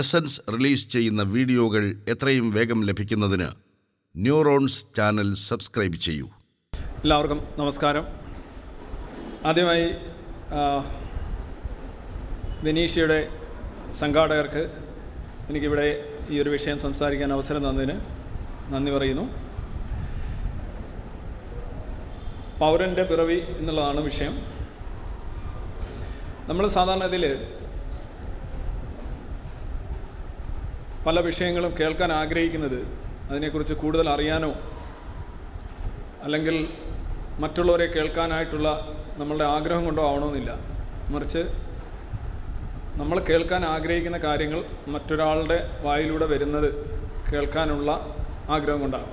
Essence release ചെയ്യുന്ന വീഡിയോകൾ എത്രയും വേഗം ലഭിക്കുന്നതിന് ന്യൂറോൺസ് ചാനൽ സബ്സ്ക്രൈബ് ചെയ്യൂ. എല്ലാവർക്കും നമസ്കാരം. ആദ്യമായി വിനീഷയുടെ സംഘാടകർക്ക് എനിക്കിവിടെ ഈ ഒരു വിഷയം സംസാരിക്കാൻ അവസരം തന്നതിന് നന്ദി പറയുന്നു. പൗരന്റെ പിറവി എന്നുള്ളതാണ് വിഷയം. നമ്മൾ സാധാരണ ഇതിൽ പല വിഷയങ്ങളും കേൾക്കാൻ ആഗ്രഹിക്കുന്നത്. അതിനെക്കുറിച്ച് കൂടുതൽ അറിയാനോ? അല്ലെങ്കിൽ മറ്റുള്ളവരെ കേൾക്കാനായിട്ടുള്ള നമ്മളുടെ ആഗ്രഹം കൊണ്ടോ ആവണമെന്നില്ല. മറിച്ച് നമ്മൾ കേൾക്കാൻ ആഗ്രഹിക്കുന്ന കാര്യങ്ങൾ മറ്റൊരാളുടെ വായിലൂടെ വരുന്നത് കേൾക്കാനുള്ള ആഗ്രഹം കൊണ്ടാണ്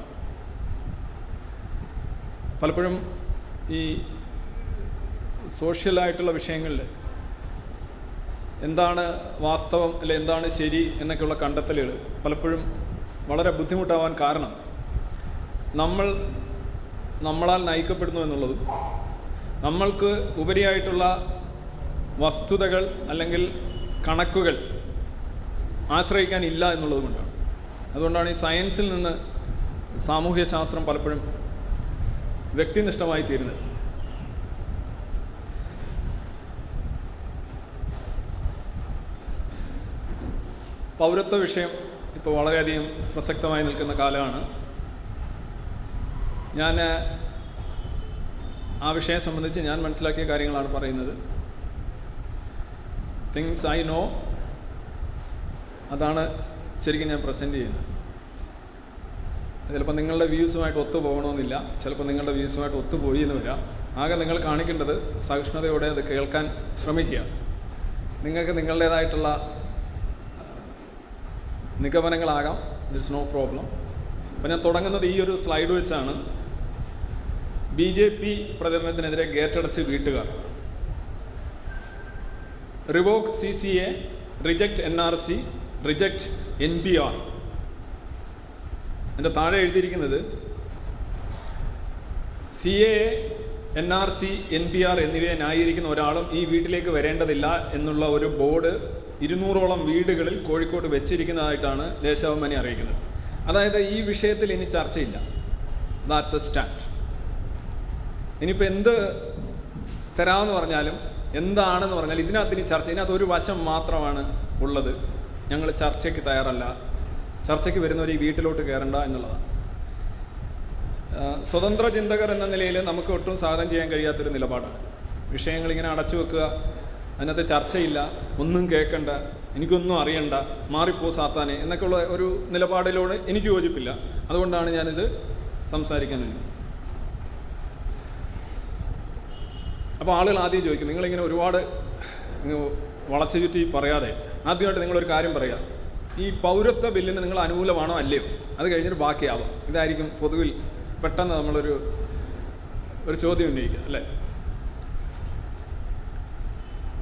പലപ്പോഴും ഈ സോഷ്യലായിട്ടുള്ള വിഷയങ്ങളിൽ എന്താണ് വാസ്തവം അല്ലെ എന്താണ് ശരി എന്നൊക്കെയുള്ള കണ്ടെത്തലുകൾ പലപ്പോഴും വളരെ ബുദ്ധിമുട്ടാവാൻ കാരണം നമ്മൾ നമ്മളാൽ നയിക്കപ്പെടുന്നു എന്നുള്ളതും നമ്മൾക്ക് ഉപരിയായിട്ടുള്ള വസ്തുതകൾ അല്ലെങ്കിൽ കണക്കുകൾ ആശ്രയിക്കാനില്ല എന്നുള്ളത് കൊണ്ടാണ്. അതുകൊണ്ടാണ് ഈ സയൻസിൽ നിന്ന് സാമൂഹ്യ ശാസ്ത്രം പലപ്പോഴും വ്യക്തിനിഷ്ഠമായി തീരുന്നത്. പൗരത്വ വിഷയം ഇപ്പോൾ വളരെയധികം പ്രസക്തമായി നിൽക്കുന്ന കാലമാണ്. ഞാൻ ആ വിഷയം സംബന്ധിച്ച് ഞാൻ മനസ്സിലാക്കിയ കാര്യങ്ങളാണ് പറയുന്നത്. തിങ്സ് ഐ നോ അതാണ് ശരിക്കും ഞാൻ പ്രസന്റ് ചെയ്യുന്നത്. ചിലപ്പോൾ നിങ്ങളുടെ വ്യൂസുമായിട്ട് ഒത്തു പോകണമെന്നില്ല ചിലപ്പോൾ നിങ്ങളുടെ വ്യൂസുമായിട്ട് ഒത്തുപോയി എന്ന് വരാം. ആകെ നിങ്ങൾ കാണിക്കേണ്ടത് സഹിഷ്ണുതയോടെ അത് കേൾക്കാൻ ശ്രമിക്കുക. നിങ്ങൾക്ക് നിങ്ങളുടേതായിട്ടുള്ള നിഗമനങ്ങളാകാം. ദിറ്റ്സ് നോ പ്രോബ്ലം അപ്പോൾ ഞാൻ തുടങ്ങുന്നത് ഈ ഒരു സ്ലൈഡ് വെച്ചാണ്. ബി ജെ പി പ്രചരണത്തിനെതിരെ ഗേറ്റടച്ച് വീട്ടുകാർ. Revoke C C A reject N R C reject N B R എന്റെ താഴെ എഴുതിയിരിക്കുന്നത് C A N R C N B R എന്നിവയെ ന്യായീകരിക്കുന്ന ഒരാളും ഈ വീട്ടിലേക്ക് വരേണ്ടതില്ല എന്നുള്ള ഒരു ബോർഡ് ഇരുന്നൂറോളം വീടുകളിൽ കോഴിക്കോട് വെച്ചിരിക്കുന്നതായിട്ടാണ് ദേശാഭിമാനി അറിയിക്കുന്നത്. അതായത് ഈ വിഷയത്തിൽ ഇനി ചർച്ചയില്ല. ദാറ്റ്സ് എ സ്റ്റാൻഡ് ഇനിയിപ്പോൾ എന്ത് തരാമെന്ന് പറഞ്ഞാലും എന്താണെന്ന് പറഞ്ഞാൽ ഇതിനകത്ത് ഇനി ചർച്ച ഇതിനകത്ത് ഒരു വശം മാത്രമാണ് ഉള്ളത്. ഞങ്ങൾ ചർച്ചയ്ക്ക് തയ്യാറല്ല. ചർച്ചയ്ക്ക് വരുന്നവർ ഈ വീട്ടിലോട്ട് കയറണ്ട എന്നുള്ളതാണ്. സ്വതന്ത്ര ചിന്തകർ എന്ന നിലയിൽ നമുക്ക് ഒട്ടും സാധനം ചെയ്യാൻ കഴിയാത്തൊരു നിലപാടാണ്. വിഷയങ്ങൾ ഇങ്ങനെ അടച്ചു വെക്കുക അതിനകത്ത് ചർച്ചയില്ല ഒന്നും കേൾക്കണ്ട എനിക്കൊന്നും അറിയണ്ട മാറിപ്പോ സാത്താനെ എന്നൊക്കെയുള്ള ഒരു നിലപാടിലോട് എനിക്ക് യോജിപ്പില്ല. അതുകൊണ്ടാണ് ഞാനിത് സംസാരിക്കാൻ വേണ്ടി. അപ്പോൾ ആളുകൾ ആദ്യം ചോദിക്കും നിങ്ങളിങ്ങനെ ഒരുപാട് വളച്ചു ചുറ്റി പറയാതെ ആദ്യമായിട്ട് നിങ്ങളൊരു കാര്യം പറയുക ഈ പൗരത്വ ബില്ലിന് നിങ്ങൾ അനുകൂലമാണോ അല്ലയോ? അത് കഴിഞ്ഞിട്ട് ബാക്കിയാവാം. ഇതായിരിക്കും പൊതുവിൽ പെട്ടെന്ന് നമ്മളൊരു ഒരു ചോദ്യം ഉന്നയിക്കുക അല്ലേ?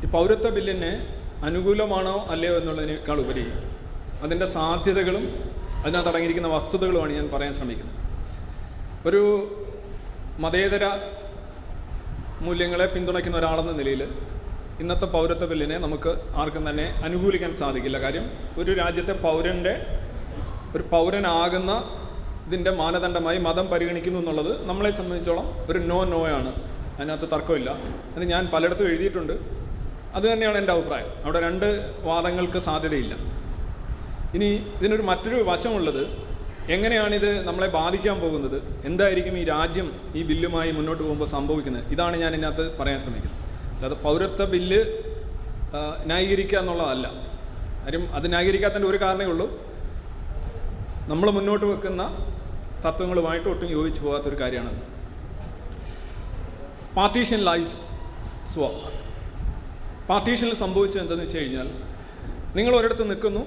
ഈ പൗരത്വ ബില്ലിന് അനുകൂലമാണോ അല്ലയോ എന്നുള്ളതിനേക്കാൾ ഉപരി അതിന്റെ സാധ്യതകളും അതിനകത്ത് അടങ്ങിയിരിക്കുന്ന വസ്തുതകളുമാണ് ഞാൻ പറയാൻ ശ്രമിക്കുന്നത്. ഒരു മതേതര മൂല്യങ്ങളെ പിന്തുണയ്ക്കുന്ന ഒരാളെന്ന നിലയിൽ ഇന്നത്തെ പൗരത്വ ബില്ലിനെ നമുക്ക് ആർക്കും തന്നെ അനുകൂലിക്കാൻ സാധിക്കില്ല. കാര്യം ഒരു രാജ്യത്തെ പൗരന്റെ ഒരു പൗരനാകുന്ന ഇതിന്റെ മാനദണ്ഡമായി മതം പരിഗണിക്കുന്നു എന്നുള്ളത് നമ്മളെ സംബന്ധിച്ചോളം ഒരു നോ നോ ആണ്. അതിനകത്ത് തർക്കമില്ല. അത് ഞാൻ പലയിടത്തും എഴുതിയിട്ടുണ്ട്. അത് തന്നെയാണ് എന്റെ അഭിപ്രായം. അവിടെ രണ്ട് വാദങ്ങൾക്ക് സാധ്യതയില്ല. ഇനി ഇതിനൊരു മറ്റൊരു വശമുള്ളത് എങ്ങനെയാണിത് നമ്മളെ ബാധിക്കാൻ പോകുന്നത്? എന്തായിരിക്കും ഈ രാജ്യം ഈ ബില്ലുമായി മുന്നോട്ട് പോകുമ്പോൾ സംഭവിക്കുന്നത്? ഇതാണ് ഞാൻ ഇതിനകത്ത് പറയാൻ ശ്രമിക്കുന്നത്. അല്ലാതെ പൗരത്വ ബില്ല് ന്യായീകരിക്കുക എന്നുള്ളതല്ല. കാര്യം അത് ന്യായീകരിക്കാത്തതിന്റെ ഒരു കാരണമേ ഉള്ളൂ. നമ്മൾ മുന്നോട്ട് വെക്കുന്ന തത്വങ്ങളുമായിട്ട് ഒട്ടും യോജിച്ചു പോകാത്തൊരു കാര്യമാണ് പാർട്ടീഷൻ ലൈസ് സ്വ പാർട്ടീഷനിൽ സംഭവിച്ചത് എന്തെന്ന് വെച്ച് കഴിഞ്ഞാൽ നിങ്ങൾ ഒരിടത്ത് നിൽക്കുന്നു.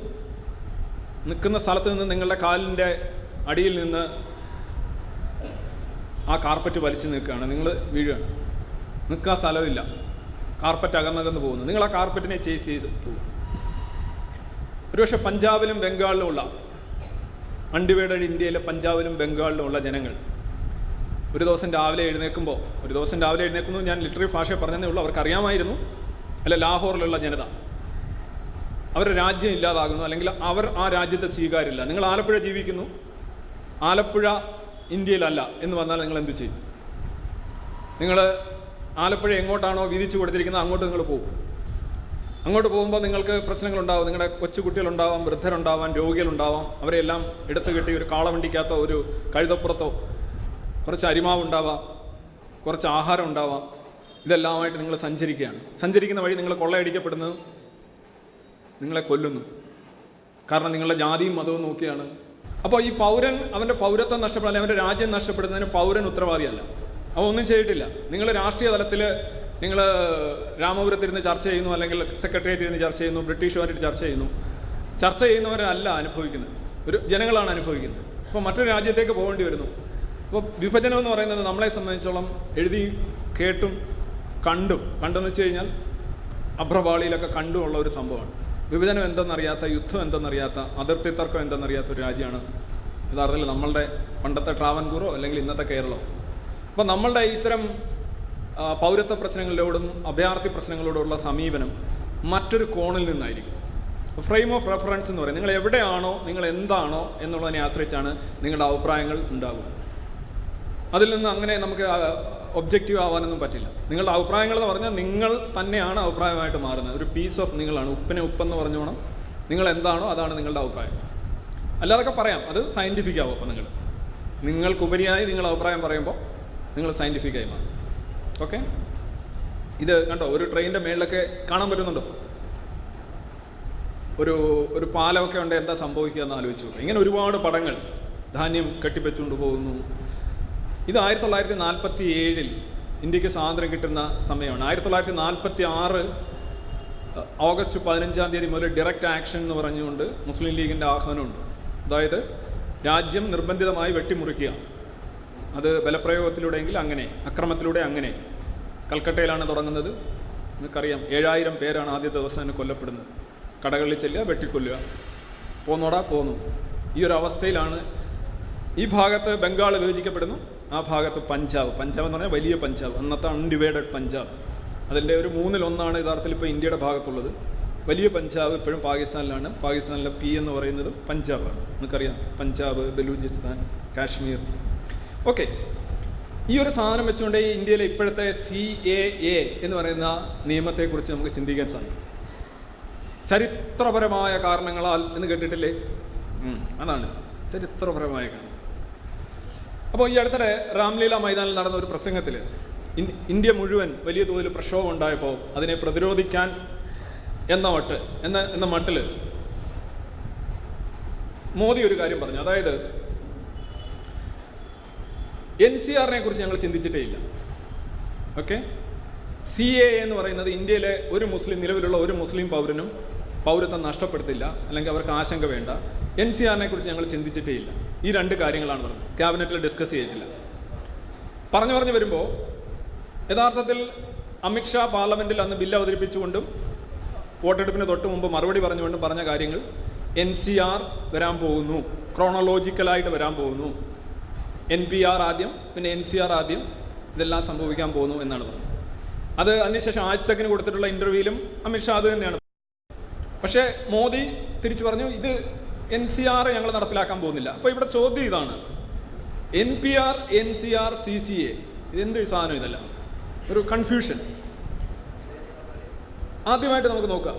നിൽക്കുന്ന സ്ഥലത്ത് നിന്ന് നിങ്ങളുടെ കാലിന്റെ അടിയിൽ നിന്ന് ആ കാർപ്പറ്റ് വലിച്ചു നിൽക്കുകയാണ്. നിങ്ങൾ വീഴുകയാണ്. നിൽക്കാൻ സ്ഥലമില്ല. കാർപ്പറ്റ് അകന്നകന്ന് പോകുന്നു. നിങ്ങൾ ആ കാർപ്പറ്റിനെ ചേസ് ചെയ്ത് പോകും ഒരുപക്ഷെ പഞ്ചാബിലും ബംഗാളിലും ഉള്ള അൺഡിവൈഡഡ് ഇന്ത്യയിലെ പഞ്ചാബിലും ബംഗാളിലും ഉള്ള ജനങ്ങൾ ഒരു ദിവസം രാവിലെ എഴുന്നേൽക്കുമ്പോൾ ഒരു ദിവസം രാവിലെ എഴുന്നേൽക്കുന്നു. ഞാൻ ലിറ്ററി ഭാഷ പറഞ്ഞതേ ഉള്ളൂ. അറിയാമായിരുന്നു. അല്ല ലാഹോറിലുള്ള ജനത. അവരുടെ രാജ്യം ഇല്ലാതാകുന്നു അല്ലെങ്കിൽ അവർ ആ രാജ്യത്തെ സ്വീകാര്യമില്ല നിങ്ങൾ ആലപ്പുഴ ജീവിക്കുന്നു? ആലപ്പുഴ ഇന്ത്യയിലല്ല എന്ന് വന്നാൽ നിങ്ങൾ എന്ത് ചെയ്യും? നിങ്ങൾ ആലപ്പുഴ എങ്ങോട്ടാണോ വീതിച്ചു കൊടുത്തിരിക്കുന്നത് അങ്ങോട്ട് നിങ്ങൾ പോകും. അങ്ങോട്ട് പോകുമ്പോൾ നിങ്ങൾക്ക് പ്രശ്നങ്ങളുണ്ടാവും. നിങ്ങളുടെ കൊച്ചുകുട്ടികളുണ്ടാവാം വൃദ്ധരുണ്ടാവാം രോഗികളുണ്ടാവാം. അവരെല്ലാം എടുത്തു കെട്ടി ഒരു കാളവണ്ടിക്കകത്തോ ഒരു കഴുതപ്പുറത്തോ കുറച്ച് അരിമാവുണ്ടാവാം കുറച്ച് ആഹാരം ഉണ്ടാവാം. ഇതെല്ലാമായിട്ട് നിങ്ങൾ സഞ്ചരിക്കുകയാണ്. സഞ്ചരിക്കുന്ന വഴി നിങ്ങൾ കൊള്ളയടിക്കപ്പെടുന്നത് നിങ്ങളെ കൊല്ലുന്നു. കാരണം നിങ്ങളുടെ ജാതിയും മതവും നോക്കിയാണ്. അപ്പോൾ ഈ പൗരൻ അവന്റെ പൗരത്വം നഷ്ടപ്പെടാൻ അവന്റെ രാജ്യം നഷ്ടപ്പെടുന്നതിന് പൗരൻ ഉത്തരവാദിയല്ല. അവ ഒന്നും ചെയ്തിട്ടില്ല. നിങ്ങൾ രാഷ്ട്രീയ തലത്തിൽ നിങ്ങൾ രാമപുരത്തിരുന്ന് ചർച്ച ചെയ്യുന്നു അല്ലെങ്കിൽ സെക്രട്ടേറിയറ്റ് ഇരുന്ന് ചർച്ച ചെയ്യുന്നു ബ്രിട്ടീഷുകാരായിട്ട് ചർച്ച ചെയ്യുന്നു. ചർച്ച ചെയ്യുന്നവരല്ല അനുഭവിക്കുന്നത്. ഒരു ജനങ്ങളാണ് അനുഭവിക്കുന്നത്. അപ്പോൾ മറ്റൊരു രാജ്യത്തേക്ക് പോകേണ്ടി വരുന്നു. അപ്പോൾ വിഭജനം എന്ന് പറയുന്നത് നമ്മളെ സംബന്ധിച്ചോളം എഴുതി കേട്ടും കണ്ടും. കണ്ടെന്ന് വെച്ച് കഴിഞ്ഞാൽ അഭ്രപാളിയിലൊക്കെ കണ്ടുമുള്ള ഒരു സംഭവമാണ്. വിഭജനം എന്തെന്നറിയാത്ത യുദ്ധം എന്തെന്നറിയാത്ത അതിർത്തി തർക്കം എന്തെന്നറിയാത്ത ഒരു രാജ്യമാണ് യഥാർത്ഥത്തിൽ നമ്മളുടെ പണ്ടത്തെ ട്രാവൻകൂറോ അല്ലെങ്കിൽ ഇന്നത്തെ കേരളമോ. അപ്പോൾ നമ്മളുടെ ഇത്തരം പൗരത്വ പ്രശ്നങ്ങളിലോടും അഭയാർത്ഥി പ്രശ്നങ്ങളോടുള്ള സമീപനം മറ്റൊരു കോണിൽ നിന്നായിരിക്കും. ഫ്രെയിം ഓഫ് റെഫറൻസ് എന്ന് പറയുന്നത് നിങ്ങൾ എവിടെയാണോ നിങ്ങൾ എന്താണോ എന്നുള്ളതിനെ ആശ്രയിച്ചാണ് നിങ്ങളുടെ അഭിപ്രായങ്ങൾ ഉണ്ടാകുന്നത് അതിൽ നിന്ന് അങ്ങനെ നമുക്ക് ഒബ്ജക്റ്റീവ് ആവാനൊന്നും പറ്റില്ല. നിങ്ങളുടെ അഭിപ്രായങ്ങൾ എന്ന് പറഞ്ഞാൽ നിങ്ങൾ തന്നെയാണ് അഭിപ്രായമായിട്ട് മാറുന്നത്. ഒരു പീസ് ഓഫ് നിങ്ങളാണ്. ഉപ്പിനെ ഉപ്പെന്ന് പറഞ്ഞോണം. നിങ്ങൾ എന്താണോ അതാണ് നിങ്ങളുടെ അഭിപ്രായം. അല്ലാതൊക്കെ പറയാം. അത് സയന്റിഫിക് ആവും അപ്പോൾ നിങ്ങൾ നിങ്ങൾക്കുപരിയായി നിങ്ങൾ അഭിപ്രായം പറയുമ്പോൾ നിങ്ങൾ സയന്റിഫിക്കായി മാറും. ഓക്കെ ഇത് കണ്ടോ? ഒരു ട്രെയിനിന്റെ മേളിലൊക്കെ കാണാൻ പറ്റുന്നുണ്ടോ? ഒരു ഒരു പാലമൊക്കെ ഉണ്ട് എന്താ സംഭവിക്കുക എന്ന് ആലോചിച്ചു ഇങ്ങനെ ഒരുപാട് പടങ്ങൾ ധാന്യം കെട്ടിപ്പച്ചുകൊണ്ട് പോകുന്നു. ഇത് ആയിരത്തി തൊള്ളായിരത്തി നാൽപ്പത്തി ഏഴിൽ ഇന്ത്യയ്ക്ക് സ്വാതന്ത്ര്യം കിട്ടുന്ന സമയമാണ്. ആയിരത്തി തൊള്ളായിരത്തി നാൽപ്പത്തി ആറ് ഓഗസ്റ്റ് പതിനഞ്ചാം തീയതി മുതൽ ഡയറക്റ്റ് ആക്ഷൻ എന്ന് പറഞ്ഞുകൊണ്ട് മുസ്ലിം ലീഗിന്റെ ആഹ്വാനമുണ്ട്. അതായത് രാജ്യം നിർബന്ധിതമായി വെട്ടിമുറിക്കുക. അത് ബലപ്രയോഗത്തിലൂടെയെങ്കിൽ അങ്ങനെ അക്രമത്തിലൂടെ അങ്ങനെ. കൽക്കട്ടയിലാണ് തുടങ്ങുന്നത്. നിങ്ങൾക്കറിയാം ഏഴായിരം പേരാണ് ആദ്യ ദിവസം തന്നെ കൊല്ലപ്പെടുന്നത്. കടകളിൽ ചെല്ലുക വെട്ടിക്കൊല്ലുക. പോന്നോടാ പോന്നു. ഈ ഒരു അവസ്ഥയിലാണ് ഈ ഭാഗത്ത് ബംഗാൾ വിഭജിക്കപ്പെടുന്നു. ആ ഭാഗത്ത് പഞ്ചാബ്. പഞ്ചാബ് എന്ന് പറഞ്ഞാൽ വലിയ പഞ്ചാബ്. അന്നത്തെ അൺഡിവൈഡഡ് പഞ്ചാബ്. അതിന്റെ ഒരു മൂന്നിലൊന്നാണ് യഥാർത്ഥത്തിൽ ഇപ്പോൾ ഇന്ത്യയുടെ ഭാഗത്തുള്ളത്. വലിയ പഞ്ചാബ് ഇപ്പോഴും പാകിസ്ഥാനിലാണ്. പാകിസ്ഥാനിലെ പി എന്ന് പറയുന്നത് പഞ്ചാബാണ്. നമുക്കറിയാം പഞ്ചാബ് ബലൂചിസ്ഥാൻ കാശ്മീർ. ഓക്കെ. ഈ ഒരു സാധനം വെച്ചുകൊണ്ട് ഇന്ത്യയിലെ ഇപ്പോഴത്തെ സി എ എ എന്ന് പറയുന്ന നിയമത്തെക്കുറിച്ച് നമുക്ക് ചിന്തിക്കാൻ സാധിക്കും. ചരിത്രപരമായ കാരണങ്ങളാൽ എന്ന് കേട്ടിട്ടില്ലേ? അതാണ്. ചരിത്രപരമായ കാരണം അപ്പോൾ ഈ അടുത്തിടെ രാംലീല മൈതാനിൽ നടന്ന ഒരു പ്രസംഗത്തിൽ ഇന്ത്യ മുഴുവൻ വലിയ തോതിൽ പ്രക്ഷോഭം ഉണ്ടായപ്പോൾ അതിനെ പ്രതിരോധിക്കാൻ എന്ന മട്ട് എന്ന എന്ന മട്ടിൽ മോദി ഒരു കാര്യം പറഞ്ഞു. അതായത് എൻ സി ആറിനെ കുറിച്ച് ഞങ്ങൾ ചിന്തിച്ചിട്ടേ ഇല്ല. ഓക്കെ? സി എ എന്ന് പറയുന്നത് ഇന്ത്യയിലെ ഒരു മുസ്ലിം നിലവിലുള്ള ഒരു മുസ്ലിം പൗരനും പൗരത്വം നഷ്ടപ്പെടുത്തില്ല അല്ലെങ്കിൽ അവർക്ക് ആശങ്ക വേണ്ട. എൻ സി ആറിനെ കുറിച്ച് ഞങ്ങൾ ചിന്തിച്ചിട്ടേ ഇല്ല. ഈ രണ്ട് കാര്യങ്ങളാണ് പറഞ്ഞത്. ക്യാബിനറ്റിൽ ഡിസ്കസ് ചെയ്തിട്ടില്ല. പറഞ്ഞു പറഞ്ഞു വരുമ്പോൾ യഥാർത്ഥത്തിൽ അമിത്ഷാ പാർലമെന്റിൽ അന്ന് ബില്ല് അവതരിപ്പിച്ചുകൊണ്ടും വോട്ടെടുപ്പിന് തൊട്ട് മുമ്പ് മറുപടി പറഞ്ഞുകൊണ്ടും പറഞ്ഞ കാര്യങ്ങൾ എൻ സി ആർ വരാൻ പോകുന്നു. ക്രോണോളോജിക്കലായിട്ട് വരാൻ പോകുന്നു. എൻ പി ആർ ആദ്യം പിന്നെ എൻ സി ആർ ആദ്യം ഇതെല്ലാം സംഭവിക്കാൻ പോകുന്നു എന്നാണ് പറഞ്ഞത്. അത് അതിനുശേഷം ആജ്തക്കിന് കൊടുത്തിട്ടുള്ള ഇന്റർവ്യൂവിലും അമിത്ഷാ അത് തന്നെയാണ് പക്ഷേ മോദി തിരിച്ചു പറഞ്ഞു ഇത് എൻ സി ആർ ഞങ്ങൾ നടപ്പിലാക്കാൻ പോകുന്നില്ല. അപ്പോൾ ഇവിടെ ചോദ്യം ഇതാണ്. N P R N C R C C A ഇതെന്ത് സാധനം ഇതല്ല? ഒരു കൺഫ്യൂഷൻ ആദ്യമായിട്ട് നമുക്ക് നോക്കാം.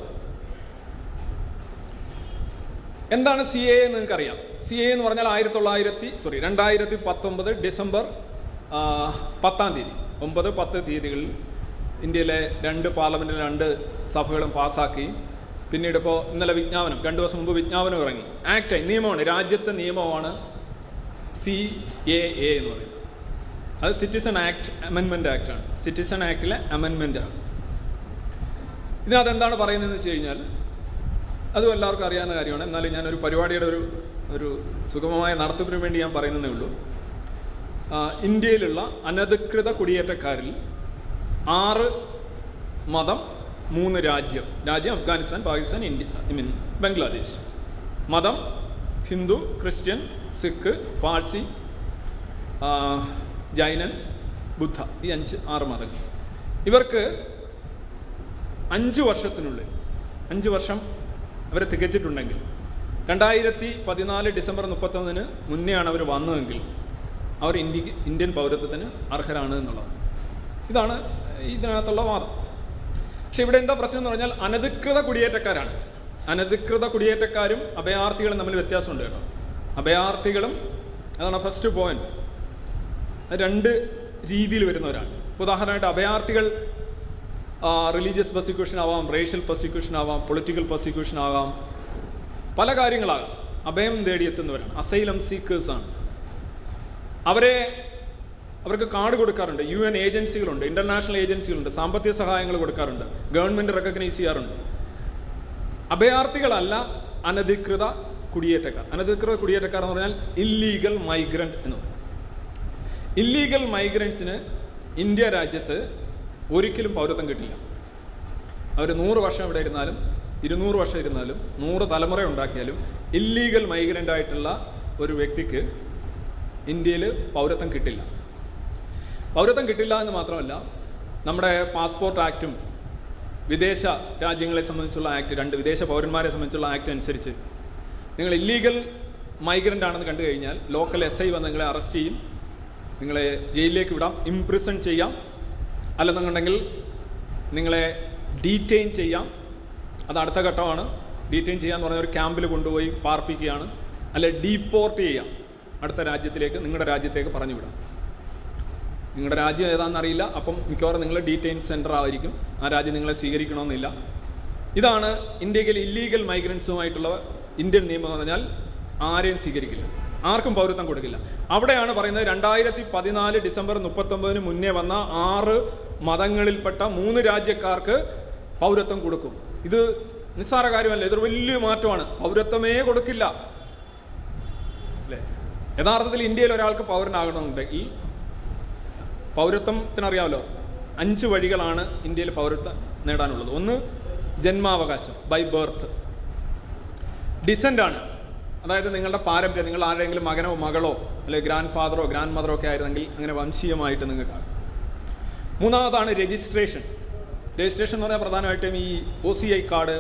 എന്താണ് സി എ എന്ന് നിങ്ങൾക്കറിയാം. സി എ എന്ന് പറഞ്ഞാൽ ആയിരത്തി തൊള്ളായിരത്തി സോറി രണ്ടായിരത്തി പത്തൊമ്പത് ഡിസംബർ പത്താം തീയതി. ഒമ്പത് പത്ത് തീയതികളിൽ ഇന്ത്യയിലെ രണ്ട് പാർലമെന്റിലെ രണ്ട് സഭകളും പാസ്സാക്കുകയും പിന്നീട് ഇപ്പോൾ ഇന്നലെ വിജ്ഞാപനം രണ്ട് ദിവസം മുമ്പ് വിജ്ഞാപനം ഇറങ്ങി. ആക്ട് നിയമമാണ് രാജ്യത്തെ നിയമമാണ് സി എ എ എന്ന് പറയുന്നത്. അത് സിറ്റിസൺ ആക്ട് അമെൻമെന്റ് ആക്റ്റാണ് സിറ്റിസൺ ആക്ടിലെ അമെൻമെന്റാണ് ഇതിനകത്ത് എന്താണ് പറയുന്നതെന്ന് വെച്ച് കഴിഞ്ഞാൽ അതും എല്ലാവർക്കും അറിയാവുന്ന കാര്യമാണ്. എന്നാലും ഞാനൊരു പരിപാടിയുടെ ഒരു ഒരു സുഗമമായ നടത്തിപ്പിന് വേണ്ടി ഞാൻ പറയുന്നതേ ഉള്ളൂ. ഇന്ത്യയിലുള്ള അനധികൃത കുടിയേറ്റക്കാരിൽ ആറ് മതം മൂന്ന് രാജ്യം. രാജ്യം Afghanistan Pakistan India I mean Bangladesh. മതം ഹിന്ദു ക്രിസ്ത്യൻ സിഖ് പാഴ്സി ജൈനൻ ബുദ്ധ ഈ അഞ്ച് ആറ് മതങ്ങൾ. ഇവർക്ക് അഞ്ച് വർഷത്തിനുള്ളിൽ അഞ്ച് വർഷം അവരെ തികച്ചിട്ടുണ്ടെങ്കിൽ രണ്ടായിരത്തി പതിനാല് ഡിസംബർ മുപ്പത്തൊന്നിന് മുന്നെയാണ് അവർ വന്നതെങ്കിൽ അവർ ഇന്ത്യ ഇന്ത്യൻ പൗരത്വത്തിന് അർഹരാണ് എന്നുള്ളതാണ്. ഇതാണ് ഇതിനകത്തുള്ള വാദം. പക്ഷെ ഇവിടെ എന്താ പ്രശ്നം എന്ന് പറഞ്ഞാൽ അനധികൃത കുടിയേറ്റക്കാരാണ്. അനധികൃത കുടിയേറ്റക്കാരും അഭയാർത്ഥികളും തമ്മിൽ വ്യത്യാസമുണ്ട് കേട്ടോ. അഭയാർത്ഥികളും അതാണ് ഫസ്റ്റ് പോയിന്റ് രണ്ട് രീതിയിൽ വരുന്നവരാണ്. ഉദാഹരണമായിട്ട് അഭയാർത്ഥികൾ റിലീജിയസ് പ്രോസിക്യൂഷൻ ആവാം റേഷ്യൽ പ്രോസിക്യൂഷൻ ആവാം പൊളിറ്റിക്കൽ പ്രോസിക്യൂഷൻ ആവാം പല കാര്യങ്ങളാകാം. അഭയം തേടിയെത്തുന്നവരാണ് അസൈലം സീക്കേഴ്സാണ് അവരെ അവർക്ക് കാർഡ് കൊടുക്കാറുണ്ട്. യു എൻ ഏജൻസികളുണ്ട് ഇന്റർനാഷണൽ ഏജൻസികളുണ്ട് സാമ്പത്തിക സഹായങ്ങൾ കൊടുക്കാറുണ്ട് ഗവൺമെന്റ് റെക്കഗ്നൈസ് ചെയ്യാറുണ്ട്. അഭയാർത്ഥികളല്ല അനധികൃത കുടിയേറ്റക്കാർ. അനധികൃത കുടിയേറ്റക്കാർ എന്ന് പറഞ്ഞാൽ ഇല്ലീഗൽ മൈഗ്രന്റ് എന്ന് പറയും. ഇല്ലീഗൽ മൈഗ്രൻസിന് ഇന്ത്യ രാജ്യത്ത് ഒരിക്കലും പൗരത്വം കിട്ടില്ല. അവർ നൂറ് വർഷം ഇവിടെ ഇരുന്നാലും ഇരുന്നൂറ് വർഷം ഇരുന്നാലും നൂറ് തലമുറ ഉണ്ടാക്കിയാലും ഇല്ലീഗൽ മൈഗ്രന്റ് ആയിട്ടുള്ള ഒരു വ്യക്തിക്ക് ഇന്ത്യയിൽ പൗരത്വം കിട്ടില്ല. പൗരത്വം കിട്ടില്ല എന്ന് മാത്രമല്ല നമ്മുടെ പാസ്പോർട്ട് ആക്റ്റും വിദേശ രാജ്യങ്ങളെ സംബന്ധിച്ചുള്ള ആക്ട് രണ്ട് വിദേശ പൗരന്മാരെ സംബന്ധിച്ചുള്ള ആക്ട് അനുസരിച്ച് നിങ്ങൾ ഇല്ലീഗൽ മൈഗ്രന്റ് ആണെന്ന് കണ്ടു കഴിഞ്ഞാൽ ലോക്കൽ എസ് ഐ വന്ന് നിങ്ങളെ അറസ്റ്റ് ചെയ്യും നിങ്ങളെ ജയിലിലേക്ക് വിടാം ഇംപ്രിസൺ ചെയ്യാം അല്ലെന്നുണ്ടെങ്കിൽ നിങ്ങളെ ഡീറ്റെയിൻ ചെയ്യാം. അത് അടുത്ത ഘട്ടമാണ്. ഡീറ്റെയിൻ ചെയ്യാന്ന് പറഞ്ഞ ഒരു ക്യാമ്പിൽ കൊണ്ടുപോയി പാർപ്പിക്കുകയാണ്. അല്ലെ ഡീപ്പോർട്ട് ചെയ്യാം. അടുത്ത രാജ്യത്തിലേക്ക് നിങ്ങളുടെ രാജ്യത്തേക്ക് പറഞ്ഞു വിടാം നിങ്ങളുടെ രാജ്യം ഏതാണെന്നറിയില്ല അപ്പം മിക്കവാറും നിങ്ങൾ ഡീറ്റെയിൻ സെന്റർ ആയിരിക്കും. ആ രാജ്യം നിങ്ങളെ സ്വീകരിക്കണമെന്നില്ല. ഇതാണ് ഇന്ത്യയിൽ ഇല്ലീഗൽ മൈഗ്രൻസുമായിട്ടുള്ള ഇന്ത്യൻ നിയമം എന്ന് പറഞ്ഞാൽ ആരെയും സ്വീകരിക്കില്ല. ആർക്കും പൗരത്വം കൊടുക്കില്ല. അവിടെയാണ് പറയുന്നത് രണ്ടായിരത്തി പതിനാല് ഡിസംബർ മുപ്പത്തൊമ്പതിന് മുന്നേ വന്ന ആറ് മതങ്ങളിൽപ്പെട്ട മൂന്ന് രാജ്യക്കാർക്ക് പൗരത്വം കൊടുക്കും. ഇത് നിസ്സാര കാര്യമല്ല. ഇതൊരു വലിയ മാറ്റമാണ്. പൗരത്വമേ കൊടുക്കില്ല. അല്ലേ? യഥാർത്ഥത്തിൽ ഇന്ത്യയിൽ ഒരാൾക്ക് പൗരനാകണമെന്നുണ്ടെങ്കിൽ പൗരത്വത്തിനറിയാമല്ലോ അഞ്ച് വഴികളാണ് ഇന്ത്യയിൽ പൗരത്വം നേടാനുള്ളത്. ഒന്ന് ജന്മാവകാശം ബൈ ബർത്ത് ഡിസെന്റ് ആണ്. അതായത് നിങ്ങളുടെ പാരമ്പര്യം നിങ്ങൾ ആരെങ്കിലും മകനോ മകളോ അല്ലെങ്കിൽ ഗ്രാൻഡ് ഫാദറോ ഗ്രാൻഡ് മദറോ ഒക്കെ ആയിരുന്നെങ്കിൽ അങ്ങനെ വംശീയമായിട്ട് നിങ്ങൾക്ക് മൂന്നാമതാണ് രജിസ്ട്രേഷൻ രജിസ്ട്രേഷൻ എന്ന് പറഞ്ഞാൽ പ്രധാനമായിട്ടും ഈ O C I card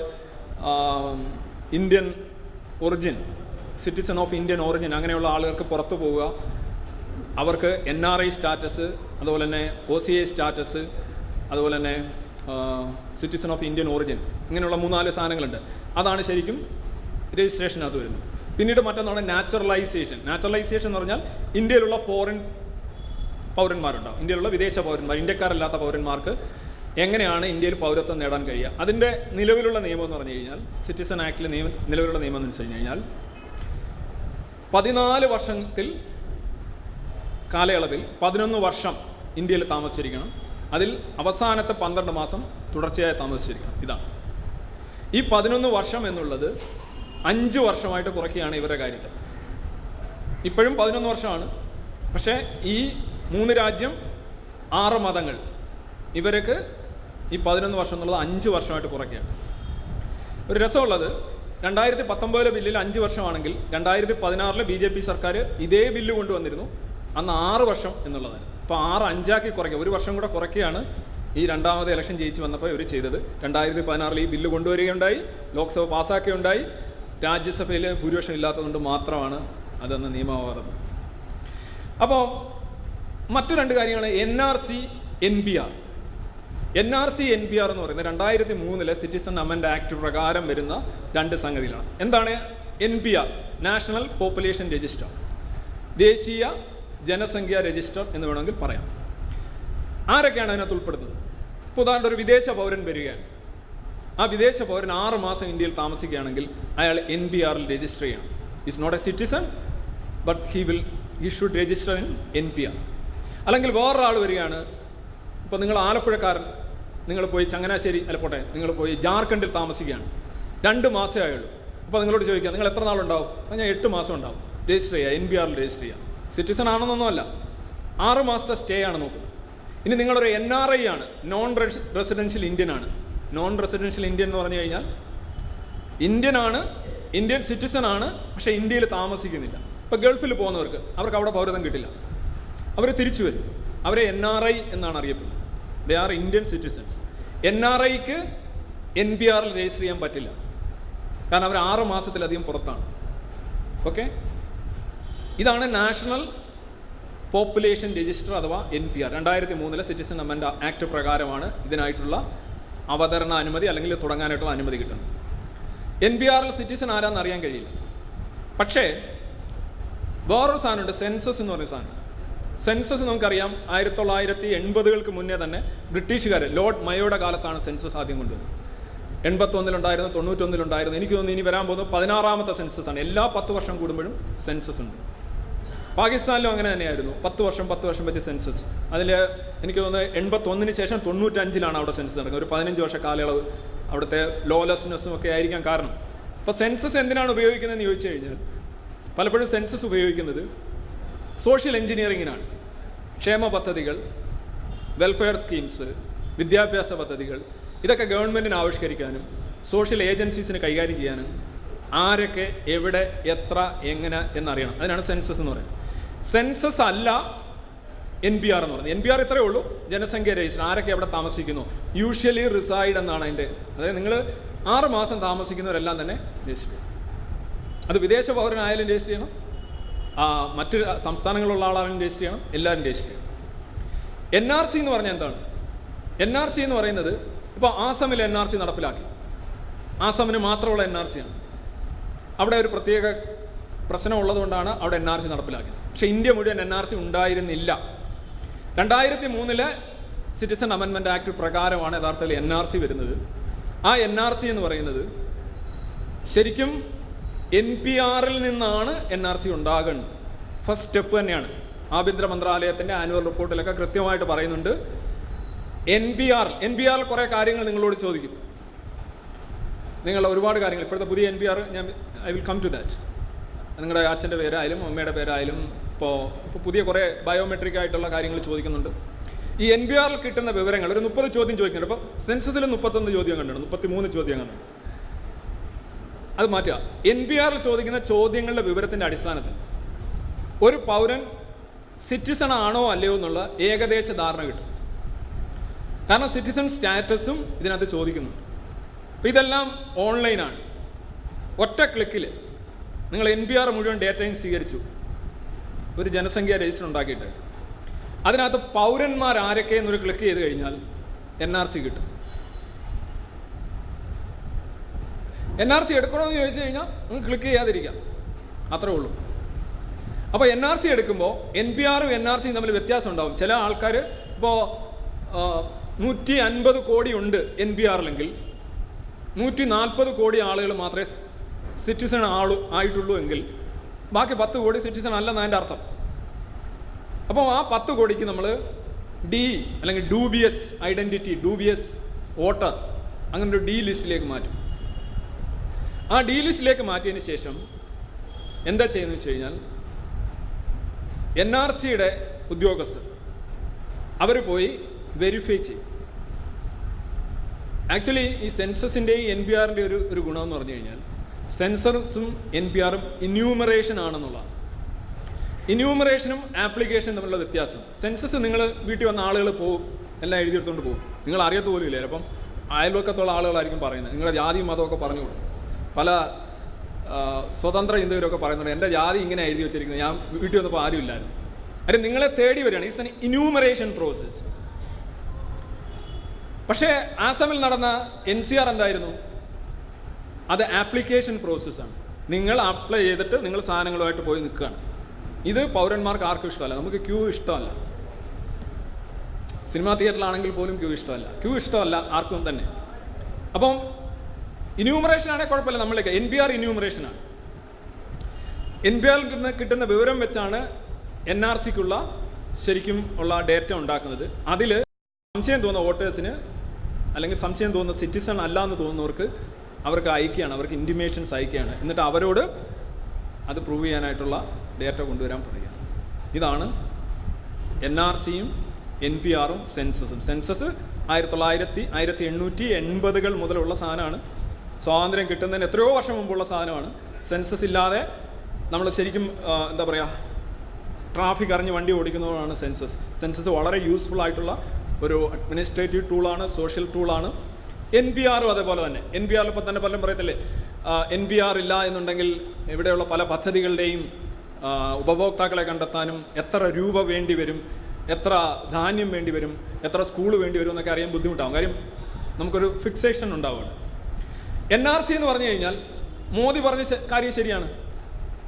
Indian origin citizen of Indian origin അങ്ങനെയുള്ള ആളുകൾക്ക് പുറത്തു പോവുക അവർക്ക് എൻ ആർ ഐ സ്റ്റാറ്റസ് അതുപോലെ തന്നെ ഒ സി ഐ സ്റ്റാറ്റസ് അതുപോലെ തന്നെ സിറ്റിസൺ ഓഫ് ഇന്ത്യൻ ഒറിജിൻ ഇങ്ങനെയുള്ള മൂന്നാൽ സാധനങ്ങളുണ്ട്. അതാണ് ശരിക്കും രജിസ്ട്രേഷനകത്ത് വരുന്നത്. പിന്നീട് മറ്റൊന്നാണ് നാച്ചുറലൈസേഷൻ നാച്ചുറലൈസേഷൻ എന്ന് പറഞ്ഞാൽ ഇന്ത്യയിലുള്ള ഫോറിൻ പൗരന്മാരുണ്ടാവും. ഇന്ത്യയിലുള്ള വിദേശ പൗരന്മാർ ഇന്ത്യക്കാരല്ലാത്ത പൗരന്മാർക്ക് എങ്ങനെയാണ് ഇന്ത്യയിൽ പൗരത്വം നേടാൻ കഴിയുക? അതിന്റെ നിലവിലുള്ള നിയമം എന്ന് പറഞ്ഞു കഴിഞ്ഞാൽ സിറ്റിസൺ ആക്ടിലെ നിയമം നിലവിലുള്ള നിയമം എന്ന് വെച്ച് കഴിഞ്ഞാൽ പതിനാല് വർഷത്തിൽ കാലയളവിൽ പതിനൊന്ന് വർഷം ഇന്ത്യയിൽ താമസിച്ചിരിക്കണം. അതിൽ അവസാനത്തെ പന്ത്രണ്ട് മാസം തുടർച്ചയായി താമസിച്ചിരിക്കണം. ഇതാണ് ഈ പതിനൊന്ന് വർഷം എന്നുള്ളത് അഞ്ച് വർഷമായിട്ട് കുറയ്ക്കുകയാണ് ഇവരുടെ കാര്യത്തിൽ. ഇപ്പോഴും പതിനൊന്ന് വർഷമാണ്. പക്ഷേ ഈ മൂന്ന് രാജ്യം ആറ് മതങ്ങൾ ഇവർക്ക് ഈ പതിനൊന്ന് വർഷം എന്നുള്ളത് അഞ്ച് വർഷമായിട്ട് കുറയ്ക്കുകയാണ്. ഒരു രസമുള്ളത് രണ്ടായിരത്തി പത്തൊമ്പതിലെ ബില്ലിൽ അഞ്ച് വർഷമാണെങ്കിൽ രണ്ടായിരത്തി പതിനാറിലെ ബി ജെ പി സർക്കാർ ഇതേ ബില്ല് കൊണ്ടുവന്നിരുന്നു. അന്ന് ആറ് വർഷം എന്നുള്ളതാണ് അപ്പോൾ ആറ് അഞ്ചാക്കി കുറയ്ക്കുക. ഒരു വർഷം കൂടെ കുറയ്ക്കുകയാണ് ഈ രണ്ടാമത് ഇലക്ഷൻ ജയിച്ച് വന്നപ്പോൾ ഇവർ ചെയ്തത്. രണ്ടായിരത്തി പതിനാറിൽ ഈ ബില്ല് കൊണ്ടുവരികയുണ്ടായി. ലോക്സഭ പാസ്സാക്കുകയുണ്ടായി. രാജ്യസഭയിൽ ഭൂരിപക്ഷം ഇല്ലാത്തതുകൊണ്ട് മാത്രമാണ് അതെന്ന് നിയമവാദം. അപ്പോൾ മറ്റു രണ്ട് കാര്യങ്ങൾ N R C N P R N R C N P R എന്ന് പറയുന്നത് രണ്ടായിരത്തി മൂന്നിലെ സിറ്റിസൺ അമെൻഡ് ആക്ട് പ്രകാരം വരുന്ന രണ്ട് സംഗതികളാണ്. എന്താണ്? N P R national population register ദേശീയ ജനസംഖ്യാ രജിസ്റ്റർ എന്ന് വേണമെങ്കിൽ പറയാം. ആരൊക്കെയാണ് അതിനകത്ത് ഉൾപ്പെടുന്നത്? ഇപ്പോൾ ഉദാഹരണം ഒരു വിദേശ പൗരൻ വരികയാണ്. ആ വിദേശ പൗരൻ ആറ് മാസം ഇന്ത്യയിൽ താമസിക്കുകയാണെങ്കിൽ അയാൾ എൻ പി ആറിൽ രജിസ്റ്റർ ചെയ്യണം. Is not a citizen but he will he should register in N P R അല്ലെങ്കിൽ വേറൊരാൾ വരികയാണ്. ഇപ്പോൾ നിങ്ങൾ ആലപ്പുഴക്കാരൻ നിങ്ങൾ പോയി ചങ്ങനാശ്ശേരി അല്ല പോട്ടെ നിങ്ങൾ പോയി ജാർഖണ്ഡിൽ താമസിക്കുകയാണ്. രണ്ട് മാസമേ ആയുള്ളൂ. അപ്പോൾ നിങ്ങളോട് ചോദിക്കാം നിങ്ങൾ എത്ര നാളുണ്ടാവും? ഞാൻ എട്ട് മാസം ഉണ്ടാവും. രജിസ്റ്റർ ചെയ്യുക എൻ ബി ആറിൽ രജിസ്റ്റർ ചെയ്യുക. സിറ്റിസൺ ആണെന്നൊന്നുമല്ല. ആറ് മാസത്തെ സ്റ്റേ ആണ് നോക്കുന്നത്. ഇനി നിങ്ങളൊരു എൻ ആർ ഐ ആണ്. നോൺ റെസിഡൻഷ്യൽ ഇന്ത്യൻ ആണ്. നോൺ റെസിഡൻഷ്യൽ ഇന്ത്യൻ എന്ന് പറഞ്ഞു കഴിഞ്ഞാൽ ഇന്ത്യൻ ആണ് ഇന്ത്യൻ സിറ്റിസൺ ആണ് പക്ഷേ ഇന്ത്യയിൽ താമസിക്കുന്നില്ല. ഇപ്പോൾ ഗൾഫിൽ പോകുന്നവർക്ക് അവർക്ക് അവിടെ പൗരത്വം കിട്ടില്ല. അവർ തിരിച്ചു വരും. അവരെ എൻ ആർ ഐ എന്നാണ് അറിയപ്പെടുന്നത്. They are Indian citizens N R ഐക്ക് എൻ പി ആറിൽ രജിസ്റ്റർ ചെയ്യാൻ പറ്റില്ല. കാരണം അവർ ആറ് മാസത്തിലധികം പുറത്താണ്. ഓക്കെ ഇതാണ് നാഷണൽ പോപ്പുലേഷൻ രജിസ്റ്റർ അഥവാ എൻ പി ആർ. രണ്ടായിരത്തി മൂന്നിലെ സിറ്റിസൺ അമെൻഡ് ആക്ട് പ്രകാരമാണ് ഇതിനായിട്ടുള്ള അവതരണ അനുമതി അല്ലെങ്കിൽ തുടങ്ങാനായിട്ടുള്ള അനുമതി കിട്ടുന്നത്. എൻ പി ആറിൽ സിറ്റിസൺ ആരാന്ന് അറിയാൻ കഴിയില്ല. പക്ഷേ വേറൊരു സാധനമുണ്ട് സെൻസസ് എന്ന് പറയുന്ന സാധനം. സെൻസസ് നമുക്കറിയാം ആയിരത്തി തൊള്ളായിരത്തി എൺപതുകൾക്ക് മുന്നേ തന്നെ ബ്രിട്ടീഷുകാർ ലോർഡ് മയോയുടെ കാലത്താണ് സെൻസസ് ആദ്യം കൊണ്ടുവന്നത്. എൺപത്തൊന്നിലുണ്ടായിരുന്നു തൊണ്ണൂറ്റൊന്നിലുണ്ടായിരുന്നു. എനിക്ക് തോന്നുന്നു ഇനി വരാൻ പോകുന്നത് പതിനാറാമത്തെ സെൻസസ് ആണ് എല്ലാ പത്ത് വർഷം കൂടുമ്പോഴും സെൻസസ് ഉണ്ട്. പാകിസ്ഥാനിലും അങ്ങനെ തന്നെയായിരുന്നു. പത്ത് വർഷം പത്ത് വർഷം പറ്റിയ സെൻസസ് അതിൽ എനിക്ക് തോന്നുന്നത് എൺപത്തൊന്നിന് ശേഷം തൊണ്ണൂറ്റഞ്ചിലാണ് അവിടെ സെൻസസ് നടക്കുന്നത്. ഒരു പതിനഞ്ച് വർഷ കാലയളവ് അവിടുത്തെ ലോലെസ്നെസ്സും ഒക്കെ ആയിരിക്കാം കാരണം. അപ്പോൾ സെൻസസ് എന്തിനാണ് ഉപയോഗിക്കുന്നതെന്ന് ചോദിച്ചു കഴിഞ്ഞാൽ പലപ്പോഴും സെൻസസ് ഉപയോഗിക്കുന്നത് സോഷ്യൽ എഞ്ചിനീയറിങ്ങിനാണ് ക്ഷേമ പദ്ധതികൾ വെൽഫെയർ സ്കീംസ് വിദ്യാഭ്യാസ പദ്ധതികൾ ഇതൊക്കെ ഗവൺമെന്റിന് ആവിഷ്കരിക്കാനും സോഷ്യൽ ഏജൻസീസിന് കൈകാര്യം ചെയ്യാനും ആരൊക്കെ എവിടെ എത്ര എങ്ങനെ എന്നറിയണം. അതിനാണ് സെൻസസ് എന്ന് പറയുന്നത്. സെൻസസ് അല്ല എൻ പി ആർ എന്ന് പറയുന്നത് എൻ പി ആർ ഇത്രയേ ഉള്ളൂ. ജനസംഖ്യ രജിസ്റ്റർ ആരൊക്കെ അവിടെ താമസിക്കുന്നു? യൂഷ്വലി റിസൈഡ് എന്നാണ് അതിന്റെ അതായത് നിങ്ങൾ ആറ് മാസം താമസിക്കുന്നവരെല്ലാം തന്നെ രജിസ്റ്റർ ചെയ്യും. അത് വിദേശ പൗരനായാലും രജിസ്റ്റർ ചെയ്യണം. മറ്റ് സംസ്ഥാനങ്ങളിലുള്ള ആളായാലും രജിസ്റ്റർ ചെയ്യണം. എല്ലാവരും രജിസ്റ്റർ ചെയ്യണം. എൻ ആർ സി എന്ന് പറഞ്ഞാൽ എന്താണ്? എൻ ആർ സി എന്ന് പറയുന്നത് ഇപ്പോൾ ആസമിൽ എൻ ആർ സി നടപ്പിലാക്കി. ആസാമിന് മാത്രമുള്ള എൻ ആർ സി ആണ്. അവിടെ ഒരു പ്രത്യേക പ്രശ്നം ഉള്ളതുകൊണ്ടാണ് അവിടെ എൻ ആർ സി നടപ്പിലാക്കിയത്. പക്ഷേ ഇന്ത്യ മുഴുവൻ എൻ ആർ സി ഉണ്ടായിരുന്നില്ല. രണ്ടായിരത്തി മൂന്നിലെ സിറ്റിസൺ അമെൻമെന്റ് ആക്ട് പ്രകാരമാണ് യഥാർത്ഥത്തിൽ എൻ ആർ സി വരുന്നത്. ആ എൻ ആർ സി എന്ന് പറയുന്നത് ശരിക്കും എൻ പി ആറിൽ നിന്നാണ് എൻ ആർ സി ഉണ്ടാകുന്നത്. ഫസ്റ്റ് സ്റ്റെപ്പ് തന്നെയാണ്. ആഭ്യന്തര മന്ത്രാലയത്തിന്റെ ആനുവൽ റിപ്പോർട്ടിലൊക്കെ കൃത്യമായിട്ട് പറയുന്നുണ്ട്. N P R N P ആറിൽ കുറേ കാര്യങ്ങൾ നിങ്ങളോട് ചോദിക്കും. നിങ്ങൾ ഒരുപാട് കാര്യങ്ങൾ. ഇപ്പോഴത്തെ പുതിയ എൻ പി ആർ ഞാൻ I will come to that നിങ്ങളുടെ അച്ഛന്റെ പേരായാലും അമ്മയുടെ പേരായാലും ഇപ്പോൾ ഇപ്പോൾ പുതിയ കുറേ ബയോമെട്രിക് ആയിട്ടുള്ള കാര്യങ്ങൾ ചോദിക്കുന്നുണ്ട്. ഈ എൻ ബി ആറിൽ കിട്ടുന്ന വിവരങ്ങൾ ഒരു മുപ്പത് ചോദ്യം ചോദിക്കുന്നുണ്ട്. അപ്പോൾ സെൻസസിൽ മുപ്പത്തൊന്ന് ചോദ്യം കണ്ടിട്ടുണ്ട് മുപ്പത്തി മൂന്ന് ചോദ്യം കണ്ടിട്ടുണ്ട്. അത് മാറ്റുക. എൻ ബി ആറിൽ ചോദിക്കുന്ന ചോദ്യങ്ങളുടെ വിവരത്തിന്റെ അടിസ്ഥാനത്തിൽ ഒരു പൗരൻ സിറ്റിസൺ ആണോ അല്ലയോ എന്നുള്ള ഏകദേശ ധാരണ കിട്ടും. കാരണം സിറ്റിസൺ സ്റ്റാറ്റസും ഇതിനകത്ത് ചോദിക്കുന്നുണ്ട്. അപ്പോൾ ഇതെല്ലാം ഓൺലൈനാണ് ഒറ്റ ക്ലിക്കിൽ നിങ്ങൾ എൻ പി ആർ മുഴുവൻ ഡേറ്റയും സ്വീകരിച്ചു. ഒരു ജനസംഖ്യ രജിസ്റ്റർ ഉണ്ടാക്കിയിട്ട്. അതിനകത്ത് പൗരന്മാർ ആരൊക്കെ എന്നൊരു ക്ലിക്ക് ചെയ്ത് കഴിഞ്ഞാൽ എൻ ആർ സി കിട്ടും. എൻ ആർ സി എടുക്കണമെന്ന് ചോദിച്ചു കഴിഞ്ഞാൽ നിങ്ങൾ ക്ലിക്ക് ചെയ്യാതിരിക്കാം. അത്രേ ഉള്ളൂ. അപ്പോൾ എൻ ആർ സി എടുക്കുമ്പോൾ എൻ പി ആറും എൻ ആർ സിയും തമ്മിൽ വ്യത്യാസം ഉണ്ടാവും. ചില ആൾക്കാർ ഇപ്പോൾ നൂറ്റി അൻപത് കോടി ഉണ്ട് എൻ പി ആറിലെങ്കിൽ നൂറ്റി നാൽപ്പത് കോടി ആളുകൾ മാത്രമേ സിറ്റിസൺ ആളു ആയിട്ടുള്ളൂ എങ്കിൽ ബാക്കി പത്ത് കോടി സിറ്റിസൺ അല്ലെന്ന് അതിന്റെ അർത്ഥം. അപ്പോൾ ആ പത്ത് കോടിക്ക് നമ്മൾ ഡി അല്ലെങ്കിൽ ഡൂബിയസ് ഐഡന്റിറ്റി ഡൂബിയസ് വോട്ടർ അങ്ങനെ ഒരു ഡി ലിസ്റ്റിലേക്ക് മാറ്റും. ആ ഡി ലിസ്റ്റിലേക്ക് മാറ്റിയതിന് ശേഷം എന്താ ചെയ്യുന്നത് വെച്ച് കഴിഞ്ഞാൽ എൻ ആർ സിയുടെ ഉദ്യോഗസ്ഥർ അവർ പോയി വെരിഫൈ ചെയ്യും. ആക്ച്വലി ഈ സെൻസസിന്റെയും എൻ പി ആറിന്റെ ഒരു ഒരു ഗുണമെന്ന് പറഞ്ഞു കഴിഞ്ഞാൽ സെൻസസും എൻ പി ആറും ഇന്യൂമറേഷൻ ആണെന്നുള്ള ഇന്യൂമറേഷനും ആപ്ലിക്കേഷനും തമ്മിലുള്ള വ്യത്യാസം. സെൻസസ് നിങ്ങൾ വീട്ടിൽ വന്ന ആളുകൾ പോകും എല്ലാം എഴുതിയെടുത്തുകൊണ്ട് പോകും. നിങ്ങൾ അറിയത്ത് പോലും ഇല്ല. ചിലപ്പം അയൽവക്കത്തുള്ള ആളുകളായിരിക്കും പറയുന്നത്. നിങ്ങളുടെ ജാതിയും മതമൊക്കെ പറഞ്ഞു കൊടുക്കും. പല സ്വതന്ത്ര ചിന്തകരൊക്കെ പറയുന്നുണ്ട്. എന്റെ ജാതി ഇങ്ങനെ എഴുതി വെച്ചിരിക്കുന്നത്. ഞാൻ വീട്ടിൽ വന്നപ്പോൾ ആരും ഇല്ലായിരുന്നു. കാര്യം നിങ്ങളെ തേടി വരികയാണ്. ഇറ്റ്സ് എൻ ഇന്യൂമറേഷൻ പ്രോസസ്സ് പക്ഷേ ആസാമിൽ നടന്ന എൻ സി ആർ എന്തായിരുന്നു? അത് ആപ്ലിക്കേഷൻ പ്രോസസ്സാണ് നിങ്ങൾ അപ്ലൈ ചെയ്തിട്ട് നിങ്ങൾ സാധനങ്ങളുമായിട്ട് പോയി നിൽക്കുകയാണ്. ഇത് പൗരന്മാർക്ക് ആർക്കും ഇഷ്ടമല്ല. നമുക്ക് ക്യൂ ഇഷ്ടമല്ല. സിനിമാ തിയേറ്ററിലാണെങ്കിൽ പോലും ക്യൂ ഇഷ്ടമല്ല. ക്യൂ ഇഷ്ടമല്ല ആർക്കും തന്നെ. അപ്പം ഇന്യൂമറേഷൻ ആണെങ്കിൽ കുഴപ്പമില്ല നമ്മളേക്ക് എൻ ബി ആർ ഇന്യൂമറേഷനാണ് എൻ ബി ആറിൽ നിന്ന് കിട്ടുന്ന വിവരം വെച്ചാണ് എൻ ആർ സിക്കുള്ള ശരിക്കും ഉള്ള ഡേറ്റ ഉണ്ടാക്കുന്നത്. അതിൽ സംശയം തോന്നുന്ന വോട്ടേഴ്സിന് അല്ലെങ്കിൽ സംശയം തോന്നുന്ന സിറ്റിസൺ അല്ല എന്ന് തോന്നുന്നവർക്ക് അവർക്ക് അയക്കുകയാണ് അവർക്ക് ഇന്റിമേഷൻസ് അയക്കുകയാണ്. എന്നിട്ട് അവരോട് അത് പ്രൂവ് ചെയ്യാനായിട്ടുള്ള ഡേറ്റ കൊണ്ടുവരാൻ പറയുക ഇതാണ് എൻ ആർ സിയും എൻ പി ആറും സെൻസസും സെൻസസ് ആയിരത്തി തൊള്ളായിരത്തി ആയിരത്തി എണ്ണൂറ്റി എൺപതുകൾ മുതലുള്ള സാധനമാണ്. സ്വാതന്ത്ര്യം കിട്ടുന്നതിന് എത്രയോ വർഷം മുമ്പുള്ള സാധനമാണ്. സെൻസസ് ഇല്ലാതെ നമ്മൾ ശരിക്കും എന്താ പറയുക ട്രാഫിക് അറിഞ്ഞ് വണ്ടി ഓടിക്കുന്നതാണ് സെൻസസ് സെൻസസ് വളരെ യൂസ്ഫുൾ ആയിട്ടുള്ള ഒരു അഡ്മിനിസ്ട്രേറ്റീവ് ടൂളാണ് സോഷ്യൽ ടൂളാണ് എൻ പി ആറും അതേപോലെ തന്നെ. എൻ പി ആറിൽ ഇപ്പോൾ തന്നെ പലരും പറയത്തില്ലേ എൻ പി ആർ ഇല്ല എന്നുണ്ടെങ്കിൽ ഇവിടെയുള്ള പല പദ്ധതികളുടെയും ഉപഭോക്താക്കളെ കണ്ടെത്താനും എത്ര രൂപ വേണ്ടി വരും എത്ര ധാന്യം വേണ്ടി വരും എത്ര സ്കൂൾ വേണ്ടി വരും എന്നൊക്കെ അറിയാൻ ബുദ്ധിമുട്ടാകും കാര്യം നമുക്കൊരു ഫിക്സേഷൻ ഉണ്ടാവുകയാണ്. എൻ ആർ സി എന്ന് പറഞ്ഞു കഴിഞ്ഞാൽ മോദി പറഞ്ഞ കാര്യം ശരിയാണ്.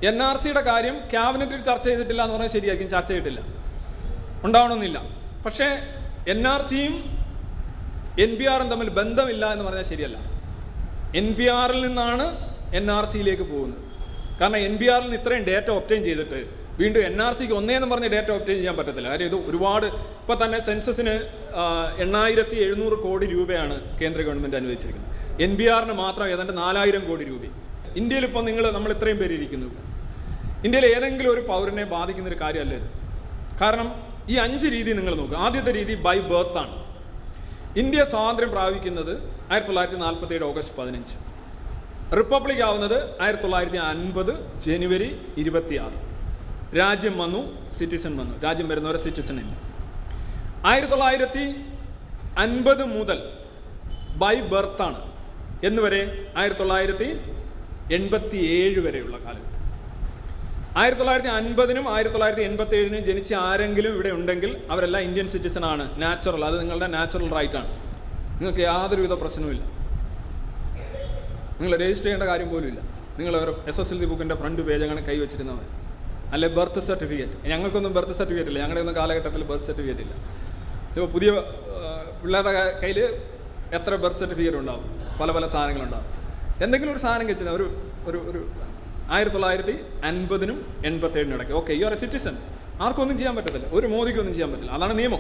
എൻ ആർ സിയുടെ കാര്യം ക്യാബിനറ്റിൽ ചർച്ച ചെയ്തിട്ടില്ല എന്ന് പറഞ്ഞാൽ ശരിയായിരിക്കും ചർച്ച ചെയ്തിട്ടില്ല. ഉണ്ടാവണമെന്നില്ല. പക്ഷേ എൻ ആർ സിയും എൻ പി ആറും തമ്മിൽ ബന്ധമില്ല എന്ന് പറഞ്ഞാൽ ശരിയല്ല. എൻ പി ആറിൽ നിന്നാണ് എൻ ആർ സിയിലേക്ക് പോകുന്നത്. കാരണം എൻ പി ആറിൽ നിന്ന് ഇത്രയും ഡേറ്റ ഒപ്റ്റൈൻ ചെയ്തിട്ട് വീണ്ടും എൻ ആർ സിക്ക് ഒന്നേന്ന് പറഞ്ഞ് ഡേറ്റ ഒപ്റ്റൈൻ ചെയ്യാൻ പറ്റത്തില്ല. കാര്യം ഇത് ഒരുപാട് ഇപ്പോൾ തന്നെ സെൻസസിന് എണ്ണായിരത്തി എഴുന്നൂറ് കോടി രൂപയാണ് കേന്ദ്ര ഗവൺമെന്റ് അനുവദിച്ചിരിക്കുന്നത്. എൻ പി ആറിന് മാത്രം ഏതാണ്ട് നാലായിരം കോടി രൂപ. ഇന്ത്യയിൽ ഇപ്പോൾ നിങ്ങൾ നമ്മൾ ഇത്രയും പേര് ഇരിക്കുന്നു. ഇന്ത്യയിൽ ഏതെങ്കിലും ഒരു പൗരനെ ബാധിക്കുന്ന ഒരു കാര്യമല്ല കാരണം ഈ അഞ്ച് രീതി നിങ്ങൾ നോക്കുക. ആദ്യത്തെ രീതി ബൈ ബർത്ത് ആണ്. ഇന്ത്യ സ്വാതന്ത്ര്യം പ്രാപിക്കുന്നത് ആയിരത്തി തൊള്ളായിരത്തി നാൽപ്പത്തി ഏഴ് ഓഗസ്റ്റ് പതിനഞ്ച്. റിപ്പബ്ലിക് ആവുന്നത് ആയിരത്തി തൊള്ളായിരത്തി അൻപത് ജനുവരി ഇരുപത്തിയാറ്. രാജ്യം വന്നു സിറ്റിസൺ വന്നു. രാജ്യം വരുന്നവരെ സിറ്റിസൺ ഇല്ല ആയിരത്തി തൊള്ളായിരത്തി അൻപത് മുതൽ ബൈ ബർത്താണ് എന്നുവരെ ആയിരത്തി തൊള്ളായിരത്തി എൺപത്തി ഏഴ് വരെയുള്ള കാലഘട്ടം ആയിരത്തി തൊള്ളായിരത്തി അൻപതിനും ആയിരത്തി തൊള്ളായിരത്തി എൺപത്തി ഏഴിനും ജനിച്ച ആരെങ്കിലും ഇവിടെ ഉണ്ടെങ്കിൽ അവരെല്ലാം ഇന്ത്യൻ സിറ്റിസൺ ആണ്. നാച്ചുറൽ അത് നിങ്ങളുടെ നാച്ചുറൽ റൈറ്റ് ആണ്. നിങ്ങൾക്ക് യാതൊരുവിധ പ്രശ്നവുമില്ല. നിങ്ങൾ രജിസ്റ്റർ ചെയ്യേണ്ട കാര്യം പോലും ഇല്ല. നിങ്ങൾ എസ് എസ് എൽ സി ബുക്കിന്റെ ഫ്രണ്ട് പേജ് അങ്ങനെ കൈ വെച്ചിരുന്നാൽ മതി. അല്ലെ ബർത്ത് സർട്ടിഫിക്കറ്റ് ഞങ്ങൾക്കൊന്നും ബർത്ത് സർട്ടിഫിക്കറ്റ് ഇല്ല. ഞങ്ങളുടെ ഒന്നും കാലഘട്ടത്തിൽ ബർത്ത് സർട്ടിഫിക്കറ്റ് ഇല്ല. ഇപ്പോൾ പുതിയ പിള്ളേരുടെ കയ്യിൽ എത്ര ബർത്ത് സർട്ടിഫിക്കറ്റ് ഉണ്ടാവും? പല പല സാധനങ്ങളുണ്ടാവും. എന്തെങ്കിലും ഒരു സാധനം വെച്ചാൽ ഒരു ഒരു ഒരു ആയിരത്തി തൊള്ളായിരത്തി അൻപതിനും എൺപത്തേഴിനും ഇടയ്ക്ക്. Okay you are a citizen ആർക്കൊന്നും ചെയ്യാൻ പറ്റത്തില്ല. ഒരു മോദിക്കൊന്നും ചെയ്യാൻ പറ്റില്ല. അതാണ് നിയമം.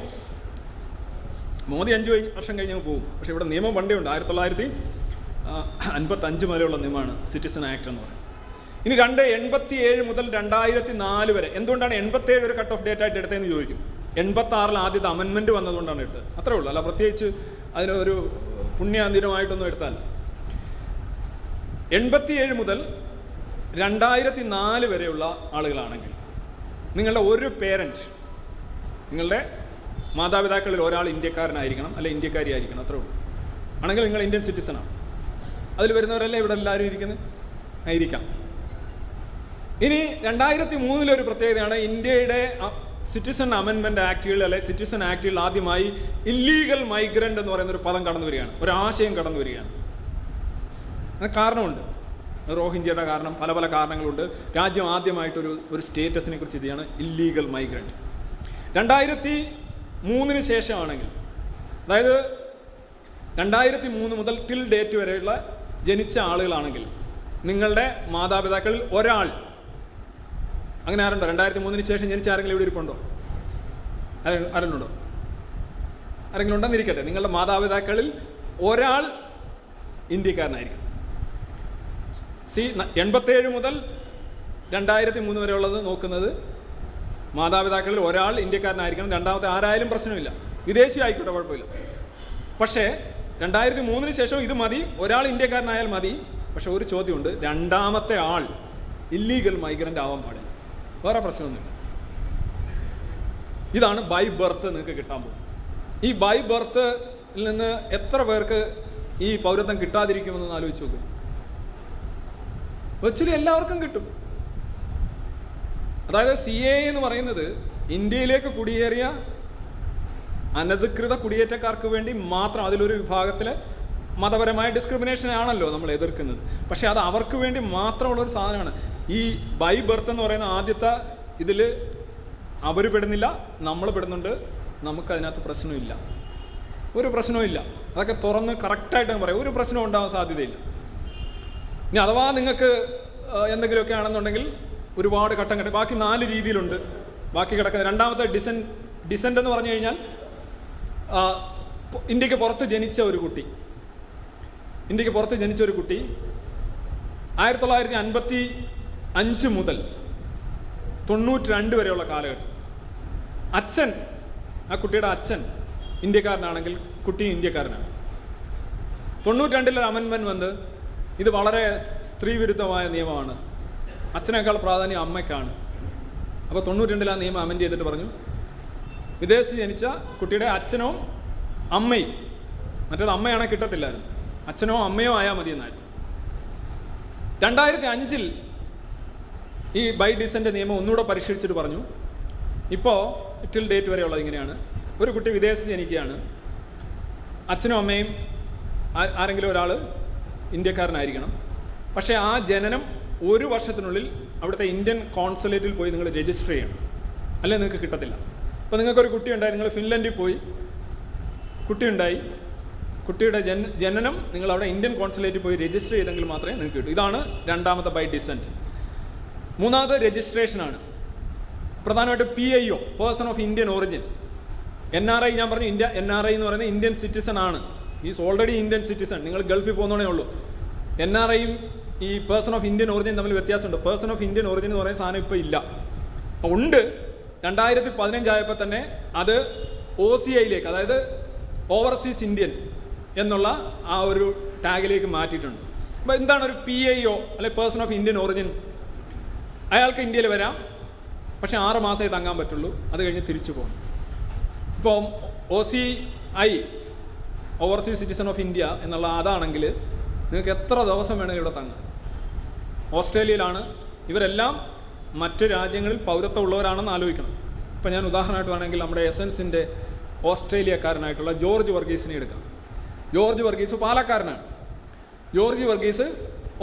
മോദി അഞ്ച് വർഷം കഴിഞ്ഞ് പോകും. പക്ഷെ ഇവിടെ നിയമം പണ്ടേ ഉണ്ട്. ആയിരത്തി തൊള്ളായിരത്തി അൻപത്തഞ്ച് വരെയുള്ള നിയമമാണ് സിറ്റിസൺ ആക്ട് എന്ന് പറയുന്നത്. ഇനി രണ്ട് എൺപത്തി ഏഴ് മുതൽ രണ്ടായിരത്തി നാല് വരെ. എന്തുകൊണ്ടാണ് എൺപത്തി ഏഴ് ഒരു കട്ട് ഓഫ് ഡേറ്റ് ആയിട്ട് എടുത്തതെന്ന് ചോദിക്കും? എൺപത്തി ആറിൽ ആദ്യത്തെ അമെൻമെന്റ് വന്നതുകൊണ്ടാണ് എടുത്തത്. അത്രേ ഉള്ളൂ. അല്ല പ്രത്യേകിച്ച് അതിനൊരു പുണ്യാന്തിരമായിട്ടൊന്നും എൺപത്തി എൺപത്തിയേഴ് മുതൽ രണ്ടായിരത്തി നാല് വരെയുള്ള ആളുകളാണെങ്കിൽ നിങ്ങളുടെ ഒരു പേരന്റ് നിങ്ങളുടെ മാതാപിതാക്കളിൽ ഒരാൾ ഇന്ത്യക്കാരനായിരിക്കണം അല്ലെ ഇന്ത്യക്കാരി ആയിരിക്കണം അത്രേ ഉള്ളൂ. ആണെങ്കിൽ നിങ്ങൾ ഇന്ത്യൻ സിറ്റിസണാണ് അതിൽ വരുന്നവരല്ലേ ഇവിടെ എല്ലാവരും ഇരിക്കുന്നത്? ആയിരിക്കാം. ഇനി രണ്ടായിരത്തി മൂന്നിലൊരു പ്രത്യേകതയാണ് ഇന്ത്യയുടെ സിറ്റിസൺ അമെൻമെന്റ് ആക്റ്റുകൾ അല്ലെ സിറ്റിസൺ ആക്റ്റുകൾ ആദ്യമായി ഇല്ലീഗൽ മൈഗ്രന്റ് എന്ന് പറയുന്ന ഒരു പദം കടന്നു വരികയാണ്. ഒരു ആശയം കടന്നു വരികയാണ്. അതിന് കാരണമുണ്ട്. റോഹിഞ്ചയുടെ കാരണം പല പല കാരണങ്ങളുണ്ട്. രാജ്യം ആദ്യമായിട്ടൊരു ഒരു സ്റ്റേറ്റസിനെ കുറിച്ച് ഇതാണ് ഇല്ലീഗൽ മൈഗ്രന്റ് രണ്ടായിരത്തി മൂന്നിന് ശേഷമാണെങ്കിൽ അതായത് രണ്ടായിരത്തി മൂന്ന് മുതൽ ടിൽ ഡേറ്റ് വരെയുള്ള ജനിച്ച ആളുകളാണെങ്കിൽ നിങ്ങളുടെ മാതാപിതാക്കളിൽ ഒരാൾ അങ്ങനെ ആരുണ്ടോ? രണ്ടായിരത്തി മൂന്നിന് ശേഷം ജനിച്ച ആരെങ്കിലും ഇവിടെ ഇരിപ്പുണ്ടോ? ആരെ- ആരെങ്കിലും ഉണ്ടോ ആരെങ്കിലും ഉണ്ടെന്നിരിക്കട്ടെ നിങ്ങളുടെ മാതാപിതാക്കളിൽ ഒരാൾ ഇന്ത്യക്കാരനായിരിക്കും സി എൺപത്തേഴ് മുതൽ രണ്ടായിരത്തി മൂന്ന് വരെ ഉള്ളത് നോക്കുന്നത് മാതാപിതാക്കളിൽ ഒരാൾ ഇന്ത്യക്കാരനായിരിക്കണം. രണ്ടാമത്തെ ആരായാലും പ്രശ്നമില്ല. വിദേശി ആയിക്കോട്ടെ കുഴപ്പമില്ല. പക്ഷേ രണ്ടായിരത്തി മൂന്നിന് ശേഷം ഇത് മതി. ഒരാൾ ഇന്ത്യക്കാരനായാൽ മതി. പക്ഷെ ഒരു ചോദ്യമുണ്ട്. രണ്ടാമത്തെ ആൾ ഇല്ലീഗൽ മൈഗ്രന്റ് ആവാൻ പാടില്ല. വേറെ പ്രശ്നമൊന്നുമില്ല. ഇതാണ് ബൈ ബർത്ത് നിങ്ങൾക്ക് കിട്ടാൻ പോകും ഈ ബൈ ബർത്തിൽ നിന്ന് എത്ര പേർക്ക് ഈ പൗരത്വം കിട്ടാതിരിക്കുമെന്ന് ആലോചിച്ച് നോക്കും. വെച്ചിട്ട് എല്ലാവർക്കും കിട്ടും. അതായത് സി എ എന്ന് പറയുന്നത് ഇന്ത്യയിലേക്ക് കുടിയേറിയ അനധികൃത കുടിയേറ്റക്കാർക്ക് വേണ്ടി മാത്രം അതിലൊരു വിഭാഗത്തിലെ മതപരമായ ഡിസ്ക്രിമിനേഷൻ ആണല്ലോ നമ്മൾ എതിർക്കുന്നത്. പക്ഷേ അത് അവർക്ക് വേണ്ടി മാത്രമുള്ള ഒരു സാധനമാണ്. ഈ ബൈ ബർത്ത് എന്ന് പറയുന്ന ആദ്യത്തെ ഇതിൽ അവർ പെടുന്നില്ല നമ്മൾ പെടുന്നുണ്ട് നമുക്കതിനകത്ത് പ്രശ്നമില്ല. ഒരു പ്രശ്നവും ഇല്ല. അതൊക്കെ തുറന്ന് കറക്റ്റായിട്ട് പറയാം. ഒരു പ്രശ്നവും ഉണ്ടാവാൻ സാധ്യതയില്ല. ഇനി അഥവാ നിങ്ങൾക്ക് എന്തെങ്കിലുമൊക്കെ ആണെന്നുണ്ടെങ്കിൽ ഒരുപാട് ഘട്ടം ഘട്ടം ബാക്കി നാല് രീതിയിലുണ്ട്. ബാക്കി കിടക്കുന്ന രണ്ടാമത്തെ ഡിസൻ ഡിസെന്റ് എന്ന് പറഞ്ഞു കഴിഞ്ഞാൽ ഇന്ത്യയ്ക്ക് പുറത്ത് ജനിച്ച ഒരു കുട്ടി. ഇന്ത്യയ്ക്ക് പുറത്ത് ജനിച്ച ഒരു കുട്ടി ആയിരത്തി തൊള്ളായിരത്തി അൻപത്തി അഞ്ച് മുതൽ തൊണ്ണൂറ്റി രണ്ട് വരെയുള്ള കാലഘട്ടം. അച്ഛൻ ആ കുട്ടിയുടെ അച്ഛൻ ഇന്ത്യക്കാരനാണെങ്കിൽ കുട്ടി ഇന്ത്യക്കാരനാണ്. തൊണ്ണൂറ്റി രണ്ടിലൊരു അമൻമെൻ വന്ന് ഇത് വളരെ സ്ത്രീവിരുദ്ധമായ നിയമമാണ്. അച്ഛനേക്കാൾ പ്രാധാന്യം അമ്മയ്ക്കാണ്. അപ്പോൾ തൊണ്ണൂറ്റി രണ്ടിലാ നിയമം അമെൻഡ് ചെയ്തിട്ട് പറഞ്ഞു. വിദേശത്ത് ജനിച്ച കുട്ടിയുടെ അച്ഛനോ അമ്മയും മറ്റേത് അമ്മയാണെങ്കിൽ കിട്ടത്തില്ലായിരുന്നു. അച്ഛനോ അമ്മയോ ആയാൽ മതി എന്നായിരുന്നു രണ്ടായിരത്തി അഞ്ചിൽ ഈ ബൈ ഡിസന്റെ നിയമം ഒന്നുകൂടെ പരിഷ്കരിച്ചിട്ട് പറഞ്ഞു. ഇപ്പോൾ ടിൽ ഡേറ്റ് വരെയുള്ളത് ഇങ്ങനെയാണ്. ഒരു കുട്ടി വിദേശത്ത് ജനിക്കുകയാണ്. അച്ഛനും അമ്മയും ആരെങ്കിലും ഒരാൾ ഇന്ത്യക്കാരനായിരിക്കണം. പക്ഷേ ആ ജനനം ഒരു വർഷത്തിനുള്ളിൽ അവിടുത്തെ ഇന്ത്യൻ കോൺസുലേറ്റിൽ പോയി നിങ്ങൾ രജിസ്റ്റർ ചെയ്യണം. അല്ലെങ്കിൽ നിങ്ങൾക്ക് കിട്ടത്തില്ല. അപ്പോൾ നിങ്ങൾക്കൊരു കുട്ടി ഉണ്ടായി നിങ്ങൾ ഫിൻലൻഡിൽ പോയി. കുട്ടിയുണ്ടായി. കുട്ടിയുടെ ജന ജനനം നിങ്ങൾ അവിടെ ഇന്ത്യൻ കോൺസുലേറ്റിൽ പോയി രജിസ്റ്റർ ചെയ്തെങ്കിൽ മാത്രമേ നിങ്ങൾക്ക് കിട്ടൂ. ഇതാണ് രണ്ടാമത്തെ ബൈ ഡിസെന്റ് മൂന്നാമത്തെ രജിസ്ട്രേഷനാണ്. പ്രധാനമായിട്ട് P I O person of Indian origin N R I ഞാൻ പറഞ്ഞു ഇന്ത്യ എൻ ആർ ഐ എന്ന് പറയുന്നത് ഇന്ത്യൻ സിറ്റിസൺ ആണ്. ഈസ് ഓൾറെഡി ഇന്ത്യൻ സിറ്റിസൺ നിങ്ങൾ ഗൾഫിൽ പോകുന്നതേ ഉള്ളൂ. എൻ ആർ ഐയും ഈ പേഴ്സൺ ഓഫ് ഇന്ത്യൻ ഒറിജിൻ തമ്മിൽ വ്യത്യാസമുണ്ട്. പേഴ്സൺ ഓഫ് ഇന്ത്യൻ ഒറിജിൻ എന്ന് പറയുന്ന സാധനം ഇപ്പോൾ ഇല്ല. ഉണ്ട്. രണ്ടായിരത്തി പതിനഞ്ചായപ്പോൾ തന്നെ അത് ഒ സി ഐയിലേക്ക് അതായത് ഓവർസീസ് ഇന്ത്യൻ എന്നുള്ള ആ ഒരു ടാഗിലേക്ക് മാറ്റിയിട്ടുണ്ട്. അപ്പോൾ എന്താണ് ഒരു പി ഐ ഒ അല്ലെ പേഴ്സൺ ഓഫ് ഇന്ത്യൻ ഒറിജിൻ അയാൾക്ക് ഇന്ത്യയിൽ വരാം. പക്ഷേ ആറ് മാസമേ തങ്ങാൻ പറ്റുള്ളൂ. അത് കഴിഞ്ഞ് തിരിച്ചു പോകണം. ഇപ്പോൾ O C I overseas citizen of India എന്നുള്ള അതാണെങ്കിൽ നിങ്ങൾക്ക് എത്ര ദിവസം വേണമെങ്കിൽ ഇവിടെ തങ്ങാം ഓസ്ട്രേലിയയിലാണ്. ഇവരെല്ലാം മറ്റു രാജ്യങ്ങളിൽ പൗരത്വം ഉള്ളവരാണെന്ന് ആലോചിക്കണം. ഇപ്പം ഞാൻ ഉദാഹരണമായിട്ട് വേണമെങ്കിൽ നമ്മുടെ എസൻസിന്റെ ഓസ്ട്രേലിയക്കാരനായിട്ടുള്ള ജോർജ് വർഗീസിനെ എടുക്കാം. ജോർജ് വർഗീസ് പാലക്കാരനാണ്. ജോർജ് വർഗീസ്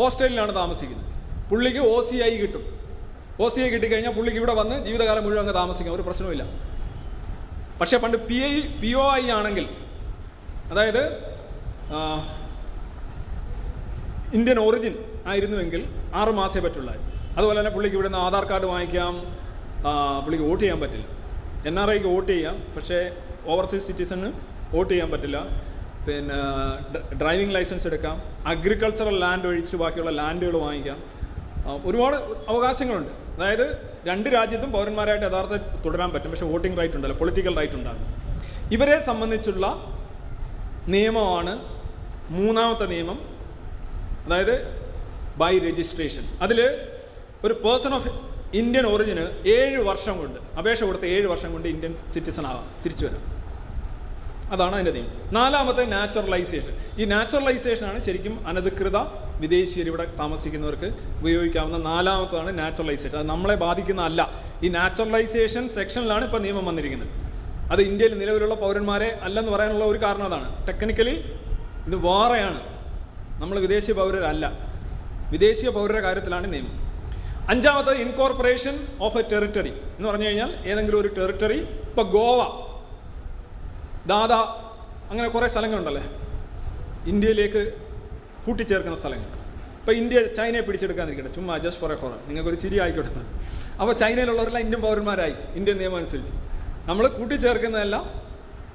ഓസ്ട്രേലിയയിലാണ് താമസിക്കുന്നത്. പുള്ളിക്ക് ഒ സി ഐ കിട്ടും. ഒ സി ഐ കിട്ടിക്കഴിഞ്ഞാൽ പുള്ളിക്ക് ഇവിടെ വന്ന് ജീവിതകാലം മുഴുവൻ അങ്ങ് താമസിക്കാം. ഒരു പ്രശ്നവുമില്ല. പക്ഷേ പണ്ട് P I P O I ആണെങ്കിൽ അതായത് ഇന്ത്യൻ ഒറിജിൻ ആയിരുന്നുവെങ്കിൽ ആറ് മാസേ പറ്റുള്ളായിരുന്നു. അതുപോലെ തന്നെ പുള്ളിക്ക് ഇവിടുന്ന് ആധാർ കാർഡ് വാങ്ങിക്കാം പുള്ളിക്ക് വോട്ട് ചെയ്യാൻ പറ്റില്ല. എൻ ആർ ഐക്ക് വോട്ട് ചെയ്യാം പക്ഷേ ഓവർസീസ് സിറ്റിസണ് വോട്ട് ചെയ്യാൻ പറ്റില്ല. പിന്നെ ഡ്രൈവിംഗ് ലൈസൻസ് എടുക്കാം അഗ്രികൾച്ചറൽ ലാൻഡ് ഒഴിച്ച് ബാക്കിയുള്ള ലാൻഡുകൾ വാങ്ങിക്കാം. ഒരുപാട് അവകാശങ്ങളുണ്ട്. അതായത് രണ്ട് രാജ്യത്തും പൗരന്മാരായിട്ട് യഥാർത്ഥത്തിൽ തുടരാൻ പറ്റും പക്ഷേ വോട്ടിംഗ് റൈറ്റ് ഉണ്ടല്ലോ പൊളിറ്റിക്കൽ റൈറ്റ് ഉണ്ടാകും. ഇവരെ സംബന്ധിച്ചുള്ള നിയമമാണ് മൂന്നാമത്തെ നിയമം അതായത് ബൈ രജിസ്ട്രേഷൻ അതിൽ ഒരു പേഴ്സൺ ഓഫ് ഇന്ത്യൻ ഒറിജിന് ഏഴ് വർഷം കൊണ്ട് അപേക്ഷ കൊടുത്ത ഏഴ് വർഷം കൊണ്ട് ഇന്ത്യൻ സിറ്റിസൺ ആവാം തിരിച്ചു വരാം. അതാണ് അതിന്റെ നിയമം. നാലാമത്തെ നാച്ചുറലൈസേഷൻ ഈ നാച്ചുറലൈസേഷനാണ് ശരിക്കും അനധികൃത വിദേശീയർ ഇവിടെ താമസിക്കുന്നവർക്ക് ഉപയോഗിക്കാവുന്ന നാലാമത്തതാണ് നാച്ചുറലൈസേഷൻ അത് നമ്മളെ ബാധിക്കുന്നതല്ല. ഈ നാച്ചുറലൈസേഷൻ സെക്ഷനിലാണ് ഇപ്പോൾ നിയമം വന്നിരിക്കുന്നത്. അത് ഇന്ത്യയിൽ നിലവിലുള്ള പൗരന്മാരെ അല്ലെന്ന് പറയാനുള്ള ഒരു കാരണം അതാണ്. ടെക്നിക്കലി ഇത് വേറെയാണ്. നമ്മൾ വിദേശീയ പൗരരല്ല. വിദേശീയ പൗരരുടെ കാര്യത്തിലാണ് നിയമം. അഞ്ചാമത്തത് ഇൻകോർപ്പറേഷൻ ഓഫ് എ ടെറിട്ടറി എന്ന് പറഞ്ഞു കഴിഞ്ഞാൽ ഏതെങ്കിലും ഒരു ടെറിട്ടറി ഇപ്പോൾ ഗോവ ദാദ അങ്ങനെ കുറേ സ്ഥലങ്ങളുണ്ടല്ലേ? ഇന്ത്യയിലേക്ക് കൂട്ടിച്ചേർക്കുന്ന സ്ഥലങ്ങൾ. ഇപ്പോൾ ഇന്ത്യ ചൈനയെ പിടിച്ചെടുക്കാതിരിക്കട്ടെ. ചുമ്മാ ജസ്റ്റ് ഫോർ എ ഫോർ നിങ്ങൾക്കൊരു ചിരി ആയിക്കോട്ടെ. അപ്പോൾ ചൈനയിലുള്ളവരെല്ലാം ഇന്ത്യൻ പൗരന്മാരായി. ഇന്ത്യൻ നിയമം അനുസരിച്ച്. നമ്മൾ കൂട്ടിച്ചേർക്കുന്നതെല്ലാം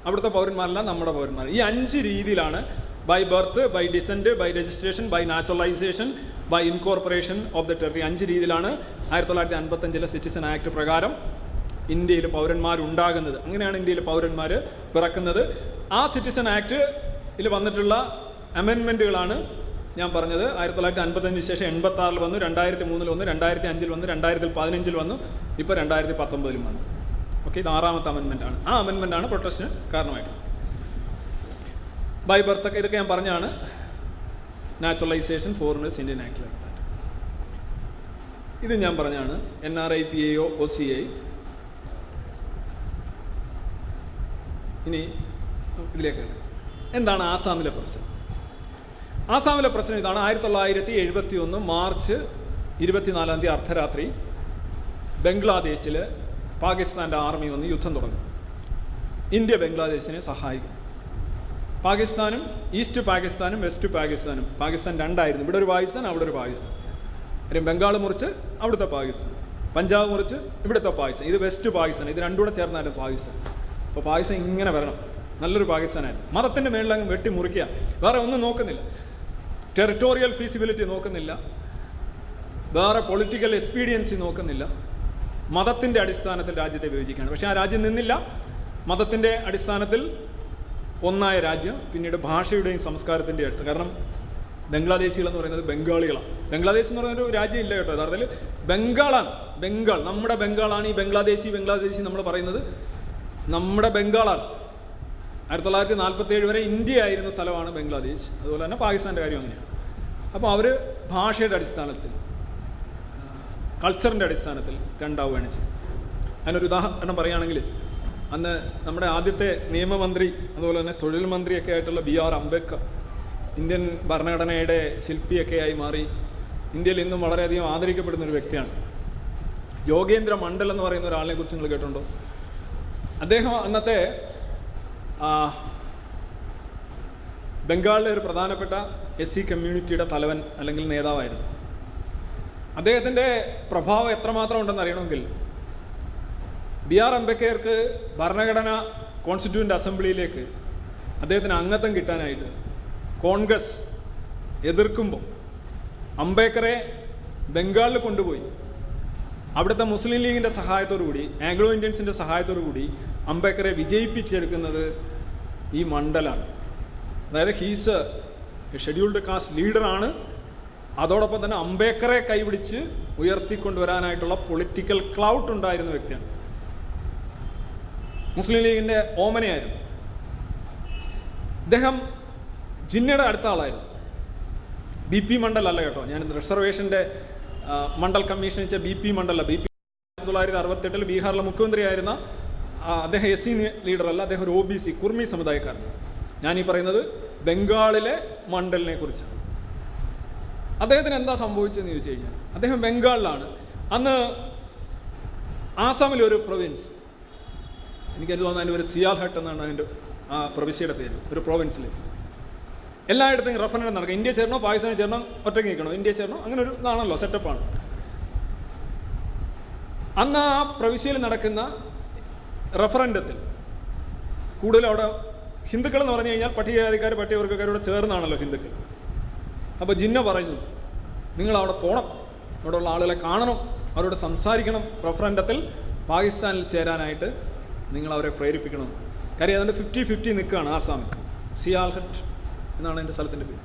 അവിടുത്തെ പൗരന്മാരല്ല നമ്മുടെ പൗരന്മാർ ഈ അഞ്ച് രീതിയിലാണ് by birth by descent by registration by naturalisation by incorporation of the territory അഞ്ച് രീതിയിലാണ് ആയിരത്തി തൊള്ളായിരത്തി അൻപത്തഞ്ചിലെ സിറ്റിസൺ ആക്ട് പ്രകാരം ഇന്ത്യയിൽ പൗരന്മാരുണ്ടാകുന്നത്. അങ്ങനെയാണ് ഇന്ത്യയിൽ പൗരന്മാർ പിറക്കുന്നത്. ആ സിറ്റിസൺ ആക്ട് ആക്ടിൽ വന്നിട്ടുള്ള അമെൻമെന്റുകളാണ് ഞാൻ പറഞ്ഞത്. ആയിരത്തി തൊള്ളായിരത്തി അൻപത്തഞ്ചിന് ശേഷം എൺപത്തി ആറിൽ വന്നു രണ്ടായിരത്തി മൂന്നിൽ വന്നു രണ്ടായിരത്തി അഞ്ചിൽ വന്നു രണ്ടായിരത്തി പതിനഞ്ചിൽ വന്നു ഇപ്പോൾ രണ്ടായിരത്തി പത്തൊമ്പതിലും വന്നു. ഇത് ആറാമത്തെ അമെൻമെന്റ് ആണ്. ആ അമെൻമെന്റ് ആണ് പ്രൊട്ടക്ഷന് കാരണമായിട്ടുള്ളത്. ബൈ ബർത്തൊക്കെ ഇതൊക്കെ ഞാൻ പറഞ്ഞാണ്. നാച്ചുറലൈസേഷൻ ഫോറിനേഴ്സ് ഇന്ത്യൻ ആക്ട് ഇത് ഞാൻ പറഞ്ഞാണ് എൻ ആർ ഐ പി എയോ ഒ സി ഐ ഇനി ഇതിലേക്ക്. എന്താണ് ആസാമിലെ പ്രശ്നം? ആസാമിലെ പ്രശ്നം ഇതാണ്. ആയിരത്തി തൊള്ളായിരത്തി എഴുപത്തി ഒന്ന് മാർച്ച് ഇരുപത്തിനാലാം തീയതി അർദ്ധരാത്രി ബംഗ്ലാദേശിൽ പാകിസ്ഥാന്റെ ആർമി വന്ന് യുദ്ധം തുടങ്ങും. ഇന്ത്യ ബംഗ്ലാദേശിനെ സഹായിക്കും. പാകിസ്ഥാനും ഈസ്റ്റ് പാകിസ്ഥാനും വെസ്റ്റ് പാകിസ്ഥാനും പാകിസ്ഥാൻ രണ്ടായിരുന്നു. ഇവിടെ ഒരു പാകിസ്ഥാൻ അവിടെ ഒരു പാകിസ്ഥാൻ. കാര്യം ബംഗാൾ മുറിച്ച് അവിടുത്തെ പാകിസ്ഥാൻ. പഞ്ചാബ് മുറിച്ച് ഇവിടുത്തെ പാകിസ്ഥാൻ. ഇത് വെസ്റ്റ് പാകിസ്ഥാൻ. ഇത് രണ്ടും കൂടെ ചേർന്നായിരുന്നു പാകിസ്ഥാൻ. അപ്പോൾ പാകിസ്ഥാൻ ഇങ്ങനെ വരണം. നല്ലൊരു പാകിസ്ഥാനായിരുന്നു. മതത്തിന്റെ മേളിലങ്ങ് വെട്ടി മുറിക്കുക വേറെ ഒന്നും നോക്കുന്നില്ല. ടെറിട്ടോറിയൽ ഫീസിബിലിറ്റി നോക്കുന്നില്ല. വേറെ പൊളിറ്റിക്കൽ എക്സ്പീരിയൻസി നോക്കുന്നില്ല. മതത്തിന്റെ അടിസ്ഥാനത്തിൽ രാജ്യത്തെ വിഭജിക്കുകയാണ്. പക്ഷേ ആ രാജ്യം നിന്നില്ല. മതത്തിന്റെ അടിസ്ഥാനത്തിൽ ഒന്നായ രാജ്യം പിന്നീട് ഭാഷയുടെയും സംസ്കാരത്തിന്റെയും അടിസ്ഥാനം കാരണം ബംഗ്ലാദേശികൾ എന്ന് പറയുന്നത് ബംഗാളികളാണ്. ബംഗ്ലാദേശ് എന്ന് പറയുന്ന ഒരു രാജ്യം ഇല്ല കേട്ടോ. യഥാർത്ഥത്തിൽ ബംഗാളാണ്. ബംഗാൾ നമ്മുടെ ബംഗാളാണ് ഈ ബംഗ്ലാദേശി ബംഗ്ലാദേശി നമ്മൾ പറയുന്നത്. നമ്മുടെ ബംഗാളാണ്. ആയിരത്തി തൊള്ളായിരത്തി നാൽപ്പത്തി ഏഴ് വരെ ഇന്ത്യ ആയിരുന്ന സ്ഥലമാണ് ബംഗ്ലാദേശ്. അതുപോലെ തന്നെ പാകിസ്ഥാന്റെ കാര്യം അങ്ങനെയാണ്. അപ്പോൾ അവർ ഭാഷയുടെ അടിസ്ഥാനത്തിൽ കൾച്ചറിന്റെ അടിസ്ഥാനത്തിൽ രണ്ടാവുകയാണ് ചെയ്തത്. അതിനൊരു ഉദാഹരണം പറയുകയാണെങ്കിൽ അന്ന് നമ്മുടെ ആദ്യത്തെ നിയമമന്ത്രി അതുപോലെ തന്നെ തൊഴിൽ മന്ത്രിയൊക്കെ ആയിട്ടുള്ള ബി ആർ അംബേദ്കർ ഇന്ത്യൻ ഭരണഘടനയുടെ ശില്പിയൊക്കെ ആയി മാറി ഇന്ത്യയിൽ ഇന്നും വളരെയധികം ആദരിക്കപ്പെടുന്ന ഒരു വ്യക്തിയാണ്. യോഗേന്ദ്ര മണ്ഡൽ എന്ന് പറയുന്ന ഒരാളിനെ കുറിച്ച് നിങ്ങൾ കേട്ടിട്ടുണ്ടോ? അദ്ദേഹം അന്നത്തെ ബംഗാളിലെ ഒരു പ്രധാനപ്പെട്ട എസ് സി കമ്മ്യൂണിറ്റിയുടെ തലവൻ അല്ലെങ്കിൽ നേതാവായിരുന്നു. അദ്ദേഹത്തിന്റെ പ്രഭാവം എത്രമാത്രം ഉണ്ടെന്ന് അറിയണമെങ്കിൽ ബി ആർ അംബേദ്കർക്ക് ഭരണഘടന കോൺസ്റ്റിറ്റ്യൂന്റ് അസംബ്ലിയിലേക്ക് അദ്ദേഹത്തിന് അംഗത്വം കിട്ടാനായിട്ട് കോൺഗ്രസ് എതിർക്കുമ്പോൾ അംബേദ്കറെ ബംഗാളിൽ കൊണ്ടുപോയി. അവിടുത്തെ മുസ്ലിം ലീഗിന്റെ കൂടി ആംഗ്ലോ ഇന്ത്യൻസിന്റെ കൂടി അംബേദ്കറെ വിജയിപ്പിച്ചെടുക്കുന്നത് ഈ മണ്ഡലാണ്. അതായത് ഹീസ് ഷെഡ്യൂൾഡ് കാസ്റ്റ് ലീഡറാണ് അതോടൊപ്പം തന്നെ അംബേദ്കറെ കൈപിടിച്ച് ഉയർത്തിക്കൊണ്ടുവരാനായിട്ടുള്ള പൊളിറ്റിക്കൽ ക്ലൗട്ട് ഉണ്ടായിരുന്ന വ്യക്തിയാണ്. മുസ്ലിം ലീഗിന്റെ ഓമനയായിരുന്നു. ഇദ്ദേഹം ജിന്നയുടെ അടുത്ത ആളായിരുന്നു. ബി പി മണ്ഡൽ അല്ല കേട്ടോ ഞാൻ റിസർവേഷന്റെ മണ്ഡൽ കമ്മീഷൻ വെച്ച B P Mandal B P ആയിരത്തി തൊള്ളായിരത്തി അറുപത്തെട്ടിൽ ബീഹാറിലെ മുഖ്യമന്ത്രിയായിരുന്ന അദ്ദേഹം എസ് സി ലീഡർ അല്ല അദ്ദേഹം ഒരു ഒ ബി സി കുർമി സമുദായക്കാരൻ ഞാനീ പറയുന്നത് ബംഗാളിലെ മണ്ഡലിനെ കുറിച്ചാണ്. അദ്ദേഹത്തിന് എന്താ സംഭവിച്ചതെന്ന് ചോദിച്ചു കഴിഞ്ഞാൽ അദ്ദേഹം ബംഗാളിലാണ്. അന്ന് ആസാമിലെ ഒരു പ്രൊവിൻസ് എനിക്കത് തോന്നുന്നു അതിന്റെ ഒരു സിയാൽ ഹട്ട് എന്നാണ് അതിന്റെ ആ പ്രവിശ്യയുടെ പേര് ഒരു പ്രോവിൻസിൽ എല്ലായിടത്തും റഫറൻഡം നടക്കും. ഇന്ത്യ ചേരണോ പാകിസ്ഥാനിൽ ചേരണോ ഒറ്റയ്ക്ക് നിൽക്കണോ? ഇന്ത്യ ചേരണോ അങ്ങനെ ഒരു ഇതാണല്ലോ സെറ്റപ്പാണ് അന്ന് ആ പ്രവിശ്യയിൽ നടക്കുന്ന റഫറൻഡത്തിൽ കൂടുതൽ അവിടെ ഹിന്ദുക്കൾ എന്ന് പറഞ്ഞു കഴിഞ്ഞാൽ പട്ടികജാതിക്കാർ പട്ടികവർഗക്കാരോട് ചേർന്നാണല്ലോ ഹിന്ദുക്കൾ. അപ്പോൾ ജിന്ന പറഞ്ഞു നിങ്ങൾ അവിടെ പോകണം അവിടെയുള്ള ആളുകളെ കാണണം. അവരോട് സംസാരിക്കണം. റഫറൻഡത്തിൽ പാകിസ്ഥാനിൽ ചേരാനായിട്ട് നിങ്ങൾ അവരെ പ്രേരിപ്പിക്കണം. കാര്യം അതുകൊണ്ട് ഫിഫ്റ്റി ഫിഫ്റ്റി നിൽക്കുകയാണ് ആസാമിൽ സിയാൽഹട്ട് എന്നാണ് എന്റെ സ്ഥലത്തിന്റെ പേര്.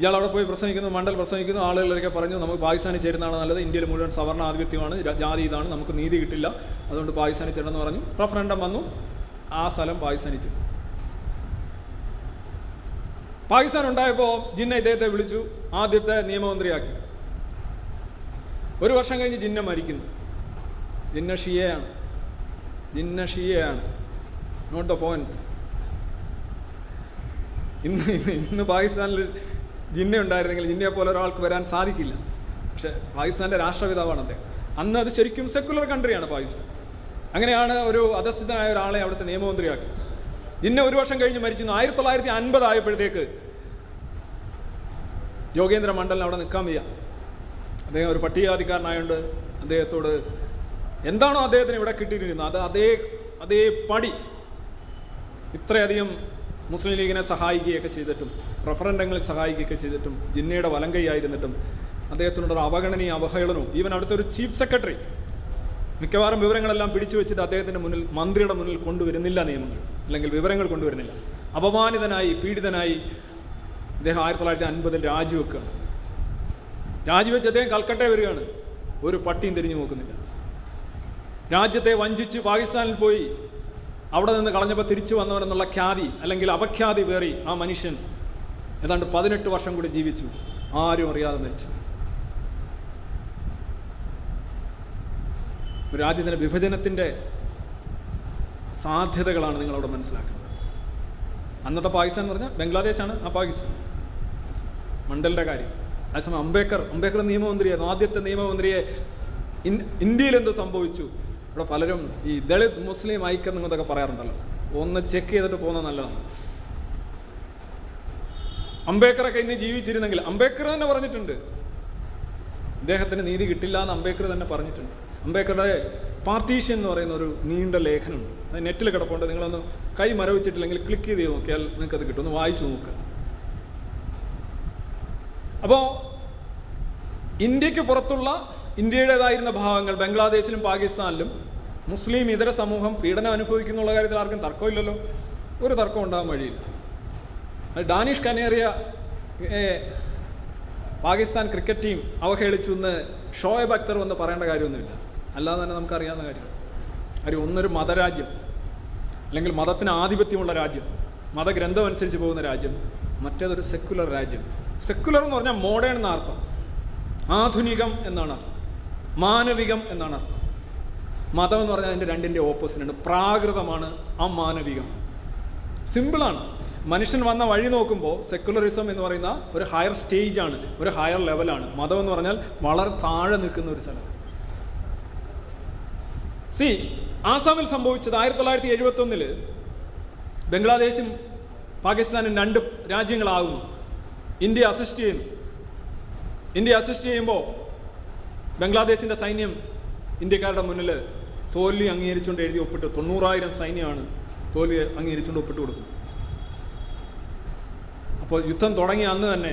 ഇയാൾ അവിടെ പോയി പ്രസംഗിക്കുന്നു മണ്ഡൽ പ്രസംഗിക്കുന്നു. ആളുകളൊക്കെ പറഞ്ഞു നമുക്ക് പാകിസ്ഥാനിൽ ചേരുന്നതാണ് നല്ലത്. ഇന്ത്യയിൽ മുഴുവൻ സവർണ ആധിപത്യമാണ്. ജാതി ഇതാണ്. നമുക്ക് നീതി കിട്ടില്ല. അതുകൊണ്ട് പാകിസ്ഥാനിൽ ചേരണമെന്ന് പറഞ്ഞു. റഫറൻഡം വന്നു ആ സ്ഥലം പാകിസ്ഥാനിൽ ചേർന്നു പാകിസ്ഥാൻ ഉണ്ടായപ്പോൾ ജിന്ന ഇദ്ദേഹത്തെ വിളിച്ചു ആദ്യത്തെ നിയമമന്ത്രിയാക്കി. ഒരു വർഷം കഴിഞ്ഞ് ജിന്ന മരിക്കുന്നു. ജിന്ന ഷിയയാണ്. ജിന്ന ഷിയയാണ്. നോട്ട് ദ പോയിന്റ് ഇന്ന് ഇന്ന് പാകിസ്ഥാനിൽ ജിന്ന ഉണ്ടായിരുന്നെങ്കിൽ ജിന്നയെ പോലെ ഒരാൾക്ക് വരാൻ സാധിക്കില്ല. പക്ഷേ പാകിസ്ഥാന്റെ രാഷ്ട്രപിതാവാണ് അദ്ദേഹം. അന്ന് അത് ശരിക്കും സെക്കുലർ കൺട്രിയാണ് പാകിസ്ഥാൻ. അങ്ങനെയാണ് ഒരു അധസ്ഥിതനായ ഒരാളെ അവിടുത്തെ നിയമമന്ത്രിയാക്കി. ജിന്ന ഒരു വർഷം കഴിഞ്ഞ് മരിച്ചു ആയിരത്തി തൊള്ളായിരത്തി അൻപത് ആയപ്പോഴത്തേക്ക് യോഗേന്ദ്ര മണ്ഡലിന് അവിടെ നിൽക്കാൻ വയ്യ. അദ്ദേഹം ഒരു പട്ടികജാതിക്കാരനായതുകൊണ്ട് അദ്ദേഹത്തോട് എന്താണോ അദ്ദേഹത്തിന് ഇവിടെ കിട്ടിയിരുന്നത് അത് അതേ അതേ പടി ഇത്രയധികം മുസ്ലിം ലീഗിനെ സഹായിക്കുകയൊക്കെ ചെയ്തിട്ടും റഫറൻഡങ്ങളിൽ സഹായിക്കുകയൊക്കെ ചെയ്തിട്ടും ജിന്നയുടെ വലം കൈയായിരുന്നിട്ടും അദ്ദേഹത്തിനോടൊരു അവഗണനയും അവഹേളനവും. ഈവൻ അവിടുത്തെ ഒരു ചീഫ് സെക്രട്ടറി മിക്കവാറും വിവരങ്ങളെല്ലാം പിടിച്ചു വെച്ചിട്ട് അദ്ദേഹത്തിന്റെ മുന്നിൽ മന്ത്രിയുടെ മുന്നിൽ കൊണ്ടുവരുന്നില്ല നിയമങ്ങൾ. അല്ലെങ്കിൽ വിവരങ്ങൾ കൊണ്ടുവരുന്നില്ല. അപമാനിതനായി പീഡിതനായി അദ്ദേഹം ആയിരത്തി തൊള്ളായിരത്തി അൻപതിൽ രാജിവെക്കുകയാണ്. രാജിവെച്ച് അദ്ദേഹം കൽക്കട്ട വരികയാണ്. ഒരു പട്ടിയും തിരിഞ്ഞു നോക്കുന്നില്ല. രാജ്യത്തെ വഞ്ചിച്ച് പാകിസ്ഥാനിൽ പോയി അവിടെ നിന്ന് കളഞ്ഞപ്പോൾ തിരിച്ചു വന്നവരെന്നുള്ള ഖ്യാതി അല്ലെങ്കിൽ അപഖ്യാതി വേറി ആ മനുഷ്യൻ ഏതാണ്ട് പതിനെട്ട് വർഷം കൂടി ജീവിച്ചു. ആരും അറിയാതെ മരിച്ചു. രാജ്യത്തിന്റെ വിഭജനത്തിന്റെ സാധ്യതകളാണ് നിങ്ങളവിടെ മനസ്സിലാക്കുന്നത്. അന്നത്തെ പാകിസ്ഥാൻ എന്ന് പറഞ്ഞാൽ ബംഗ്ലാദേശാണ് ആ പാകിസ്ഥാൻ. മണ്ഡലിന്റെ കാര്യം. അതേസമയം അംബേദ്കർ അംബേദ്കർ നിയമമന്ത്രിയായിരുന്നു. ആദ്യത്തെ നിയമമന്ത്രിയെ ഇന്ത്യയിൽ എന്ത് സംഭവിച്ചു? ഇവിടെ പലരും ഈ ദളിത് മുസ്ലിം ഐക്യം എന്നൊക്കെ പറയാറുണ്ടല്ലോ. ഒന്ന് ചെക്ക് ചെയ്തിട്ട് പോകുന്നത് നല്ലതാണ്. അംബേദ്കറൊക്കെ ഇനി ജീവിച്ചിരുന്നെങ്കിൽ അംബേദ്കർ തന്നെ പറഞ്ഞിട്ടുണ്ട്. അദ്ദേഹത്തിന് നീതി കിട്ടില്ല എന്ന് അംബേദ്കർ തന്നെ പറഞ്ഞിട്ടുണ്ട്. അംബേദ്കറുടെ പാർട്ടീഷ്യൻ എന്ന് പറയുന്ന ഒരു നീണ്ട ലേഖനമുണ്ട്. അത് നെറ്റിൽ കിടപ്പുണ്ട്. നിങ്ങളൊന്ന് കൈ മരവിച്ചിട്ടില്ലെങ്കിൽ ക്ലിക്ക് ചെയ്ത് നോക്കിയാൽ നിങ്ങൾക്കത് കിട്ടും. ഒന്ന് വായിച്ചു നോക്കുക അപ്പോൾ ഇന്ത്യയ്ക്ക് പുറത്തുള്ള ഇന്ത്യയുടേതായിരുന്ന ഭാഗങ്ങൾ ബംഗ്ലാദേശിലും പാകിസ്ഥാനിലും മുസ്ലിം ഇതര സമൂഹം പീഡനം അനുഭവിക്കുന്നുള്ള കാര്യത്തിൽ ആർക്കും തർക്കമില്ലല്ലോ. ഒരു തർക്കം ഉണ്ടാകാൻ വഴിയില്ല. ഡാനിഷ് കനേറിയ പാകിസ്ഥാൻ ക്രിക്കറ്റ് ടീം അവഹേളിച്ചു എന്ന് ഷോയബ് അക്തർ എന്ന് പറയേണ്ട കാര്യമൊന്നുമില്ല. അല്ലാതെ തന്നെ നമുക്കറിയാവുന്ന കാര്യമാണ് കാര്യം ഒന്നൊരു മതരാജ്യം അല്ലെങ്കിൽ മതത്തിന് ആധിപത്യമുള്ള രാജ്യം മതഗ്രന്ഥം അനുസരിച്ച് പോകുന്ന രാജ്യം മറ്റേതൊരു സെക്കുലർ രാജ്യം. സെക്കുലർ എന്ന് പറഞ്ഞാൽ മോഡേൺ എന്ന അർത്ഥം. ആധുനികം എന്നാണ് അർത്ഥം. മാനവികം എന്നാണ് അർത്ഥം. മതം എന്ന് പറഞ്ഞാൽ അതിന്റെ രണ്ടിന്റെ ഓപ്പോസിറ്റ് ഉണ്ട് പ്രാകൃതമാണ് അമാനവികം. സിമ്പിളാണ് മനുഷ്യൻ വന്ന വഴി നോക്കുമ്പോൾ സെക്കുലറിസം എന്ന് പറയുന്ന ഒരു ഹയർ സ്റ്റേജാണ് ഒരു ഹയർ ലെവലാണ് മതം എന്ന് പറഞ്ഞാൽ വളരെ താഴെ നിൽക്കുന്ന ഒരു സ്ഥലം. സി ആസാമിൽ സംഭവിച്ചത് ആയിരത്തി തൊള്ളായിരത്തി എഴുപത്തി ഒന്നിൽ ബംഗ്ലാദേശും പാകിസ്ഥാനും രണ്ട് രാജ്യങ്ങളാകുന്നു. ഇന്ത്യ അസിസ്റ്റ് ചെയ്യുന്നു. ഇന്ത്യ അസിസ്റ്റ് ചെയ്യുമ്പോൾ ബംഗ്ലാദേശിന്റെ സൈന്യം ഇന്ത്യക്കാരുടെ മുന്നിൽ തോൽവി അംഗീകരിച്ചുകൊണ്ട് എഴുതി ഒപ്പിട്ട്. തൊണ്ണൂറായിരം സൈന്യമാണ് തോൽവി അംഗീകരിച്ചുകൊണ്ട് ഒപ്പിട്ട് കൊടുക്കുന്നത്. അപ്പോൾ യുദ്ധം തുടങ്ങിയ അന്ന് തന്നെ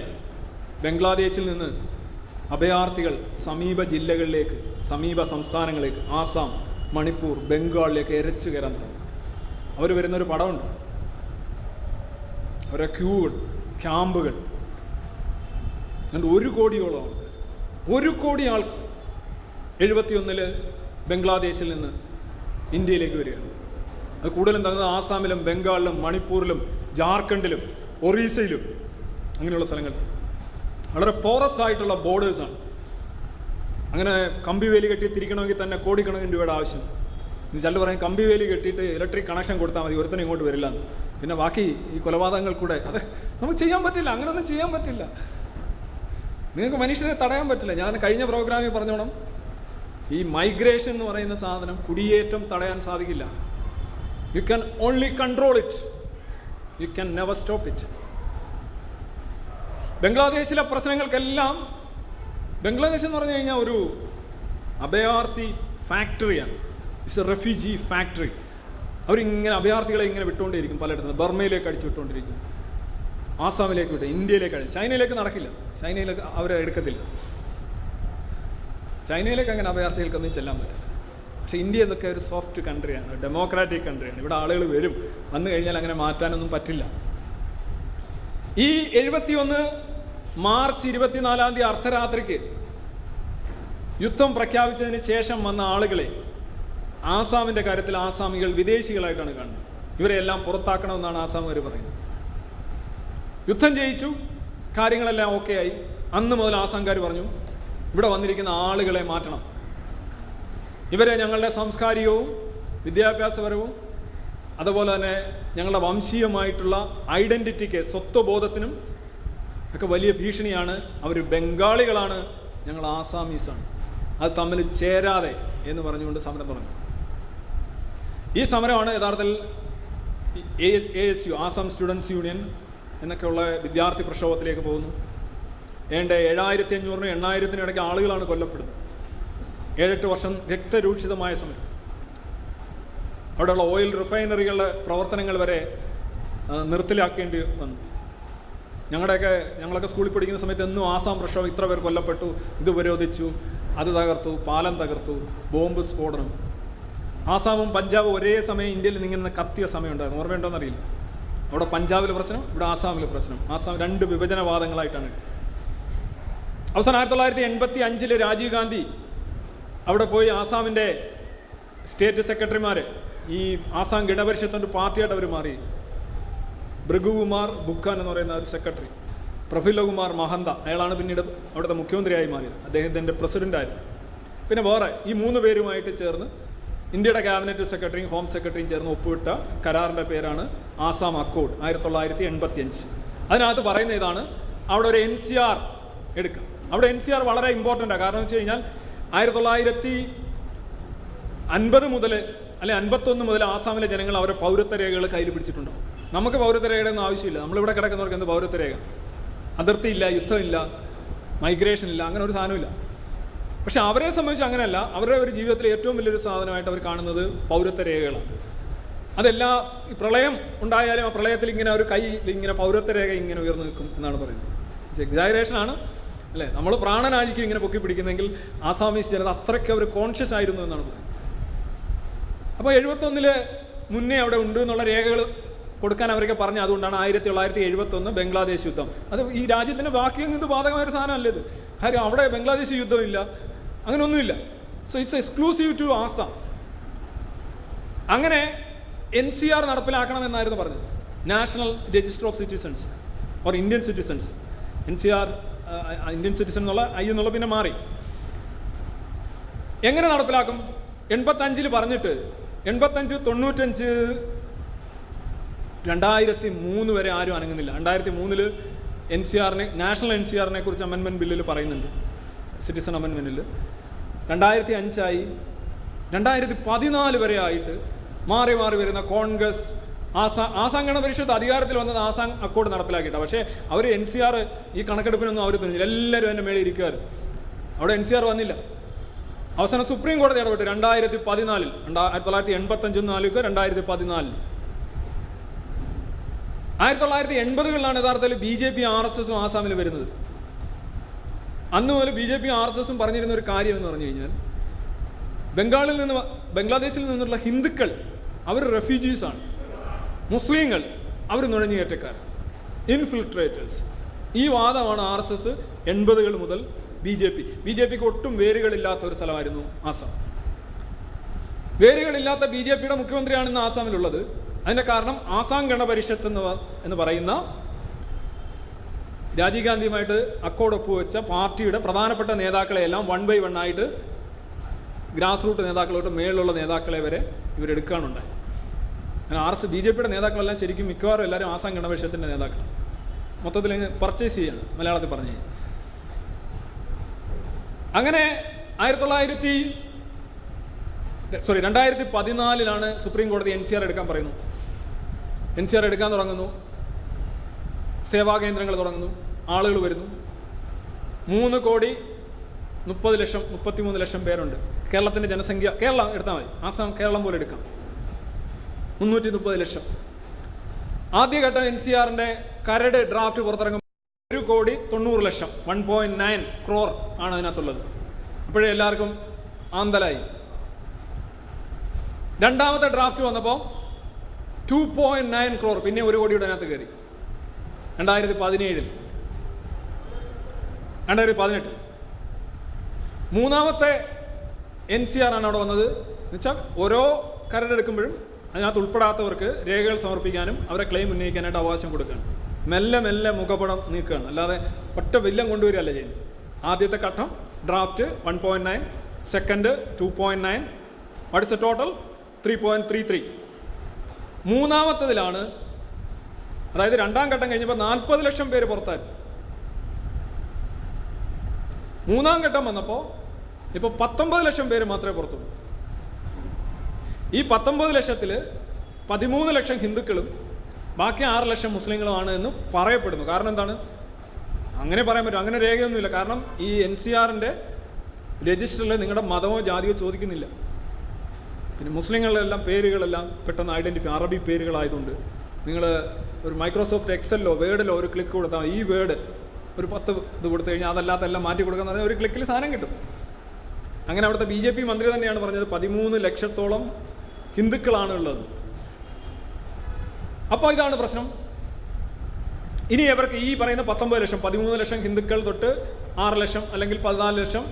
ബംഗ്ലാദേശിൽ നിന്ന് അഭയാർത്ഥികൾ സമീപ ജില്ലകളിലേക്ക് സമീപ സംസ്ഥാനങ്ങളിലേക്ക് ആസാം മണിപ്പൂർ ബംഗാളിലേക്ക് എരച്ചു കയറാൻ തുടങ്ങി. അവർ വരുന്നൊരു പടമുണ്ട്. അവരെ ക്യൂകൾ ക്യാമ്പുകൾ. എന്നിട്ട് ഒരു കോടിയോളം ആൾക്കാർ ഒരു കോടി ആൾക്കാർ. എഴുപത്തിയൊന്നിൽ ബംഗ്ലാദേശിൽ നിന്ന് ഇന്ത്യയിലേക്ക് വരികയാണ്. അത് കൂടുതലും തങ്ങുന്നത് ആസാമിലും ബംഗാളിലും മണിപ്പൂരിലും ജാർഖണ്ഡിലും ഒറീസയിലും അങ്ങനെയുള്ള സ്ഥലങ്ങൾ വളരെ പോറസ് ആയിട്ടുള്ള ബോർഡേഴ്സാണ് അങ്ങനെ കമ്പി വേലി കെട്ടി തിരിക്കണമെങ്കിൽ തന്നെ കോടിക്കണക്കിന് രൂപയുടെ ആവശ്യം. ഇനി ചിലർ പറയും കമ്പി വേലി കെട്ടിയിട്ട് ഇലക്ട്രിക് കണക്ഷൻ കൊടുത്താൽ മതി ഒരുത്തനും ഇങ്ങോട്ട് വരില്ല എന്ന്. പിന്നെ ബാക്കി ഈ കൊലപാതകങ്ങൾ കൂടെ അത് നമുക്ക് ചെയ്യാൻ പറ്റില്ല അങ്ങനെയൊന്നും ചെയ്യാൻ പറ്റില്ല. നിങ്ങൾക്ക് മനുഷ്യരെ തടയാൻ പറ്റില്ല. ഞാൻ കഴിഞ്ഞ പ്രോഗ്രാമിൽ പറഞ്ഞോണം ഈ മൈഗ്രേഷൻ എന്ന് പറയുന്ന സാധനം കുടിയേറ്റം തടയാൻ സാധിക്കില്ല. You can only control it you can never stop it ബംഗ്ലാദേശിലെ പ്രശ്നങ്ങൾക്കെല്ലാം ബംഗ്ലാദേശ് എന്ന് പറഞ്ഞു കഴിഞ്ഞാൽ ഒരു അഭയാർത്ഥി ഫാക്ടറിയാണ്. ഇറ്റ്സ് എ റെഫ്യൂജി ഫാക്ടറി അവരിങ്ങനെ അഭയാർത്ഥികളെ ഇങ്ങനെ വിട്ടുകൊണ്ടിരിക്കും പലയിടത്തും. ബർമയിലേക്ക് അടിച്ചു വിട്ടുകൊണ്ടിരിക്കും ആസാമിലേക്ക് വിട്ട് ഇന്ത്യയിലേക്ക് അടിച്ചു. ചൈനയിലേക്ക് നടക്കില്ല. ചൈനയിലേക്ക് അവരെ എടുക്കത്തില്ല. ചൈനയിലേക്ക് അങ്ങനെ അഭയാർത്ഥികൾക്കൊന്നും ചെല്ലാൻ പറ്റില്ല. പക്ഷേ ഇന്ത്യ എന്നൊക്കെ ഒരു സോഫ്റ്റ് കൺട്രിയാണ് ഡെമോക്രാറ്റിക് കൺട്രിയാണ് ഇവിടെ ആളുകൾ വരും. വന്നു കഴിഞ്ഞാൽ അങ്ങനെ മാറ്റാനൊന്നും പറ്റില്ല. ഈ എഴുപത്തിയൊന്ന് മാർച്ച് ഇരുപത്തിനാലാം തീയതി അർദ്ധരാത്രിക്ക് യുദ്ധം പ്രഖ്യാപിച്ചതിന് ശേഷം വന്ന ആളുകളെ ആസാമിന്റെ കാര്യത്തിൽ ആസാമികൾ വിദേശികളായിട്ടാണ് കാണുന്നത്. ഇവരെ എല്ലാം പുറത്താക്കണമെന്നാണ് ആസാമുകാർ പറയുന്നത്. യുദ്ധം ജയിച്ചു. കാര്യങ്ങളെല്ലാം ഓക്കെ ആയി അന്ന് മുതൽ ആസാംകാർ പറഞ്ഞു ഇവിടെ വന്നിരിക്കുന്ന ആളുകളെ മാറ്റണം. ഇവരെ ഞങ്ങളുടെ സാംസ്കാരികവും വിദ്യാഭ്യാസപരവും അതുപോലെ തന്നെ ഞങ്ങളുടെ വംശീയമായിട്ടുള്ള ഐഡന്റിറ്റിക്ക് സ്വത്വബോധത്തിനും ഒക്കെ വലിയ ഭീഷണിയാണ് അവർ ബംഗാളികളാണ് ഞങ്ങൾ ആസാമീസാണ്. അത് തമ്മിൽ ചേരാതെ എന്ന് പറഞ്ഞുകൊണ്ട് സമരം തുടങ്ങി. ഈ സമരമാണ് യഥാർത്ഥത്തിൽ A S U Assam students union എന്നൊക്കെയുള്ള വിദ്യാർത്ഥി പ്രക്ഷോഭത്തിലേക്ക് പോകുന്നു. ഏണ്ട ഏഴായിരത്തി അഞ്ഞൂറിനും എണ്ണായിരത്തിനും ഇടയ്ക്ക് ആളുകളാണ് കൊല്ലപ്പെടുന്നത്. ഏഴെട്ട് വർഷം രക്തരൂക്ഷിതമായ സമരം. അവിടെയുള്ള ഓയിൽ റിഫൈനറികളുടെ പ്രവർത്തനങ്ങൾ വരെ നിർത്തലാക്കേണ്ടി വന്നു. ഞങ്ങളുടെയൊക്കെ ഞങ്ങളൊക്കെ സ്കൂളിൽ പഠിക്കുന്ന സമയത്ത് എന്നും ആസാം പ്രക്ഷോഭം ഇത്ര പേർ കൊല്ലപ്പെട്ടു ഇത് ഉപരോധിച്ചു അത് തകർത്തു പാലം തകർത്തു ബോംബ് സ്ഫോടനം. ആസാമും പഞ്ചാബും ഒരേ സമയം ഇന്ത്യയിൽ നിങ്ങുന്ന കത്തിയ സമയമുണ്ടായിരുന്നു. ഓർമ്മയുണ്ടോയെന്നറിയില്ല അവിടെ പഞ്ചാബിലെ പ്രശ്നം ഇവിടെ ആസാമിലെ പ്രശ്നം. ആസാം രണ്ട് വിഭജനവാദങ്ങളായിട്ടാണ്. അവസാനം ആയിരത്തി തൊള്ളായിരത്തി എൺപത്തി അഞ്ചിൽ രാജീവ് ഗാന്ധി അവിടെ പോയി ആസാമിന്റെ സ്റ്റേറ്റ് സെക്രട്ടറിമാർ ഈ ആസാം ഗണപരിഷത്തിന്റെ പാർട്ടിയായിട്ട് അവർ മാറി. ഭൃഗുകുമാർ ബുഖാൻ എന്ന് പറയുന്ന ഒരു സെക്രട്ടറി. പ്രഫുല്ലകുമാർ മഹന്ത അയാളാണ് പിന്നീട് അവിടുത്തെ മുഖ്യമന്ത്രിയായി മാറിയത്. അദ്ദേഹത്തിന്റെ പ്രസിഡന്റായിരുന്നു പിന്നെ വേറെ ഈ മൂന്ന് പേരുമായിട്ട് ചേർന്ന് ഇന്ത്യയുടെ ക്യാബിനറ്റ് സെക്രട്ടറിയും ഹോം സെക്രട്ടറിയും ചേർന്ന് ഒപ്പുവിട്ട കരാറിന്റെ പേരാണ് ആസാം അക്കോഡ് ആയിരത്തി തൊള്ളായിരത്തി എൺപത്തി അഞ്ച് അതിനകത്ത് പറയുന്ന ഇതാണ് അവിടെ ഒരു എൻ സി ആർ എടുക്കാം അവിടെ എൻ സി ആർ വളരെ ഇമ്പോർട്ടന്റാണ് കാരണം വെച്ച് കഴിഞ്ഞാൽ ആയിരത്തി തൊള്ളായിരത്തി അൻപത് മുതൽ അല്ലെ അൻപത്തൊന്ന് മുതൽ ആസാമിലെ ജനങ്ങൾ അവരുടെ പൗരത്വ രേഖകൾ കയ്യിൽ പിടിച്ചിട്ടുണ്ടാവും. നമുക്ക് പൗരത്വ രേഖയുടെ ഒന്നും ആവശ്യമില്ല. നമ്മളിവിടെ കിടക്കുന്നവർക്ക് എന്ത് പൗരത്വ രേഖ അതിർത്തിയില്ല യുദ്ധമില്ല മൈഗ്രേഷൻ ഇല്ല അങ്ങനെ ഒരു സാധനമില്ല. പക്ഷെ അവരെ സംബന്ധിച്ച് അങ്ങനെയല്ല. അവരുടെ ഒരു ജീവിതത്തിലെ ഏറ്റവും വലിയൊരു സാധനമായിട്ട് അവർ കാണുന്നത് പൗരത്വ രേഖകളാണ്. അതെല്ലാ പ്രളയം ഉണ്ടായാലും ആ പ്രളയത്തിൽ ഇങ്ങനെ ഒരു കൈ ഇങ്ങനെ പൗരത്വ രേഖ ഇങ്ങനെ ഉയർന്നു നിൽക്കും എന്നാണ് പറയുന്നത്. എക്സാഗ്രേഷൻ ആണ്. അല്ലേ? നമ്മൾ പ്രാണനായിരിക്കും ഇങ്ങനെ പൊക്കി പിടിക്കുന്നെങ്കിൽ ആസാമീസ് ജനത അത്രയ്ക്ക് അവർ കോൺഷ്യസ് ആയിരുന്നു എന്നാണ് പറയുന്നത്. അപ്പോൾ എഴുപത്തൊന്നിൽ മുന്നേ അവിടെ ഉണ്ട് എന്നുള്ള രേഖകൾ കൊടുക്കാൻ അവരൊക്കെ പറഞ്ഞു അതുകൊണ്ടാണ് ആയിരത്തി തൊള്ളായിരത്തി എഴുപത്തൊന്ന് ബംഗ്ലാദേശ് യുദ്ധം. അത് ഈ രാജ്യത്തിന് ബാക്കി ഇത് ബാധകമായ ഒരു സാധനമല്ല ഇത്? കാര്യം അവിടെ ബംഗ്ലാദേശ് യുദ്ധമില്ല അങ്ങനെയൊന്നുമില്ല so it's exclusive to Assam അങ്ങനെ എൻ സി ആർ നടപ്പിലാക്കണമെന്നായിരുന്നു പറഞ്ഞത്. National register of citizens or Indian citizens N C R Indian citizen എന്നുള്ള ഐ എന്നുള്ള പിന്നെ മാറി. എങ്ങനെ നടപ്പിലാക്കും? എൺപത്തഞ്ചിൽ പറഞ്ഞിട്ട് എൺപത്തഞ്ച് തൊണ്ണൂറ്റഞ്ച് രണ്ടായിരത്തി മൂന്ന് വരെ ആരും അനങ്ങുന്നില്ല. രണ്ടായിരത്തി മൂന്നിൽ എൻ സി ആറിനെ നാഷണൽ എൻ സി ആറിനെ കുറിച്ച് അമെൻമെന്റ് ബില്ലിൽ പറയുന്നുണ്ട്. സിറ്റിസൺ അമെൻമെന്റിൽ രണ്ടായിരത്തി അഞ്ചായി രണ്ടായിരത്തി പതിനാല് വരെ ആയിട്ട് മാറി മാറി വരുന്ന കോൺഗ്രസ് ആസാ ആസാങ്കണ പരിഷത്ത് അധികാരത്തിൽ വന്നത് ആസാം അക്കോർഡ് നടപ്പിലാക്കിയിട്ടാണ് പക്ഷേ അവർ എൻ സി ആർ ഈ കണക്കെടുപ്പിനൊന്നും അവർ തന്നില്ല എല്ലാവരും എന്റെ മേളിൽ ഇരിക്കുകയായിരുന്നു അവിടെ എൻ സി ആർ വന്നില്ല. അവസാനം സുപ്രീം കോടതി ഇടപെട്ട് രണ്ടായിരത്തി പതിനാലിൽ രണ്ടാ ആയിരത്തി തൊള്ളായിരത്തി എൺപത്തഞ്ച് നാലുക്ക് രണ്ടായിരത്തി പതിനാലിൽ ആയിരത്തി തൊള്ളായിരത്തി എൺപതുകളിലാണ് യഥാർത്ഥത്തിൽ B J P R S എസും ആസാമിൽ വരുന്നത്. അന്ന് മുതൽ B J P R S എസും പറഞ്ഞിരുന്ന ഒരു കാര്യം എന്ന് പറഞ്ഞു കഴിഞ്ഞാൽ ബംഗാളിൽ നിന്ന് ബംഗ്ലാദേശിൽ നിന്നുള്ള ഹിന്ദുക്കൾ അവർ റെഫ്യൂജീസാണ് മുസ്ലിങ്ങൾ അവർ നുഴഞ്ഞുകയറ്റക്കാർ ഇൻഫിൽട്രേറ്റേഴ്സ് ഈ വാദമാണ് ആർ എസ് എസ് എൺപതുകൾ മുതൽ B J P. B J പിക്ക് ഒട്ടും വേരുകളില്ലാത്ത ഒരു സ്ഥലമായിരുന്നു ആസാം. വേരുകളില്ലാത്ത ബി ജെ പിയുടെ മുഖ്യമന്ത്രിയാണ് ഇന്ന് ആസാമിലുള്ളത്. അതിന്റെ കാരണം ആസാം ഗണപരിഷത്ത് എന്ന് എന്ന് പറയുന്ന രാജീവ് ഗാന്ധിയുമായിട്ട് അക്കോഡ് ഒപ്പുവെച്ച പാർട്ടിയുടെ പ്രധാനപ്പെട്ട നേതാക്കളെയെല്ലാം വൺ ബൈ വൺ ആയിട്ട് ഗ്രാസ് റൂട്ട് നേതാക്കളോട്ട് മേളിലുള്ള നേതാക്കളെ വരെ ഇവരെടുക്കാനുണ്ടായി അങ്ങനെ ആർ എസ് ബി ജെ പിയുടെ നേതാക്കളെല്ലാം ശരിക്കും മിക്കവാറും എല്ലാവരും ആസാം ഗണപരിഷത്തിന്റെ നേതാക്കൾ മൊത്തത്തിൽ പർച്ചേസ് ചെയ്യാണ് മലയാളത്തിൽ പറഞ്ഞു അങ്ങനെ ആയിരത്തി തൊള്ളായിരത്തി സോറി രണ്ടായിരത്തി പതിനാലിലാണ് സുപ്രീം കോടതി എൻ സി ആർ എടുക്കാൻ പറയുന്നു എൻ സി ആർ എടുക്കാൻ തുടങ്ങുന്നു. സേവാ കേന്ദ്രങ്ങൾ തുടങ്ങുന്നു. ആളുകൾ വരുന്നു. മൂന്ന് കോടി മുപ്പത് ലക്ഷം മുപ്പത്തിമൂന്ന് ലക്ഷം പേരുണ്ട്. കേരളത്തിന്റെ ജനസംഖ്യ കേരളം എടുത്താൽ മതി. ആസാം കേരളം പോലെ എടുക്കാം. മുന്നൂറ്റി മുപ്പത് ലക്ഷം. ആദ്യഘട്ടം എൻ സി ആറിന്റെ കരട് ഡ്രാഫ്റ്റ് പുറത്തിറങ്ങും. ഒരു കോടി തൊണ്ണൂറ് ലക്ഷം വൺ പോയിന്റ് നയൻ ക്രോർ ആണ് അതിനകത്തുള്ളത്. അപ്പോഴേ എല്ലാവർക്കും ആന്തലായി. രണ്ടാമത്തെ ഡ്രാഫ്റ്റ് വന്നപ്പോൾ ടു പോയിന്റ് നയൻ ക്രോർ പിന്നെ ഒരു കോടിയുടെ അതിനകത്ത് കയറി. രണ്ടായിരത്തി പതിനേഴിൽ രണ്ടായിരത്തി പതിനെട്ടിൽ മൂന്നാമത്തെ എൻ സി ആർ ആണ് അവിടെ വന്നത്. എന്നുവെച്ചാൽ ഓരോ കരടെടുക്കുമ്പോഴും അതിനകത്ത് ഉൾപ്പെടാത്തവർക്ക് രേഖകൾ സമർപ്പിക്കാനും അവരെ ക്ലെയിം ഉന്നയിക്കാനായിട്ട് അവകാശം കൊടുക്കുകയാണ്. മെല്ലെ മെല്ലെ മുഖപടം നീക്കുകയാണ്. അല്ലാതെ ഒറ്റ വില്ലം കൊണ്ടുവരികയല്ല ചെയ്യുന്നത്. ആദ്യത്തെ ഘട്ടം draft one point nine second two point nine what is a total three point three three മൂന്നാമത്തതിലാണ് അതായത് രണ്ടാം ഘട്ടം കഴിഞ്ഞപ്പോൾ നാൽപ്പത് ലക്ഷം പേര് പുറത്തായി. മൂന്നാം ഘട്ടം വന്നപ്പോൾ ഇപ്പോൾ പത്തൊമ്പത് ലക്ഷം പേര് മാത്രമേ പുറത്തുള്ളൂ ഈ പത്തൊമ്പത് ലക്ഷത്തിൽ പതിമൂന്ന് ലക്ഷം ഹിന്ദുക്കളും ബാക്കി ആറ് ലക്ഷം മുസ്ലിങ്ങളുമാണ് എന്ന് പറയപ്പെടുന്നു. കാരണം എന്താണ്? അങ്ങനെ പറയാൻ പറ്റും. അങ്ങനെ രേഖയൊന്നുമില്ല. കാരണം ഈ എൻ സി ആറിന്റെ രജിസ്റ്ററിൽ നിങ്ങളുടെ മതമോ ജാതിയോ ചോദിക്കുന്നില്ല. പിന്നെ മുസ്ലിങ്ങളിലെല്ലാം പേരുകളെല്ലാം പെട്ടെന്ന് ഐഡന്റിഫൈ അറബി പേരുകളായതുകൊണ്ട് നിങ്ങൾ ഒരു മൈക്രോസോഫ്റ്റ് എക്സലിലോ വേർഡിലോ ഒരു ക്ലിക്ക് കൊടുത്താൽ ഈ വേർഡ് ഒരു പത്ത് ഇത് കൊടുത്തു കഴിഞ്ഞാൽ അതല്ലാത്ത എല്ലാം മാറ്റി കൊടുക്കാന്ന് പറഞ്ഞാൽ ഒരു ക്ലിക്കിൽ സാധനം കിട്ടും. അങ്ങനെ അവിടുത്തെ ബി ജെ പി മന്ത്രി തന്നെയാണ് പറഞ്ഞത് പതിമൂന്ന് ലക്ഷത്തോളം ഹിന്ദുക്കളാണ് ഉള്ളത്. അപ്പോൾ ഇതാണ് പ്രശ്നം. ഇനി അവർക്ക് ഈ പറയുന്ന പത്തൊമ്പത് ലക്ഷം പതിമൂന്ന് ലക്ഷം ഹിന്ദുക്കൾ തൊട്ട് ആറ് ലക്ഷം അല്ലെങ്കിൽ പതിനാല് ലക്ഷം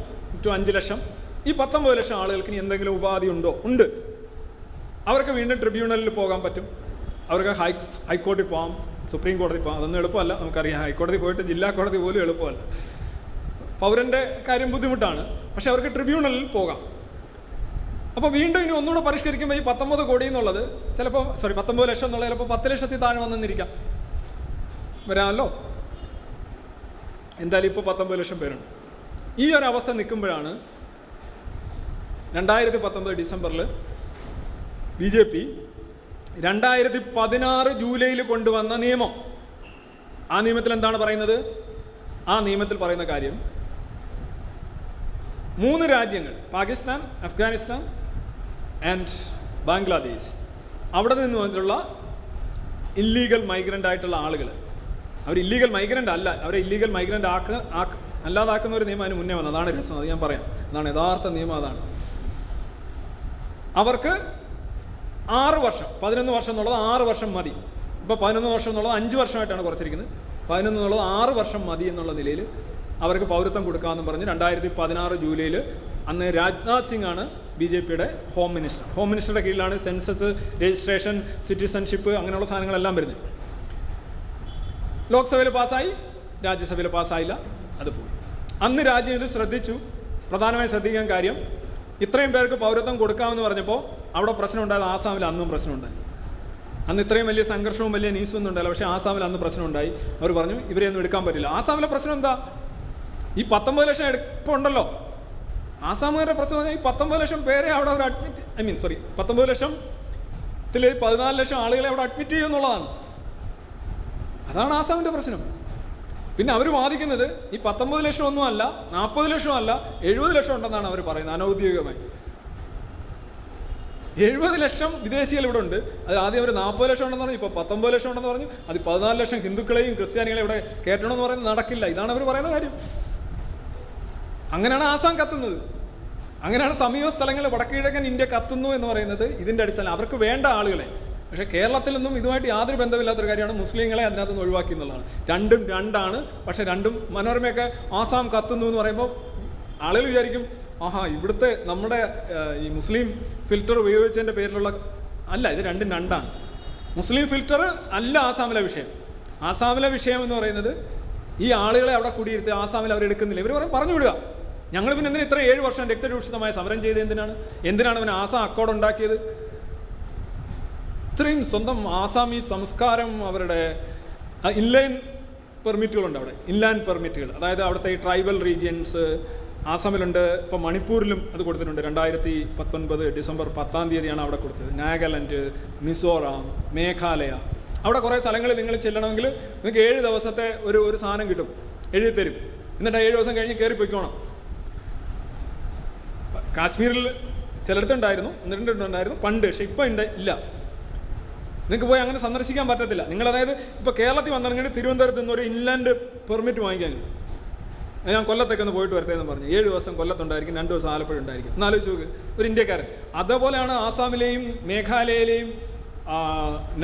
ടു അഞ്ച് ലക്ഷം ഈ പത്തൊമ്പത് ലക്ഷം ആളുകൾക്ക് ഇനി എന്തെങ്കിലും ഉപാധി ഉണ്ടോ? ഉണ്ട്. അവർക്ക് വീണ്ടും ട്രിബ്യൂണലിൽ പോകാൻ പറ്റും. അവർക്ക് ഹൈ ഹൈക്കോടതി പോകാം സുപ്രീം കോടതി പോകാം അതൊന്നും എളുപ്പമല്ല നമുക്കറിയാം. ഹൈക്കോടതി പോയിട്ട് ജില്ലാ കോടതി പോലും എളുപ്പമല്ല. പൗരന്റെ കാര്യം ബുദ്ധിമുട്ടാണ്. പക്ഷെ അവർക്ക് ട്രിബ്യൂണലിൽ പോകാം. അപ്പോൾ വീണ്ടും ഇനി ഒന്നുകൂടെ പരിഷ്കരിക്കുമ്പോൾ ഈ പത്തൊമ്പത് കോടി എന്നുള്ളത് ചിലപ്പോൾ സോറി പത്തൊമ്പത് ലക്ഷം എന്നുള്ളത് ചിലപ്പോൾ പത്ത് ലക്ഷത്തിൽ താഴെ വന്നെന്നിരിക്കാം വരാമല്ലോ? എന്തായാലും ഇപ്പോൾ പത്തൊമ്പത് ലക്ഷം പേരുണ്ട്. ഈ ഒരു അവസ്ഥ നിൽക്കുമ്പോഴാണ് രണ്ടായിരത്തി പത്തൊമ്പത് ഡിസംബറിൽ ബി ജെ പി രണ്ടായിരത്തി പതിനാറ് ജൂലൈയിൽ കൊണ്ടുവന്ന നിയമം. ആ നിയമത്തിൽ എന്താണ് പറയുന്നത്? ആ നിയമത്തിൽ പറയുന്ന കാര്യം മൂന്ന് രാജ്യങ്ങൾ പാകിസ്ഥാൻ അഫ്ഗാനിസ്ഥാൻ ആൻഡ് ബംഗ്ലാദേശ് അവിടെ നിന്ന് വന്നിട്ടുള്ള ഇല്ലീഗൽ മൈഗ്രന്റ് ആയിട്ടുള്ള ആളുകൾ അവർ ഇല്ലീഗൽ മൈഗ്രന്റ് അല്ല അവരെ ഇല്ലീഗൽ മൈഗ്രന്റ് ആക്ക ആക്ക അല്ലാതാക്കുന്ന ഒരു നിയമം അതിന് മുന്നേ വന്നത് അതാണ് രസം അത് ഞാൻ പറയാം. അതാണ് യഥാർത്ഥ നിയമം അതാണ്. അവർക്ക് ആറ് വർഷം പതിനൊന്ന് വർഷം എന്നുള്ളത് ആറ് വർഷം മതി. ഇപ്പോൾ പതിനൊന്ന് വർഷം എന്നുള്ളത് അഞ്ച് വർഷമായിട്ടാണ് കുറച്ചിരിക്കുന്നത്. പതിനൊന്ന് എന്നുള്ളത് ആറ് വർഷം മതി എന്നുള്ള നിലയിൽ അവർക്ക് പൗരത്വം കൊടുക്കാമെന്ന് പറഞ്ഞ് രണ്ടായിരത്തി പതിനാറ് ജൂലൈയിൽ അന്ന് രാജ്നാഥ് സിംഗ് ആണ് ബി ജെ പിയുടെ ഹോം മിനിസ്റ്റർ ഹോം മിനിസ്റ്ററുടെ കീഴിലാണ് സെൻസസ് രജിസ്ട്രേഷൻ സിറ്റിസൺഷിപ്പ് അങ്ങനെയുള്ള സാധനങ്ങളെല്ലാം വരുന്നത്. ലോക്സഭയിൽ പാസ്സായി രാജ്യസഭയിൽ പാസ്സായില്ല അത് പോയി. അന്ന് രാജ്യം ഇത് ശ്രദ്ധിച്ചു. പ്രധാനമായി ശ്രദ്ധിക്കാൻ കാര്യം ഇത്രയും പേർക്ക് പൗരത്വം കൊടുക്കാമെന്ന് പറഞ്ഞപ്പോൾ അവിടെ പ്രശ്നം ഉണ്ടായത് ആസാമിൽ അന്നും പ്രശ്നമുണ്ടായി. അന്ന് ഇത്രയും വലിയ സംഘർഷവും വലിയ ന്യൂസും ഒന്നും ഉണ്ടായില്ല. പക്ഷേ ആസാമിൽ അന്ന് പ്രശ്നമുണ്ടായി. അവർ പറഞ്ഞു ഇവരെ ഒന്നും എടുക്കാൻ പറ്റില്ല. ആസാമിലെ പ്രശ്നം എന്താ? ഈ പത്തൊമ്പത് ലക്ഷം ഇപ്പോൾ ഉണ്ടല്ലോ. ആസാമുകാരുടെ പ്രശ്നം പറഞ്ഞാൽ ഈ പത്തൊമ്പത് ലക്ഷം പേരെ അവിടെ അവർ അഡ്മിറ്റ് ഐ മീൻ സോറി പത്തൊമ്പത് ലക്ഷം ലക്ഷത്തിൽ പതിനാല് ലക്ഷം ആളുകളെ അവിടെ അഡ്മിറ്റ് ചെയ്യുമെന്നുള്ളതാണ്. അതാണ് ആസാമിന്റെ പ്രശ്നം. പിന്നെ അവർ വാദിക്കുന്നത് ഈ പത്തൊമ്പത് ലക്ഷം ഒന്നും അല്ല നാൽപ്പത് ലക്ഷം അല്ല എഴുപത് ലക്ഷം ഉണ്ടെന്നാണ് അവർ പറയുന്നത് അനൗദ്യോഗികമായി. എഴുപത് ലക്ഷം വിദേശികൾ ഇവിടെ ഉണ്ട്. അത് ആദ്യം അവർ നാൽപ്പത് ലക്ഷം ഉണ്ടെന്ന് പറഞ്ഞു ഇപ്പോൾ പത്തൊമ്പത് ലക്ഷം ഉണ്ടെന്ന് പറഞ്ഞു അത് പതിനാല് ലക്ഷം ഹിന്ദുക്കളെയും ക്രിസ്ത്യാനികളെയും ഇവിടെ കയറ്റണമെന്ന് പറയുന്നത് നടക്കില്ല. ഇതാണ് അവർ പറയുന്ന കാര്യം. അങ്ങനെയാണ് ആസാം കത്തുന്നത്. അങ്ങനെയാണ് സമീപ സ്ഥലങ്ങൾ വടക്കുകിഴക്കൻ ഇന്ത്യ കത്തുന്നു എന്ന് പറയുന്നത് ഇതിന്റെ അടിസ്ഥാനം. അവർക്ക് വേണ്ട ആളുകളെ പക്ഷേ കേരളത്തിൽ നിന്നും ഇതുമായിട്ട് യാതൊരു ബന്ധമില്ലാത്തൊരു കാര്യമാണ് മുസ്ലിങ്ങളെ അതിനകത്ത് നിന്ന് ഒഴിവാക്കി എന്നുള്ളതാണ്. രണ്ടും രണ്ടാണ്. പക്ഷേ രണ്ടും മനോരമയൊക്കെ ആസാം കത്തുന്നു എന്ന് പറയുമ്പോൾ ആളുകൾ വിചാരിക്കും ആഹാ ഇവിടുത്തെ നമ്മുടെ ഈ മുസ്ലിം ഫിൽറ്റർ ഉപയോഗിച്ചതിന്റെ പേരിലുള്ള അല്ല ഇത് രണ്ടും രണ്ടാണ്. മുസ്ലിം ഫിൽറ്റർ അല്ല ആസാമിലെ വിഷയം. ആസാമിലെ വിഷയം എന്ന് പറയുന്നത് ഈ ആളുകളെ അവിടെ കുടിയിരുത്തി ആസാമിൽ അവർ എടുക്കുന്നില്ല. ഇവർ പറയും പറഞ്ഞു വിടുക. ഞങ്ങൾ പിന്നെ എന്തിനാ ഇത്ര ഏഴ് വർഷം രക്തരൂക്ഷിതമായ സമരം ചെയ്ത് എന്തിനാണ്? എന്തിനാണ് പിന്നെ ആസാം അക്കോഡ് ഉണ്ടാക്കിയത്? ഇത്രയും സ്വന്തം ആസാമി സംസ്കാരം അവരുടെ ഇൻലൈൻ പെർമിറ്റുകളുണ്ട് അവിടെ. ഇൻലാൻഡ് പെർമിറ്റുകൾ അതായത് അവിടുത്തെ ഈ ട്രൈബൽ റീജിയൻസ് ആസാമിലുണ്ട് ഇപ്പോൾ മണിപ്പൂരിലും അത് കൊടുത്തിട്ടുണ്ട്. രണ്ടായിരത്തി പത്തൊൻപത് ഡിസംബർ പത്താം തീയതിയാണ് അവിടെ കൊടുത്തത്. നാഗാലാൻഡ് മിസോറാം മേഘാലയ. അവിടെ കുറേ സ്ഥലങ്ങളിൽ നിങ്ങൾ ചെല്ലണമെങ്കിൽ നിങ്ങൾക്ക് ഏഴ് ദിവസത്തെ ഒരു ഒരു സാധനം കിട്ടും. എഴുതി തരും എന്നിട്ട് ഏഴ് ദിവസം കഴിഞ്ഞ് കയറി പൊയ്ക്കോണം. കാശ്മീരിൽ ചിലയിടത്തുണ്ടായിരുന്നു എന്നിട്ടുണ്ടായിരുന്നു പണ്ട് പക്ഷെ ഇപ്പം ഇല്ല. നിങ്ങൾക്ക് പോയി അങ്ങനെ സന്ദർശിക്കാൻ പറ്റത്തില്ല. നിങ്ങൾ അതായത് ഇപ്പോൾ കേരളത്തിൽ വന്നിറങ്ങിയിട്ട് തിരുവനന്തപുരത്ത് നിന്ന് ഒരു ഇൻലാൻഡ് പെർമിറ്റ് വാങ്ങിക്കാൻ. ഞാൻ കൊല്ലത്തേക്ക് ഒന്ന് പോയിട്ട് വരട്ടെ എന്ന് പറഞ്ഞു. ഏഴ് ദിവസം കൊല്ലത്തുണ്ടായിരിക്കും രണ്ട് ദിവസം ആലപ്പുഴ ഉണ്ടായിരിക്കും. എന്നാലോചിച്ച് നോക്ക് ഒരു ഇന്ത്യക്കാരൻ. അതേപോലെയാണ് ആസാമിലെയും മേഘാലയയിലെയും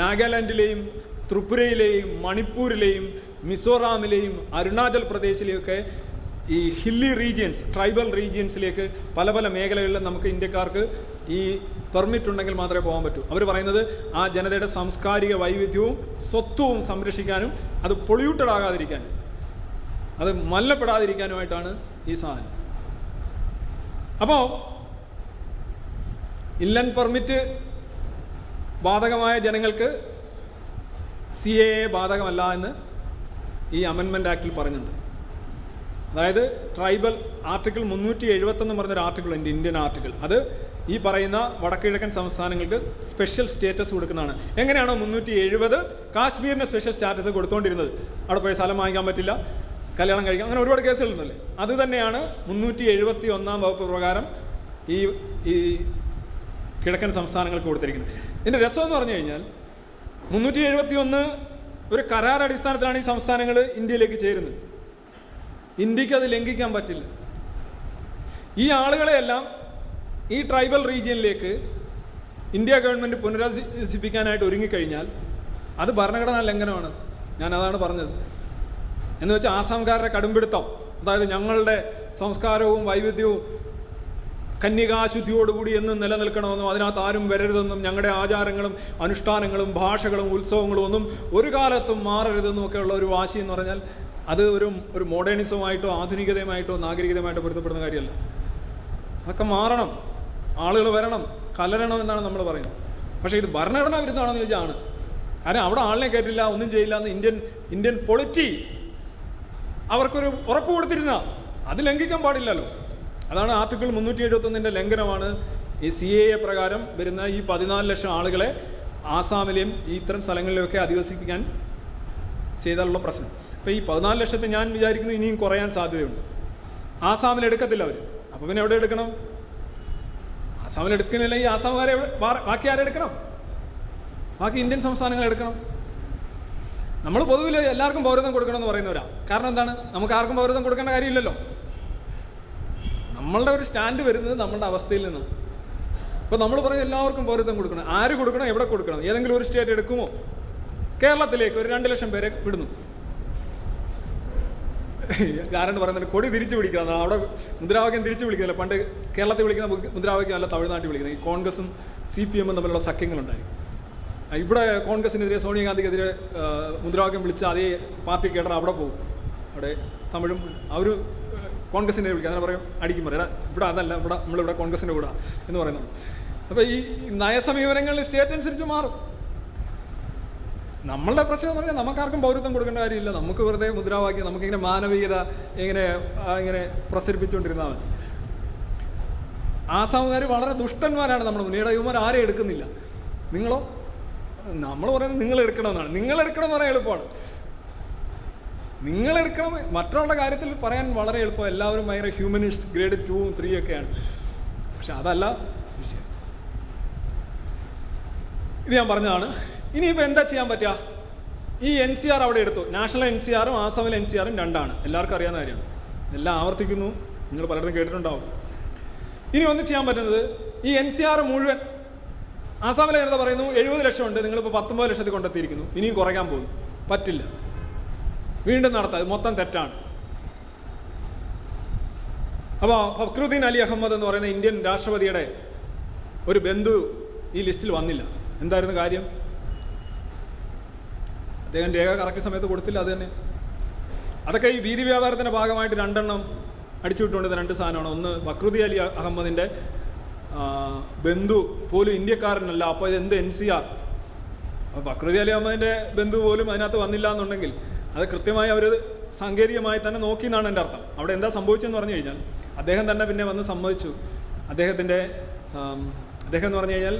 നാഗാലാൻഡിലെയും ത്രിപുരയിലെയും മണിപ്പൂരിലെയും മിസോറാമിലെയും അരുണാചൽ പ്രദേശിലെയൊക്കെ ഈ ഹില്ലി റീജിയൻസ് ട്രൈബൽ റീജിയൻസിലേക്ക് പല പല മേഖലകളിലും നമുക്ക് ഇന്ത്യക്കാർക്ക് ഈ പെർമിറ്റ് ഉണ്ടെങ്കിൽ മാത്രമേ പോകാൻ പറ്റൂ. അവർ പറയുന്നത് ആ ജനതയുടെ സാംസ്കാരിക വൈവിധ്യവും സ്വത്വവും സംരക്ഷിക്കാനും അത് പൊള്യൂട്ടഡ് ആകാതിരിക്കാനും അത് മല്ലപ്പെടാതിരിക്കാനുമായിട്ടാണ് ഈ സാധനം. അപ്പോൾ ഇല്ലൻ പെർമിറ്റ് ബാധകമായ ജനങ്ങൾക്ക് സി എ ബാധകമല്ല എന്ന് ഈ അമെൻമെന്റ് ആക്ടിൽ പറയുന്നുണ്ട്. അതായത് ട്രൈബൽ ആർട്ടിക്കിൾ മുന്നൂറ്റി എഴുപത്തൊന്ന് പറഞ്ഞൊരു ആർട്ടിക്കിൾ ഉണ്ട് ഇന്ത്യൻ ആർട്ടിക്കിൾ. അത് ഈ പറയുന്ന വടക്കിഴക്കൻ സംസ്ഥാനങ്ങൾക്ക് സ്പെഷ്യൽ സ്റ്റേറ്റസ് കൊടുക്കുന്നതാണ്. എങ്ങനെയാണോ മുന്നൂറ്റി എഴുപത് കാശ്മീരിന് സ്പെഷ്യൽ സ്റ്റാറ്റസ് കൊടുത്തുകൊണ്ടിരുന്നത് അവിടെ പോയി സ്ഥലം വാങ്ങിക്കാൻ പറ്റില്ല കല്യാണം കഴിക്കാം അങ്ങനെ ഒരുപാട് കേസുകളുണ്ടല്ലേ അത് തന്നെയാണ് മുന്നൂറ്റി എഴുപത്തി ഒന്നാം വകുപ്പ് പ്രകാരം ഈ ഈ കിഴക്കൻ സംസ്ഥാനങ്ങൾക്ക് കൊടുത്തിരിക്കുന്നത്. ഇതിന്റെ രസം എന്ന് പറഞ്ഞു കഴിഞ്ഞാൽ മുന്നൂറ്റി എഴുപത്തി ഒന്ന് ഒരു കരാർ അടിസ്ഥാനത്തിലാണ് ഈ സംസ്ഥാനങ്ങൾ ഇന്ത്യയിലേക്ക് ചേരുന്നത്. ഇന്ത്യയ്ക്ക് അത് ലംഘിക്കാൻ പറ്റില്ല. ഈ ആളുകളെയെല്ലാം ഈ ട്രൈബൽ റീജിയനിലേക്ക് ഇന്ത്യ ഗവൺമെന്റ് പുനരധിവസിപ്പിക്കാനായിട്ട് ഒരുങ്ങിക്കഴിഞ്ഞാൽ അത് ഭരണഘടനാ ലംഘനമാണ്. ഞാൻ അതാണ് പറഞ്ഞത്. എന്ന് വെച്ചാൽ ആസാംകാരുടെ കടുംപിടുത്തം അതായത് ഞങ്ങളുടെ സംസ്കാരവും വൈവിധ്യവും കന്യകാശുദ്ധിയോടുകൂടി എന്നും നിലനിൽക്കണമെന്നും അതിനകത്ത് ആരും വരരുതെന്നും ഞങ്ങളുടെ ആചാരങ്ങളും അനുഷ്ഠാനങ്ങളും ഭാഷകളും ഉത്സവങ്ങളും ഒന്നും ഒരു കാലത്തും മാറരുതെന്നും ഒക്കെയുള്ള ഒരു വാശി എന്ന് പറഞ്ഞാൽ അത് ഒരു ഒരു മോഡേണിസമായിട്ടോ ആധുനികതയുമായിട്ടോ നാഗരികതയുമായിട്ടോ പൊരുത്തപ്പെടുന്ന കാര്യമല്ല. അതൊക്കെ മാറണം. ആളുകൾ വരണം. കലരണം എന്നാണ് നമ്മൾ പറയുന്നത്. പക്ഷേ ഇത് ഭരണഘടനാ വിരുദ്ധമാണെന്ന് ചോദിച്ചാൽ ആണ്. കാരണം അവിടെ ആളിനെ കയറ്റില്ല ഒന്നും ചെയ്യില്ല എന്ന് ഇന്ത്യൻ ഇന്ത്യൻ പൊളിറ്റി അവർക്കൊരു ഉറപ്പ് കൊടുത്തിരുന്ന. അത് ലംഘിക്കാൻ പാടില്ലല്ലോ. അതാണ് ആർട്ടിക്കിൾ മുന്നൂറ്റി എഴുപത്തൊന്നിന്റെ ലംഘനമാണ് ഈ സി എ പ്രകാരം വരുന്ന ഈ പതിനാല് ലക്ഷം ആളുകളെ ആസാമിലെയും ഈ ഇത്തരം സ്ഥലങ്ങളിലുമൊക്കെ അധിവസിപ്പിക്കാൻ ചെയ്താലുള്ള പ്രശ്നം. അപ്പോൾ ഈ പതിനാല് ലക്ഷത്തെ ഞാൻ വിചാരിക്കുന്നു ഇനിയും കുറയാൻ സാധ്യതയുണ്ട്. ആസാമിൽ എടുക്കത്തില്ല അവർ അപ്പോൾ പിന്നെ എവിടെ എടുക്കണം? ആസാമിൽ എടുക്കുന്നില്ല ഈ ആസാമുകാരെ ബാക്കി ആരെടുക്കണം ബാക്കി ഇന്ത്യൻ സംസ്ഥാനങ്ങൾ എടുക്കണം. നമ്മൾ പൊതുവിൽ എല്ലാവർക്കും പൗരത്വം കൊടുക്കണമെന്ന് പറയുന്നവരാ. കാരണം എന്താണ്? നമുക്ക് ആർക്കും പൗരത്വം കൊടുക്കേണ്ട കാര്യമില്ലല്ലോ. നമ്മളുടെ ഒരു സ്റ്റാൻഡ് വരുന്നത് നമ്മളുടെ അവസ്ഥയിൽ നിന്ന് അപ്പോൾ നമ്മൾ പറയും എല്ലാവർക്കും പൗരത്വം കൊടുക്കണം. ആര് കൊടുക്കണം? എവിടെ കൊടുക്കണം? ഏതെങ്കിലും ഒരു സ്റ്റേറ്റ് എടുക്കുമോ? കേരളത്തിലേക്ക് ഒരു രണ്ട് ലക്ഷം പേരെ വിടുന്നു. ആരാണ്ട് പറയുന്നത്? കൊടി തിരിച്ചു പിടിക്കണം അവിടെ മുദ്രാവാക്യം തിരിച്ചു വിളിക്കുന്നില്ല. പണ്ട് കേരളത്തിൽ വിളിക്കുന്ന മുദ്രാവാക്യം അല്ല തമിഴ്നാട്ടിൽ വിളിക്കുന്നത്. ഈ കോൺഗ്രസും സി പി എമ്മും തമ്മിലുള്ള സഖ്യങ്ങളുണ്ടായിരിക്കും. ഇവിടെ കോൺഗ്രസിനെതിരെ സോണിയാഗാന്ധിക്കെതിരെ മുദ്രാവാക്യം വിളിച്ച അതേ പാർട്ടി കേഡർ അവിടെ പോകും. അവിടെ തമിഴും അവർ കോൺഗ്രസിനെ വിളിക്കുക അങ്ങനെ പറയും അടിക്കും പറയും. ഇവിടെ അതല്ല ഇവിടെ നമ്മളിവിടെ കോൺഗ്രസിന്റെ കൂടെ എന്ന് പറയുന്നത്. അപ്പോൾ ഈ നയസമീപനങ്ങളിൽ സ്റ്റേറ്റ് അനുസരിച്ച് മാറും. നമ്മളുടെ പ്രശ്നം എന്ന് പറഞ്ഞാൽ നമുക്കാർക്കും പൗരത്വം കൊടുക്കേണ്ട കാര്യമില്ല. നമുക്ക് വെറുതെ മുദ്രാവാക്യം നമുക്കിങ്ങനെ മാനവികത ഇങ്ങനെ ആ, ഇങ്ങനെ പ്രസരിപ്പിച്ചുകൊണ്ടിരുന്നാൽ മതി. ആസാമുകാർ വളരെ ദുഷ്ടന്മാരാണ് നമ്മൾ മുന്നേടെ ഇവന്മാർ ആരെയും എടുക്കുന്നില്ല. നിങ്ങളോ? നമ്മൾ പറയുന്നത് നിങ്ങൾ എടുക്കണമെന്നാണ്. നിങ്ങൾ എടുക്കണമെന്ന് പറയാൻ എളുപ്പമാണ്. നിങ്ങൾ എടുക്കണം. മറ്റുള്ള കാര്യത്തിൽ പറയാൻ വളരെ എളുപ്പം. എല്ലാവരും ഭയങ്കര ഹ്യൂമനിസ്റ്റ് ഗ്രേഡ് ടൂവും ത്രീ ഒക്കെയാണ്. പക്ഷെ അതല്ല ഇത് ഞാൻ പറഞ്ഞതാണ്. ഇനിയിപ്പോൾ എന്താ ചെയ്യാൻ പറ്റുക ഈ എൻ സി ആർ അവിടെ എടുത്തു. നാഷണൽ എൻ സി ആറും ആസാമിലെ എൻ സി ആറും രണ്ടാണ്. എല്ലാവർക്കും അറിയാവുന്ന കാര്യമാണ്. എല്ലാം ആവർത്തിക്കുന്നു. നിങ്ങൾ പലയിടത്തും കേട്ടിട്ടുണ്ടാവും. ഇനി ഒന്ന് ചെയ്യാൻ പറ്റുന്നത് ഈ എൻ സി ആർ മുഴുവൻ ആസാമിലെ ജനത പറയുന്നു എഴുപത് ലക്ഷം ഉണ്ട്. നിങ്ങളിപ്പോൾ പത്തൊമ്പത് ലക്ഷത്തിൽ കൊണ്ടെത്തിയിരിക്കുന്നു. ഇനിയും കുറയ്ക്കാൻ പോകുന്നു. പറ്റില്ല. വീണ്ടും നടത്താം. ഇത് മൊത്തം തെറ്റാണ്. അപ്പോൾ ഫക്രുദ്ദീൻ അലി അഹമ്മദ് എന്ന് പറയുന്ന ഇന്ത്യൻ രാഷ്ട്രപതിയുടെ ഒരു ബന്ധു ഈ ലിസ്റ്റിൽ വന്നില്ല. എന്തായിരുന്നു കാര്യം? അദ്ദേഹം രേഖ കറക്റ്റ് സമയത്ത് കൊടുത്തില്ല അത് തന്നെ. അതൊക്കെ ഈ വീതി വ്യാപാരത്തിന്റെ ഭാഗമായിട്ട് രണ്ടെണ്ണം അടിച്ചുവിട്ടുകൊണ്ട് രണ്ട് സാധനമാണ്. ഒന്ന് വക്രുതി അലി അഹമ്മദിന്റെ ബന്ധു പോലും ഇന്ത്യക്കാരനല്ല. അപ്പോൾ ഇത് എന്ത് എൻ സി ആർ? അപ്പോൾ വക്രുതി അലി അഹമ്മദിന്റെ ബന്ധു പോലും അതിനകത്ത് വന്നില്ല എന്നുണ്ടെങ്കിൽ അത് കൃത്യമായി അവർ സാങ്കേതികമായി തന്നെ നോക്കി എന്നാണ് എന്റെ അർത്ഥം. അവിടെ എന്താ സംഭവിച്ചതെന്ന് പറഞ്ഞു കഴിഞ്ഞാൽ അദ്ദേഹം തന്നെ പിന്നെ വന്ന് സമ്മതിച്ചു. അദ്ദേഹത്തിന്റെ അദ്ദേഹം എന്ന് പറഞ്ഞു കഴിഞ്ഞാൽ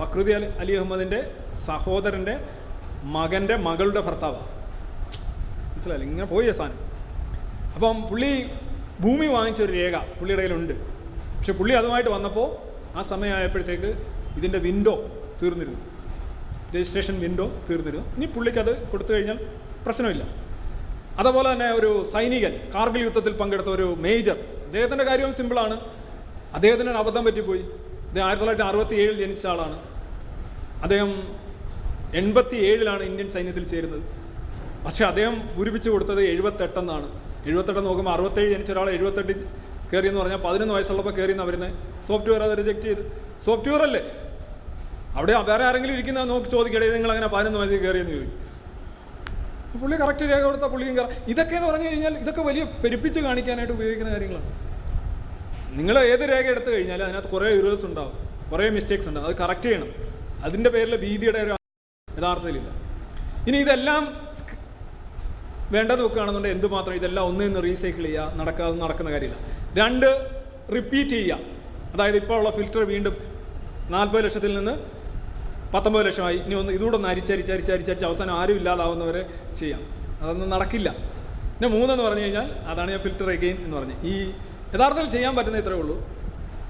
ഫക്രുദി അലി അഹമ്മദിന്റെ സഹോദരന്റെ മകന്റെ മകളുടെ ഭർത്താവാണ് മനസ്സിലായില്ല? ഇങ്ങനെ പോയി സാധനം. അപ്പം പുള്ളി ഭൂമി വാങ്ങിച്ച ഒരു രേഖ പുള്ളിയുടെ കയ്യിലുണ്ട്. പക്ഷെ പുള്ളി അതുമായിട്ട് വന്നപ്പോൾ ആ സമയമായപ്പോഴത്തേക്ക് ഇതിന്റെ വിൻഡോ തീർന്നിരുന്നു. രജിസ്ട്രേഷൻ വിൻഡോ തീർന്നിരുന്നു. ഇനി പുള്ളിക്ക് അത് കൊടുത്തു കഴിഞ്ഞാൽ പ്രശ്നമില്ല. അതുപോലെ തന്നെ ഒരു സൈനികൻ കാർഗിൽ യുദ്ധത്തിൽ പങ്കെടുത്ത ഒരു മേജർ അദ്ദേഹത്തിന്റെ കാര്യവും സിമ്പിളാണ് അദ്ദേഹത്തിന് ഒരു അബദ്ധം പറ്റിപ്പോയി. അദ്ദേഹം ആയിരത്തി തൊള്ളായിരത്തി അറുപത്തി ഏഴിൽ ജനിച്ച ആളാണ്. അദ്ദേഹം എൺപത്തി ഏഴിലാണ് ഇന്ത്യൻ സൈന്യത്തിൽ ചേരുന്നത്. പക്ഷെ അദ്ദേഹം പൂരിപ്പിച്ചു കൊടുത്തത് എഴുപത്തെട്ടെന്നാണ്. എഴുപത്തെട്ട് നോക്കുമ്പോൾ അറുപത്തേഴ് ജനിച്ച ഒരാൾ എഴുപത്തെട്ട് കയറി എന്ന് പറഞ്ഞാൽ പതിനൊന്ന് വയസ്സുള്ളപ്പോൾ കയറി എന്ന് വരുന്നത്. സോഫ്റ്റ്വെയർ അത് റിജക്ട് ചെയ്ത്. സോഫ്റ്റ്വെയർ അല്ലേ? അവിടെ വേറെ ആരെങ്കിലും ഇരിക്കുന്ന നോക്കി ചോദിക്കടേ നിങ്ങൾ അങ്ങനെ പതിനൊന്ന് വയസ്സിൽ കയറിയെന്ന് ചോദിക്കും. പുള്ളി കറക്റ്റ് രേഖ കൊടുത്ത പുള്ളിയും കയറാം ഇതൊക്കെ എന്ന് പറഞ്ഞു കഴിഞ്ഞാൽ ഇതൊക്കെ വലിയ പെരുപ്പിച്ച് കാണിക്കാനായിട്ട് ഉപയോഗിക്കുന്ന കാര്യങ്ങളാണ്. നിങ്ങൾ ഏത് രേഖ എടുത്തു കഴിഞ്ഞാലും അതിനകത്ത് കുറേ ഇറേഴ്സ് ഉണ്ടാവും. കുറേ മിസ്റ്റേക്സ് ഉണ്ടാവും അത് കറക്റ്റ് ചെയ്യണം. അതിന്റെ പേരിൽ ഭീതിയുടെ ഒരു യഥാർത്ഥത്തിലില്ല. ഇനി ഇതെല്ലാം വേണ്ടത് വെക്കുകയാണെന്നുണ്ടെങ്കിൽ എന്തുമാത്രം ഇതെല്ലാം ഒന്നിന്ന് റീസൈക്കിൾ ചെയ്യുക നടക്കാതെ നടക്കുന്ന കാര്യമില്ല. രണ്ട് റിപ്പീറ്റ് ചെയ്യുക. അതായത് ഇപ്പോൾ ഉള്ള ഫിൽറ്റർ വീണ്ടും നാൽപ്പത് ലക്ഷത്തിൽ നിന്ന് പത്തൊമ്പത് ലക്ഷമായി. ഇനി ഒന്ന് ഇതുകൂടെ ഒന്ന് അരിച്ചരിച്ച് അരിച്ചരിച്ചരിച്ച് അവസാനം ആരും ഇല്ലാതാവുന്നവരെ ചെയ്യാം. അതൊന്നും നടക്കില്ല. പിന്നെ മൂന്നെന്ന് പറഞ്ഞു കഴിഞ്ഞാൽ അതാണ് ഞാൻ ഫിൽറ്റർ എഗെയിൻ എന്ന് പറഞ്ഞു ഈ യഥാർത്ഥത്തിൽ ചെയ്യാൻ പറ്റുന്ന ഇത്രേ ഉള്ളൂ.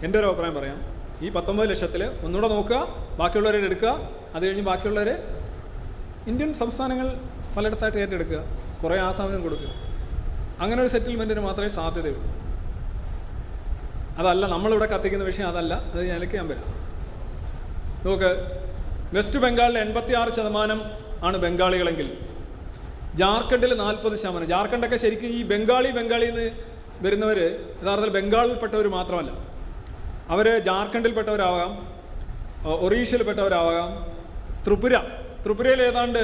എന്റെ ഒരു അഭിപ്രായം പറയാം. ഈ പത്തൊമ്പത് ലക്ഷത്തിൽ ഒന്നുകൂടെ നോക്കുക ബാക്കിയുള്ളവരെ എടുക്കുക അത് കഴിഞ്ഞ് ബാക്കിയുള്ളവരെ ഇന്ത്യൻ സംസ്ഥാനങ്ങൾ പലയിടത്തായിട്ട് ഏറ്റെടുക്കുക കുറേ ആസാമിനും കൊടുക്കുക. അങ്ങനെ ഒരു സെറ്റിൽമെന്റിന് മാത്രമേ സാധ്യതയുള്ളൂ. അതല്ല നമ്മളിവിടെ കത്തിക്കുന്ന വിഷയം അതല്ല അത് ഞാനിലേക്ക് ഞാൻ വരാം. നോക്ക് വെസ്റ്റ് ബംഗാളിൽ എൺപത്തി ആറ് ശതമാനം ആണ് ബംഗാളികളെങ്കിൽ ജാർഖണ്ഡിൽ നാൽപ്പത് ശതമാനം. ജാർഖണ്ഡൊക്കെ ശരിക്കും ഈ ബംഗാളി ബംഗാളിയിൽ നിന്ന് വരുന്നവർ യഥാർത്ഥത്തിൽ ബംഗാളിൽപ്പെട്ടവർ മാത്രമല്ല. അവർ ജാർഖണ്ഡിൽപ്പെട്ടവരാവാം ഒറീഷയിൽപ്പെട്ടവരാകാം ത്രിപുര ത്രിപുരയിൽ ഏതാണ്ട്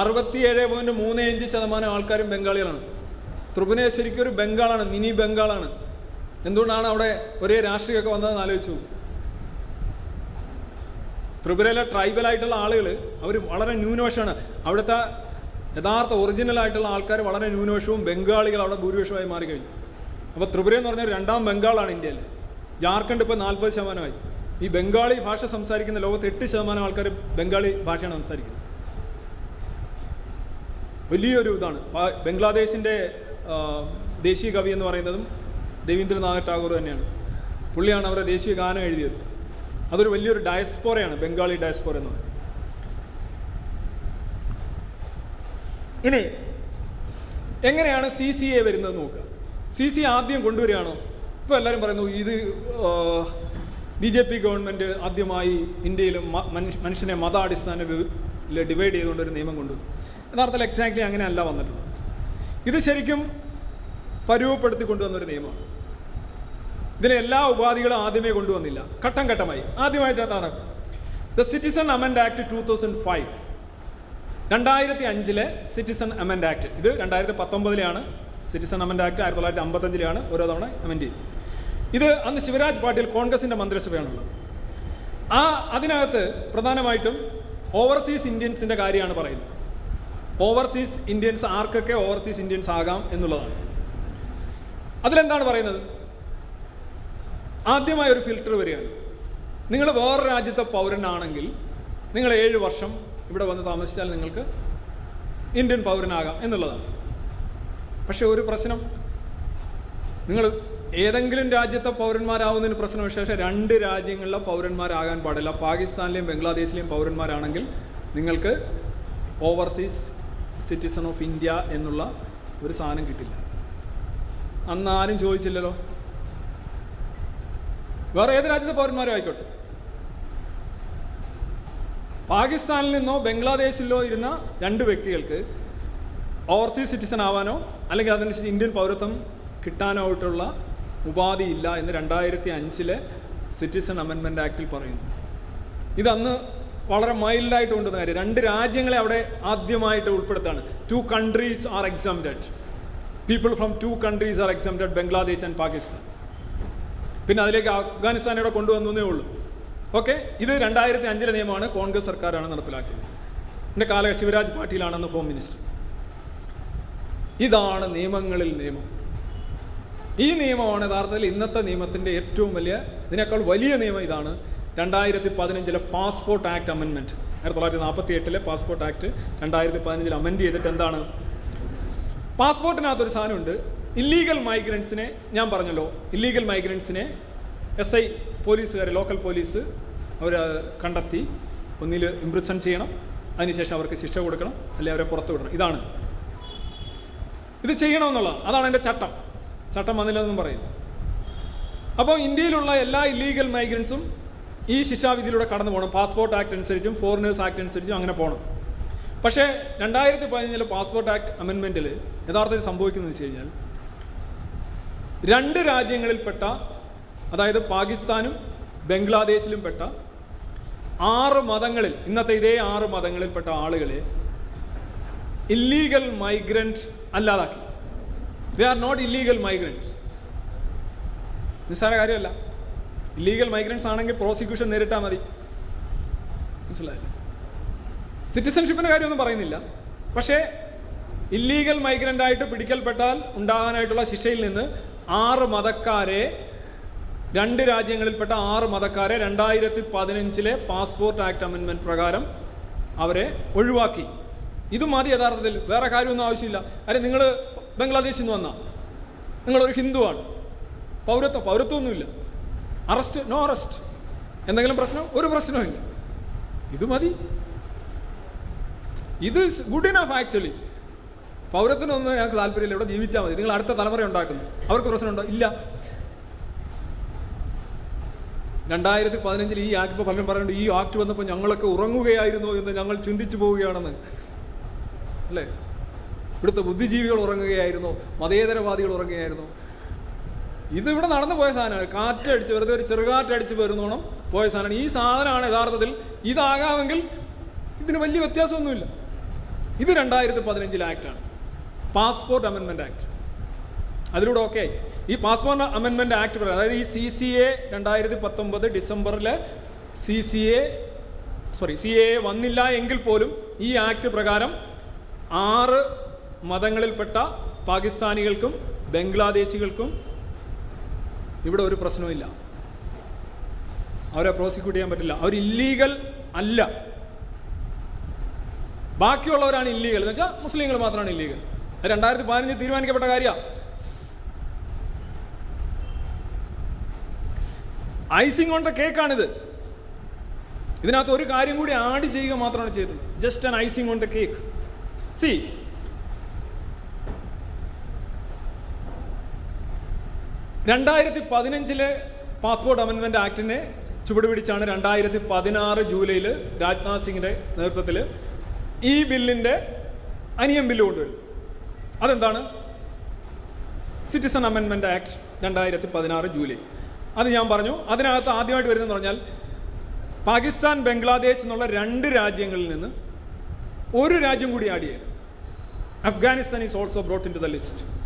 അറുപത്തിയേഴ് പോയിന്റ് മൂന്ന് അഞ്ച് ശതമാനം ആൾക്കാരും ബംഗാളികളാണ്. ത്രിപുര ശരിക്കും ഒരു ബംഗാളാണ് മിനി ബംഗാളാണ്. എന്തുകൊണ്ടാണ് അവിടെ ഒരേ രാഷ്ട്രീയമൊക്കെ വന്നതെന്ന് ആലോചിച്ചു? ത്രിപുരയിലെ ട്രൈബലായിട്ടുള്ള ആളുകൾ അവർ വളരെ ന്യൂനപക്ഷമാണ്. അവിടുത്തെ യഥാർത്ഥ ഒറിജിനൽ ആയിട്ടുള്ള ആൾക്കാർ വളരെ ന്യൂനപക്ഷവും ബംഗാളികൾ അവിടെ ഭൂരിപക്ഷമായി മാറിക്കഴിഞ്ഞു. അപ്പോൾ ത്രിപുര എന്ന് പറഞ്ഞാൽ രണ്ടാം ബംഗാളാണ് ഇന്ത്യയിൽ ജാർഖണ്ഡ് ഇപ്പോൾ നാൽപ്പത് ശതമാനമായി. ഈ ബംഗാളി ഭാഷ സംസാരിക്കുന്ന ലോകത്ത് എട്ട് ശതമാനം ആൾക്കാർ ബംഗാളി ഭാഷയാണ് സംസാരിക്കുന്നത്. വലിയൊരു ഇതാണ്. ബംഗ്ലാദേശിന്റെ ദേശീയ കവി എന്ന് പറയുന്നതും രവീന്ദ്രനാഥ് ടാഗോർ തന്നെയാണ്. പുള്ളിയാണ് അവരുടെ ദേശീയ ഗാനം എഴുതിയത്. അതൊരു വലിയൊരു ഡയസ്പോറയാണ് ബംഗാളി ഡയസ്പോറ എന്ന് പറയുന്നത്. ഇനി എങ്ങനെയാണ് സി സി എ വരുന്നത് നോക്കുക. സി സി ആദ്യം കൊണ്ടുവരികയാണോ? ഇപ്പോൾ എല്ലാവരും പറയുന്നു ഇത് ബി ജെ പി ഗവൺമെന്റ് ആദ്യമായി ഇന്ത്യയിൽ മനുഷ്യനെ മതാടിസ്ഥാനത്തിൽ ഡിവൈഡ് ചെയ്തുകൊണ്ടൊരു നിയമം കൊണ്ടുവന്നു യഥാർത്ഥത്തിൽ എക്സാക്ട്ലി അങ്ങനെയല്ല വന്നിട്ടുള്ളത്. ഇത് ശരിക്കും പരുവപ്പെടുത്തി കൊണ്ടുവന്നൊരു നിയമമാണ്. ഇതിലെ എല്ലാ ഉപാധികളും ആദ്യമേ കൊണ്ടുവന്നില്ല. ഘട്ടം ഘട്ടമായി. ആദ്യമായിട്ടാണ് the citizen amend act two thousand five രണ്ടായിരത്തി അഞ്ചിലെ സിറ്റിസൺ അമെൻഡ് ആക്ട് ഇത് രണ്ടായിരത്തി പത്തൊമ്പതിലാണ് സിറ്റിസൺ അമെൻഡ് ആക്ട് ആയിരത്തി തൊള്ളായിരത്തി അമ്പത്തഞ്ചിലാണ് ഓരോ തവണ അമെൻഡ് ചെയ്തു ഇത് അന്ന് ശിവരാജ് പാട്ടീൽ കോൺഗ്രസിന്റെ മന്ത്രിസഭയാണുള്ളത്. ആ അതിനകത്ത് പ്രധാനമായിട്ടും ഓവർസീസ് ഇന്ത്യൻസിന്റെ കാര്യമാണ് പറയുന്നത്. ഓവർസീസ് ഇന്ത്യൻസ് ആർക്കൊക്കെ ഓവർസീസ് ഇന്ത്യൻസ് ആകാം എന്നുള്ളതാണ്. അതിലെന്താണ് പറയുന്നത്? ആദ്യമായ ഒരു ഫിൽട്ടർ വരികയാണ്. നിങ്ങൾ വേറെ രാജ്യത്തെ പൗരനാണെങ്കിൽ നിങ്ങൾ ഏഴ് വർഷം ഇവിടെ വന്ന് താമസിച്ചാൽ നിങ്ങൾക്ക് ഇന്ത്യൻ പൗരനാകാം എന്നുള്ളതാണ്. പക്ഷേ ഒരു പ്രശ്നം നിങ്ങൾ ഏതെങ്കിലും രാജ്യത്തെ പൗരന്മാരാവുന്നതിന് പ്രശ്നം പക്ഷേ രണ്ട് രാജ്യങ്ങളിലെ പൗരന്മാരാകാൻ പാടില്ല. പാകിസ്ഥാനിലെയും ബംഗ്ലാദേശിലെയും പൗരന്മാരാണെങ്കിൽ നിങ്ങൾക്ക് ഓവർസീസ് സിറ്റിസൺ ഓഫ് ഇന്ത്യ എന്നുള്ള ഒരു സാധനം കിട്ടില്ല. അന്ന് ആരും ചോദിച്ചില്ലല്ലോ. വേറെ ഏത് രാജ്യത്തെ പൗരന്മാരും ആയിക്കോട്ടെ. പാകിസ്ഥാനിൽ നിന്നോ ബംഗ്ലാദേശിലോ ഇരുന്ന രണ്ട് വ്യക്തികൾക്ക് ഓവർസീസ് സിറ്റിസൺ ആവാനോ അല്ലെങ്കിൽ അതനുസരിച്ച് ഇന്ത്യൻ പൗരത്വം കിട്ടാനോ ആയിട്ടുള്ള ഉപാധിയില്ല എന്ന് രണ്ടായിരത്തി അഞ്ചിലെ സിറ്റിസൺ അമെൻമെന്റ് ആക്ടിൽ പറയുന്നു. ഇതന്ന് വളരെ മൈൽഡായിട്ട് കൊണ്ടുവന്ന കാര്യം. രണ്ട് രാജ്യങ്ങളെ അവിടെ ആദ്യമായിട്ട് ഉൾപ്പെടുത്താണ്. Two countries are exempted people from two countries are exempted Bangladesh and Pakistan പിന്നെ അതിലേക്ക് അഫ്ഗാനിസ്ഥാനോടെ കൊണ്ടുവന്നേ ഉള്ളൂ. ഓക്കെ ഇത് രണ്ടായിരത്തി അഞ്ചിലെ നിയമമാണ് കോൺഗ്രസ് സർക്കാരാണ് നടപ്പിലാക്കിയത്. എന്റെ കാല ശിവരാജ് പാട്ടീലാണെന്ന് ഹോം മിനിസ്റ്റർ ഇതാണ് നിയമങ്ങളിൽ നിയമം. ഈ നിയമമാണ് യഥാർത്ഥത്തിൽ ഇന്നത്തെ നിയമത്തിന്റെ ഏറ്റവും വലിയ ഇതിനേക്കാൾ വലിയ നിയമം ഇതാണ്. രണ്ടായിരത്തി പതിനഞ്ചിലെ പാസ്പോർട്ട് ആക്ട് അമെൻമെന്റ്. ആയിരത്തി തൊള്ളായിരത്തി നാൽപ്പത്തി എട്ടിലെ പാസ്പോർട്ട് ആക്ട് രണ്ടായിരത്തി പതിനഞ്ചിൽ അമെൻഡ് ചെയ്തിട്ട് എന്താണ്? പാസ്പോർട്ടിനകത്തൊരു സാധനമുണ്ട്. ഇല്ലീഗൽ മൈഗ്രൻസിനെ ഞാൻ പറഞ്ഞല്ലോ ഇല്ലീഗൽ മൈഗ്രൻസിനെ എസ് ഐ പോലീസുകാർ ലോക്കൽ പോലീസ് അവർ കണ്ടെത്തി ഒന്നിൽ ഇംപ്രിസൺ ചെയ്യണം അതിനുശേഷം അവർക്ക് ശിക്ഷ കൊടുക്കണം അല്ലെങ്കിൽ അവരെ പുറത്തു വിടണം. ഇതാണ്. ഇത് ചെയ്യണമെന്നുള്ള അതാണ് എന്റെ ചട്ടം. ചട്ടം വന്നില്ലെന്നും പറയുന്നു. അപ്പോൾ ഇന്ത്യയിലുള്ള എല്ലാ ഇല്ലീഗൽ മൈഗ്രൻസും ഈ ശിക്ഷാവിധിയിലൂടെ കടന്നു പോകണം. പാസ്പോർട്ട് ആക്ട് അനുസരിച്ചും ഫോറിനേഴ്സ് ആക്ട് അനുസരിച്ചും അങ്ങനെ പോകണം. പക്ഷേ രണ്ടായിരത്തി പതിനഞ്ചിലെ പാസ്പോർട്ട് ആക്ട് അമെൻമെന്റിൽ യഥാർത്ഥത്തിൽ സംഭവിക്കുന്നത് വെച്ച് കഴിഞ്ഞാൽ രണ്ട് രാജ്യങ്ങളിൽപ്പെട്ട അതായത് പാകിസ്ഥാനും ബംഗ്ലാദേശിലും പെട്ട ആറ് മതങ്ങളിൽ ഇന്നത്തെ ഇതേ ആറ് മതങ്ങളിൽപ്പെട്ട ആളുകളെ illegal migrant അല്ലാതാക്കി. They are not illegal migrants നിസ്സാര കാര്യമല്ല. ഇല്ലീഗൽ മൈഗ്രൻസ് ആണെങ്കിൽ പ്രോസിക്യൂഷൻ നേരിട്ടാൽ മതി. മനസ്സിലായില്ല? സിറ്റിസൺഷിപ്പിന്റെ കാര്യമൊന്നും പറയുന്നില്ല. പക്ഷേ ഇല്ലീഗൽ മൈഗ്രന്റ് ആയിട്ട് പിടിക്കൽപ്പെട്ടാൽ ഉണ്ടാകാനായിട്ടുള്ള ശിക്ഷയിൽ നിന്ന് ആറ് മതക്കാരെ രണ്ട് രാജ്യങ്ങളിൽപ്പെട്ട ആറ് മതക്കാരെ രണ്ടായിരത്തി പതിനഞ്ചിലെ പാസ്പോർട്ട് ആക്ട് അമെൻമെന്റ് പ്രകാരം അവരെ ഒഴിവാക്കി. ഇത് മതി യഥാർത്ഥത്തിൽ. വേറെ കാര്യമൊന്നും ആവശ്യമില്ല. അരെ നിങ്ങൾ ബംഗ്ലാദേശിൽ നിന്ന് വന്നാൽ നിങ്ങളൊരു ഹിന്ദുവാണ്. പൗരത്വം പൗരത്വമൊന്നുമില്ല. അറസ്റ്റ് നോ അറസ്റ്റ് എന്തെങ്കിലും പ്രശ്നം? ഒരു പ്രശ്നവുമില്ല ഇത് മതി. ഇത് ഗുഡ് ഇനഫ് ആക്ച്വലി പൗരത്തിനൊന്നും ഞങ്ങൾക്ക് താല്പര്യമില്ല. ഇവിടെ ജീവിച്ചാൽ മതി. നിങ്ങൾ അടുത്ത തലമുറ ഉണ്ടാക്കുന്നു. അവർക്ക് പ്രശ്നമുണ്ടോ? ഇല്ല. രണ്ടായിരത്തി പതിനഞ്ചിൽ ഈ ആക്ട് ഇപ്പോൾ പലരും പറയുന്നുണ്ട് ഈ ആക്ട് വന്നപ്പോൾ ഞങ്ങളൊക്കെ ഉറങ്ങുകയായിരുന്നു എന്ന് ഞങ്ങൾ ചിന്തിച്ചു പോവുകയാണെന്ന്. അല്ലേ? ഇവിടുത്തെ ബുദ്ധിജീവികൾ ഉറങ്ങുകയായിരുന്നു മതേതരവാദികൾ ഉറങ്ങുകയായിരുന്നു. ഇത് ഇവിടെ നടന്നു പോയ സാധനമാണ്. കാറ്റടിച്ച് വെറുതെ ഒരു ചെറുകാറ്റടിച്ച് വരുന്നോണം പോയ സാധനമാണ്. ഈ സാധനമാണ് യഥാർത്ഥത്തിൽ ഇതാകാമെങ്കിൽ ഇതിന് വലിയ വ്യത്യാസമൊന്നുമില്ല. ഇത് രണ്ടായിരത്തി പതിനഞ്ചിലെ ആക്റ്റാണ്. പാസ്പോർട്ട് അമെൻമെന്റ് ആക്ട്. അതിലൂടെ ഓക്കെ. ഈ പാസ്പോർട്ട് അമെൻമെന്റ് ആക്ട് പറയുന്നത് അതായത് ഈ സി സി എ രണ്ടായിരത്തി പത്തൊമ്പത് ഡിസംബറിലെ C C A sorry C A വന്നില്ല എങ്കിൽ പോലും ഈ ആക്ട് പ്രകാരം ആറ് മതങ്ങളിൽപ്പെട്ട പാകിസ്ഥാനികൾക്കും ബംഗ്ലാദേശികൾക്കും ഇവിടെ ഒരു പ്രശ്നവുമില്ല. അവരെ പ്രോസിക്യൂട്ട് ചെയ്യാൻ പറ്റില്ല. അവർ ഇല്ലീഗൽ അല്ല. ബാക്കിയുള്ളവരാണ് ഇല്ലീഗൽ എന്ന് വെച്ചാൽ മുസ്ലിങ്ങൾ മാത്രമാണ് ഇല്ലീഗൽ രണ്ടായിരത്തി പതിനഞ്ച് തീരുമാനിക്കപ്പെട്ട കാര്യമാണ് ഐസിങ് ഓൺ ദ കേക്കാണിത്. ഇതിനകത്ത് ഒരു കാര്യം കൂടി ആഡ് ചെയ്യുക മാത്രമാണ് ചെയ്തത്. Just an icing on the cake C രണ്ടായിരത്തി പതിനഞ്ചിലെ പാസ്പോർട്ട് അമെൻമെന്റ് ആക്ടിനെ ചുവടുപിടിച്ചാണ് രണ്ടായിരത്തി പതിനാറ് ജൂലൈയിൽ രാജ്നാഥ് സിംഗിന്റെ നേതൃത്വത്തിൽ ഈ ബില്ലിന്റെ അനിയം ബില്ല് കൊണ്ടുവരുന്നത്. അതെന്താണ്? സിറ്റിസൺ അമെൻമെന്റ് ആക്ട് രണ്ടായിരത്തി പതിനാറ് ജൂലൈ. അത് ഞാൻ പറഞ്ഞു. അതിനകത്ത് ആദ്യമായിട്ട് വരുന്നതെന്ന് പറഞ്ഞാൽ പാകിസ്ഥാൻ ബംഗ്ലാദേശ് എന്നുള്ള രണ്ട് രാജ്യങ്ങളിൽ നിന്ന് ഒരു രാജ്യം കൂടി ആഡ് ചെയ്യുന്നു Afghanistan is also brought into the list.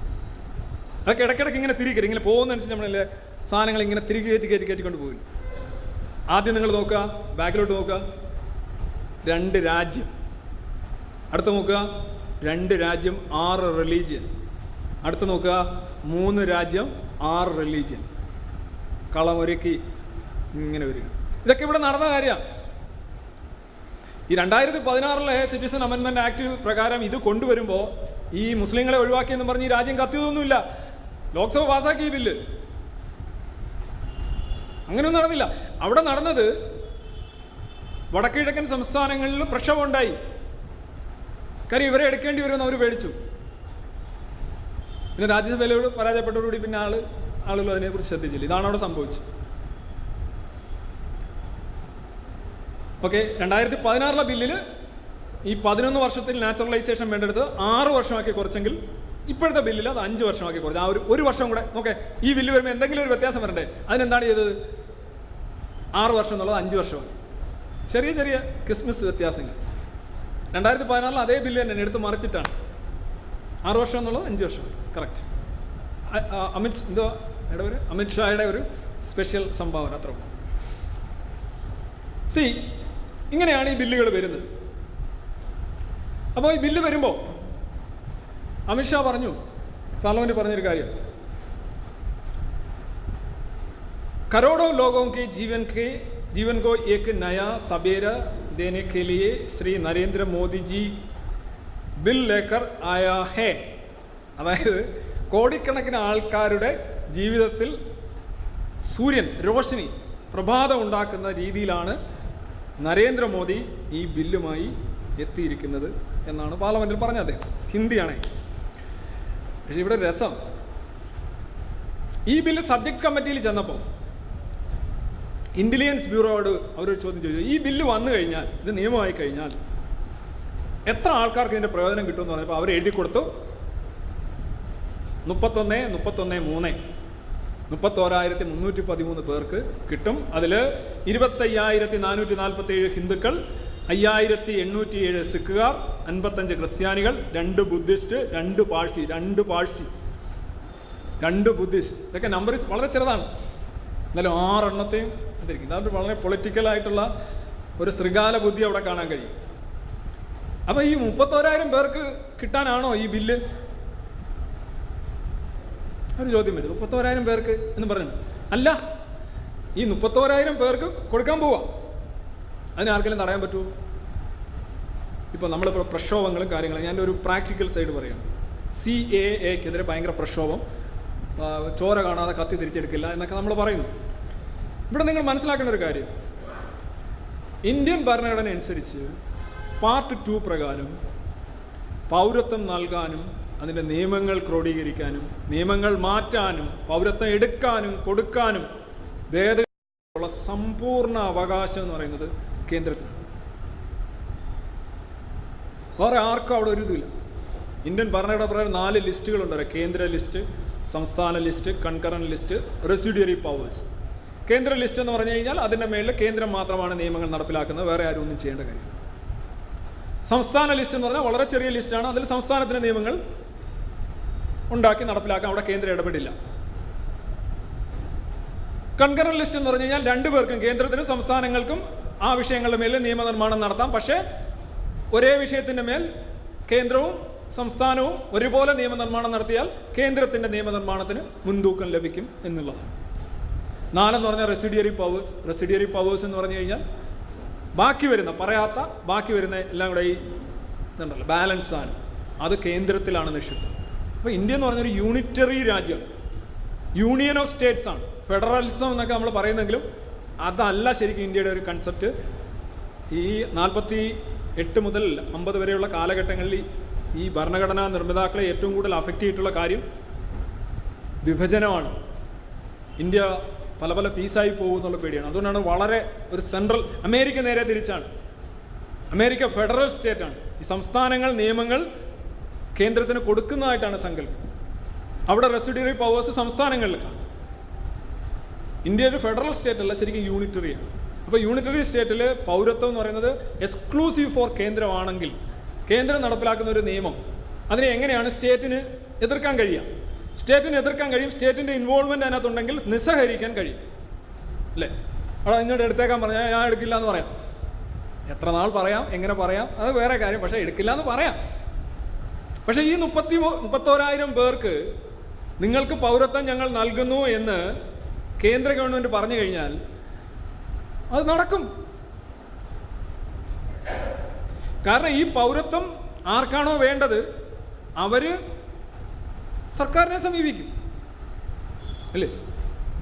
അതൊക്കെ ഇടയ്ക്കിടയ്ക്ക് ഇങ്ങനെ തിരികെ കയറി ഇങ്ങനെ പോകുന്നതനുസരിച്ച് നമ്മളല്ലേ സാധനങ്ങൾ ഇങ്ങനെ തിരികെ കയറ്റി കയറ്റി കയറ്റിക്കൊണ്ട് പോകില്ല ആദ്യം നിങ്ങൾ നോക്കുക ബാക്കിലോട്ട് നോക്കുക. രണ്ട് രാജ്യം. അടുത്ത നോക്കുക രണ്ട് രാജ്യം ആറ് റിലീജിയൻ അടുത്ത് നോക്കുക മൂന്ന് രാജ്യം ആറ് റിലീജിയൻ കളമൊരുക്കി ഇങ്ങനെ വരിക. ഇതൊക്കെ ഇവിടെ നടന്ന കാര്യമാണ് ഈ രണ്ടായിരത്തി പതിനാറിലെ സിറ്റിസൺ അമെൻമെന്റ് ആക്ട് പ്രകാരം ഇത് കൊണ്ടുവരുമ്പോൾ ഈ മുസ്ലിങ്ങളെ ഒഴിവാക്കിയെന്ന് പറഞ്ഞ് ഈ രാജ്യം കത്തിയതൊന്നുമില്ല. ലോക്സഭ പാസ്സാക്കി ബില്ല് അങ്ങനെയൊന്നും നടന്നില്ല. അവിടെ നടന്നത് വടക്കിഴക്കൻ സംസ്ഥാനങ്ങളിൽ പ്രക്ഷോഭം ഉണ്ടായി കാര്യം ഇവരെ എടുക്കേണ്ടി വരുമെന്ന് അവർ പേടിച്ചു. പിന്നെ രാജ്യസഭയിലോട് പരാജയപ്പെട്ടതോടുകൂടി പിന്നെ ആൾ ആളുകൾ അതിനെക്കുറിച്ച് ശ്രദ്ധിച്ചില്ല. ഇതാണ് അവിടെ സംഭവിച്ചത്. ഓക്കെ രണ്ടായിരത്തി പതിനാറിലെ ബില്ലിൽ ഈ പതിനൊന്ന് വർഷത്തിൽ നാച്ചുറലൈസേഷൻ വേണ്ടെടുത്ത് ആറ് വർഷമാക്കി കുറച്ചെങ്കിൽ ഇപ്പോഴത്തെ ബില്ലിൽ അത് അഞ്ച് വർഷമാക്കി കുറഞ്ഞു. ആ ഒരു ഒരു വർഷം കൂടെ നോക്കെ ഈ ബില്ല് വരുമ്പോൾ എന്തെങ്കിലും ഒരു വ്യത്യാസം വരണ്ടേ? അതിനെന്താണ് ചെയ്തത്? ആറ് വർഷം എന്നുള്ളത് അഞ്ച് വർഷമാണ്. ചെറിയ ചെറിയ ക്രിസ്മസ് വ്യത്യാസങ്ങൾ. രണ്ടായിരത്തി പതിനാറിൽ അതേ ബില്ല് തന്നെ എടുത്ത് മറിച്ചിട്ടാണ്. ആറ് വർഷം എന്നുള്ളത് അഞ്ച് വർഷം. കറക്റ്റ് അമിത് എന്തോ എവിടെ ഒരു അമിത് ഷായുടെ ഒരു സ്പെഷ്യൽ സംഭാവന അത്ര സി ഇങ്ങനെയാണ് ഈ ബില്ലുകൾ വരുന്നത്. അപ്പോൾ ഈ ബില്ല് വരുമ്പോൾ അമിത്ഷാ പറഞ്ഞു പാർലമെന്റ് പറഞ്ഞൊരു കാര്യം करोड़ों लोगों के जीवन के जीवन को एक नया सवेरा देने के लिए श्री नरेंद्र मोदी जी ബിൽ ലേക്കർ ആയ ഹേ അതായത് കോടിക്കണക്കിന് ആൾക്കാരുടെ ജീവിതത്തിൽ സൂര്യൻ രോഷിനി പ്രഭാതം ഉണ്ടാക്കുന്ന രീതിയിലാണ് നരേന്ദ്രമോദി ഈ ബില്ലുമായി എത്തിയിരിക്കുന്നത് എന്നാണ് പാർലമെന്റിൽ പറഞ്ഞത് അദ്ദേഹം ഹിന്ദിയാണേ പക്ഷേ ഇവിടെ രസം. ഈ ബില്ല് സബ്ജക്ട് കമ്മിറ്റിയിൽ ചെന്നപ്പോൾ ഇന്റലിജൻസ് ബ്യൂറോയോട് അവരൊരു ചോദ്യം ചോദിച്ചു. ഈ ബില്ല് വന്നു കഴിഞ്ഞാൽ ഇത് നിയമമായി കഴിഞ്ഞാൽ എത്ര ആൾക്കാർക്ക് ഇതിന്റെ പ്രയോജനം കിട്ടും എന്ന് പറഞ്ഞപ്പോൾ അവർ എഴുതി കൊടുത്തു. മുപ്പത്തൊന്ന് മുപ്പത്തൊന്ന് മൂന്ന്. മുപ്പത്തോരായിരത്തി മുന്നൂറ്റി പതിമൂന്ന് പേർക്ക് കിട്ടും. അതിൽ ഇരുപത്തയ്യായിരത്തി നാനൂറ്റി നാൽപ്പത്തി ഏഴ് ഹിന്ദുക്കൾ അയ്യായിരത്തി എണ്ണൂറ്റി ഏഴ് സിഖുകാർ അൻപത്തഞ്ച് ക്രിസ്ത്യാനികൾ രണ്ട് ബുദ്ധിസ്റ്റ് രണ്ട് പാഴ്സി രണ്ട് പാഴ്സി. രണ്ട് ബുദ്ധിസ്റ്റ്. ഇതൊക്കെ നമ്പർ വളരെ ചെറുതാണ്. എന്നാലും ആറെണ്ണത്തെയും ഇതിരിക്കും അതുകൊണ്ട് വളരെ പൊളിറ്റിക്കലായിട്ടുള്ള ഒരു ശൃഗാല ബുദ്ധി അവിടെ കാണാൻ കഴിയും. അപ്പോൾ ഈ മുപ്പത്തോരായിരം പേർക്ക് കിട്ടാനാണോ ഈ ബില്ല് ഒരു ചോദ്യം വരും. മുപ്പത്തോരായിരം പേർക്ക് എന്ന് പറഞ്ഞു അല്ല ഈ മുപ്പത്തോരായിരം പേർക്ക് കൊടുക്കാൻ പോവാ. അതിനാർക്കെങ്കിലും തടയാൻ പറ്റുമോ ഇപ്പോൾ നമ്മളിപ്പോൾ പ്രക്ഷോഭങ്ങളും കാര്യങ്ങളും ഞാൻ ഒരു പ്രാക്ടിക്കൽ സൈഡ് പറയാം. സി എ എക്കെതിരെ ഭയങ്കര പ്രക്ഷോഭം. ചോര കാണാതെ കത്തി തിരിച്ചെടുക്കില്ല എന്നൊക്കെ നമ്മൾ പറയുന്നു. ഇവിടെ നിങ്ങൾ മനസ്സിലാക്കേണ്ട ഒരു കാര്യം. ഇന്ത്യൻ ഭരണഘടന അനുസരിച്ച് പാർട്ട് ടു പ്രകാരം പൗരത്വം നൽകാനും അതിന്റെ നിയമങ്ങൾ ക്രോഡീകരിക്കാനും നിയമങ്ങൾ മാറ്റാനും പൗരത്വം എടുക്കാനും കൊടുക്കാനും ഭേദഗതിയുള്ള സമ്പൂർണ അവകാശം എന്ന് പറയുന്നത് കേന്ദ്രത്തിനാണ്. വേറെ ആർക്കും അവിടെ ഒരു ഇതില്ല ഇന്ത്യൻ ഭരണഘടന പ്രകാരം നാല് ലിസ്റ്റുകളുണ്ട്. കേന്ദ്ര ലിസ്റ്റ് സംസ്ഥാന list concurrent list residuary powers. കേന്ദ്ര ലിസ്റ്റ് എന്ന് പറഞ്ഞു കഴിഞ്ഞാൽ അതിന്റെ മേളിൽ കേന്ദ്രം മാത്രമാണ് നിയമങ്ങൾ നടപ്പിലാക്കുന്നത് വേറെ ആരും ഒന്നും ചെയ്യേണ്ട കാര്യം. സംസ്ഥാന ലിസ്റ്റ് എന്ന് പറഞ്ഞാൽ വളരെ ചെറിയ ലിസ്റ്റാണ് അതിൽ സംസ്ഥാനത്തിന്റെ നിയമങ്ങൾ ഉണ്ടാക്കി നടപ്പിലാക്കാൻ അവിടെ കേന്ദ്രം ഇടപെടില്ല. കൺകറൻ ലിസ്റ്റ് എന്ന് പറഞ്ഞു കഴിഞ്ഞാൽ രണ്ടുപേർക്കും കേന്ദ്രത്തിനും സംസ്ഥാനങ്ങൾക്കും ആ വിഷയങ്ങളുടെ മേൽ നിയമനിർമ്മാണം നടത്താം. പക്ഷേ ഒരേ വിഷയത്തിന്റെ മേൽ കേന്ദ്രവും സംസ്ഥാനവും ഒരുപോലെ നിയമനിർമ്മാണം നടത്തിയാൽ കേന്ദ്രത്തിന്റെ നിയമനിർമ്മാണത്തിന് മുൻതൂക്കം ലഭിക്കും എന്നുള്ളതാണ്. നാലെന്ന് പറഞ്ഞാൽ റെസിഡിയറി പവേഴ്സ് റെസിഡിയറി പവേഴ്സ് എന്ന് പറഞ്ഞു കഴിഞ്ഞാൽ ബാക്കി വരുന്ന പറയാത്ത ബാക്കി വരുന്ന എല്ലാം കൂടെ ഈ ഇതുണ്ടല്ലോ ബാലൻസ് ആണ്. അത് കേന്ദ്രത്തിലാണ് നിക്ഷിപ്തം. അപ്പോൾ ഇന്ത്യ എന്ന് പറഞ്ഞൊരു യൂണിറ്ററി രാജ്യം യൂണിയൻ ഓഫ് സ്റ്റേറ്റ്സ് ആണ്. ഫെഡറലിസം എന്നൊക്കെ നമ്മൾ പറയുന്നെങ്കിലും അതല്ല ശരിക്കും ഇന്ത്യയുടെ ഒരു കൺസെപ്റ്റ് ഈ നാൽപ്പത്തി എട്ട് മുതൽ അമ്പത് വരെയുള്ള കാലഘട്ടങ്ങളിൽ ഈ ഭരണഘടനാ നിർമ്മിതാക്കളെ ഏറ്റവും കൂടുതൽ അഫക്റ്റ് ചെയ്തിട്ടുള്ള കാര്യം വിഭജനമാണ്. ഇന്ത്യ പല പല പീസായി പോകും എന്നുള്ള പേടിയാണ്. അതുകൊണ്ടാണ് വളരെ ഒരു സെൻട്രൽ അമേരിക്ക നേരെ തിരിച്ചാണ്. അമേരിക്ക ഫെഡറൽ സ്റ്റേറ്റാണ് ഈ സംസ്ഥാനങ്ങൾ നിയമങ്ങൾ കേന്ദ്രത്തിന് കൊടുക്കുന്നതായിട്ടാണ് സങ്കല്പം. അവിടെ റെസിഡ്യൂറി പവേഴ്സ് സംസ്ഥാനങ്ങളിലേക്കാണ് ഇന്ത്യ ഒരു ഫെഡറൽ സ്റ്റേറ്റ് അല്ല ശരിക്കും യൂണിറ്ററിയാണ് അപ്പോൾ യൂണിറ്ററി സ്റ്റേറ്റിൽ പൗരത്വം എന്ന് പറയുന്നത് എക്സ്ക്ലൂസീവ് ഫോർ കേന്ദ്രമാണെങ്കിൽ കേന്ദ്രം നടപ്പിലാക്കുന്ന ഒരു നിയമം. അതിനെ എങ്ങനെയാണ് സ്റ്റേറ്റിന് എതിർക്കാൻ കഴിയുക? സ്റ്റേറ്റിന് എതിർക്കാൻ കഴിയും സ്റ്റേറ്റിന്റെ ഇൻവോൾവ്മെന്റ് അതിനകത്തുണ്ടെങ്കിൽ നിസ്സഹരിക്കാൻ കഴിയും. അല്ലേ? അവിടെ ഇങ്ങോട്ട് എടുത്തേക്കാൻ പറഞ്ഞാൽ ഞാൻ എടുക്കില്ല എന്ന് പറയാം. എത്ര നാൾ പറയാം എങ്ങനെ പറയാം അത് വേറെ കാര്യം. പക്ഷേ എടുക്കില്ല എന്ന് പറയാം. പക്ഷേ ഈ മുപ്പത്തി മുപ്പത്തോരായിരം പേർക്ക് നിങ്ങൾക്ക് പൗരത്വം ഞങ്ങൾ നൽകുന്നു എന്ന് കേന്ദ്ര ഗവൺമെന്റ് പറഞ്ഞു കഴിഞ്ഞാൽ അത് നടക്കും. കാരണം ഈ പൗരത്വം ആർക്കാണോ വേണ്ടത്? അവർ സർക്കാരിനെ സമീപിക്കും. അല്ലേ?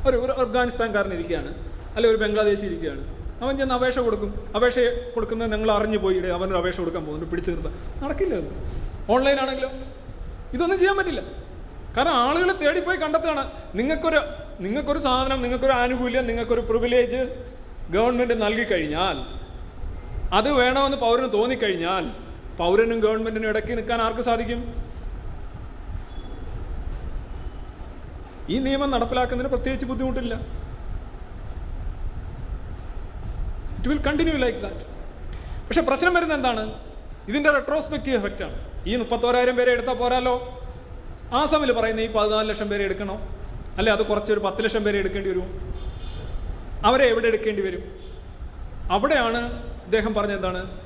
ഒരു ഒരു അഫ്ഗാനിസ്ഥാൻകാരൻ ഇരിക്കുകയാണ്. അല്ലെ ഒരു ബംഗ്ലാദേശി ഇരിക്കുകയാണ്. അവൻ ചെന്ന് അപേക്ഷ കൊടുക്കും. അപേക്ഷ കൊടുക്കുന്നത് നിങ്ങൾ അറിഞ്ഞു പോയിടെ അവനൊരു അപേക്ഷ കൊടുക്കാൻ പോകുന്നു. പിടിച്ചു നിർത്താം നടക്കില്ല ഓൺലൈൻ ആണെങ്കിലോ? ഇതൊന്നും ചെയ്യാൻ പറ്റില്ല. കാരണം ആളുകൾ തേടിപ്പോയി കണ്ടെത്തുകയാണ്. നിങ്ങൾക്കൊരു നിങ്ങൾക്കൊരു സാധനം നിങ്ങൾക്കൊരു ആനുകൂല്യം നിങ്ങൾക്കൊരു പ്രിവിലേജ് ഗവൺമെന്റ് നൽകിക്കഴിഞ്ഞാൽ അത് വേണമെന്ന് പൗരന് തോന്നിക്കഴിഞ്ഞാൽ പൗരനും ഗവൺമെന്റിനും ഇടയ്ക്ക് നിൽക്കാൻ ആർക്ക് സാധിക്കും? ഈ നിയമം നടപ്പിലാക്കുന്നതിന് പ്രത്യേകിച്ച് ബുദ്ധിമുട്ടില്ല. It will continue like that പക്ഷെ പ്രശ്നം വരുന്നത് എന്താണ്? ഇതിന്റെ റെട്രോസ്പെക്റ്റീവ് എഫക്റ്റ് ആണ്. ഈ മുപ്പത്തോരായിരം പേരെ എടുത്താൽ പോരാലോ? ആസാമിൽ പറയുന്ന ഈ പതിനാല് ലക്ഷം പേരെ എടുക്കണോ? അല്ലെ അത് കുറച്ചൊരു പത്ത് ലക്ഷം പേരെ എടുക്കേണ്ടി വരുമോ അവരെ എവിടെ എടുക്കേണ്ടി വരും? അവിടെയാണ് അദ്ദേഹം പറഞ്ഞെന്താണ് എന്താണ്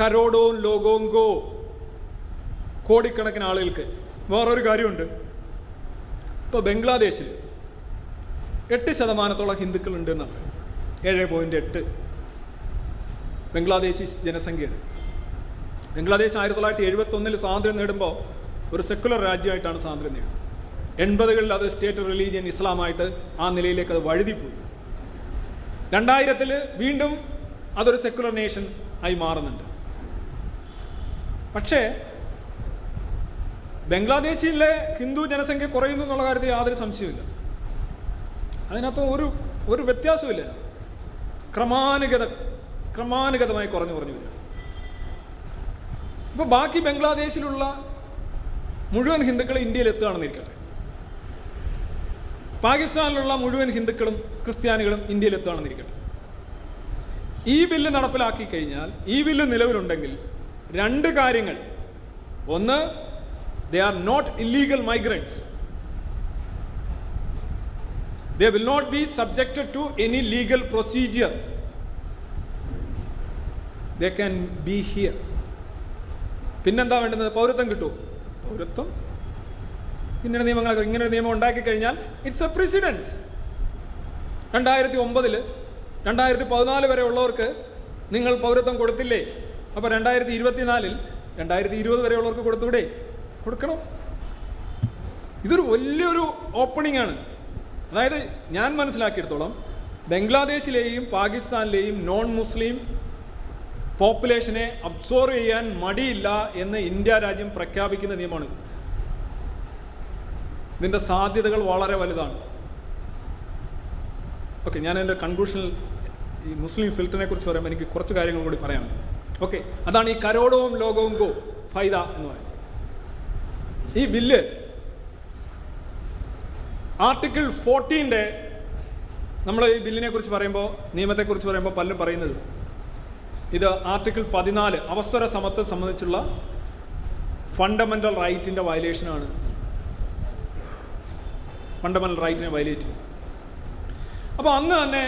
കരോഡോ ലോഗോങ്കോ കോടിക്കണക്കിന് ആളുകൾക്ക്. വേറൊരു കാര്യമുണ്ട്. ഇപ്പോൾ ബംഗ്ലാദേശിൽ എട്ട് ശതമാനത്തോളം ഹിന്ദുക്കളുണ്ട് എന്നാണ് ഏഴ് പോയിന്റ് എട്ട് ബംഗ്ലാദേശി ജനസംഖ്യ. ബംഗ്ലാദേശ് ആയിരത്തി തൊള്ളായിരത്തി എഴുപത്തൊന്നിൽ സ്വാതന്ത്ര്യം നേടുമ്പോൾ ഒരു സെക്കുലർ രാജ്യമായിട്ടാണ് സ്വാതന്ത്ര്യം നേടുന്നത്. എൺപതുകളിൽ അത് സ്റ്റേറ്റ് റിലീജിയൻ ഇസ്ലാമായിട്ട് ആ നിലയിലേക്ക് അത് വഴുതിപ്പോയി. രണ്ടായിരത്തിൽ വീണ്ടും അതൊരു സെക്കുലർ നേഷൻ ആയി മാറുന്നുണ്ട്. പക്ഷേ ബംഗ്ലാദേശിലെ ഹിന്ദു ജനസംഖ്യ കുറയുന്നു എന്നുള്ള കാര്യത്തിൽ യാതൊരു സംശയമില്ല അതിനകത്ത് ഒരു ഒരു വ്യത്യാസമില്ല ക്രമാനുഗത ക്രമാനുഗതമായി കുറഞ്ഞു കുറഞ്ഞു വരിക ഇപ്പോൾ ബാക്കി ബംഗ്ലാദേശിലുള്ള മുഴുവൻ ഹിന്ദുക്കൾ ഇന്ത്യയിൽ എത്തുകയാണെന്നിരിക്കട്ടെ. പാകിസ്ഥാനിലുള്ള മുഴുവൻ ഹിന്ദുക്കളും ക്രിസ്ത്യാനികളും ഇന്ത്യയിൽ എത്തുകയാണെന്നിരിക്കട്ടെ ഈ ബില്ല് നടപ്പിലാക്കി കഴിഞ്ഞാൽ ഈ ബില്ല് നിലവിലുണ്ടെങ്കിൽ രണ്ട് കാര്യങ്ങൾ. ഒന്ന് they are not illegal migrants they will not be subjected to any legal procedure they can be here പിന്നെന്താ വേണ്ടുന്നത്? പൗരത്വം കിട്ടുമോ? പൗരത്വം ഇങ്ങനെ നിയമങ്ങൾ ഇങ്ങനെ നിയമം ഉണ്ടാക്കി കഴിഞ്ഞാൽ ഇറ്റ്സ് എ പ്രസിഡൻസ് രണ്ടായിരത്തി ഒമ്പതിൽ രണ്ടായിരത്തി പതിനാല് വരെ ഉള്ളവർക്ക് നിങ്ങൾ പൗരത്വം കൊടുത്തില്ലേ? അപ്പോൾ രണ്ടായിരത്തി ഇരുപത്തിനാലിൽ രണ്ടായിരത്തി ഇരുപത് വരെ ഉള്ളവർക്ക് കൊടുത്തൂടെ? കൊടുക്കണം. ഇതൊരു വലിയൊരു ഓപ്പണിംഗ് ആണ്. അതായത് ഞാൻ മനസ്സിലാക്കിയെടുത്തോളം ബംഗ്ലാദേശിലെയും പാകിസ്ഥാനിലെയും നോൺ മുസ്ലിം പോപ്പുലേഷനെ അബ്സോർവ് ചെയ്യാൻ മടിയില്ല എന്ന് ഇന്ത്യ രാജ്യം പ്രഖ്യാപിക്കുന്ന നിയമമാണ് ഇതിന്റെ സാധ്യതകൾ വളരെ വലുതാണ്. ഓക്കെ ഞാൻ എന്റെ കൺക്ലൂഷനിൽ ഈ മുസ്ലിം ഫിൽറ്ററിനെ കുറിച്ച് പറയുമ്പോൾ എനിക്ക് കുറച്ച് കാര്യങ്ങൾ കൂടി പറയാനുണ്ട്. ഓക്കെ അതാണ് ഈ കരോടവും ലോകവും ഗോ ഫൈദ എന്ന് പറയുന്നത്. ഈ ബില്ല് ആർട്ടിക്കിൾ ഫോർട്ടീന്റെ നമ്മൾ ഈ ബില്ലിനെ കുറിച്ച് പറയുമ്പോൾ നിയമത്തെക്കുറിച്ച് പറയുമ്പോൾ പലരും പറയുന്നത് ഇത് ആർട്ടിക്കിൾ പതിനാല് അവസര സമത്വം സംബന്ധിച്ചുള്ള ഫണ്ടമെന്റൽ റൈറ്റിന്റെ വയലേഷനാണ് ഫണ്ടമെന്റൽ റൈറ്റിനെ വയലേറ്റ് ചെയ്യും. അപ്പോൾ അന്ന് തന്നെ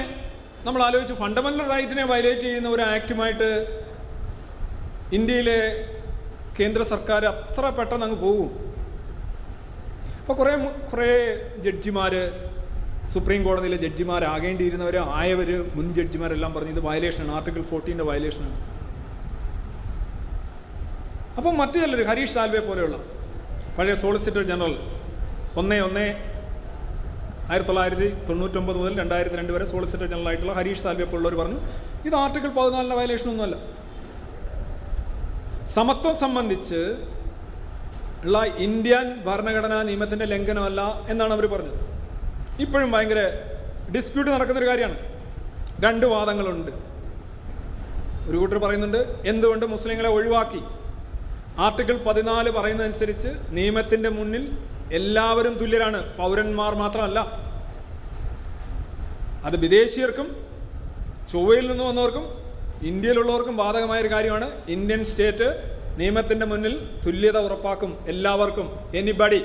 നമ്മൾ ആലോചിച്ച് ഫണ്ടമെന്റൽ റൈറ്റിനെ വയലേറ്റ് ചെയ്യുന്ന ഒരു ആക്റ്റുമായിട്ട് ഇന്ത്യയിലെ കേന്ദ്ര സർക്കാർ അത്ര പെട്ടെന്ന് അങ്ങ് പോകും. അപ്പോൾ കുറേ കുറേ ജഡ്ജിമാർ സുപ്രീം കോടതിയിലെ ജഡ്ജിമാരാകേണ്ടിയിരുന്നവർ ആയവർ മുൻ ജഡ്ജിമാരെല്ലാം പറഞ്ഞു ഇത് വയലേഷനാണ് ആർട്ടിക്കിൾ ഫോർട്ടീന്റെ വയലേഷനാണ് അപ്പം മറ്റു ചിലർ ഹരീഷ് സാൽവെ പോലെയുള്ള പഴയ സോളിസിറ്റർ ജനറൽ ഒന്നേ ഒന്ന് ആയിരത്തി തൊള്ളായിരത്തി തൊണ്ണൂറ്റൊമ്പത് മുതൽ രണ്ടായിരത്തി രണ്ട് വരെ സോളിസിറ്റർ ജനറൽ ആയിട്ടുള്ള ഹരീഷ് സാൽവെ പോലുള്ളവർ പറഞ്ഞു ഇത് ആർട്ടിക്കിൾ പതിനാലിന്റെ വയലേഷൻ ഒന്നുമല്ല. സമത്വം സംബന്ധിച്ച് ഉള്ള ഇന്ത്യൻ ഭരണഘടനാ നിയമത്തിന്റെ ലംഘനമല്ല എന്നാണ് അവർ പറഞ്ഞത്. ഇപ്പോഴും ഭയങ്കര ഡിസ്പ്യൂട്ട് നടക്കുന്നൊരു കാര്യമാണ്. രണ്ട് വാദങ്ങളുണ്ട്. ഒരു കൂട്ടർ പറയുന്നുണ്ട് എന്തുകൊണ്ട് മുസ്ലിങ്ങളെ ഒഴിവാക്കി? ആർട്ടിക്കിൾ പതിനാല് പറയുന്നതനുസരിച്ച് നിയമത്തിന്റെ മുന്നിൽ എല്ലാവരും തുല്യരാണ്. പൗരന്മാർ മാത്രമല്ല. അത് വിദേശീയർക്കും ചൊവ്വയിൽ നിന്ന് വന്നവർക്കും ഇന്ത്യയിലുള്ളവർക്കും ബാധകമായ ഒരു കാര്യമാണ്. ഇന്ത്യൻ സ്റ്റേറ്റ് നിയമത്തിന്റെ മുന്നിൽ തുല്യത ഉറപ്പാക്കും എല്ലാവർക്കും. എനിബഡി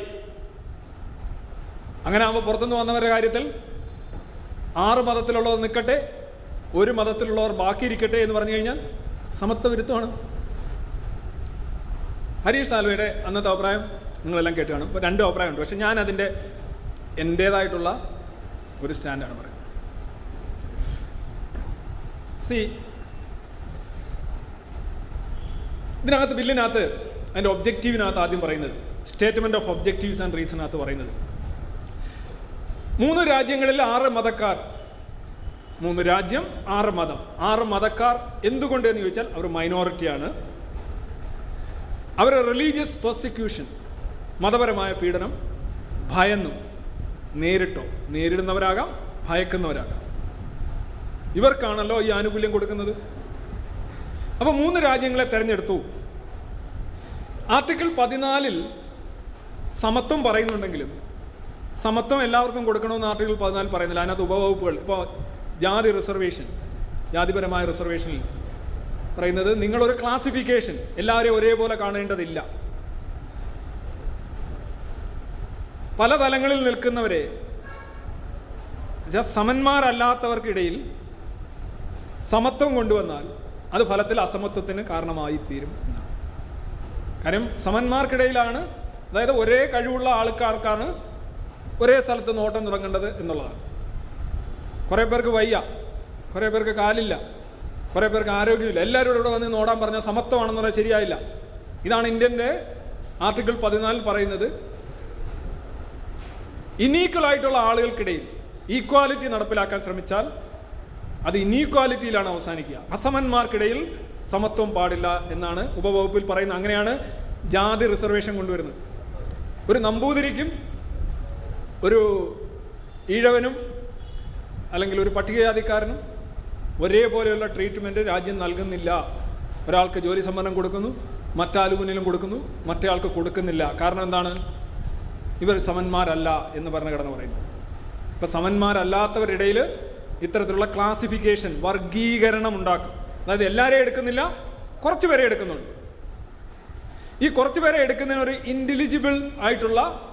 അങ്ങനെ ആകുമ്പോൾ പുറത്തുനിന്ന് വന്നവരുടെ കാര്യത്തിൽ ആറ് മതത്തിലുള്ളവർ നിൽക്കട്ടെ ഒരു മതത്തിലുള്ളവർ ബാക്കിയിരിക്കട്ടെ എന്ന് പറഞ്ഞു കഴിഞ്ഞാൽ സമത്വ വിരുദ്ധമാണ് ഹരീഷ് സാൽവയുടെ അന്നത്തെ അഭിപ്രായം? നിങ്ങളെല്ലാം കേട്ട് കാണും. ഇപ്പോൾ രണ്ട് അഭിപ്രായമുണ്ട് പക്ഷെ ഞാൻ അതിന്റെ എന്റേതായിട്ടുള്ള ഒരു സ്റ്റാൻഡാണ് പറയുന്നത്. സി ഇതിനകത്ത് ബില്ലിനകത്ത് അതിന്റെ ഒബ്ജക്റ്റീവിനകത്ത് ആദ്യം പറയുന്നത് സ്റ്റേറ്റ്മെന്റ് ഓഫ് ഒബ്ജക്റ്റീവ്സ് ആൻഡ് റീസണിനകത്ത് പറയുന്നത്. മൂന്ന് രാജ്യങ്ങളിൽ ആറ് മതക്കാർ. മൂന്ന് രാജ്യം ആറ് മതം. ആറ് മതക്കാർ എന്തുകൊണ്ട് എന്ന് ചോദിച്ചാൽ അവർ മൈനോറിറ്റിയാണ് അവരുടെ റിലീജിയസ് പ്രോസിക്യൂഷൻ മതപരമായ പീഡനം ഭയന്നു നേരിട്ടോ നേരിടുന്നവരാകാം ഭയക്കുന്നവരാകാം. ഇവർക്കാണല്ലോ ഈ ആനുകൂല്യം കൊടുക്കുന്നത്? അപ്പോൾ മൂന്ന് രാജ്യങ്ങളെ തിരഞ്ഞെടുത്തു. ആർട്ടിക്കിൾ പതിനാലിൽ സമത്വം പറയുന്നുണ്ടെങ്കിലും സമത്വം എല്ലാവർക്കും കൊടുക്കണമെന്ന് ആർട്ടിക്കിൾ പതിനാല് പറയുന്നില്ല. അതിനകത്ത് ഉപവകുപ്പുകൾ ഇപ്പോൾ ജാതി റിസർവേഷൻ ജാതിപരമായ റിസർവേഷനിൽ പറയുന്നത് നിങ്ങളൊരു ക്ലാസിഫിക്കേഷൻ എല്ലാവരെയും ഒരേപോലെ കാണേണ്ടതില്ല. പല തലങ്ങളിൽ നിൽക്കുന്നവരെ സമന്മാരല്ലാത്തവർക്കിടയിൽ സമത്വം കൊണ്ടുവന്നാൽ അത് ഫലത്തിൽ അസമത്വത്തിന് കാരണമായി തീരും എന്നാണ്. കാര്യം സമന്മാർക്കിടയിലാണ് അതായത് ഒരേ കഴിവുള്ള ആൾക്കാർക്കാണ് ഒരേ സ്ഥലത്ത് നോട്ടം തുടങ്ങേണ്ടത് എന്നുള്ളതാണ്. കുറേ പേർക്ക് വയ്യ കുറേ പേർക്ക് കാലില്ല കുറേ പേർക്ക് ആരോഗ്യമില്ല. എല്ലാവരും ഇവിടെ വന്ന് നോടാൻ പറഞ്ഞാൽ സമത്വമാണെന്ന് പറഞ്ഞാൽ ശരിയായില്ല. ഇതാണ് ഇന്ത്യന്റെ ആർട്ടിക്കിൾ പതിനാലിൽ പറയുന്നത് ഇനീക്വൽ ആയിട്ടുള്ള ആളുകൾക്കിടയിൽ ഈക്വാലിറ്റി നടപ്പിലാക്കാൻ ശ്രമിച്ചാൽ അത് ഇനീക്വാലിറ്റിയിലാണ് അവസാനിക്കുക. അസമന്മാർക്കിടയിൽ സമത്വം പാടില്ല എന്നാണ് ഉപവകുപ്പിൽ പറയുന്നത്. അങ്ങനെയാണ് ജാതി റിസർവേഷൻ കൊണ്ടുവരുന്നത്. ഒരു നമ്പൂതിരിക്കും ഒരു ഈഴവനും അല്ലെങ്കിൽ ഒരു പട്ടികജാതിക്കാരനും ഒരേപോലെയുള്ള ട്രീറ്റ്മെന്റ് രാജ്യം നൽകുന്നില്ല. ഒരാൾക്ക് ജോലി സംവരണം കൊടുക്കുന്നു മറ്റാലുമുന്നിലും കൊടുക്കുന്നു മറ്റേയാൾക്ക് കൊടുക്കുന്നില്ല. കാരണം എന്താണ്? ഇവർ സമന്മാരല്ല എന്ന് പറഞ്ഞ ഭരണഘടന പറയുന്നു. ഇപ്പം സമന്മാരല്ലാത്തവരിടയിൽ ഇത്തരത്തിലുള്ള ക്ലാസിഫിക്കേഷൻ വർഗീകരണം ഉണ്ടാക്കും. അതായത് എല്ലാവരെയും എടുക്കുന്നില്ല കുറച്ച് പേരെ എടുക്കുന്നുള്ളൂ. ഈ കുറച്ച് പേരെ എടുക്കുന്നതിന് ഒരു ഇന്റലിജിബിൾ ആയിട്ടുള്ള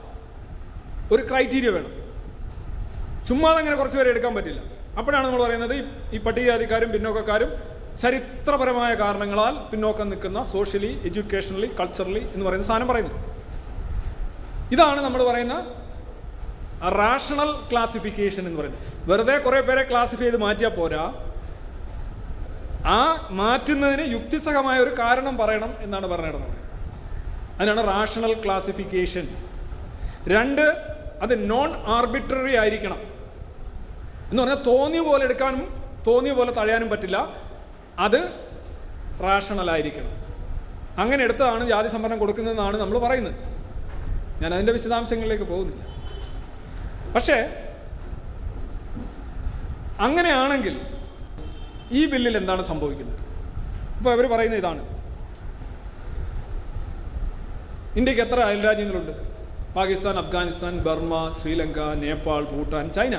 ഒരു ക്രൈറ്റീരിയ വേണം. ചുമ്മാതെ അങ്ങനെ കുറച്ച് പേരെ എടുക്കാൻ പറ്റില്ല. അപ്പോഴാണ് നമ്മൾ പറയുന്നത് ഈ- പട്ടികജാതിക്കാരും പിന്നോക്കക്കാരും ചരിത്രപരമായ കാരണങ്ങളാൽ പിന്നോക്കം നിൽക്കുന്ന സോഷ്യലി എഡ്യൂക്കേഷണലി കൾച്ചറലി എന്ന് പറയുന്ന സാധനം പറയുന്നത് ഇതാണ് നമ്മൾ പറയുന്ന റാഷണൽ ക്ലാസിഫിക്കേഷൻ എന്ന് പറയുന്നത്. വെറുതെ കുറേ പേരെ ക്ലാസിഫൈ ചെയ്ത് മാറ്റിയാൽ പോരാ. ആ മാറ്റുന്നതിന് യുക്തിസഹമായ ഒരു കാരണം പറയണം എന്നാണ് പറഞ്ഞിടുന്നത് അതിനാണ് റാഷണൽ ക്ലാസിഫിക്കേഷൻ രണ്ട് അത് നോൺ ആർബിട്രറി ആയിരിക്കണം. എന്ന് പറഞ്ഞാൽ തോന്നിയ പോലെ എടുക്കാനും തോന്നിയ പോലെ തഴയാനും പറ്റില്ല. അത് റാഷണൽ ആയിരിക്കണം. അങ്ങനെ എടുത്തതാണ് ജാതി സംവരണം കൊടുക്കുന്നതെന്നാണ് നമ്മൾ പറയുന്നത്. ഞാൻ അതിന്റെ വിശദാംശങ്ങളിലേക്ക് പോകുന്നില്ല. പക്ഷേ അങ്ങനെയാണെങ്കിൽ ഈ ബില്ലിൽ എന്താണ് സംഭവിക്കുന്നത്? ഇപ്പോൾ അവർ പറയുന്ന ഇതാണ്. ഇന്ത്യയ്ക്ക് എത്ര അയൽരാജ്യങ്ങളുണ്ട്? Pakistan Afghanistan Burma Sri Lanka Nepal Bhutan China.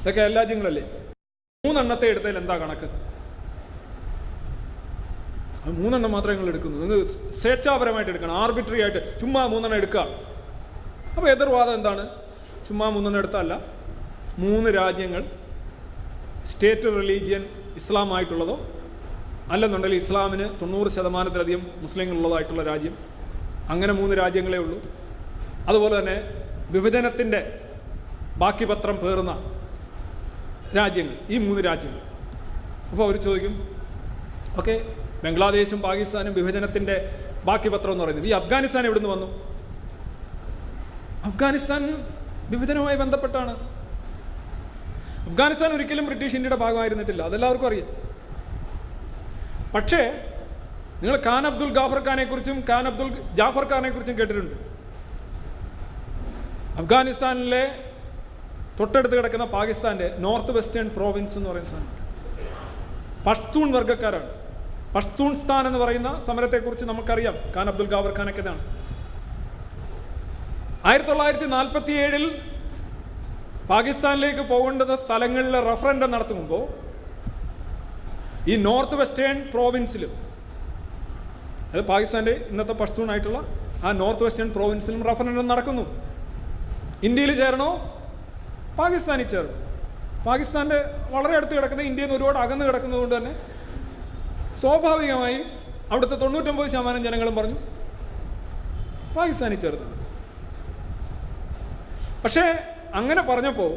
ഇതൊക്കെ അയൽരാജ്യങ്ങളല്ലേ? മൂന്നെണ്ണത്തെ എടുത്തതിൽ എന്താ കണക്ക്? മൂന്നെണ്ണം മാത്രമേ നിങ്ങൾ എടുക്കുന്നു നിങ്ങൾ സ്വേച്ഛാപരമായിട്ട് എടുക്കണം. ആർബിട്രറി ആയിട്ട് ചുമ്മാ മൂന്നെണ്ണം എടുക്കുക. അപ്പോൾ എതിർവാദം എന്താണ്? ചുമ്മാ മൂന്നെണ്ണം എടുത്തല്ല മൂന്ന് രാജ്യങ്ങൾ സ്റ്റേറ്റ് റിലീജിയൻ ഇസ്ലാം ആയിട്ടുള്ളതോ അല്ലെന്നുണ്ടെങ്കിൽ ഇസ്ലാമിന് തൊണ്ണൂറ് ശതമാനത്തിലധികം മുസ്ലിങ്ങളുള്ളതായിട്ടുള്ള രാജ്യം. അങ്ങനെ മൂന്ന് രാജ്യങ്ങളേ ഉള്ളൂ. അതുപോലെ തന്നെ വിഭജനത്തിന്റെ ബാക്കി പത്രം പേറുന്ന രാജ്യങ്ങൾ. ഈ മൂന്ന് രാജ്യങ്ങൾ. അപ്പോൾ അവർ ചോദിക്കും ഓക്കെ ബംഗ്ലാദേശും പാകിസ്ഥാനും വിഭജനത്തിന്റെ ബാക്കി പത്രം എന്ന് പറയുന്നത്. ഈ അഫ്ഗാനിസ്ഥാൻ എവിടുന്ന് വന്നു? അഫ്ഗാനിസ്ഥാൻ വിഭജനവുമായി ബന്ധപ്പെട്ടാണ്. അഫ്ഗാനിസ്ഥാൻ ഒരിക്കലും ബ്രിട്ടീഷ് ഇന്ത്യയുടെ ഭാഗമായിരുന്നിട്ടില്ല. അതെല്ലാവർക്കും അറിയാം. പക്ഷേ നിങ്ങൾ ഖാൻ അബ്ദുൽ ഗാഫർ ഖാനെ കുറിച്ചും ഖാൻ അബ്ദുൽ ജാഫർ ഖാനെ കുറിച്ചും കേട്ടിട്ടുണ്ട്. അഫ്ഗാനിസ്ഥാനിലെ തൊട്ടടുത്ത് കിടക്കുന്ന പാകിസ്ഥാന്റെ നോർത്ത് വെസ്റ്റേൺ പ്രോവിൻസ് എന്ന് പറയുന്ന സ്ഥാനം പഷ്തൂൺ വർഗക്കാരാണ്. പഷ്തൂൺ സ്ഥാൻ എന്ന് പറയുന്ന സമരത്തെക്കുറിച്ച് നമുക്കറിയാം. ഖാൻ അബ്ദുൽ ഗാഫർ ഖാനൊക്കെ ഇതാണ്. ആയിരത്തി തൊള്ളായിരത്തി നാൽപ്പത്തി ഏഴിൽ പാകിസ്ഥാനിലേക്ക് പോകേണ്ടത് സ്ഥലങ്ങളിൽ റഫറൻഡം നടത്തുമ്പോൾ ഈ നോർത്ത് വെസ്റ്റേൺ പ്രോവിൻസിലും അത് പാകിസ്ഥാന്റെ ഇന്നത്തെ പഷ്തൂണായിട്ടുള്ള ആ നോർത്ത് വെസ്റ്റേൺ പ്രോവിൻസിലും റഫറൻഡം നടക്കുന്നു. ഇന്ത്യയിൽ ചേരണോ? പാകിസ്ഥാനിൽ ചേർന്നു പാകിസ്ഥാന്റെ വളരെ അടുത്ത് കിടക്കുന്ന ഇന്ത്യയിൽ നിന്ന് ഒരുപാട് അകന്ന് കിടക്കുന്നതുകൊണ്ട് തന്നെ സ്വാഭാവികമായും അവിടുത്തെ തൊണ്ണൂറ്റൊമ്പത് ശതമാനം ജനങ്ങളും പറഞ്ഞു പാകിസ്ഥാനിൽ ചേർന്നത്. പക്ഷേ അങ്ങനെ പറഞ്ഞപ്പോൾ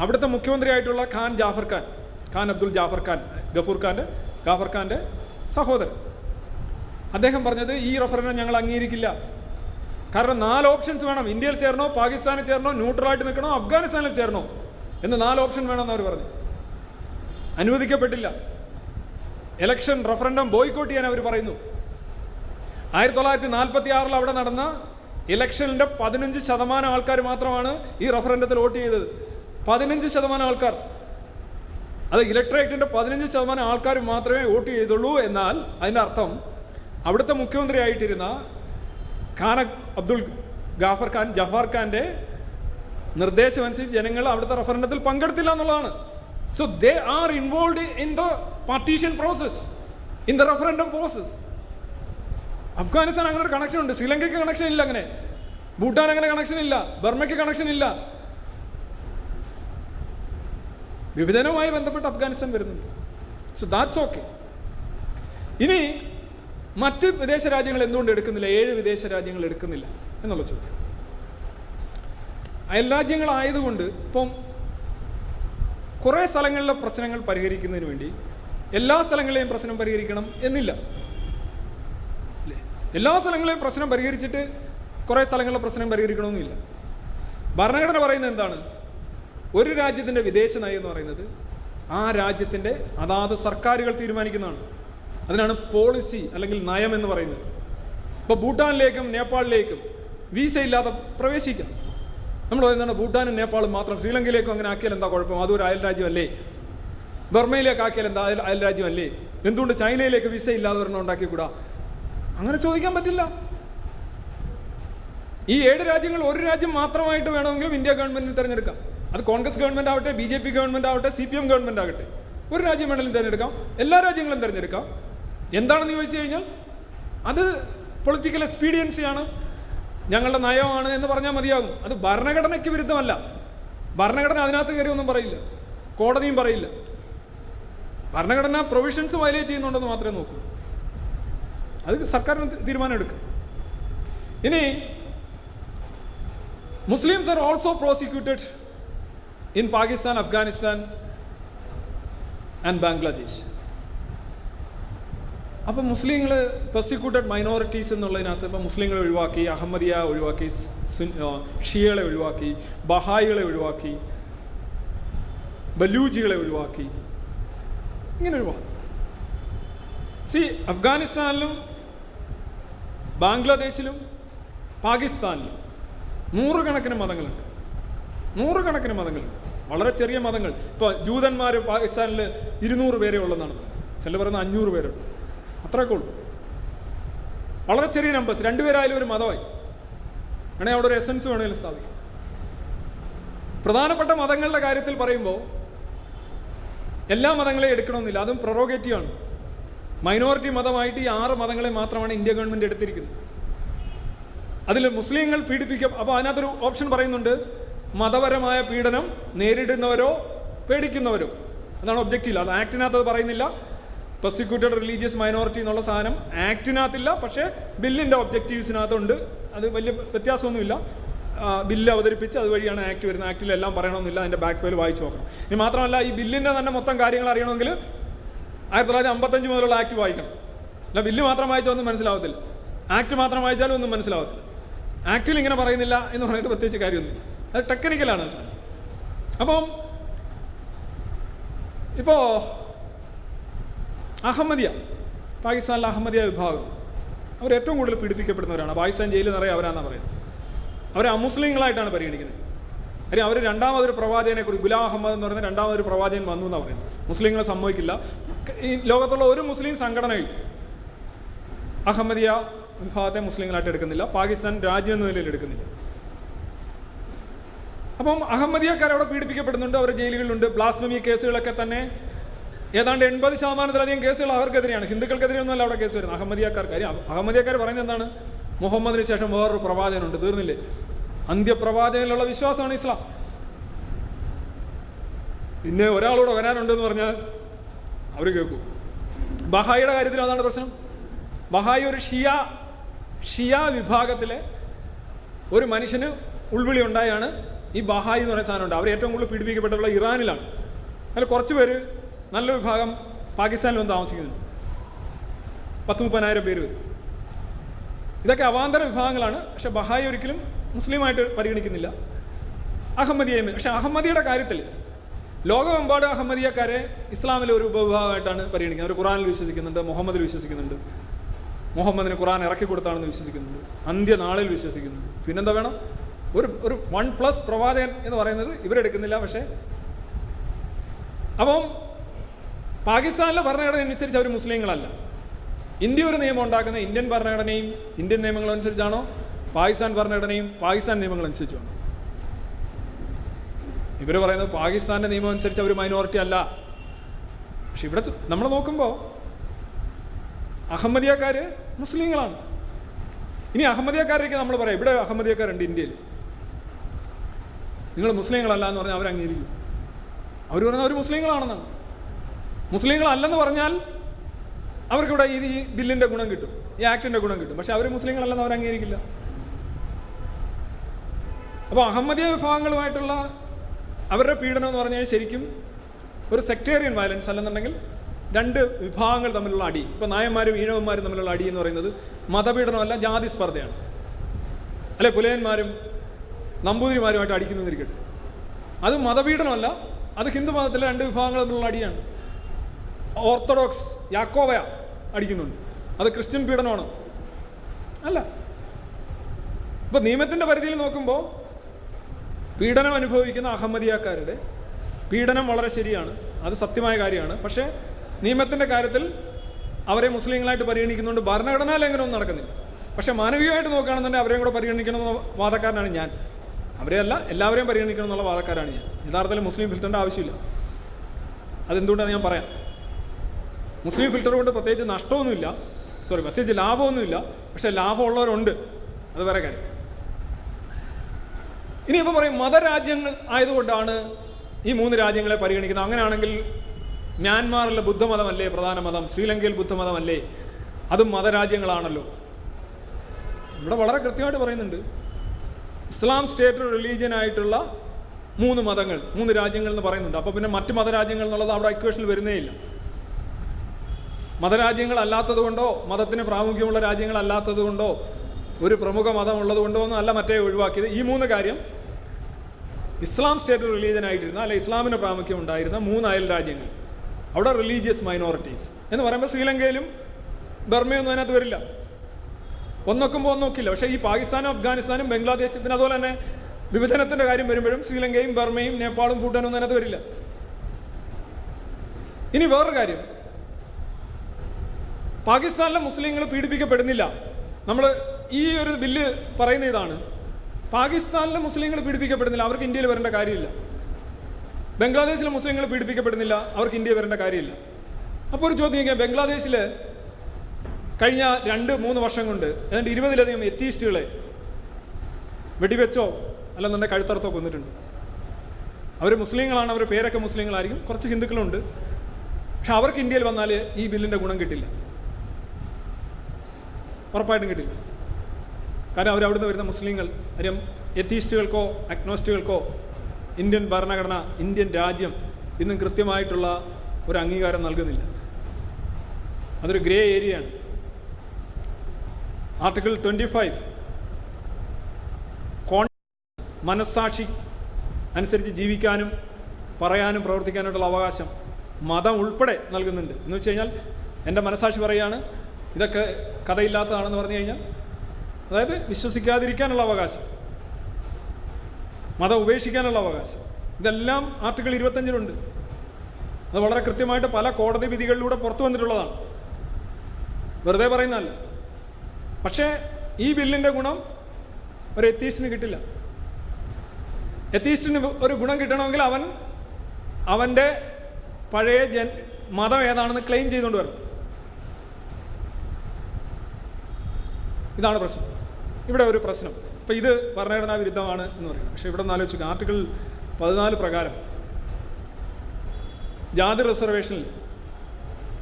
അവിടുത്തെ മുഖ്യമന്ത്രിയായിട്ടുള്ള ഖാൻ ജാഫർ ഖാൻ ഖാൻ അബ്ദുൽ ജാഫർ ഖാൻ ഗഫൂർ ഖാന്റെ ജാഫർ ഖാന്റെ സഹോദരൻ. അദ്ദേഹം പറഞ്ഞത് ഈ റഫറൻഡം ഞങ്ങൾ അംഗീകരിക്കില്ല. കാരണം നാല് ഓപ്ഷൻസ് വേണം. ഇന്ത്യയിൽ ചേർന്നോ പാകിസ്ഥാനിൽ ചേർന്നോ ന്യൂട്രലായിട്ട് നിൽക്കണോ അഫ്ഗാനിസ്ഥാനിൽ ചേർന്നോ? എന്ന് നാല് ഓപ്ഷൻ വേണമെന്ന് അവർ പറഞ്ഞു. അനുവദിക്കപ്പെട്ടില്ല. ഇലക്ഷൻ റഫറൻഡം ബോയ്ക്കോട്ട് ചെയ്യാൻ അവർ പറയുന്നു. ആയിരത്തി തൊള്ളായിരത്തി നാൽപ്പത്തി ആറിൽ അവിടെ നടന്ന ഇലക്ഷനിന്റെ പതിനഞ്ച് ശതമാനം ആൾക്കാർ മാത്രമാണ് ഈ റഫറൻഡത്തിൽ വോട്ട് ചെയ്തത്. പതിനഞ്ച് ശതമാനം ആൾക്കാർ. അത് ഇലക്ട്രേറ്റിന്റെ പതിനഞ്ച് ശതമാനം ആൾക്കാർ മാത്രമേ വോട്ട് ചെയ്തുള്ളൂ എന്നാൽ അതിന്റെ അർത്ഥം അവിടുത്തെ മുഖ്യമന്ത്രി ആയിട്ടിരുന്ന ഖാന അബ്ദുൾ ഗാഫർ ഖാൻ ജഫാർ ഖാന്റെ നിർദ്ദേശമനുസരിച്ച് ജനങ്ങൾ അവിടുത്തെ റഫറൻഡത്തിൽ പങ്കെടുത്തില്ല എന്നുള്ളതാണ്. So they are involve in the partition process in the referendum process Afghanistan അങ്ങനെ ഒരു കണക്ഷൻ ഉണ്ട്. ശ്രീലങ്കയ്ക്ക് കണക്ഷൻ ഇല്ല അങ്ങനെ. ഭൂട്ടാൻ അങ്ങനെ കണക്ഷൻ ഇല്ല. ബർമയ്ക്ക് കണക്ഷൻ ഇല്ല. വിഭജനവുമായി ബന്ധപ്പെട്ട് അഫ്ഗാനിസ്ഥാൻ വരുന്നുണ്ട്. സോ ദാറ്റ്സ് ഓക്കെ ഇനി മറ്റ് വിദേശ രാജ്യങ്ങൾ എന്തുകൊണ്ട് എടുക്കുന്നില്ല? ഏഴ് വിദേശ രാജ്യങ്ങൾ എടുക്കുന്നില്ല എന്നുള്ള ചോദ്യം. അയൽ രാജ്യങ്ങളായതുകൊണ്ട് ഇപ്പം കുറേ സ്ഥലങ്ങളിലെ പ്രശ്നങ്ങൾ പരിഹരിക്കുന്നതിന് വേണ്ടി എല്ലാ സ്ഥലങ്ങളെയും പ്രശ്നം പരിഹരിക്കണം എന്നില്ല. എല്ലാ സ്ഥലങ്ങളെയും പ്രശ്നം പരിഹരിച്ചിട്ട് കുറേ സ്ഥലങ്ങളിലെ പ്രശ്നം പരിഹരിക്കണമെന്നില്ല. ഭരണഘടന പറയുന്നത് എന്താണ്? ഒരു രാജ്യത്തിന്റെ വിദേശ നയം എന്ന് പറയുന്നത് ആ രാജ്യത്തിന്റെ അതാത് സർക്കാരുകൾ തീരുമാനിക്കുന്നതാണ്. അതിനാണ് പോളിസി അല്ലെങ്കിൽ നയം എന്ന് പറയുന്നത്. ഇപ്പോൾ ഭൂട്ടാനിലേക്കും നേപ്പാളിലേക്കും വിസ ഇല്ലാതെ പ്രവേശിക്കാം. നമ്മൾ പറയുന്നതാണ് ഭൂട്ടാനും നേപ്പാളും മാത്രം ശ്രീലങ്കയിലേക്കും അങ്ങനെ ആക്കിയാൽ എന്താ കുഴപ്പം? അതൊരു അയൽ രാജ്യമല്ലേ? ബർമയിലേക്ക് ആക്കിയാൽ എന്താ അയൽ അയൽ രാജ്യമല്ലേ? എന്തുകൊണ്ട് ചൈനയിലേക്ക് വിസ ഇല്ലാതെ ഒരെണ്ണം ഉണ്ടാക്കിക്കൂടാ? അങ്ങനെ ചോദിക്കാൻ പറ്റില്ല. ഈ ഏഴ് രാജ്യങ്ങൾ ഒരു രാജ്യം മാത്രമായിട്ട് വേണമെങ്കിലും ഇന്ത്യ ഗവൺമെന്റിന് തിരഞ്ഞെടുക്കാം. അത് കോൺഗ്രസ് ഗവൺമെന്റ് ആവട്ടെ ബി ജെ പി ഗവൺമെന്റ് ആവട്ടെ സി പി എം ഗവൺമെന്റ് ആകട്ടെ. ഒരു രാജ്യം വേണമെങ്കിലും തിരഞ്ഞെടുക്കാം. എല്ലാ രാജ്യങ്ങളും തിരഞ്ഞെടുക്കാം. എന്താണെന്ന് ചോദിച്ചു കഴിഞ്ഞാൽ അത് പൊളിറ്റിക്കൽ എക്സ്പീരിയൻസിയാണ് ഞങ്ങളുടെ നയമാണ് എന്ന് പറഞ്ഞാൽ മതിയാകും. അത് ഭരണഘടനയ്ക്ക് വിരുദ്ധമല്ല. ഭരണഘടന അതിനകത്ത് കയറി ഒന്നും പറയില്ല. കോടതിയും പറയില്ല. ഭരണഘടന പ്രൊവിഷൻസ് വയലേറ്റ് ചെയ്യുന്നുണ്ടെന്ന് മാത്രമേ നോക്കൂ. അത് സർക്കാരിന് തീരുമാനം എടുക്കുക ഇനി Muslims are also prosecuted in Pakistan Afghanistan and Bangladesh അപ്പം മുസ്ലിങ്ങൾ പ്രോസിക്യൂട്ടഡ് മൈനോറിറ്റീസ് എന്നുള്ളതിനകത്ത് ഇപ്പം മുസ്ലിങ്ങളെ ഒഴിവാക്കി അഹമ്മദിയ ഒഴിവാക്കി ഷിയകളെ ഒഴിവാക്കി ബഹായികളെ ഒഴിവാക്കി ബലൂജികളെ ഒഴിവാക്കി. ഇങ്ങനെ ഒഴിവാക്കി സി അഫ്ഗാനിസ്ഥാനിലും ബംഗ്ലാദേശിലും പാകിസ്ഥാനിലും നൂറുകണക്കിന് മതങ്ങളുണ്ട്. നൂറുകണക്കിന് മതങ്ങളുണ്ട്. വളരെ ചെറിയ മതങ്ങൾ. ഇപ്പോൾ ജൂതന്മാർ പാകിസ്ഥാനിൽ ഇരുന്നൂറ് പേരെ ഉള്ളതാണ്. ചില പറയുന്നത് അഞ്ഞൂറ് പേരുണ്ട്. അത്രയൊക്കെ ഉള്ളൂ. വളരെ ചെറിയ നമ്പേഴ്സ് രണ്ടുപേരായാലും ഒരു മതമായി. വേണേൽ അവിടെ ഒരു എസൻസ് വേണമെങ്കിലും സ്ഥാപിക്കും. പ്രധാനപ്പെട്ട മതങ്ങളുടെ കാര്യത്തിൽ പറയുമ്പോൾ എല്ലാ മതങ്ങളെയും എടുക്കണമെന്നില്ല. അതും പ്രൊറോഗേറ്റീവാണ് മൈനോറിറ്റി മതമായിട്ട് ഈ ആറ് മതങ്ങളെ മാത്രമാണ് ഇന്ത്യ ഗവൺമെന്റ് എടുത്തിരിക്കുന്നത്. അതിൽ മുസ്ലിങ്ങൾ പീഡിപ്പിക്കും അപ്പോൾ അതിനകത്തൊരു ഓപ്ഷൻ പറയുന്നുണ്ട്. മതപരമായ പീഡനം നേരിടുന്നവരോ പേടിക്കുന്നവരോ. അതാണ് ഒബ്ജക്റ്റീവ് അത് ആക്ടിനകത്ത് അത് പറയുന്നില്ല. പ്രോസിക്യൂട്ടഡ് റിലീജിയസ് മൈനോറിറ്റി എന്നുള്ള സാധനം ആക്ടിനകത്തില്ല പക്ഷേ ബില്ലിന്റെ ഒബ്ജക്റ്റീവ്സിനകത്തുണ്ട്. അത് വലിയ വ്യത്യാസമൊന്നുമില്ല. ബില്ല് അവതരിപ്പിച്ച് അതുവഴിയാണ് ആക്ട് വരുന്നത്. ആക്ടിൽ എല്ലാം പറയണമെന്നില്ല അതിന്റെ ബാക്ക് പേര് വായിച്ചു നോക്കണം. ഇനി മാത്രമല്ല ഈ ബില്ലിന്റെ തന്നെ മൊത്തം കാര്യങ്ങൾ അറിയണമെങ്കിൽ ആയിരത്തി തൊള്ളായിരത്തി അമ്പത്തഞ്ച് മുതലുള്ള ആക്ട് വായിക്കണം. അല്ല ബില്ല് മാത്രം വായിച്ചാൽ ഒന്നും മനസ്സിലാവത്തില്ല. ആക്ട് മാത്രം വായിച്ചാലും ഒന്നും മനസ്സിലാവത്തില്ല. ആക്ടിൽ ഇങ്ങനെ പറയുന്നില്ല എന്ന് പറഞ്ഞിട്ട് പ്രത്യേകിച്ച് കാര്യമൊന്നുമില്ല. അത് ടെക്നിക്കലാണ് സാർ. അപ്പം ഇപ്പോൾ അഹമ്മദിയ പാകിസ്ഥാനിലെ അഹമ്മദിയ വിഭാഗം. അവർ ഏറ്റവും കൂടുതൽ പീഡിപ്പിക്കപ്പെടുന്നവരാണ്. പാകിസ്ഥാൻ ജയിലിൽ നിറയെ അവരാണെന്നാണ് പറയുന്നത്. അവരെ അമുസ്ലിങ്ങളായിട്ടാണ് പരിഗണിക്കുന്നത്. കാര്യം അവർ രണ്ടാമതൊരു പ്രവാചകനെ കുറിച്ച് ഗുലാം അഹമ്മദ് എന്ന് പറയുന്ന രണ്ടാമതൊരു പ്രവാചകൻ വന്നു എന്നാണ് പറയുന്നത്. മുസ്ലിങ്ങളെ സമ്മതിക്കില്ല. ഈ ലോകത്തുള്ള ഒരു മുസ്ലിം സംഘടനയും അഹമ്മദിയ വിഭാഗത്തെ മുസ്ലിങ്ങളായിട്ട് എടുക്കുന്നില്ല. പാകിസ്ഥാൻ രാജ്യം എന്ന നിലയിൽ എടുക്കുന്നില്ല. അപ്പം അഹമ്മദിയക്കാർ അവിടെ പീഡിപ്പിക്കപ്പെടുന്നുണ്ട്. അവർ ജയിലുകളിലുണ്ട്. ബ്ലാസ്മമി കേസുകളൊക്കെ തന്നെ ഏതാണ്ട് എൺപത് ശതമാനത്തിലധികം കേസുകൾ അവർക്കെതിരെയാണ്. ഹിന്ദുക്കൾക്കെതിരെ ഒന്നുമല്ല അവിടെ കേസ് വരുന്നത്. അഹമ്മദിയാക്കാർ കാര്യം. അഹ- അഹമ്മദിയാക്കാർ പറയുന്നത് എന്താണ്? മുഹമ്മദിന് ശേഷം വേറൊരു പ്രവാചകനുണ്ട്. തീർന്നില്ലേ? അന്ത്യപ്രവാചകനിലുള്ള വിശ്വാസമാണ് ഇസ്ലാം. പിന്നെ ഒരാളോട് വരാനുണ്ട് വരാനുണ്ടെന്ന് പറഞ്ഞാൽ അവർ കേൾക്കും. ബഹായിയുടെ കാര്യത്തിൽ അതാണ് പ്രശ്നം. ബഹായി ഒരു ഷിയ ഷിയ വിഭാഗത്തിലെ ഒരു മനുഷ്യന് ഉൾവിളി ഉണ്ടായാണ് ഈ ബഹായി എന്ന് പറയുന്ന സാധനമുണ്ട്. അവർ ഏറ്റവും കൂടുതൽ പീഡിപ്പിക്കപ്പെട്ടുള്ള ഇറാനിലാണ്. അതിൽ കുറച്ച് പേര് നല്ല വിഭാഗം പാകിസ്ഥാനിൽ വന്ന് താമസിക്കുന്നുണ്ട്. പത്ത് മുപ്പതിനായിരം പേര്. ഇതൊക്കെ അവാന്തര വിഭാഗങ്ങളാണ്. പക്ഷെ ബഹായി ഒരിക്കലും മുസ്ലിമായിട്ട് പരിഗണിക്കുന്നില്ല. അഹമ്മദിയെ പക്ഷെ അഹമ്മദിയുടെ കാര്യത്തിൽ ലോകമെമ്പാടും അഹമ്മദിയക്കാരെ ഇസ്ലാമിലെ ഒരു ഉപവിഭാഗമായിട്ടാണ് പരിഗണിക്കുന്നത്. അവർ ഖുറാനിൽ വിശ്വസിക്കുന്നുണ്ട് മുഹമ്മദിൽ വിശ്വസിക്കുന്നുണ്ട്. മുഹമ്മദിന് ഖുറാൻ ഇറക്കി കൊടുത്താണെന്ന് വിശ്വസിക്കുന്നുണ്ട്. അന്ത്യനാളിൽ വിശ്വസിക്കുന്നുണ്ട്. പിന്നെന്താ വേണം? ഒരു ഒരു വൺ പ്ലസ് പ്രവാചകൻ എന്ന് പറയുന്നത് ഇവരെടുക്കുന്നില്ല. പക്ഷേ അപ്പം പാകിസ്ഥാനിലെ ഭരണഘടന അനുസരിച്ച് അവർ മുസ്ലിങ്ങളല്ല. ഇന്ത്യ ഒരു നിയമം ഉണ്ടാക്കുന്ന ഇന്ത്യൻ ഭരണഘടനയും ഇന്ത്യൻ നിയമങ്ങളും അനുസരിച്ചാണോ? പാകിസ്ഥാൻ ഭരണഘടനയും പാകിസ്ഥാൻ നിയമങ്ങൾ അനുസരിച്ചാണോ ഇവർ പറയുന്നത് പാകിസ്ഥാന്റെ നിയമം അനുസരിച്ച് അവർ മൈനോറിറ്റി അല്ല. പക്ഷെ ഇവിടെ നമ്മൾ നോക്കുമ്പോൾ അഹമ്മദിയക്കാർ മുസ്ലിങ്ങളാണ്. ഇനി അഹമ്മദിയക്കാരേക്ക് നമ്മൾ പറയാം. ഇവിടെ അഹമ്മദിയക്കാരുണ്ട് ഇന്ത്യയിൽ. നിങ്ങൾ മുസ്ലിങ്ങളല്ല എന്ന് പറഞ്ഞാൽ അവർ അംഗീകരിക്കും അവർ പറഞ്ഞാൽ അവർ മുസ്ലിങ്ങളാണെന്നാണ്. മുസ്ലിങ്ങളല്ലെന്ന് പറഞ്ഞാൽ അവർക്കിവിടെ ഈ ബില്ലിന്റെ ഗുണം കിട്ടും. ഈ ആക്ടിന്റെ ഗുണം കിട്ടും. പക്ഷെ അവർ മുസ്ലിങ്ങളല്ലെന്ന് അവർ അംഗീകരിക്കില്ല. അപ്പോൾ അഹമ്മദിയ വിഭാഗങ്ങളുമായിട്ടുള്ള അവരുടെ പീഡനം എന്ന് പറഞ്ഞാൽ ശരിക്കും ഒരു സെക്ടേറിയൻ വയലൻസ് അല്ലെന്നുണ്ടെങ്കിൽ രണ്ട് വിഭാഗങ്ങൾ തമ്മിലുള്ള അടി. ഇപ്പോൾ നായന്മാരും ഈഴവന്മാരും തമ്മിലുള്ള അടി എന്ന് പറയുന്നത് മതപീഡനമല്ല ജാതി സ്പർദ്ധയാണ്. അല്ലെ പുലയന്മാരും നമ്പൂതിരിമാരുമായിട്ട് അടിക്കുന്നതിരിക്കട്ടെ. അത് മതപീഡനമല്ല അത് ഹിന്ദു മതത്തിലെ രണ്ട് വിഭാഗങ്ങൾ തമ്മിലുള്ള അടിയാണ്. ഓർത്തഡോക്സ് യാക്കോവയ അടിക്കുന്നുണ്ട്. അത് ക്രിസ്ത്യൻ പീഡനമാണ്. അല്ല. ഇപ്പൊ നിയമത്തിന്റെ പരിധിയിൽ നോക്കുമ്പോൾ പീഡനം അനുഭവിക്കുന്ന അഹമ്മദിയാക്കാരുടെ പീഡനം വളരെ ശരിയാണ്. അത് സത്യമായ കാര്യമാണ്. പക്ഷേ നിയമത്തിന്റെ കാര്യത്തിൽ അവരെ മുസ്ലിങ്ങളായിട്ട് പരിഗണിക്കുന്നുണ്ട്. ഭരണഘടനാ ലംഘനമൊന്നും നടക്കുന്നില്ല. പക്ഷെ മാനവികമായിട്ട് നോക്കുകയാണെന്നുണ്ടെങ്കിൽ അവരെയും കൂടെ പരിഗണിക്കണമെന്ന വാദക്കാരനാണ് ഞാൻ. അവരെയല്ല എല്ലാവരെയും പരിഗണിക്കണം എന്നുള്ള വാദക്കാരാണ് ഞാൻ. യഥാർത്ഥത്തിൽ മുസ്ലിം ഫിൽറ്ററിന്റെ ആവശ്യമില്ല. അതെന്തുകൊണ്ടാണ് ഞാൻ പറയാം? മുസ്ലിം ഫിൽറ്റർ കൊണ്ട് പ്രത്യേകിച്ച് നഷ്ടമൊന്നുമില്ല. സോറി പ്രത്യേകിച്ച് ലാഭമൊന്നുമില്ല. പക്ഷെ ലാഭമുള്ളവരുണ്ട്. അത് വേറെ കാര്യം. ഇനി ഇപ്പോൾ പറയും മതരാജ്യങ്ങൾ ആയതുകൊണ്ടാണ് ഈ മൂന്ന് രാജ്യങ്ങളെ പരിഗണിക്കുന്നത്. അങ്ങനെയാണെങ്കിൽ മ്യാൻമാറിലെ ബുദ്ധമതമല്ലേ പ്രധാന മതം? ശ്രീലങ്കയിൽ ബുദ്ധമതമല്ലേ അതും മതരാജ്യങ്ങളാണല്ലോ. ഇവിടെ വളരെ കൃത്യമായിട്ട് പറയുന്നുണ്ട്. ഇസ്ലാം സ്റ്റേറ്റ് റിലീജിയൻ ആയിട്ടുള്ള മൂന്ന് മതങ്ങൾ മൂന്ന് രാജ്യങ്ങൾ എന്ന് പറയുന്നുണ്ട്. അപ്പോൾ പിന്നെ മറ്റ് മതരാജ്യങ്ങൾ എന്നുള്ളത് അവിടെ ഇക്വേഷനിൽ വരുന്നേ ഇല്ല. മതരാജ്യങ്ങൾ അല്ലാത്തത് കൊണ്ടോ മതത്തിന് പ്രാമുഖ്യമുള്ള രാജ്യങ്ങൾ അല്ലാത്തത് കൊണ്ടോ ഒരു പ്രമുഖ മതം ഉള്ളത് കൊണ്ടോ ഒന്നും അല്ല മറ്റേ ഒഴിവാക്കിയത്. ഈ മൂന്ന് കാര്യം ഇസ്ലാം സ്റ്റേറ്റ് റിലീജിയൻ ആയിട്ടിരുന്ന അല്ലെ ഇസ്ലാമിന് പ്രാമുഖ്യം ഉണ്ടായിരുന്ന മൂന്ന് അയൽ രാജ്യങ്ങൾ. അവിടെ റിലീജിയസ് മൈനോറിറ്റീസ് എന്ന് പറയുമ്പോൾ ശ്രീലങ്കയിലും ബർമയൊന്നും അതിനകത്ത് വരില്ല. ഒന്നൊക്കുമ്പോൾ ഒന്നൊക്കില്ല. പക്ഷേ ഈ പാകിസ്ഥാനും അഫ്ഗാനിസ്ഥാനും ബംഗ്ലാദേശ് പിന്നെ അതുപോലെ തന്നെ വിഭജനത്തിന്റെ കാര്യം വരുമ്പോഴും ശ്രീലങ്കയും ബർമയും നേപ്പാളും ഭൂട്ടാനും ഒന്നും അതിനകത്ത് വരില്ല. ഇനി വേറൊരു കാര്യം. പാകിസ്ഥാനിലെ മുസ്ലിങ്ങൾ പീഡിപ്പിക്കപ്പെടുന്നില്ല. നമ്മൾ ഈ ഒരു ബില്ല് പറയുന്ന ഇതാണ്. പാകിസ്ഥാനിലെ മുസ്ലിങ്ങൾ പീഡിപ്പിക്കപ്പെടുന്നില്ല അവർക്ക് ഇന്ത്യയിൽ വരേണ്ട കാര്യമില്ല. ബംഗ്ലാദേശിലെ മുസ്ലിങ്ങൾ പീഡിപ്പിക്കപ്പെടുന്നില്ല അവർക്ക് ഇന്ത്യയിൽ വരേണ്ട കാര്യമില്ല. അപ്പോൾ ഒരു ചോദ്യം ചോദിക്കാം ബംഗ്ലാദേശിൽ കഴിഞ്ഞ രണ്ട് മൂന്ന് വർഷം കൊണ്ട് ഏതാണ്ട് ഇരുപതിലധികം എത്തീസ്റ്റുകളെ വെടിവെച്ചോ അല്ലെന്നുണ്ടെങ്കിൽ കഴുത്തറത്തോ കൊന്നിട്ടുണ്ട്. അവർ മുസ്ലിങ്ങളാണ് അവരുടെ പേരൊക്കെ മുസ്ലിങ്ങളായിരിക്കും. കുറച്ച് ഹിന്ദുക്കളുണ്ട്. പക്ഷെ അവർക്ക് ഇന്ത്യയിൽ വന്നാൽ ഈ ബില്ലിന്റെ ഗുണം കിട്ടില്ല. ഉറപ്പായിട്ടും കിട്ടില്ല. കാരണം അവർ അവിടുന്ന് വരുന്ന മുസ്ലിങ്ങൾ കാര്യം എത്തീസ്റ്റുകൾക്കോ അഗ്നോസ്റ്റുകൾക്കോ ഇന്ത്യൻ ഭരണഘടന ഇന്ത്യൻ രാജ്യം ഇന്നും കൃത്യമായിട്ടുള്ള ഒരു അംഗീകാരം നൽകുന്നില്ല. അതൊരു ഗ്രേ ഏരിയയാണ്. ആർട്ടിക്കിൾ ട്വന്റി ഫൈവ് കോൺ മനസ്സാക്ഷി അനുസരിച്ച് ജീവിക്കാനും പറയാനും പ്രവർത്തിക്കാനായിട്ടുള്ള അവകാശം മതം ഉൾപ്പെടെ നൽകുന്നുണ്ട്. എന്ന് വെച്ച് കഴിഞ്ഞാൽ എന്റെ മനസ്സാക്ഷി പറയുകയാണ് ഇതൊക്കെ കഥയില്ലാത്തതാണെന്ന് പറഞ്ഞു കഴിഞ്ഞാൽ അതായത് വിശ്വസിക്കാതിരിക്കാനുള്ള അവകാശം മതം ഉപേക്ഷിക്കാനുള്ള അവകാശം ഇതെല്ലാം ആർട്ടിക്കിൾ ഇരുപത്തഞ്ചിലുണ്ട് അത് വളരെ കൃത്യമായിട്ട് പല കോടതി വിധികളിലൂടെ പുറത്തു വന്നിട്ടുള്ളതാണ്. വെറുതെ പറയുന്നതല്ല. പക്ഷേ ഈ ബില്ലിന്റെ ഗുണം ഒരു എത്തീസ്റ്റിന് കിട്ടില്ല. എത്തീസ്റ്റിന് ഒരു ഗുണം കിട്ടണമെങ്കിൽ അവൻ അവന്റെ പഴയ ജൻ മതം ഏതാണെന്ന് ക്ലെയിം ചെയ്തുകൊണ്ട് വരണം. ഇതാണ് പ്രശ്നം. ഇവിടെ ഒരു പ്രശ്നം. അപ്പോൾ ഇത് ഭരണഘടനാ വിരുദ്ധമാണ് എന്ന് പറയുന്നത്. പക്ഷേ ഇവിടെ ആലോചിക്കുക ആർട്ടിക്കിൾ പതിനാല് പ്രകാരം ജാതി റിസർവേഷനിൽ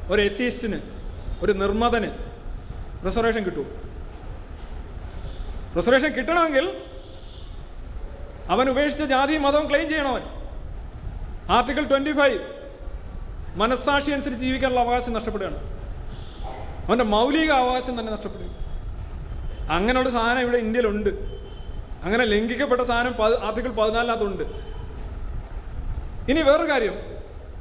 ഒരു എത്തീസ്റ്റിന് ഒരു നിർമ്മതന് റിസർവേഷൻ കിട്ടുമോ? റിസർവേഷൻ കിട്ടണമെങ്കിൽ അവൻ ഉപേക്ഷിച്ച ജാതിയും മതവും ക്ലെയിം ചെയ്യണം ആർട്ടിക്കിൾ ട്വന്റി ഫൈവ് മനസ്സാക്ഷി അനുസരിച്ച് ജീവിക്കാനുള്ള അവകാശം നഷ്ടപ്പെടുകയാണ്. അവന്റെ മൗലിക അവകാശം തന്നെ നഷ്ടപ്പെടുക അങ്ങനെയുള്ള സാധനം ഇവിടെ ഇന്ത്യയിലുണ്ട്. അങ്ങനെ ലംഘിക്കപ്പെട്ട സാധനം ആർട്ടിക്കിൾ പതിനാലിനകത്തുണ്ട്. ഇനി വേറൊരു കാര്യം.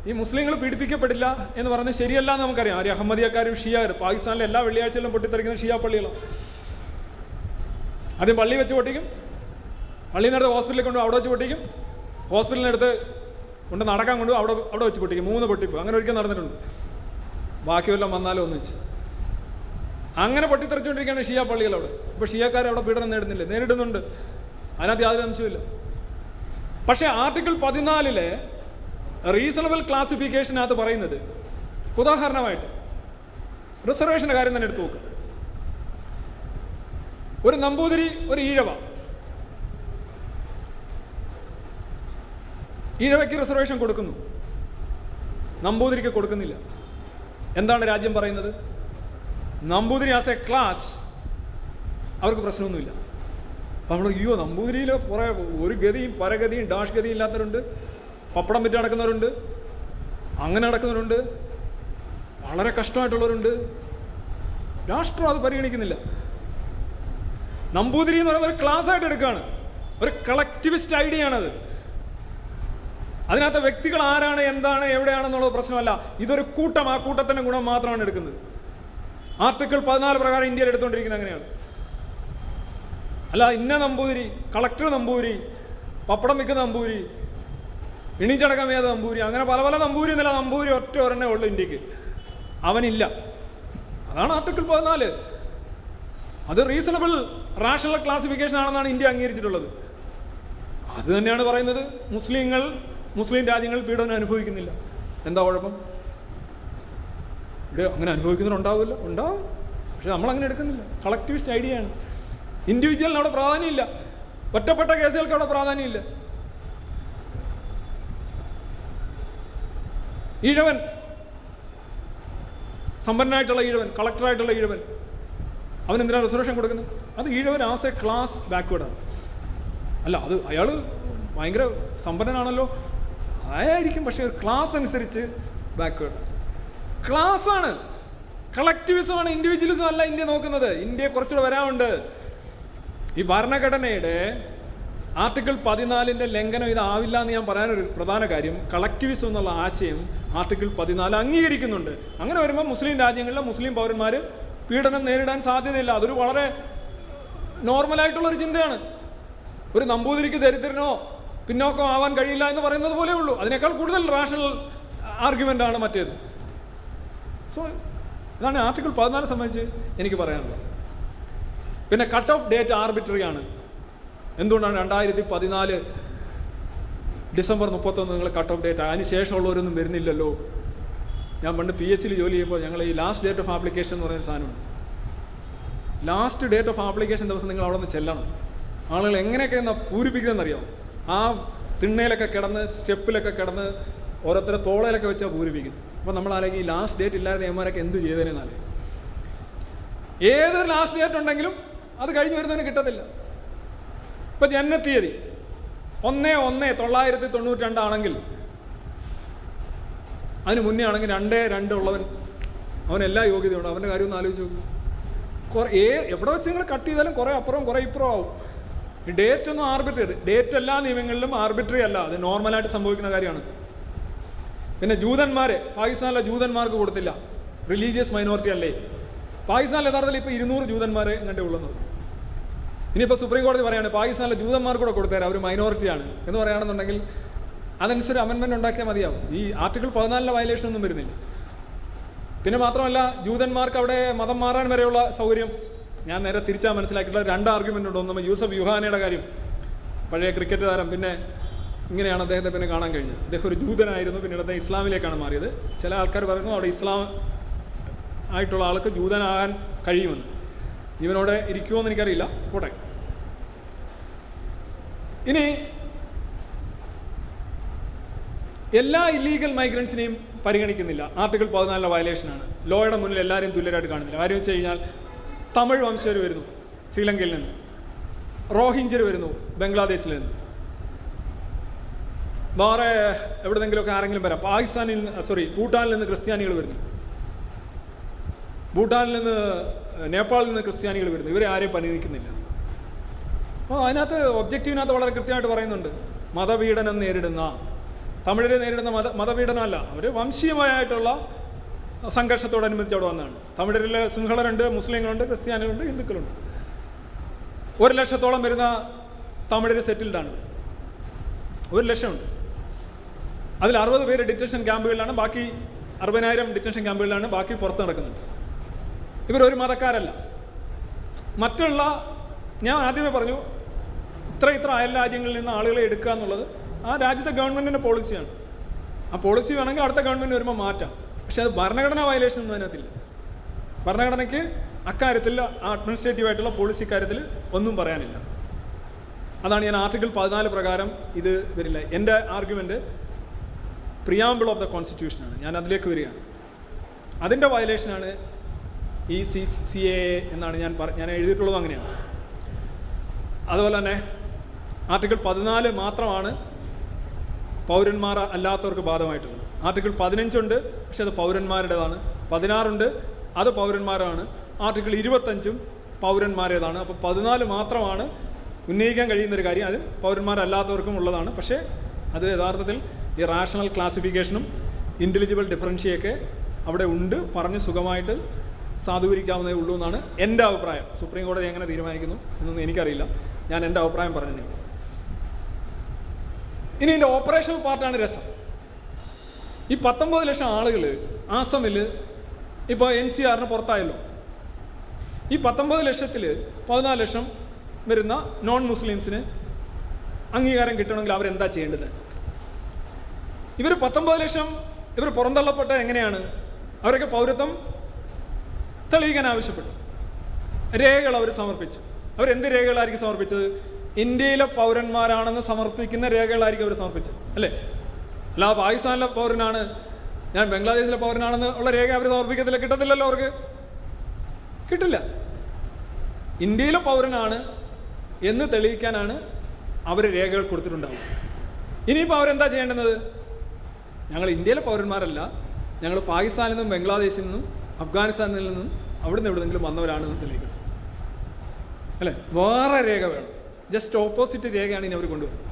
ഈ മുസ്ലിങ്ങൾ പീഡിപ്പിക്കപ്പെടില്ല എന്ന് പറഞ്ഞാൽ ശരിയല്ല എന്ന് നമുക്കറിയാം. ആര് അഹമ്മദിയക്കാരും ഷിയാർ പാകിസ്ഥാനിലെ എല്ലാ വെള്ളിയാഴ്ചയിലും പൊട്ടിത്തെറിക്കുന്ന ഷിയാ പള്ളികളാണ്. ആദ്യം പള്ളി വെച്ച് പൊട്ടിക്കും. പള്ളിയിൽ നിന്നെടുത്ത് ഹോസ്പിറ്റലിൽ കൊണ്ടു അവിടെ വെച്ച് പൊട്ടിക്കും. ഹോസ്പിറ്റലിനടുത്ത് കൊണ്ട് നടക്കാൻ കൊണ്ടു അവിടെ അവിടെ വെച്ച് പൊട്ടിക്കും. മൂന്ന് പൊട്ടിപ്പ്. അങ്ങനെ ഒരിക്കൽ നടന്നിട്ടുണ്ട്. ബാക്കി വല്ലതും ഒന്നിച്ച്. അങ്ങനെ പൊട്ടിത്തെറിച്ചുകൊണ്ടിരിക്കുകയാണ് ഷിയ പള്ളികൾ അവിടെ ഇപ്പോൾ അവിടെ പീഡനം നേടുന്നില്ല നേരിടുന്നുണ്ട്. അതിനകത്ത് യാതൊരു അംശമില്ല പക്ഷേ ആർട്ടിക്കിൾ പതിനാലിലെ റീസണബിൾ ക്ലാസിഫിക്കേഷനകത്ത് പറയുന്നത് ഉദാഹരണമായിട്ട് റിസർവേഷന്റെ കാര്യം തന്നെ എടുത്തു നോക്കുക ഒരു നമ്പൂതിരി ഒരു ഈഴവ. ഈഴവയ്ക്ക് റിസർവേഷൻ കൊടുക്കുന്നു. നമ്പൂതിരിക്ക് കൊടുക്കുന്നില്ല. എന്താണ് രാജ്യം പറയുന്നത്? നമ്പൂതിരി ആസ് എ ക്ലാസ് അവർക്ക് പ്രശ്നമൊന്നുമില്ല. അപ്പോൾ നമ്മൾ അയ്യോ നമ്പൂതിരിയിൽ കുറേ ഒരു ഗതിയും പരഗതിയും ഡാഷ് ഗതിയും ഇല്ലാത്തവരുണ്ട്. പപ്പടം വിറ്റ് നടക്കുന്നവരുണ്ട്. അങ്ങനെ നടക്കുന്നവരുണ്ട്. വളരെ കഷ്ടമായിട്ടുള്ളവരുണ്ട്. രാഷ്ട്രം അത് പരിഗണിക്കുന്നില്ല. നമ്പൂതിരി എന്ന് പറയുന്നത് ഒരു ക്ലാസ് ആയിട്ട് എടുക്കുകയാണ് ഒരു കളക്ടിവിസ്റ്റ് ഐഡിയ ആണത്. അതിനകത്ത് വ്യക്തികൾ ആരാണ് എന്താണ് എവിടെയാണെന്നുള്ളത് പ്രശ്നമല്ല. ഇതൊരു കൂട്ടം ആ കൂട്ടത്തിന്റെ ഗുണം മാത്രമാണ് എടുക്കുന്നത്. ആർട്ടിക്കിൾ പതിനാല് പ്രകാരം ഇന്ത്യയിൽ എടുത്തുകൊണ്ടിരിക്കുന്നത് അങ്ങനെയാണ്. അല്ല ഇന്ന നമ്പൂതിരി കളക്ടർ നമ്പൂരി പപ്പടം വിൽക്കുന്ന നമ്പൂരി ഇണിച്ചടക്കം ഏത് നമ്പൂരി അങ്ങനെ പല പല നമ്പൂരി എന്നല്ല നമ്പൂരി ഒറ്റ ഒരെണ്ണേ ഉള്ളൂ ഇന്ത്യയ്ക്ക്. അവനില്ല. അതാണ് ആർട്ടിക്കിൾ പതിനാല്. അത് റീസണബിൾ റാഷണൽ ക്ലാസിഫിക്കേഷൻ ആണെന്നാണ് ഇന്ത്യ അംഗീകരിച്ചിട്ടുള്ളത്. അത് തന്നെയാണ് പറയുന്നത് മുസ്ലിങ്ങൾ മുസ്ലിം രാജ്യങ്ങൾ പീഡനം അനുഭവിക്കുന്നില്ല. എന്താ കുഴപ്പം? ഇവിടെ അങ്ങനെ അനുഭവിക്കുന്നവരുണ്ടാവുമല്ലോ. ഉണ്ടാവും. പക്ഷെ നമ്മൾ അങ്ങനെ എടുക്കുന്നില്ല. കളക്ടിവിസ്റ്റ് ഐഡിയ ആണ്. ഇൻഡിവിജ്വലിന് അവിടെ പ്രാധാന്യമില്ല. ഒറ്റപ്പെട്ട കേസുകൾക്ക് അവിടെ പ്രാധാന്യമില്ല. ഈഴവൻ. സമ്പന്നനായിട്ടുള്ള ഈഴവൻ കളക്ടറായിട്ടുള്ള ഈഴവൻ. അവൻ എന്തിനാണ് റിസർവേഷൻ കൊടുക്കുന്നത്? അത് ഈഴവൻ ആസ് എ ക്ലാസ് ബാക്ക്വേർഡാണ് അല്ല അത് അയാൾ ഭയങ്കര സമ്പന്നനാണല്ലോ. ആയിരിക്കും പക്ഷേ ക്ലാസ് അനുസരിച്ച് ബാക്ക്വേർഡ് ക്ലാസ് ആണ് കളക്ടിവിസം ആണ് ഇൻഡിവിജ്വലിസം അല്ല ഇന്ത്യ നോക്കുന്നത്. ഇന്ത്യ കുറച്ചുകൂടെ വരാനുണ്ട്. ഈ ഭരണഘടനയുടെ ആർട്ടിക്കിൾ പതിനാലിന്റെ ലംഘനം ഇതാവില്ല എന്ന് ഞാൻ പറയാനൊരു പ്രധാന കാര്യം. കളക്ടിവിസം എന്നുള്ള ആശയം ആർട്ടിക്കിൾ പതിനാല് അംഗീകരിക്കുന്നുണ്ട്. അങ്ങനെ വരുമ്പോൾ മുസ്ലിം രാജ്യങ്ങളിലെ മുസ്ലിം പൗരന്മാർ പീഡനം നേരിടാൻ സാധ്യതയില്ല. അതൊരു വളരെ നോർമലായിട്ടുള്ളൊരു ചിന്തയാണ്. ഒരു നമ്പൂതിരിക്ക് ദരിദ്രനോ പിന്നോക്കം ആവാൻ കഴിയില്ല എന്ന് പറയുന്നത് പോലെ ഉള്ളൂ അതിനേക്കാൾ കൂടുതൽ റാഷണൽ ആണ് മറ്റേത്. സോ ഇതാണ് ആർട്ടിക്കിൾ പതിനാല് സംബന്ധിച്ച് എനിക്ക് പറയാനുള്ളത്. പിന്നെ കട്ട് ഓഫ് ഡേറ്റ് ആർബിട്രറി ആണ്. എന്തുകൊണ്ടാണ് രണ്ടായിരത്തി പതിനാല് ഡിസംബർ മുപ്പത്തൊന്ന് നിങ്ങൾ കട്ട് ഓഫ് ഡേറ്റ് അതിന് ശേഷമുള്ളവരൊന്നും വരുന്നില്ലല്ലോ. ഞാൻ പണ്ട് പി എസ് സിയിൽ ജോലി ചെയ്യുമ്പോൾ ഞങ്ങൾ ഈ ലാസ്റ്റ് ഡേറ്റ് ഓഫ് ആപ്ലിക്കേഷൻ എന്ന് പറയുന്ന സാധനമുണ്ട് ലാസ്റ്റ് ഡേറ്റ് ഓഫ് ആപ്ലിക്കേഷൻ ദിവസം നിങ്ങൾ അവിടെ നിന്ന് ചെല്ലണം. ആളുകൾ എങ്ങനെയൊക്കെ എന്നാ പൂരിപ്പിക്കുന്നതെന്നറിയാം ആ തിണ്ണയിലൊക്കെ കിടന്ന് സ്റ്റെപ്പിലൊക്കെ കിടന്ന് ഓരോരുത്തരെ തോളയിലൊക്കെ വെച്ചാൽ പൂരിപ്പിക്കുന്നത് അപ്പോൾ നമ്മൾ അല്ലെങ്കിൽ ഈ ലാസ്റ്റ് ഡേറ്റ് ഇല്ലാതെ ഏമാരൊക്കെ എന്ത് ചെയ്തേനെന്നാലേ ഏതൊരു ലാസ്റ്റ് ഡേറ്റ് ഉണ്ടെങ്കിലും അത് കഴിഞ്ഞ് വരുന്നതിന് കിട്ടത്തില്ല. ഇപ്പം ജനനത്തീയതി ഒന്ന് ഒന്ന് തൊള്ളായിരത്തി തൊണ്ണൂറ്റി രണ്ടാണെങ്കിൽ അതിന് മുന്നേ ആണെങ്കിൽ രണ്ടേ രണ്ട് ഉള്ളവൻ അവൻ എല്ലാ യോഗ്യതയുണ്ട് അവന്റെ കാര്യം ഒന്ന് ആലോചിച്ച് നോക്കും. കുറേ ഏ എവിടെ വെച്ച് നിങ്ങൾ കട്ട് ചെയ്താലും കുറേ അപ്പുറം കുറേ ഇപ്പുറവും ആവും. ഡേറ്റ് ഒന്നും ആർബിട്രറി ഡേറ്റ് എല്ലാ നിയമങ്ങളിലും ആർബിട്രറി അല്ല. അത് നോർമലായിട്ട് സംഭവിക്കുന്ന കാര്യമാണ്. പിന്നെ ജൂതന്മാരെ പാകിസ്ഥാനിലെ ജൂതന്മാർക്ക് കൊടുത്തില്ല. റിലീജിയസ് മൈനോറിറ്റി അല്ലേ? പാകിസ്ഥാനിൽ യഥാർത്ഥത്തിൽ ഇപ്പോൾ ഇരുന്നൂറ് ജൂതന്മാരെ എങ്ങോട്ടേ ഉള്ളത് ഇനിയിപ്പോൾ സുപ്രീം കോടതി പറയാണ് പാകിസ്ഥാനിലെ ജൂതന്മാർക്ക് കൂടെ കൊടുത്തേരാ അവർ മൈനോറിറ്റിയാണ് എന്ന് പറയുകയാണെന്നുണ്ടെങ്കിൽ അതനുസരിച്ച് അമെൻമെന്റ് ഉണ്ടാക്കിയാൽ മതിയാവും. ഈ ആർട്ടിക്കിൾ പതിനാലിലെ വയലേഷൻ ഒന്നും വരുന്നില്ല. പിന്നെ മാത്രമല്ല ജൂതന്മാർക്ക് അവിടെ മതം മാറാൻ വരെയുള്ള സൗകര്യം ഞാൻ നേരെ തിരിച്ചാൽ മനസ്സിലാക്കിയിട്ടുള്ള രണ്ട് ആർഗ്യുമെന്റ് ഉണ്ട്. ഒന്ന് യൂസഫ് യുഹാനയുടെ കാര്യം പഴയ ക്രിക്കറ്റ് താരം പിന്നെ ഇങ്ങനെയാണ് അദ്ദേഹത്തെ പിന്നെ കാണാൻ കഴിഞ്ഞത്. അദ്ദേഹം ഒരു ജൂതനായിരുന്നു പിന്നീട് അദ്ദേഹം ഇസ്ലാമിലേക്കാണ് മാറിയത്. ചില ആൾക്കാർ പറയുന്നു അവിടെ ഇസ്ലാം ആയിട്ടുള്ള ആൾക്ക് ജൂതനാകാൻ കഴിയുമെന്ന്. ജീവനോടെ ഇരിക്കുമോ എന്ന് എനിക്കറിയില്ല. പോട്ടെ. ഇനി എല്ലാ ഇല്ലീഗൽ മൈഗ്രൻസിനെയും പരിഗണിക്കുന്നില്ല. ആർട്ടിക്കിൾ പതിനാലിലെ വയലേഷനാണ് ലോയുടെ മുന്നിൽ എല്ലാവരെയും തുല്യരായിട്ട് കാണുന്നില്ല. കാര്യം വെച്ച് കഴിഞ്ഞാൽ തമിഴ് വംശജർ വരുന്നു ശ്രീലങ്കയിൽ നിന്ന്. റോഹിഞ്ചർ വരുന്നു ബംഗ്ലാദേശിൽ നിന്ന്. വേറെ എവിടെന്നെങ്കിലുമൊക്കെ ആരെങ്കിലും വരാം. പാകിസ്ഥാനിൽ സോറി ഭൂട്ടാനിൽ നിന്ന് ക്രിസ്ത്യാനികൾ വരുന്നു. ഭൂട്ടാനിൽ നിന്ന് നേപ്പാളിൽ നിന്ന് ക്രിസ്ത്യാനികൾ വരുന്നു. ഇവരെ ആരെയും പരിഗണിക്കുന്നില്ല. അപ്പോൾ അതിനകത്ത് ഒബ്ജക്റ്റീവിനകത്ത് വളരെ കൃത്യമായിട്ട് പറയുന്നുണ്ട്. മതപീഡനം നേരിടുന്ന തമിഴരെ നേരിടുന്ന മത മതപീഡനമല്ല. അവർ വംശീയമായിട്ടുള്ള സംഘർഷത്തോടനുബന്ധിച്ച് അവിടെ വന്നതാണ്. തമിഴരിൽ സിംഹളരുണ്ട് മുസ്ലിങ്ങളുണ്ട് ക്രിസ്ത്യാനികളുണ്ട് ഹിന്ദുക്കളുണ്ട്. ഒരു ലക്ഷത്തോളം വരുന്ന തമിഴര് സെറ്റിൽഡാണ്. ഒരു ലക്ഷമുണ്ട്. അതിൽ അറുപത് പേര് ഡിറ്റൻഷൻ ക്യാമ്പുകളിലാണ് ബാക്കി അറുപതിനായിരം ഡിറ്റൻഷൻ ക്യാമ്പുകളിലാണ് ബാക്കി പുറത്ത് നടക്കുന്നുണ്ട്. ഇവരൊരു മതക്കാരല്ല. മറ്റുള്ള ഞാൻ ആദ്യമേ പറഞ്ഞു ഇത്ര ഇത്ര അയൽ രാജ്യങ്ങളിൽ നിന്ന് ആളുകളെ എടുക്കുക എന്നുള്ളത് ആ രാജ്യത്തെ ഗവൺമെന്റിന്റെ പോളിസിയാണ് ആ പോളിസി വേണമെങ്കിൽ അടുത്ത ഗവൺമെന്റ് വരുമ്പോൾ മാറ്റാം. പക്ഷെ അത് ഭരണഘടനാ വയലേഷൻ ഒന്നും അതിനകത്തില്ല. ഭരണഘടനയ്ക്ക് അക്കാര്യത്തിൽ ആ അഡ്മിനിസ്ട്രേറ്റീവായിട്ടുള്ള പോളിസി കാര്യത്തിൽ ഒന്നും പറയാനില്ല. അതാണ് ഞാൻ ആർട്ടിക്കിൾ പതിനാല് പ്രകാരം ഇത് വരില്ല. എന്റെ ആർഗ്യുമെന്റ് പ്രിയാമ്പിൾ ഓഫ് ദ കോൺസ്റ്റിറ്റ്യൂഷനാണ് ഞാൻ അതിലേക്ക് വരികയാണ്. അതിന്റെ വയലേഷനാണ് ഈ സി സി എ എന്നാണ് ഞാൻ പറ ഞാൻ എഴുതിയിട്ടുള്ളത് അങ്ങനെയാണ്. അതുപോലെ തന്നെ ആർട്ടിക്കിൾ പതിനാല് മാത്രമാണ് പൗരന്മാർ അല്ലാത്തവർക്ക് ബാധകമായിട്ടുള്ളത്. ആർട്ടിക്കിൾ പതിനഞ്ചുണ്ട് പക്ഷെ അത് പൗരന്മാരുടേതാണ്. പതിനാറുണ്ട് അത് പൗരന്മാരാണ്. ആർട്ടിക്കിൾ ഇരുപത്തഞ്ചും പൗരന്മാരേതാണ്. അപ്പോൾ പതിനാല് മാത്രമാണ് ഉന്നയിക്കാൻ കഴിയുന്നൊരു കാര്യം. അത് പൗരന്മാരല്ലാത്തവർക്കും ഉള്ളതാണ്. പക്ഷേ അത് യഥാർത്ഥത്തിൽ ഈ റാഷണൽ ക്ലാസിഫിക്കേഷനും ഇന്റലിജിബിൾ ഡിഫറൻഷ്യൊക്കെ അവിടെ ഉണ്ട്. പറഞ്ഞ് സുഖമായിട്ട് സാധൂകരിക്കാവുന്നതേ ഉള്ളൂ എന്നാണ് എന്റെ അഭിപ്രായം. സുപ്രീം കോടതി എങ്ങനെ തീരുമാനിക്കുന്നു എന്നൊന്നും എനിക്കറിയില്ല. ഞാൻ എന്റെ അഭിപ്രായം പറഞ്ഞു ഇനി ഇതിന്റെ ഓപ്പറേഷണൽ പാർട്ടാണ് രസം. ഈ പത്തൊമ്പത് ലക്ഷം ആളുകൾ ആസമിൽ ഇപ്പോൾ എൻ സി ആറിന് പുറത്തായല്ലോ. ഈ പത്തൊമ്പത് ലക്ഷത്തിൽ പതിനാല് ലക്ഷം വരുന്ന നോൺ മുസ്ലിംസിന് അംഗീകാരം കിട്ടണമെങ്കിൽ അവരെന്താ ചെയ്യേണ്ടത്? ഇവർ പത്തൊമ്പത് ലക്ഷം ഇവർ പുറന്തള്ളപ്പെട്ട എങ്ങനെയാണ്? അവരൊക്കെ പൗരത്വം തെളിയിക്കാൻ ആവശ്യപ്പെട്ടു. രേഖകൾ അവർ സമർപ്പിച്ചു. അവർ അവരെന്ത് രേഖകളായിരിക്കും സമർപ്പിച്ചത്? ഇന്ത്യയിലെ പൗരന്മാരാണെന്ന് സമർപ്പിക്കുന്ന രേഖകളായിരിക്കും അവർ സമർപ്പിച്ചത് അല്ലേ? അല്ല പാകിസ്ഥാനിലെ പൗരനാണ് ഞാൻ ബംഗ്ലാദേശിലെ പൗരനാണെന്ന് ഉള്ള രേഖ അവർ സമർപ്പിക്കത്തില്ല കിട്ടത്തില്ലല്ലോ അവർക്ക്. കിട്ടില്ല. ഇന്ത്യയിലെ പൗരനാണ് എന്ന് തെളിയിക്കാനാണ് അവർ രേഖകൾ കൊടുത്തിട്ടുണ്ടാവുക. ഇനിയിപ്പോൾ അവരെന്താ ചെയ്യേണ്ടുന്നത്? ഞങ്ങൾ ഇന്ത്യയിലെ പൗരന്മാരല്ല. ഞങ്ങൾ പാകിസ്ഥാനിൽ നിന്നും ബംഗ്ലാദേശിൽ നിന്നും അഫ്ഗാനിസ്ഥാനിൽ നിന്നും അവിടുന്ന് എവിടെന്നെങ്കിലും വന്നവരാണെന്ന് തെളിയിക്കണം അല്ലേ? വേറെ രേഖ വേണം. ജസ്റ്റ് ഓപ്പോസിറ്റ് രേഖയാണ് ഇനി അവർ കൊണ്ടുവരുന്നത്.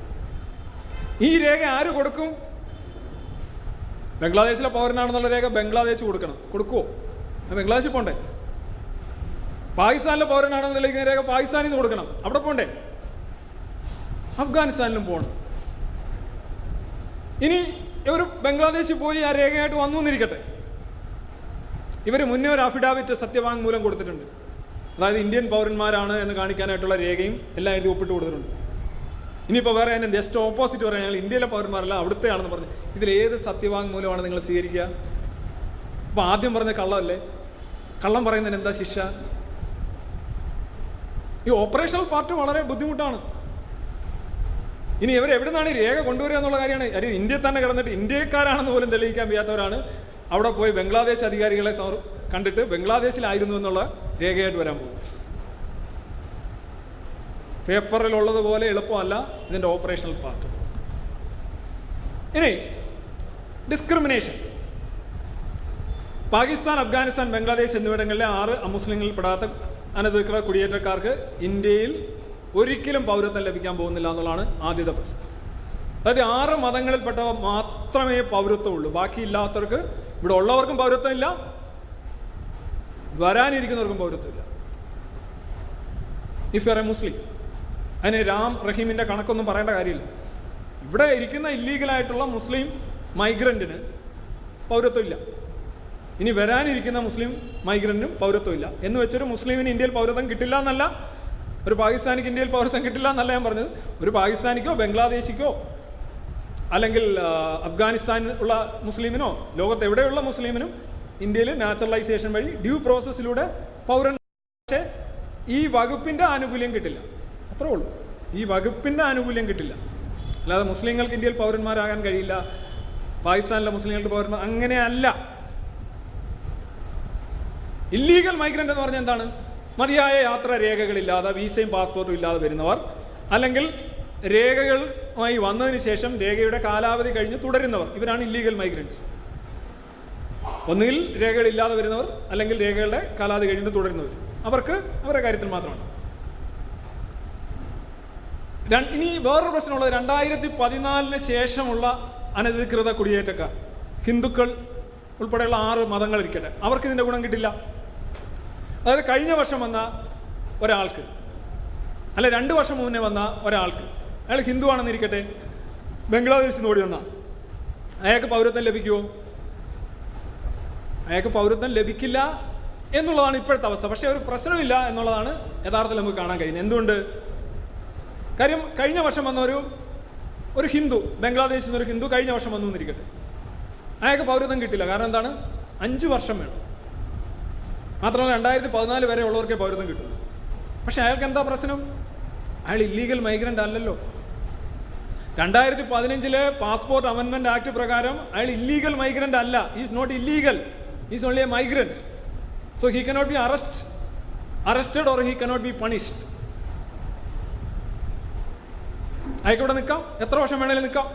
ഈ രേഖ ആര് കൊടുക്കും? ബംഗ്ലാദേശിലെ പൗരനാണെന്നുള്ള രേഖ ബംഗ്ലാദേശ് കൊടുക്കണം. കൊടുക്കുവോ? ബംഗ്ലാദേശിൽ പോണ്ടേ? പാകിസ്ഥാനിലെ പൗരനാണെന്ന് തെളിയിക്കുന്ന രേഖ പാകിസ്ഥാനിൽ നിന്ന് കൊടുക്കണം. അവിടെ പോണ്ടേ? അഫ്ഗാനിസ്ഥാനിലും പോകണം ഇനി ഇവർ ബംഗ്ലാദേശിൽ പോയി ആ രേഖയായിട്ട് വന്നു എന്നിരിക്കട്ടെ. ഇവർ മുന്നേ ഒരു അഫിഡാവിറ്റ് സത്യവാങ്മൂലം കൊടുത്തിട്ടുണ്ട്. അതായത് ഇന്ത്യൻ പൗരന്മാരാണ് എന്ന് കാണിക്കാനായിട്ടുള്ള രേഖയും എല്ലാം എഴുതി ഒപ്പിട്ട് കൊടുത്തിട്ടുണ്ട്. ഇനിയിപ്പോൾ വേറെ അതിന്റെ ജസ്റ്റ് ഓപ്പോസിറ്റ് പറയാൻ ഞങ്ങൾ ഇന്ത്യയിലെ പൗരന്മാരല്ല അവിടുത്തെയാണെന്ന് പറഞ്ഞു. ഇതിൽ ഏത് സത്യവാങ്മൂലമാണ് നിങ്ങൾ സ്വീകരിക്കുക? അപ്പോൾ ആദ്യം പറഞ്ഞ കള്ളമല്ലേ? കള്ളം പറയുന്നതിന് എന്താ ശിക്ഷ? ഈ ഓപ്പറേഷണൽ പാർട്ട് വളരെ ബുദ്ധിമുട്ടാണ്. ഇനി ഇവർ എവിടെ നിന്നാണ് ഈ രേഖ കൊണ്ടുവരിക എന്നുള്ള കാര്യമാണ്. കാര്യം ഇന്ത്യയിൽ തന്നെ കിടന്നിട്ട് ഇന്ത്യക്കാരാണെന്ന് പോലും തെളിയിക്കാൻ വയ്യാത്തവരാണ്. അവിടെ പോയി ബംഗ്ലാദേശ് അധികാരികളെ കണ്ടിട്ട് ബംഗ്ലാദേശിലായിരുന്നു എന്നുള്ള രേഖയായിട്ട് വരാൻ പോകും. പേപ്പറിലുള്ളതുപോലെ എളുപ്പമല്ല ഇതിന്റെ ഓപ്പറേഷണൽ പാർട്ട് ഇനി ഡിസ്ക്രിമിനേഷൻ പാകിസ്ഥാൻ അഫ്ഗാനിസ്ഥാൻ ബംഗ്ലാദേശ് എന്നിവിടങ്ങളിലെ ആറ് അമുസ്ലിങ്ങളിൽ പെടാത്ത അനധികൃത കുടിയേറ്റക്കാർക്ക് ഇന്ത്യയിൽ ഒരിക്കലും പൗരത്വം ലഭിക്കാൻ പോകുന്നില്ല എന്നുള്ളതാണ് ആദ്യത്തെ പ്രശ്നം. അതായത് ആറ് മതങ്ങളിൽപ്പെട്ടവ മാത്രമേ പൗരത്വമുള്ളൂ. ബാക്കിയില്ലാത്തവർക്ക് ഇവിടെ ഉള്ളവർക്കും പൗരത്വം ഇല്ല വരാനിരിക്കുന്നവർക്കും പൗരത്വമില്ല. ഇഫ് ആർ എ മുസ്ലിം അതിന് രാം റഹീമിന്റെ കണക്കൊന്നും പറയേണ്ട കാര്യമില്ല. ഇവിടെ ഇരിക്കുന്ന ഇല്ലീഗലായിട്ടുള്ള മുസ്ലിം മൈഗ്രന്റിന് പൗരത്വമില്ല. ഇനി വരാനിരിക്കുന്ന മുസ്ലിം മൈഗ്രന്റിനും പൗരത്വമില്ല. എന്ന് വെച്ചൊരു മുസ്ലിമിന് ഇന്ത്യയിൽ പൗരത്വം കിട്ടില്ല എന്നല്ല ഒരു പാകിസ്ഥാനിക്ക് ഇന്ത്യയിൽ പൗരത്വം കിട്ടില്ല എന്നല്ല ഞാൻ പറഞ്ഞത്. ഒരു പാകിസ്ഥാനിക്കോ ബംഗ്ലാദേശിക്കോ അല്ലെങ്കിൽ അഫ്ഗാനിസ്ഥാനിൽ ഉള്ള മുസ്ലിമിനോ ലോകത്ത് എവിടെയുള്ള മുസ്ലിമിനും ഇന്ത്യയിൽ നാച്ചുറലൈസേഷൻ വഴി ഡ്യൂ പ്രോസസ്സിലൂടെ പൗരൻ പക്ഷേ ഈ വകുപ്പിന്റെ ആനുകൂല്യം കിട്ടില്ല. അത്രേ ഉള്ളൂ. ഈ വകുപ്പിന്റെ ആനുകൂല്യം കിട്ടില്ല. അല്ലാതെ മുസ്ലിങ്ങൾക്ക് ഇന്ത്യയിൽ പൗരന്മാരാകാൻ കഴിയില്ല. പാകിസ്ഥാനിലെ മുസ്ലിങ്ങൾക്ക് പൗരന്മാർ അങ്ങനെയല്ല. ഇല്ലീഗൽ മൈഗ്രന്റ് എന്ന് പറഞ്ഞാൽ എന്താണ്? മതിയായ യാത്രാ രേഖകളില്ലാതെ വിസയും പാസ്പോർട്ടും ഇല്ലാതെ വരുന്നവർ അല്ലെങ്കിൽ രേഖകളുമായി വന്നതിന് ശേഷം രേഖയുടെ കാലാവധി കഴിഞ്ഞ് തുടരുന്നവർ ഇവരാണ് ഇല്ലീഗൽ മൈഗ്രൻസ് ഒന്നുകിൽ രേഖകളില്ലാതെ വരുന്നവർ അല്ലെങ്കിൽ രേഖകളുടെ കാലാവധി കഴിഞ്ഞ് തുടരുന്നവർ. അവർക്ക് അവരുടെ കാര്യത്തിൽ മാത്രമാണ്. ഇനി വേറൊരു പ്രശ്നമുള്ളത് രണ്ടായിരത്തി പതിനാലിന് ശേഷമുള്ള അനധികൃത കുടിയേറ്റക്കാർ ഹിന്ദുക്കൾ ഉൾപ്പെടെയുള്ള ആറ് മതങ്ങൾ ഇരിക്കട്ടെ അവർക്ക് ഇതിന്റെ ഗുണം കിട്ടില്ല. അതായത് കഴിഞ്ഞ വർഷം വന്ന ഒരാൾക്ക്. അല്ല രണ്ട് വർഷം മുന്നേ വന്ന ഒരാൾക്ക്. അയാൾ ഹിന്ദു ആണെന്നിരിക്കട്ടെ ബംഗ്ലാദേശിൽ നിന്ന് ഓടി വന്ന. അയാൾക്ക് പൗരത്വം ലഭിക്കുമോ അയാൾക്ക് പൗരത്വം ലഭിക്കില്ല എന്നുള്ളതാണ് ഇപ്പോഴത്തെ അവസ്ഥ. പക്ഷേ ഒരു പ്രശ്നമില്ല എന്നുള്ളതാണ് യഥാർത്ഥത്തിൽ നമുക്ക് കാണാൻ കഴിയുന്നത്. എന്തുകൊണ്ട്? കാര്യം കഴിഞ്ഞ വർഷം വന്ന ഒരു ഒരു ഹിന്ദു ബംഗ്ലാദേശിൽ നിന്ന് ഒരു ഹിന്ദു കഴിഞ്ഞ വർഷം വന്നു എന്നിരിക്കട്ടെ. അയാൾക്ക് പൗരത്വം കിട്ടില്ല. കാരണം എന്താണ്? അഞ്ച് വർഷം വേണം. മാത്രമല്ല രണ്ടായിരത്തി പതിനാല് വരെ ഉള്ളവർക്കേ പൗരത്വം കിട്ടും പക്ഷെ അയാൾക്ക് എന്താ പ്രശ്നം? അയാൾ ഇല്ലീഗൽ മൈഗ്രന്റ് അല്ലല്ലോ. രണ്ടായിരത്തി പതിനഞ്ചിലെ പാസ്പോർട്ട് അമെൻമെന്റ് ആക്ട് പ്രകാരം അയാൾ ഇല്ലീഗൽ മൈഗ്രന്റ് അല്ല. Is not illegal is only a migrant so he cannot be arrest arrested or he cannot be punished അയാൾക്ക് നിൽക്കാം. എത്ര വർഷം വേണേലും നിൽക്കാം.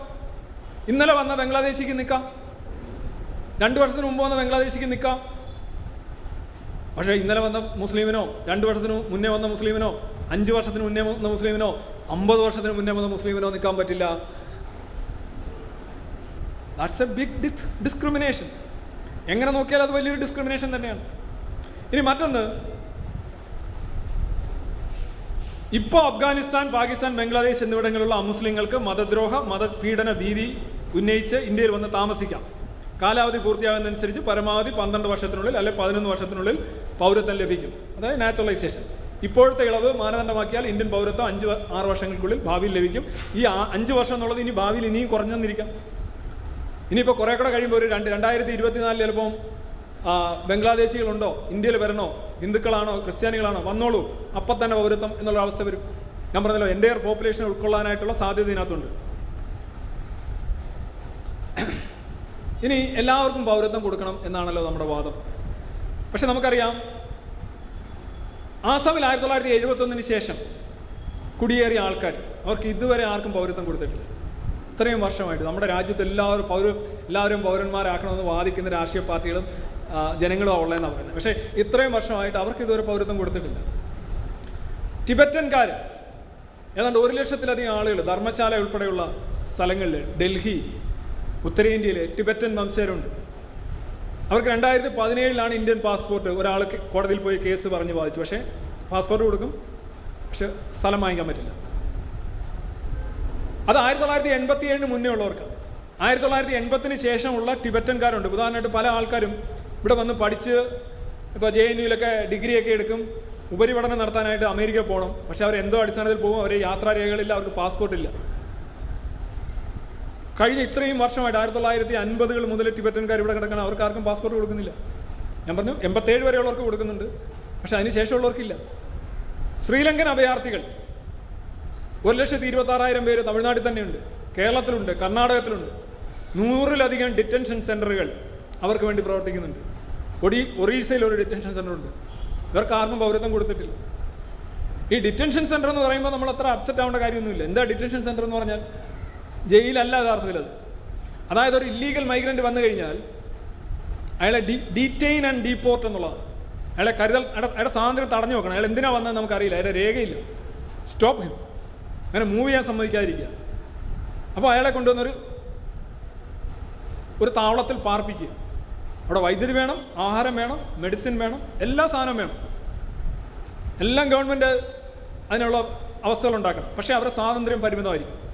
ഇന്നലെ വന്ന ബംഗ്ലാദേശിക്ക് നിൽക്കാം. രണ്ട് വർഷത്തിന് മുമ്പ് വന്ന ബംഗ്ലാദേശിക്ക് നിൽക്കാം. പക്ഷേ ഇന്നലെ വന്ന മുസ്ലിമിനോ രണ്ട് വർഷത്തിന് മുന്നേ വന്ന മുസ്ലിമിനോ അഞ്ച് വർഷത്തിന് മുന്നേ വന്ന മുസ്ലിമിനോ അമ്പത് വർഷത്തിന് മുന്നേ വന്ന മുസ്ലിമിനോ നിൽക്കാൻ പറ്റില്ല. That's a big dis discrimination എങ്ങനെ നോക്കിയാൽ അത് വലിയൊരു ഡിസ്ക്രിമിനേഷൻ തന്നെയാണ്. ഇനി മറ്റൊന്ന്. ഇപ്പോൾ അഫ്ഗാനിസ്ഥാൻ പാകിസ്ഥാൻ ബംഗ്ലാദേശ് എന്നിവിടങ്ങളിലുള്ള അമുസ്ലിങ്ങൾക്ക് മതദ്രോഹ മതപീഡന ഭീതി ഉന്നയിച്ച് ഇന്ത്യയിൽ വന്ന് താമസിക്കാം. കാലാവധി പൂർത്തിയാകുന്നതനുസരിച്ച് പരമാവധി പന്ത്രണ്ട് വർഷത്തിനുള്ളിൽ അല്ലെ പതിനൊന്ന് വർഷത്തിനുള്ളിൽ പൗരത്വം ലഭിക്കും. അതായത് നാച്ചുറലൈസേഷൻ ഇപ്പോഴത്തെ ഇളവ് മാനദണ്ഡമാക്കിയാൽ ഇന്ത്യൻ പൗരത്വം അഞ്ച് ആറ് വർഷങ്ങൾക്കുള്ളിൽ ഭാവിയിൽ ലഭിക്കും. ഈ അഞ്ച് വർഷം എന്നുള്ളത് ഇനി ഭാവിയിൽ ഇനിയും കുറഞ്ഞെന്നിരിക്കാം ഇനിയിപ്പോൾ കുറേ കൂടെ കഴിയുമ്പോൾ ഒരു രണ്ട് രണ്ടായിരത്തി ഇരുപത്തിനാലിൽ ചിലപ്പം ബംഗ്ലാദേശികളുണ്ടോ? ഇന്ത്യയിൽ വരണോ? ഹിന്ദുക്കളാണോ? ക്രിസ്ത്യാനികളാണോ? വന്നോളൂ. അപ്പം തന്നെ പൗരത്വം എന്നുള്ള അവസ്ഥ വരും. ഞാൻ പറഞ്ഞല്ലോ എന്റെ പോപ്പുലേഷൻ ഉൾക്കൊള്ളാനായിട്ടുള്ള സാധ്യത ഇതിനകത്തുണ്ട്. ഇനി എല്ലാവർക്കും പൗരത്വം കൊടുക്കണം എന്നാണല്ലോ നമ്മുടെ വാദം. പക്ഷെ നമുക്കറിയാം ആസാമിൽ ആയിരത്തി തൊള്ളായിരത്തി എഴുപത്തൊന്നിന് ശേഷം കുടിയേറിയ ആൾക്കാർ അവർക്ക് ഇതുവരെ ആർക്കും പൗരത്വം കൊടുത്തിട്ടില്ല. ഇത്രയും വർഷമായിട്ട് നമ്മുടെ രാജ്യത്ത് എല്ലാവരും പൗര എല്ലാവരും പൗരന്മാരാക്കണമെന്ന് വാദിക്കുന്ന രാഷ്ട്രീയ പാർട്ടികളും ജനങ്ങളും ഉള്ളതെന്നാണ് പറയുന്നത്. പക്ഷേ ഇത്രയും വർഷമായിട്ട് അവർക്ക് ഇതുവരെ പൗരത്വം കൊടുത്തിട്ടില്ല. ടിബറ്റൻകാർ ഏതാണ്ട് ഒരു ലക്ഷത്തിലധികം ആളുകൾ ധർമ്മശാല ഉൾപ്പെടെയുള്ള സ്ഥലങ്ങളിൽ ഡൽഹി ഉത്തരേന്ത്യയിൽ ടിബറ്റൻ വംശജരുണ്ട്. അവർക്ക് രണ്ടായിരത്തി പതിനേഴിലാണ് ഇന്ത്യൻ പാസ്പോർട്ട്. ഒരാൾ കോടതിയിൽ പോയി കേസ് പറഞ്ഞ് വാദിച്ചു. പക്ഷേ പാസ്പോർട്ട് കൊടുക്കും. പക്ഷെ സ്ഥലം വാങ്ങിക്കാൻ പറ്റില്ല. അത് ആയിരത്തി തൊള്ളായിരത്തി എൺപത്തി ഏഴിന് മുന്നേ ഉള്ളവർക്കാണ്. ആയിരത്തി തൊള്ളായിരത്തി എൺപത്തിന് ശേഷമുള്ള ടിബറ്റൻകാരുണ്ട്. ഉദാഹരണമായിട്ട് പല ആൾക്കാരും ഇവിടെ വന്ന് പഠിച്ച് ഇപ്പോൾ ജെ എൻ യുയിലൊക്കെ ഡിഗ്രിയൊക്കെ എടുക്കും. ഉപരിപഠനം നടത്താനായിട്ട് അമേരിക്ക പോകണം. പക്ഷെ അവർ എന്തോ അടിസ്ഥാനത്തിൽ പോകും. അവർ യാത്രാരേഖകളില്ല അവർക്ക് പാസ്പോർട്ടില്ല. കഴിഞ്ഞ ഇത്രയും വർഷമായിട്ട് ആയിരത്തി തൊള്ളായിരത്തി അൻപതുകൾ മുതൽ ടിബറ്റൻകാർ ഇവിടെ കിടക്കണം. അവർക്ക് ആർക്കും പാസ്പോർട്ട് കൊടുക്കുന്നില്ല. ഞാൻ പറഞ്ഞു എൺപത്തേഴ് വരെയുള്ളവർക്ക് കൊടുക്കുന്നുണ്ട്. പക്ഷെ അതിന് ശേഷമുള്ളവർക്കില്ല. ശ്രീലങ്കൻ അഭയാർത്ഥികൾ ഒരു ലക്ഷത്തി ഇരുപത്തി ആറായിരം പേര് തമിഴ്നാട്ടിൽ തന്നെയുണ്ട്. കേരളത്തിലുണ്ട് കർണാടകത്തിലുണ്ട്. നൂറിലധികം ഡിറ്റൻഷൻ സെന്ററുകൾ അവർക്ക് വേണ്ടി പ്രവർത്തിക്കുന്നുണ്ട്. ഒടി ഒറീസയിൽ ഒരു ഡിറ്റൻഷൻ സെന്ററുണ്ട് ഇവർക്ക് ആർക്കും പൗരത്വം കൊടുത്തിട്ടില്ല. ഈ ഡിറ്റൻഷൻ സെന്റർ എന്ന് പറയുമ്പോൾ നമ്മൾ അത്ര അപ്സെറ്റ് ആവേണ്ട കാര്യമൊന്നുമില്ല. എന്താ ഡിറ്റൻഷൻ സെന്റർ എന്ന് പറഞ്ഞാൽ ജയിലല്ല യഥാർത്ഥത്തിൽ അത്. അതായത് ഒരു ഇല്ലീഗൽ മൈഗ്രന്റ് വന്നു കഴിഞ്ഞാൽ അയാളെ ഡി ഡീറ്റെയിൻ ആൻഡ് ഡീപ്പോർട്ട് എന്നുള്ളതാണ്. അയാളെ കരുതൽ അയാളുടെ സ്വാതന്ത്ര്യം തടഞ്ഞു വെക്കണം. അയാൾ എന്തിനാ വന്നതെന്ന് നമുക്കറിയില്ല. അയാളെ രേഖയില്ല. സ്റ്റോപ്പ് ഹിം അങ്ങനെ മൂവ് ചെയ്യാൻ സമ്മതിക്കാതിരിക്കുക. അപ്പോൾ അയാളെ കൊണ്ടുവന്നൊരു ഒരു താവളത്തിൽ പാർപ്പിക്കുക. അവിടെ വൈദ്യുതി വേണം ആഹാരം വേണം മെഡിസിൻ വേണം എല്ലാ സാധനവും വേണം. എല്ലാം ഗവൺമെന്റ് അതിനുള്ള അവസ്ഥകൾ ഉണ്ടാക്കണം. പക്ഷേ അവരുടെ സ്വാതന്ത്ര്യം പരിമിതമായിരിക്കും.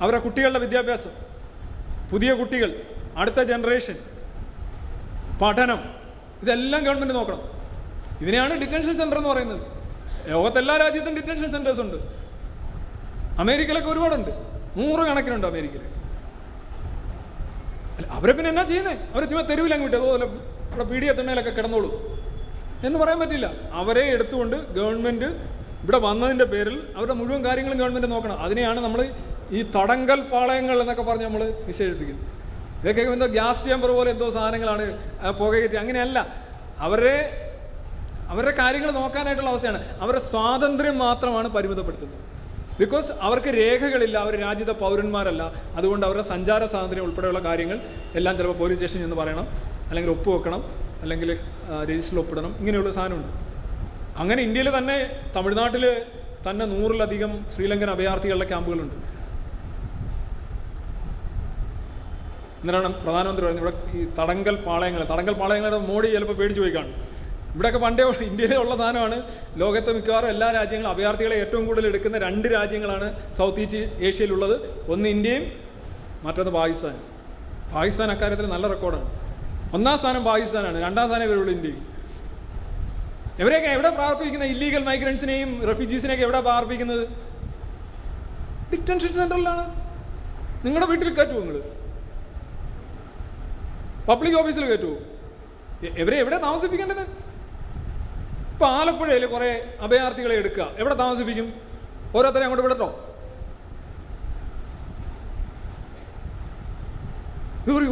അവരുടെ കുട്ടികളുടെ വിദ്യാഭ്യാസം പുതിയ കുട്ടികൾ അടുത്ത ജനറേഷൻ പഠനം ഇതെല്ലാം ഗവൺമെന്റ് നോക്കണം. ഇതിനെയാണ് ഡിറ്റൻഷൻ സെന്റർ എന്ന് പറയുന്നത്. ലോകത്തെല്ലാ രാജ്യത്തും ഡിറ്റൻഷൻ സെന്റേഴ്സ് ഉണ്ട്. അമേരിക്കയിലൊക്കെ ഒരുപാടുണ്ട്. നൂറ് കണക്കിനുണ്ട് അമേരിക്കയിൽ അവരെ പിന്നെ എന്നാ ചെയ്യുന്നത് അവരെ ചുമ്മാ തെരുവിലങ്ങ് വിട്ടു അതുപോലെ ഇവിടെ പീഡിയ എത്തണയിലൊക്കെ കിടന്നോളൂ. എന്ന് പറയാൻ പറ്റില്ല. അവരെ എടുത്തുകൊണ്ട് ഗവൺമെന്റ് ഇവിടെ വന്നതിന്റെ പേരിൽ അവരുടെ മുഴുവൻ കാര്യങ്ങളും ഗവൺമെന്റ് നോക്കണം. അതിനെയാണ് നമ്മൾ ഈ തടങ്കൽ പാളയങ്ങൾ എന്നൊക്കെ പറഞ്ഞ് നമ്മൾ വിശേഷിപ്പിക്കുന്നത് ഇതൊക്കെ എന്തോ ഗ്യാസ് ചേമ്പർ പോലെ എന്തോ സാധനങ്ങളാണ് പുകയറ്റി അങ്ങനെയല്ല. അവരെ അവരുടെ കാര്യങ്ങൾ നോക്കാനായിട്ടുള്ള അവസ്ഥയാണ്. അവരുടെ സ്വാതന്ത്ര്യം മാത്രമാണ് പരിമിതപ്പെടുത്തുന്നത്. ബിക്കോസ് അവർക്ക് രേഖകളില്ല അവർ രാജ്യത്തെ പൗരന്മാരല്ല. അതുകൊണ്ട് അവരുടെ സഞ്ചാര സ്വാതന്ത്ര്യം ഉൾപ്പെടെയുള്ള കാര്യങ്ങൾ എല്ലാം ചിലപ്പോൾ പോലീസ് സ്റ്റേഷനിൽ എന്ന് പറയണം അല്ലെങ്കിൽ ഒപ്പ് വെക്കണം അല്ലെങ്കിൽ രജിസ്റ്ററിൽ ഒപ്പിടണം. ഇങ്ങനെയുള്ള സാധനമുണ്ട്. അങ്ങനെ ഇന്ത്യയിൽ തന്നെ തമിഴ്നാട്ടിൽ തന്നെ നൂറിലധികം ശ്രീലങ്കൻ അഭയാർത്ഥികളുടെ ക്യാമ്പുകളുണ്ട്. എന്നിട്ടാണ് പ്രധാനമന്ത്രി പറഞ്ഞത് ഇവിടെ ഈ തടങ്കൽ പാളയങ്ങൾ. തടങ്കൽ പാളയങ്ങളുടെ മോഡി ചിലപ്പോൾ പേടിച്ച് പോയി കാണും. ഇവിടെയൊക്കെ പണ്ടേ ഇന്ത്യയിലെ ഉള്ള- സാധനമാണ്. ലോകത്തെ മിക്കവാറും എല്ലാ രാജ്യങ്ങളും അഭയാർത്ഥികളെ ഏറ്റവും കൂടുതൽ എടുക്കുന്ന രണ്ട് രാജ്യങ്ങളാണ് സൗത്ത് ഈസ്റ്റ് ഏഷ്യയിലുള്ളത്. ഒന്ന് ഇന്ത്യയും മറ്റൊന്ന് പാകിസ്ഥാൻ പാകിസ്ഥാൻ അക്കാര്യത്തിൽ നല്ല റെക്കോർഡാണ്. ഒന്നാം സ്ഥാനം പാകിസ്ഥാനാണ്. രണ്ടാം സ്ഥാനം ഇവരുള്ളൂ ഇന്ത്യയിൽ. ഇവരെയൊക്കെ എവിടെ പാർപ്പിക്കുന്ന ഇല്ലീഗൽ മൈഗ്രൻസിനെയും റെഫ്യൂജീസിനെയൊക്കെ എവിടെ പാർപ്പിക്കുന്നത്? ഡിറ്റൻഷൻ സെന്ററിലാണ് നിങ്ങളുടെ വീട്ടിൽ കയറ്റുമോ നിങ്ങൾ പബ്ലിക് ഓഫീസിൽ കയറ്റുമോ ഇവരെ എവിടെ താമസിപ്പിക്കേണ്ടത്? ഇപ്പൊ ആലപ്പുഴയിൽ കുറേ അഭയാർത്ഥികളെ എടുക്കുക. എവിടെ താമസിപ്പിക്കും? ഓരോരുത്തരെ അങ്ങോട്ട് വിടട്ടോ.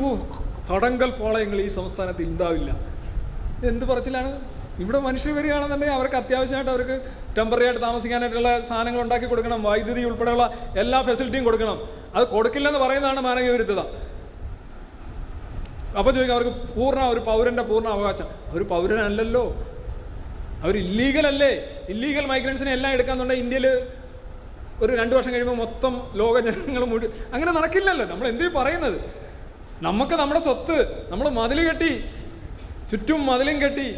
ഓ തടങ്കൽ പാളയങ്ങൾ ഈ സംസ്ഥാനത്ത് ഉണ്ടാവില്ല എന്ത് പറച്ചിലാണ്? ഇവിടെ മനുഷ്യർ വരികയാണെന്നുണ്ടെങ്കിൽ അവർക്ക് അത്യാവശ്യമായിട്ട് അവർക്ക് ടെമ്പററി ആയിട്ട് താമസിക്കാനായിട്ടുള്ള സാധനങ്ങൾ ഉണ്ടാക്കി കൊടുക്കണം. വൈദ്യുതി ഉൾപ്പെടെയുള്ള എല്ലാ ഫെസിലിറ്റിയും കൊടുക്കണം. അത് കൊടുക്കില്ലെന്ന് പറയുന്നതാണ് മാനവിക വിരുദ്ധത അപ്പോൾ ചോദിക്കുക അവർക്ക് പൂർണ ഒരു പൗരന്റെ പൂർണ അവകാശം. അവർ പൗരനല്ലല്ലോ. അവർ ഇല്ലീഗൽ അല്ലേ? ഇല്ലീഗൽ മൈഗ്രൻസിനെ എല്ലാം എടുക്കാന്നുണ്ടെങ്കിൽ ഇന്ത്യയിൽ ഒരു രണ്ട് വർഷം കഴിയുമ്പോൾ മൊത്തം ലോക ജനങ്ങൾ മുഴുവൻ അങ്ങനെ നടക്കില്ലല്ലോ. നമ്മൾ എന്ത് പറയുന്നത്? നമുക്ക് നമ്മുടെ സ്വത്ത് നമ്മൾ മതിൽ കെട്ടി ചുറ്റും മതിലും കെട്ടി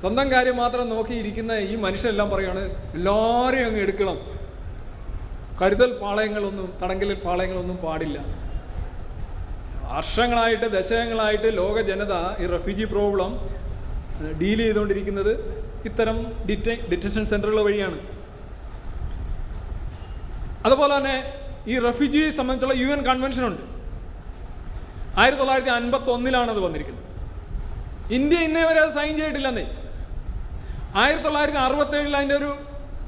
സ്വന്തം കാര്യം മാത്രം നോക്കിയിരിക്കുന്ന ഈ മനുഷ്യരെല്ലാം പറയുകയാണ് എല്ലാവരെയും അങ്ങ് എടുക്കണം. കരുതൽ പാളയങ്ങളൊന്നും തടങ്കലിൽ പാളയങ്ങളൊന്നും പാടില്ല. വർഷങ്ങളായിട്ട് ദശകങ്ങളായിട്ട് ലോക ജനത ഈ റെഫ്യൂജി പ്രോബ്ലം ഡീൽ ചെയ്തുകൊണ്ടിരിക്കുന്നത് ഇത്തരം ഡിറ്റ ഡിറ്റൻഷൻ സെന്ററുകൾ വഴിയാണ്. അതുപോലെ തന്നെ ഈ റെഫ്യൂജിയെ സംബന്ധിച്ചുള്ള യു എൻ കൺവെൻഷൻ ഉണ്ട്. ആയിരത്തി തൊള്ളായിരത്തി അൻപത്തി ഒന്നിലാണ് അത് വന്നിരിക്കുന്നത്. ഇന്ത്യ ഇന്നേ വരെ അത് സൈൻ ചെയ്തിട്ടില്ലെന്നേ. ആയിരത്തി തൊള്ളായിരത്തി അറുപത്തേഴിൽ അതിന്റെ ഒരു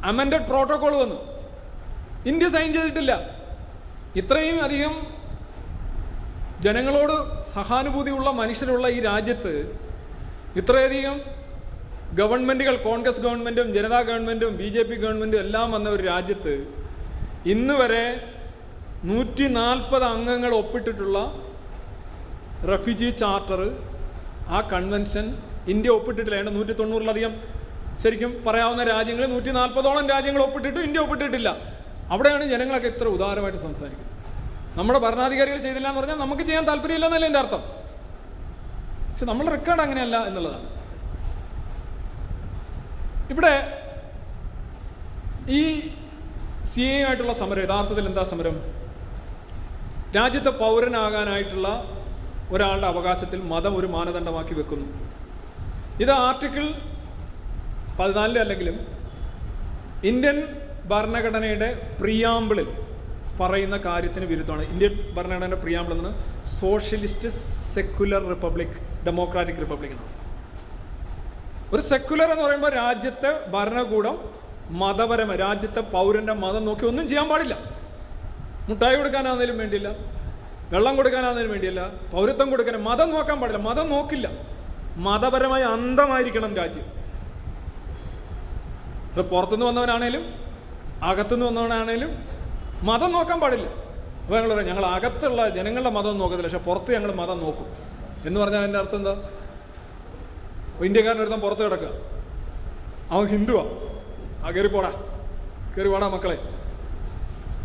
അമെൻഡഡ് പ്രോട്ടോകോൾ വന്നു. ഇന്ത്യ സൈൻ ചെയ്തിട്ടില്ല. ഇത്രയും അധികം ജനങ്ങളോട് സഹാനുഭൂതിയുള്ള മനുഷ്യരുള്ള ഈ രാജ്യത്ത് ഇത്രയധികം ഗവൺമെന്റുകൾ കോൺഗ്രസ് ഗവൺമെന്റും ജനതാ ഗവൺമെന്റും ബി ജെ പി ഗവൺമെന്റും എല്ലാം വന്ന ഒരു രാജ്യത്ത് ഇന്ന് വരെ നൂറ്റി നാൽപ്പത് അംഗങ്ങൾ ഒപ്പിട്ടിട്ടുള്ള റെഫ്യൂജി ചാർട്ടർ ആ കൺവെൻഷൻ ഇന്ത്യ ഒപ്പിട്ടിട്ടില്ല. ഏണ്ട നൂറ്റി തൊണ്ണൂറിലധികം ശരിക്കും പറയാവുന്ന രാജ്യങ്ങളിൽ നൂറ്റി നാൽപ്പതോളം രാജ്യങ്ങൾ ഒപ്പിട്ടിട്ടും ഇന്ത്യ ഒപ്പിട്ടിട്ടില്ല. അവിടെയാണ് ജനങ്ങളൊക്കെ ഇത്ര ഉദാരമായിട്ട് സംസാരിക്കുന്നത്. നമ്മുടെ ഭരണാധികാരികൾ ചെയ്തില്ല എന്ന് പറഞ്ഞാൽ നമുക്ക് ചെയ്യാൻ താല്പര്യമില്ല എന്നല്ലേ എന്റെ അർത്ഥം. പക്ഷെ നമ്മുടെ റെക്കോർഡ് അങ്ങനെയല്ല എന്നുള്ളതാണ്. ഇവിടെ ഈ സി എ ആയിട്ടുള്ള സമരം യഥാർത്ഥത്തിൽ എന്താ സമരം? രാജ്യത്തെ പൗരനാകാനായിട്ടുള്ള ഒരാളുടെ അവകാശത്തിൽ മതം ഒരു മാനദണ്ഡമാക്കി വെക്കുന്നു. ഇത് ആർട്ടിക്കിൾ പതിനാലിൽ അല്ലെങ്കിലും ഇന്ത്യൻ ഭരണഘടനയുടെ പ്രിയാമ്പിളിൽ പറയുന്ന കാര്യത്തിന് വിരുദ്ധമാണ്. ഇന്ത്യൻ ഭരണഘടനയുടെ preamble socialist secular republic democratic republic എന്നാണ്. ഒരു സെക്കുലർ എന്ന് പറയുമ്പോൾ രാജ്യത്തെ ഭരണകൂടം മതപരമായ രാജ്യത്തെ പൗരന്റെ മതം നോക്കി ഒന്നും ചെയ്യാൻ പാടില്ല. മുട്ടായി കൊടുക്കാനാണെങ്കിലും വേണ്ടിയില്ല വെള്ളം കൊടുക്കാനാണെങ്കിലും വേണ്ടിയില്ല പൗരത്വം കൊടുക്കാൻ മതം നോക്കാൻ പാടില്ല മതം നോക്കില്ല. മതപരമായി അന്ധമായിരിക്കണം രാജ്യം. അത് പുറത്തുനിന്ന് വന്നവനാണേലും അകത്തുനിന്ന് വന്നവനാണേലും മതം നോക്കാൻ പാടില്ല. അപ്പോൾ ഞങ്ങൾ പറയാം ഞങ്ങൾ അകത്തുള്ള ജനങ്ങളുടെ മതം നോക്കത്തില്ല പക്ഷെ പുറത്ത് ഞങ്ങൾ മതം നോക്കും. എന്ന് പറഞ്ഞാൽ എന്റെ അർത്ഥം എന്താ? ഇന്ത്യക്കാരൻ ഒരുത്തൻ പുറത്ത് കിടക്കുക. അവൻ ഹിന്ദുവാ. ആ കയറി പോടാ. കയറി പോടാ മക്കളെ.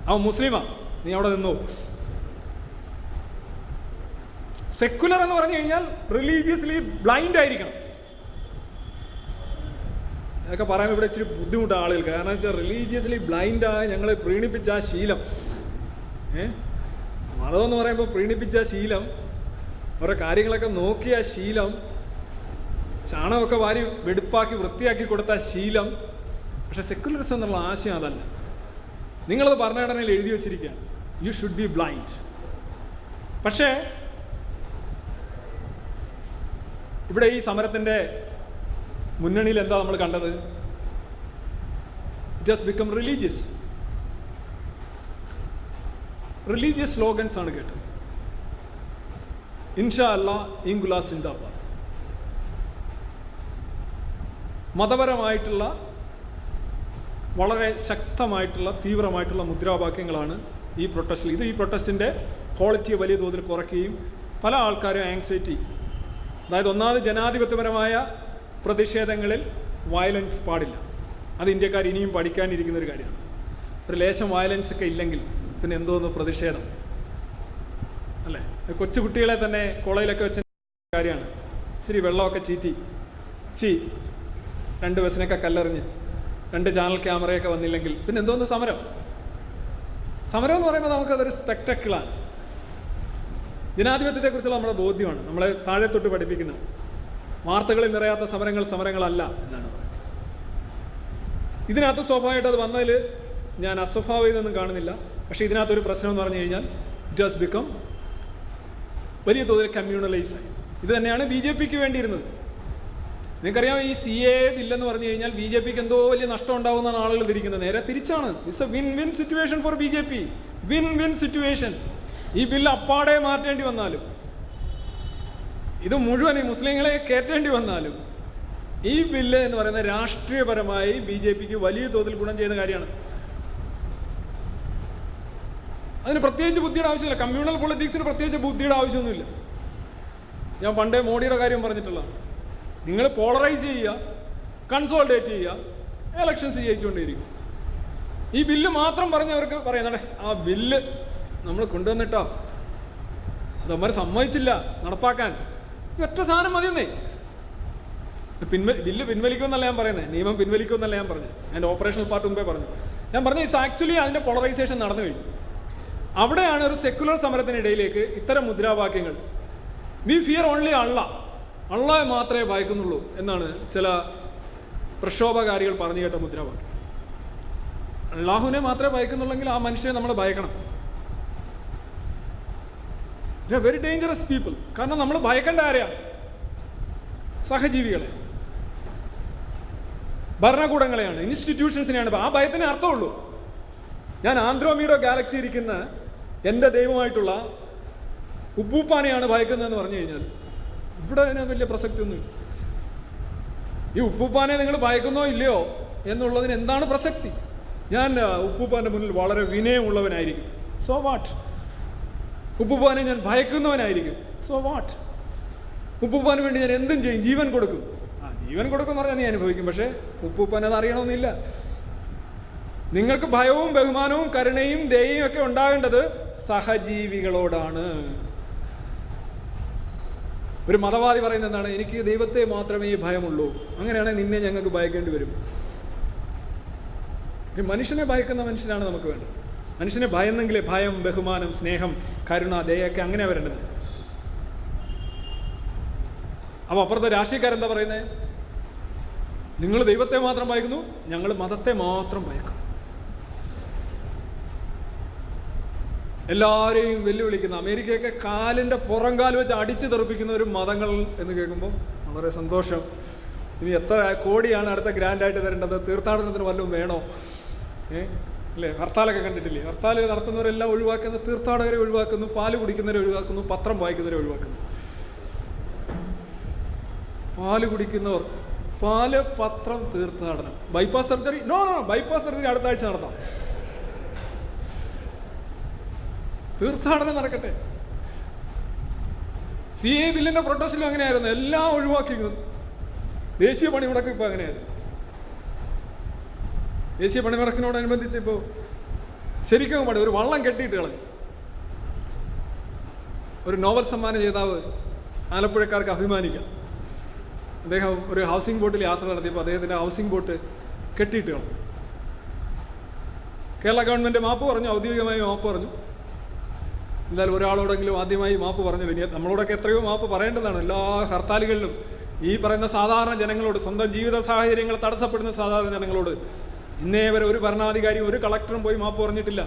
അവൻ മുസ്ലിമാ. നീ അവിടെ നിന്നു. സെക്കുലർ എന്ന് പറഞ്ഞു കഴിഞ്ഞാൽ റിലീജിയസ്ലി ബ്ലൈൻഡ് ആയിരിക്കണം. ഇതൊക്കെ പറയാൻ ഇവിടെ ഇച്ചിരി ബുദ്ധിമുട്ടാണ് ആളുകൾ കാരണം വെച്ചാൽ റിലീജിയസ്ലി ബ്ലൈൻഡായ ഞങ്ങളെ പ്രീണിപ്പിച്ച ആ ശീലം. ഏ? മതം എന്ന് പറയുമ്പോൾ പ്രീണിപ്പിച്ച ശീലം ഓരോ കാര്യങ്ങളൊക്കെ നോക്കിയ ശീലം ചാണകമൊക്കെ വാരി വെടുപ്പാക്കി വൃത്തിയാക്കി കൊടുത്ത ശീലം പക്ഷെ സെക്യുലറിസം എന്നുള്ള ആശയം അതല്ല. നിങ്ങളത് ഭരണഘടനയിൽ എഴുതി വെച്ചിരിക്കുക യു ഷുഡ് ബി ബ്ലൈൻഡ് പക്ഷേ ഇവിടെ ഈ സമരത്തിന്റെ മുന്നണിയിൽ എന്താ നമ്മൾ കണ്ടത്? It has become religious religious slogans ആണ് കേട്ടത്. ഇൻഷാ അല്ല ഇംഗുല സിന്ദാബാദ്. മതപരമായിട്ടുള്ള വളരെ ശക്തമായിട്ടുള്ള തീവ്രമായിട്ടുള്ള മുദ്രാവാക്യങ്ങളാണ് ഈ പ്രൊട്ടസ്റ്റിൽ ഇത് ഈ പ്രൊട്ടസ്റ്റിന്റെ ക്വാളിറ്റിയെ വലിയ തോതിൽ കുറയ്ക്കുകയും പല ആൾക്കാരും ആങ്സൈറ്റി അതായത് ഒന്നാമത് ജനാധിപത്യപരമായ പ്രതിഷേധങ്ങളിൽ വയലൻസ് പാടില്ല. അത് ഇന്ത്യക്കാർ ഇനിയും പഠിക്കാനിരിക്കുന്ന ഒരു കാര്യമാണ്. ഒരു ലേശം വയലൻസ് ഒക്കെ ഇല്ലെങ്കിൽ പിന്നെ എന്തോന്ന് പ്രതിഷേധം? അല്ലേ? കൊച്ചു കുട്ടികളെ തന്നെ കോളേജിലൊക്കെ വെച്ച കാര്യമാണ്. ഇച്ചിരി വെള്ളമൊക്കെ ചീറ്റി. ചി രണ്ട് ബസ്സിനൊക്കെ കല്ലെറിഞ്ഞ് രണ്ട് ചാനൽ ക്യാമറയൊക്കെ വന്നില്ലെങ്കിൽ പിന്നെ എന്തോന്ന് സമരം? സമരം എന്ന് പറയുമ്പോൾ നമുക്കതൊരു സ്പെക്ടക്കിളാണ് ജനാധിപത്യത്തെക്കുറിച്ചുള്ള നമ്മുടെ ബോധ്യമാണ്. നമ്മളെ താഴെ തൊട്ട് പഠിപ്പിക്കുന്നത്. വാർത്തകളിൽ നിറയാത്ത സമരങ്ങൾ സമരങ്ങളല്ല എന്നാണ് പറയുന്നത്. ഇതിനകത്ത് സ്വാഭാവികമായിട്ട് അത് വന്നതിൽ ഞാൻ അസ്വഭാവികതൊന്നും കാണുന്നില്ല. പക്ഷേ ഇതിനകത്തൊരു പ്രശ്നം എന്ന് പറഞ്ഞു കഴിഞ്ഞാൽ ഇറ്റ് ഹാസ് ബിക്കം വലിയ തോതിൽ കമ്മ്യൂണലൈസ് ആയി. ഇത് തന്നെയാണ് ബി ജെ പിക്ക് വേണ്ടിയിരുന്നത്. നിങ്ങൾക്കറിയാം ഈ സി എ ബില്ലെന്ന് പറഞ്ഞു കഴിഞ്ഞാൽ ബി ജെ പിക്ക് എന്തോ വലിയ നഷ്ടം ഉണ്ടാകുന്നതാണ് ആളുകൾ തിരിക്കുന്നത്. നേരെ തിരിച്ചാണ്. It's a win win situation for B J P win win situation ഈ ബില്ല് അപ്പാടെ മാറ്റേണ്ടി വന്നാലും ഇത് മുഴുവൻ ഈ മുസ്ലിങ്ങളെ കയറ്റേണ്ടി വന്നാലും ഈ ബില്ല് എന്ന് പറയുന്ന രാഷ്ട്രീയപരമായി ബി ജെ പിക്ക് വലിയ തോതിൽ ഗുണം ചെയ്യുന്ന കാര്യമാണ്. അതിന് പ്രത്യേകിച്ച് ബുദ്ധിയുടെ ആവശ്യമില്ല. കമ്മ്യൂണൽ പൊളിറ്റിക്സിന് പ്രത്യേകിച്ച് ബുദ്ധിയുടെ ആവശ്യമൊന്നുമില്ല. ഞാൻ പണ്ടേ മോഡിയുടെ കാര്യം പറഞ്ഞിട്ടുള്ള നിങ്ങൾ പോളറൈസ് ചെയ്യുക കൺസോൾട്ടേറ്റ് ചെയ്യുക എലക്ഷൻസ് ജയിച്ചുകൊണ്ടേയിരിക്കും. ഈ ബില്ല് മാത്രം പറഞ്ഞവർക്ക് പറയുന്നടേ ആ ബില്ല് നമ്മൾ കൊണ്ടുവന്നിട്ടോ? അതമ്മ സമ്മതിച്ചില്ല നടപ്പാക്കാൻ. ഈ ഒറ്റ സാധനം മതിയെന്നേ. പിൻവ ബില്ല് പിൻവലിക്കുമെന്നല്ല ഞാൻ പറയുന്നത് നിയമം പിൻവലിക്കുമെന്നല്ല ഞാൻ പറഞ്ഞു. എന്റെ ഓപ്പറേഷണൽ പാർട്ട് മുമ്പേ പറഞ്ഞു. ഞാൻ പറഞ്ഞു ഇറ്റ്സ് ആക്ച്വലി അതിന്റെ പോളറൈസേഷൻ നടന്നു കഴിഞ്ഞു. അവിടെയാണ് ഒരു സെക്കുലർ സമരത്തിനിടയിലേക്ക് ഇത്തരം മുദ്രാവാക്യങ്ങൾ. വി ഫിയർ ഓൺലി അള്ള അള്ളയെ മാത്രമേ ഭയക്കുന്നുള്ളൂ എന്നാണ് ചില പ്രക്ഷോഭകാരികൾ പറഞ്ഞു കേട്ട മുദ്രാവാക്യം. അള്ളാഹുവിനെ മാത്രമേ ഭയക്കുന്നുള്ളെങ്കിൽ ആ മനുഷ്യനെ നമ്മൾ ഭയക്കണം. വെരി ഡേഞ്ചറസ് പീപ്പിൾ കാരണം നമ്മൾ ഭയക്കേണ്ട ആരെയാണ്? സഹജീവികളെ. ഭരണകൂടങ്ങളെയാണ് ഇൻസ്റ്റിറ്റ്യൂഷൻസിനെയാണ് ആ ഭയത്തിന് അർത്ഥമുള്ളൂ. ഞാൻ ആന്ത്രോമീഡോ ഗാലക്സി ഇരിക്കുന്ന എന്റെ ദൈവമായിട്ടുള്ള ഉപ്പൂപ്പാനെയാണ് ഭയക്കുന്നതെന്ന് പറഞ്ഞു കഴിഞ്ഞാൽ ഇവിടെ അതിന് വലിയ പ്രസക്തിയൊന്നുമില്ല ഈ ഉപ്പൂപ്പാനെ നിങ്ങൾ ഭയക്കുന്നോ ഇല്ലയോ എന്നുള്ളതിന് എന്താണ് പ്രസക്തി? ഞാൻ ഉപ്പൂപ്പാന്റെ മുന്നിൽ വളരെ വിനയമുള്ളവനായിരിക്കും. സോ വാട്ട് ഉപ്പൂപ്പാനെ ഞാൻ ഭയക്കുന്നവനായിരിക്കും. സോ വാട്ട് ഉപ്പുപ്പാന് വേണ്ടി ഞാൻ എന്തും ചെയ്യും ജീവൻ കൊടുക്കും. ആ ജീവൻ കൊടുക്കും എന്ന് പറഞ്ഞാൽ നീ അനുഭവിക്കും പക്ഷേ ഉപ്പുപ്പാൻ അത് അറിയണമെന്നില്ല. നിങ്ങൾക്ക് ഭയവും ബഹുമാനവും കരുണയും ദയയും ഒക്കെ ഉണ്ടാകേണ്ടത് സഹജീവികളോടാണ്. ഒരു മതവാദി പറയുന്നത് എന്താണ് എനിക്ക് ദൈവത്തെ മാത്രമേ ഭയമുള്ളൂ അങ്ങനെയാണെങ്കിൽ നിന്നെ ഞങ്ങൾക്ക് ഭയക്കേണ്ടി വരും. ഒരു മനുഷ്യനെ ഭയക്കുന്ന മനുഷ്യനാണ് നമുക്ക് വേണ്ടത്. മനുഷ്യനെ ഭയന്നെങ്കിലേ ഭയം ബഹുമാനം സ്നേഹം കരുണ ദയൊക്കെ അങ്ങനെ വരേണ്ടത്. അപ്പോൾ അപ്പുറത്തെ രാഷ്ട്രീയക്കാരെന്താ പറയുന്നത് നിങ്ങൾ ദൈവത്തെ മാത്രം ഭയക്കുന്നു ഞങ്ങൾ മതത്തെ മാത്രം ഭയക്കും എല്ലാവരെയും വെല്ലുവിളിക്കുന്ന അമേരിക്കയൊക്കെ കാലിന്റെ പുറംകാൽ വെച്ച് അടിച്ചു തെറിപ്പിക്കുന്ന ഒരു മതങ്ങൾ എന്ന് കേൾക്കുമ്പോൾ വളരെ സന്തോഷം. ഇനി എത്ര കോടിയാണ് അടുത്ത ഗ്രാൻഡായിട്ട് തരേണ്ടത് തീർത്ഥാടനത്തിന് വല്ലതും വേണോ? ഏ? അല്ലേ? ഹർത്താലൊക്കെ കണ്ടിട്ടില്ലേ? ഹർത്താൽ നടത്തുന്നവരെല്ലാം ഒഴിവാക്കുന്നു തീർത്ഥാടകരെ ഒഴിവാക്കുന്നു പാൽ കുടിക്കുന്നവരെ ഒഴിവാക്കുന്നു പത്രം വായിക്കുന്നവരെ ഒഴിവാക്കുന്നു. പാൽ കുടിക്കുന്നവർ പാൽ പത്രം തീർത്ഥാടനം. Bypass surgery no no bypass surgery അടുത്ത ആഴ്ച നടത്താം. തീർത്ഥാടനം നടക്കട്ടെ. സി എ ബില്ലിന്റെ പ്രൊട്ടസ്റ്റിലും അങ്ങനെയായിരുന്നു. എല്ലാം ഒഴിവാക്കിയിരുന്നു. ദേശീയ പണിമുടക്ക് ഇപ്പോൾ അങ്ങനെയായിരുന്നു. ദേശീയ പണിമുടക്കിനോടനുബന്ധിച്ച് ഇപ്പോൾ ശരിക്കും പാടി ഒരു വള്ളം കെട്ടിയിട്ട് കളഞ്ഞു. ഒരു നോവൽ സമ്മാന ജേതാവ് ആലപ്പുഴക്കാർക്ക് അഭിമാനിക്കാം. അദ്ദേഹം ഒരു ഹൗസിംഗ് ബോട്ടിൽ യാത്ര നടത്തിയപ്പോൾ അദ്ദേഹത്തിന്റെ ഹൗസിംഗ് ബോട്ട് കെട്ടിയിട്ട് കളഞ്ഞു. കേരള ഗവൺമെന്റ് മാപ്പ് പറഞ്ഞു ഔദ്യോഗികമായി മാപ്പ് പറഞ്ഞു. എന്തായാലും ഒരാളോടെങ്കിലും ആദ്യമായി മാപ്പ് പറഞ്ഞു ഇനി നമ്മളോടൊക്കെ എത്രയോ മാപ്പ് പറയേണ്ടതാണ്. എല്ലാ ഹർത്താലുകളിലും ഈ പറയുന്ന സാധാരണ ജനങ്ങളോട് സ്വന്തം ജീവിത സാഹചര്യങ്ങൾ തടസ്സപ്പെടുന്ന സാധാരണ ജനങ്ങളോട് ഇന്നേ വരെ ഒരു ഭരണാധികാരിയും ഒരു കളക്ടറും പോയി മാപ്പ് പറഞ്ഞിട്ടില്ല.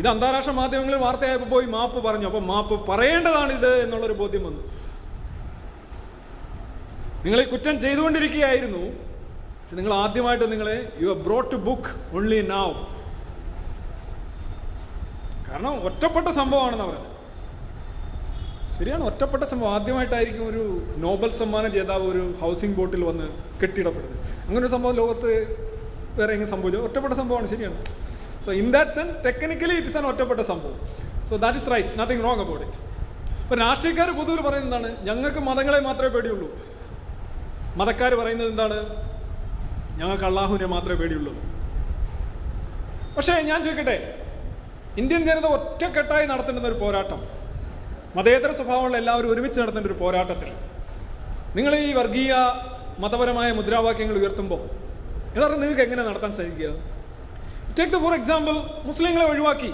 ഇത് അന്താരാഷ്ട്ര മാധ്യമങ്ങളിൽ വാർത്തയായപ്പോൾ പോയി മാപ്പ് പറഞ്ഞു. അപ്പോൾ മാപ്പ് പറയേണ്ടതാണ് ഇത് എന്നുള്ളൊരു ബോധ്യം വന്നു. നിങ്ങൾ ഈ കുറ്റം ചെയ്തുകൊണ്ടിരിക്കുകയായിരുന്നു. നിങ്ങൾ ആദ്യമായിട്ട് നിങ്ങളെ you have brought to book only now കാരണം ഒറ്റപ്പെട്ട സംഭവമാണെന്ന് അവർ ശരിയാണ് ഒറ്റപ്പെട്ട സംഭവം. ആദ്യമായിട്ടായിരിക്കും ഒരു നോബൽ സമ്മാനം ജേതാവ് ഒരു ഹൗസിംഗ് ബോട്ടിൽ വന്ന് കെട്ടിടപ്പെടുന്നത്. അങ്ങനെ ഒരു സംഭവം ലോകത്ത് വേറെ എങ്ങനെ സംഭവിച്ചു ഒറ്റപ്പെട്ട സംഭവമാണ് ശരിയാണ്. So in that sense technically it is an ഒറ്റപ്പെട്ട സംഭവം. So that is right nothing wrong about it ഇപ്പൊ രാഷ്ട്രീയക്കാർ പൊതുവിൽ പറയുന്നത് എന്താണ്? ഞങ്ങൾക്ക് മതങ്ങളെ മാത്രമേ പേടിയുള്ളൂ. മതക്കാർ പറയുന്നത് എന്താണ്? ഞങ്ങൾക്ക് അള്ളാഹുവിനെ മാത്രമേ പേടിയുള്ളൂ. പക്ഷേ ഞാൻ ചോദിക്കട്ടെ? ഇന്ത്യൻ ജനത ഒറ്റക്കെട്ടായി നടത്തേണ്ടുന്ന ഒരു പോരാട്ടം. മതേതര സ്വഭാവമുള്ള എല്ലാവരും ഒരുമിച്ച് നടത്തേണ്ട ഒരു പോരാട്ടത്തിൽ. നിങ്ങൾ ഈ വർഗീയ മതപരമായ മുദ്രാവാക്യങ്ങൾ ഉയർത്തുമ്പോൾ യഥാർത്ഥം നിങ്ങൾക്ക് എങ്ങനെ നടത്താൻ സാധിക്കുക? ടേക്ക് ദ ഫോർ എക്സാമ്പിൾ മുസ്ലിങ്ങളെ ഒഴിവാക്കി.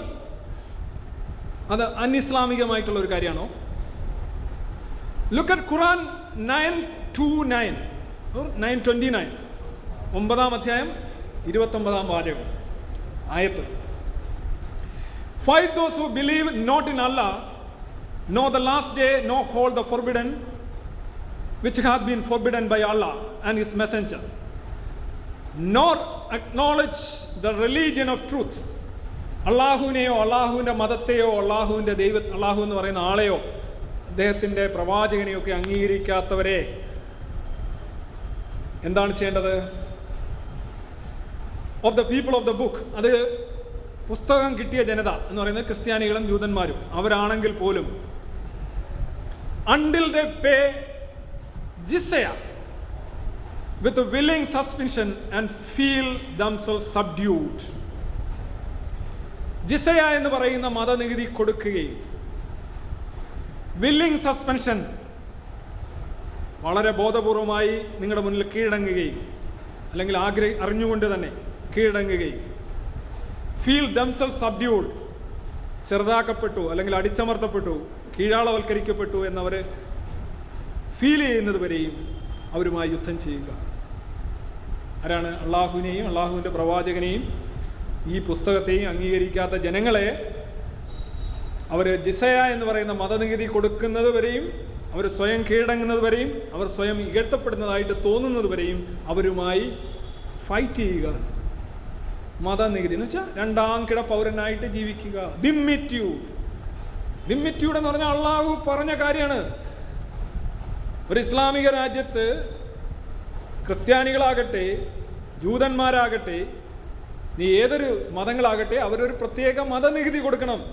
അത് അനിസ്ലാമികമായിട്ടുള്ള ഒരു കാര്യമാണോ? Look at Quran nine two nine nine twenty nine ഒമ്പതാം അധ്യായം ഇരുപത്തൊമ്പതാം വാചകം. ആയത്ത്. Five those who believe not in Allah nor the last day nor hold the forbidden which have been forbidden by Allah and his messenger, nor acknowledge the religion of truth അള്ളാഹുവിനെയോ അള്ളാഹുവിന്റെ മതത്തെയോ അള്ളാഹുവിന്റെ ദൈവ അള്ളാഹു എന്ന് പറയുന്ന ആളെയോ അദ്ദേഹത്തിന്റെ പ്രവാചകനെയോ ഒക്കെ അംഗീകരിക്കാത്തവരെ എന്താണ് ചെയ്യേണ്ടത്? Of the people of the book അത് പുസ്തകം കിട്ടിയ ജനത എന്ന് പറയുന്നത് ക്രിസ്ത്യാനികളും ജൂതന്മാരും. അവരാണെങ്കിൽ പോലും until the pay jizya with willing suspension and feel themselves subdued. ജിസയ എന്ന് പറയുന്ന മതനികുതി കൊടുക്കുകയും വില്ലിംഗ് സസ്പെൻഷൻ വളരെ ബോധപൂർവമായി നിങ്ങളുടെ മുന്നിൽ കീഴടങ്ങുകയും അല്ലെങ്കിൽ ആഗ്രഹ അറിഞ്ഞുകൊണ്ട് തന്നെ കീഴടങ്ങുകയും ഫീൽ ദംസൽ സബ്ഡ്യൂഡ് ചെറുതാക്കപ്പെട്ടു അല്ലെങ്കിൽ അടിച്ചമർത്തപ്പെട്ടു കീഴാളവൽക്കരിക്കപ്പെട്ടു എന്നവർ ഫീൽ ചെയ്യുന്നത് വരെയും അവരുമായി യുദ്ധം ചെയ്യുക ആരാണ്? അള്ളാഹുവിനെയും അള്ളാഹുവിന്റെ പ്രവാചകനെയും ഈ പുസ്തകത്തെയും അംഗീകരിക്കാത്ത ജനങ്ങളെ അവർ ജിസയ എന്ന് പറയുന്ന മതനികുതി കൊടുക്കുന്നത് വരെയും അവർ സ്വയം കീഴടങ്ങുന്നത് വരെയും അവർ സ്വയം ഇകഴ്ത്തപ്പെടുന്നതായിട്ട് തോന്നുന്നത് വരെയും അവരുമായി ഫൈറ്റ് ചെയ്യുക. മതനികുതി എന്ന് വെച്ചാൽ രണ്ടാം കിട പൗരനായിട്ട് ജീവിക്കുക. ദിമ്മിറ്റ്യൂഡ് ദിമ്മിറ്റ്യൂഡ് എന്ന് പറഞ്ഞാൽ അള്ളാഹു പറഞ്ഞ കാര്യമാണ്. ഒരു ഇസ്ലാമിക രാജ്യത്ത് ക്രിസ്ത്യാനികളാകട്ടെ ജൂതന്മാരാകട്ടെ നീ ഏതൊരു മതങ്ങളാകട്ടെ അവരൊരു പ്രത്യേക മതനികുതി കൊടുക്കണം.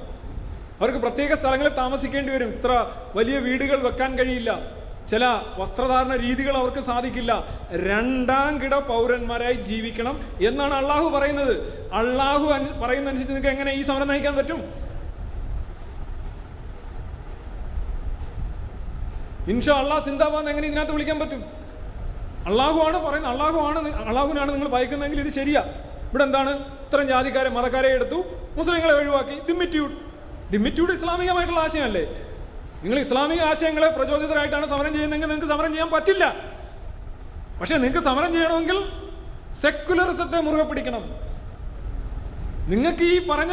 അവർക്ക് പ്രത്യേക സ്ഥലങ്ങളിൽ താമസിക്കേണ്ടി വരും. ഇത്ര വലിയ വീടുകൾ വെക്കാൻ കഴിയില്ല. ചില വസ്ത്രധാരണ രീതികൾ അവർക്ക് സാധിക്കില്ല. രണ്ടാം കിട പൗരന്മാരായി ജീവിക്കണം എന്നാണ് അള്ളാഹു പറയുന്നത്. അള്ളാഹു പറയുന്ന പറയുന്നതനുസരിച്ച് നിങ്ങൾക്ക് എങ്ങനെ ഈ സമരം നയിക്കാൻ പറ്റും? ഇൻഷാ അള്ളാഹ് സിന്ദാബാദ് എങ്ങനെ ഇതിനകത്ത് വിളിക്കാൻ പറ്റും? അള്ളാഹു ആണ് പറയുന്നത്. അള്ളാഹു ആണ് അള്ളാഹുവിനാണ് നിങ്ങൾ ഭയക്കുന്നതെങ്കിൽ ഇത് ശരിയാ. ഇവിടെ എന്താണ്? ഇത്തരം ജാതിക്കാരെ മതക്കാരെ എടുത്തു മുസ്ലിങ്ങളെ ഒഴിവാക്കി. ദിമ്മിറ്റ്യൂഡ് ദിമ്മിറ്റ്യൂഡ് ഇസ്ലാമികമായിട്ടുള്ള ആശയമല്ലേ? നിങ്ങൾ ഇസ്ലാമിക ആശയങ്ങളെ പ്രചോദിതരായിട്ടാണ് സമരം ചെയ്യുന്നതെങ്കിൽ നിങ്ങൾക്ക് സമരം ചെയ്യാൻ പറ്റില്ല. പക്ഷേ നിങ്ങൾക്ക് സമരം ചെയ്യണമെങ്കിൽ സെക്കുലറിസത്തെ മുറുകെ പിടിക്കണം. നിങ്ങൾക്ക് ഈ പറഞ്ഞ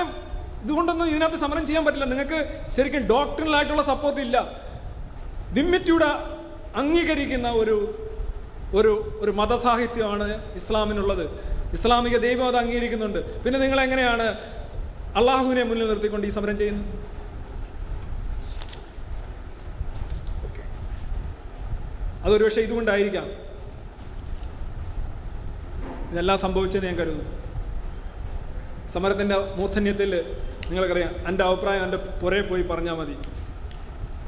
ഇതുകൊണ്ടൊന്നും ഇതിനകത്ത് സമരം ചെയ്യാൻ പറ്റില്ല. നിങ്ങൾക്ക് ശരിക്കും ഡോക്ടറിനായിട്ടുള്ള സപ്പോർട്ട് ഇല്ല. ദിമ്മിറ്റ്യൂഡ് അംഗീകരിക്കുന്ന ഒരു ഒരു ഒരു മതസാഹിത്യമാണ് ഇസ്ലാമിനുള്ളത്. ഇസ്ലാമിക ദൈവം അത് അംഗീകരിക്കുന്നുണ്ട്. പിന്നെ നിങ്ങൾ എങ്ങനെയാണ് അള്ളാഹുവിനെ മുന്നിൽ നിർത്തിക്കൊണ്ട് ഈ സമരം ചെയ്യുന്നത്? അതൊരു പക്ഷേ ഇതുകൊണ്ടായിരിക്കാം. ഇതെല്ലാം സംഭവിച്ചെന്ന് ഞാൻ കരുതുന്നു. സമരത്തിന്റെ മൂർധന്യത്തിൽ നിങ്ങൾക്കറിയാം എന്റെ അഭിപ്രായം എന്റെ പുറേ പോയി പറഞ്ഞാൽ മതി.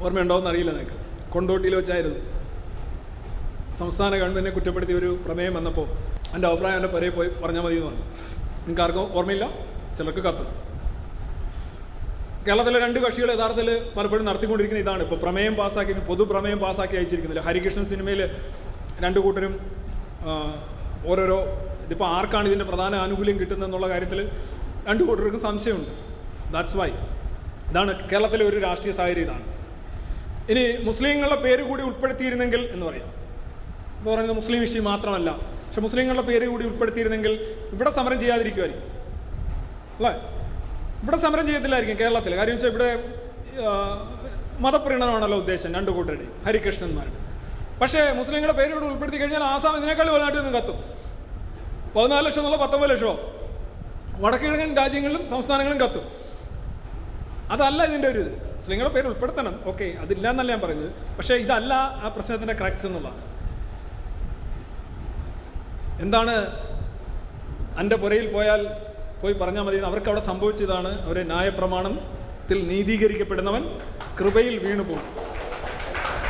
ഓർമ്മയുണ്ടോ എന്നറിയില്ല നിങ്ങൾക്ക് കൊണ്ടോട്ടിയിൽ വെച്ചായിരുന്നു. സംസ്ഥാന ഗവൺമെന്റിനെ കുറ്റപ്പെടുത്തിയ ഒരു പ്രമേയം വന്നപ്പോൾ എന്റെ അഭിപ്രായം എന്റെ പുറകെ പോയി പറഞ്ഞാൽ മതി എന്ന് പറഞ്ഞു. നിങ്ങൾക്ക് ആർക്കും ഓർമ്മയില്ല? ചിലർക്ക് കത്ത്. കേരളത്തിലെ രണ്ട് കക്ഷികൾ യഥാർത്ഥത്തിൽ പലപ്പോഴും നടത്തിക്കൊണ്ടിരിക്കുന്ന ഇതാണ്. ഇപ്പോൾ പ്രമേയം പാസ്സാക്കി പൊതു പ്രമേയം പാസ്സാക്കി അയച്ചിരിക്കുന്നില്ല. ഹരികൃഷ്ണൻ സിനിമയിൽ രണ്ട് കൂട്ടരും ഓരോരോ ഇതിപ്പോൾ ആർക്കാണ് ഇതിന്റെ പ്രധാന ആനുകൂല്യം കിട്ടുന്നതെന്നുള്ള കാര്യത്തിൽ രണ്ട് കൂട്ടർക്കും സംശയമുണ്ട്. ദാറ്റ്സ് വൈ ഇതാണ് കേരളത്തിലെ ഒരു രാഷ്ട്രീയ സാഹചര്യം ഇതാണ്. ഇനി മുസ്ലിങ്ങളുടെ പേര് കൂടി ഉൾപ്പെടുത്തിയിരുന്നെങ്കിൽ എന്ന് പറയാം. ഇപ്പോൾ പറയുന്നത് മുസ്ലിം വിഷയം മാത്രമല്ല. പക്ഷെ മുസ്ലിങ്ങളുടെ പേര് കൂടി ഉൾപ്പെടുത്തിയിരുന്നെങ്കിൽ ഇവിടെ സമരം ചെയ്യാതിരിക്കുമായിരിക്കും. അല്ലേ? ഇവിടെ സമരം ചെയ്യത്തില്ലായിരിക്കും കേരളത്തിൽ. കാര്യം വെച്ചാൽ ഇവിടെ മതപ്രീണനമാണല്ലോ ഉദ്ദേശം രണ്ട് കൂട്ടരുടെയും ഹരികൃഷ്ണന്മാരുടെ. പക്ഷേ മുസ്ലിങ്ങളുടെ പേര് കൂടി ഉൾപ്പെടുത്തി കഴിഞ്ഞാൽ ആസാം ഇതിനേക്കാൾ വലുതായിട്ട് നിന്ന് കത്തും. പതിനാല് ലക്ഷം എന്നുള്ള പത്തൊമ്പത് ലക്ഷമോ? വടക്കിഴക്കൻ രാജ്യങ്ങളിലും സംസ്ഥാനങ്ങളും കത്തും. അതല്ല ഇതിന്റെ ഒരു ഇത്. മുസ്ലിങ്ങളുടെ പേര് ഉൾപ്പെടുത്തണം. ഓക്കെ അതില്ല എന്നല്ല ഞാൻ പറയുന്നത്. പക്ഷേ ഇതല്ല ആ പ്രശ്നത്തിന്റെ ക്രാക്സ് എന്നുള്ളതാണ്. എന്താണ് എന്റെ പുരയിൽ പോയാൽ പോയി പറഞ്ഞാൽ മതി അവർക്ക് അവിടെ സംഭവിച്ചതാണ്. അവരെ ന്യായപ്രമാണത്തിൽ നീതീകരിക്കപ്പെടുന്നവൻ കൃപയിൽ വീണു പോകും.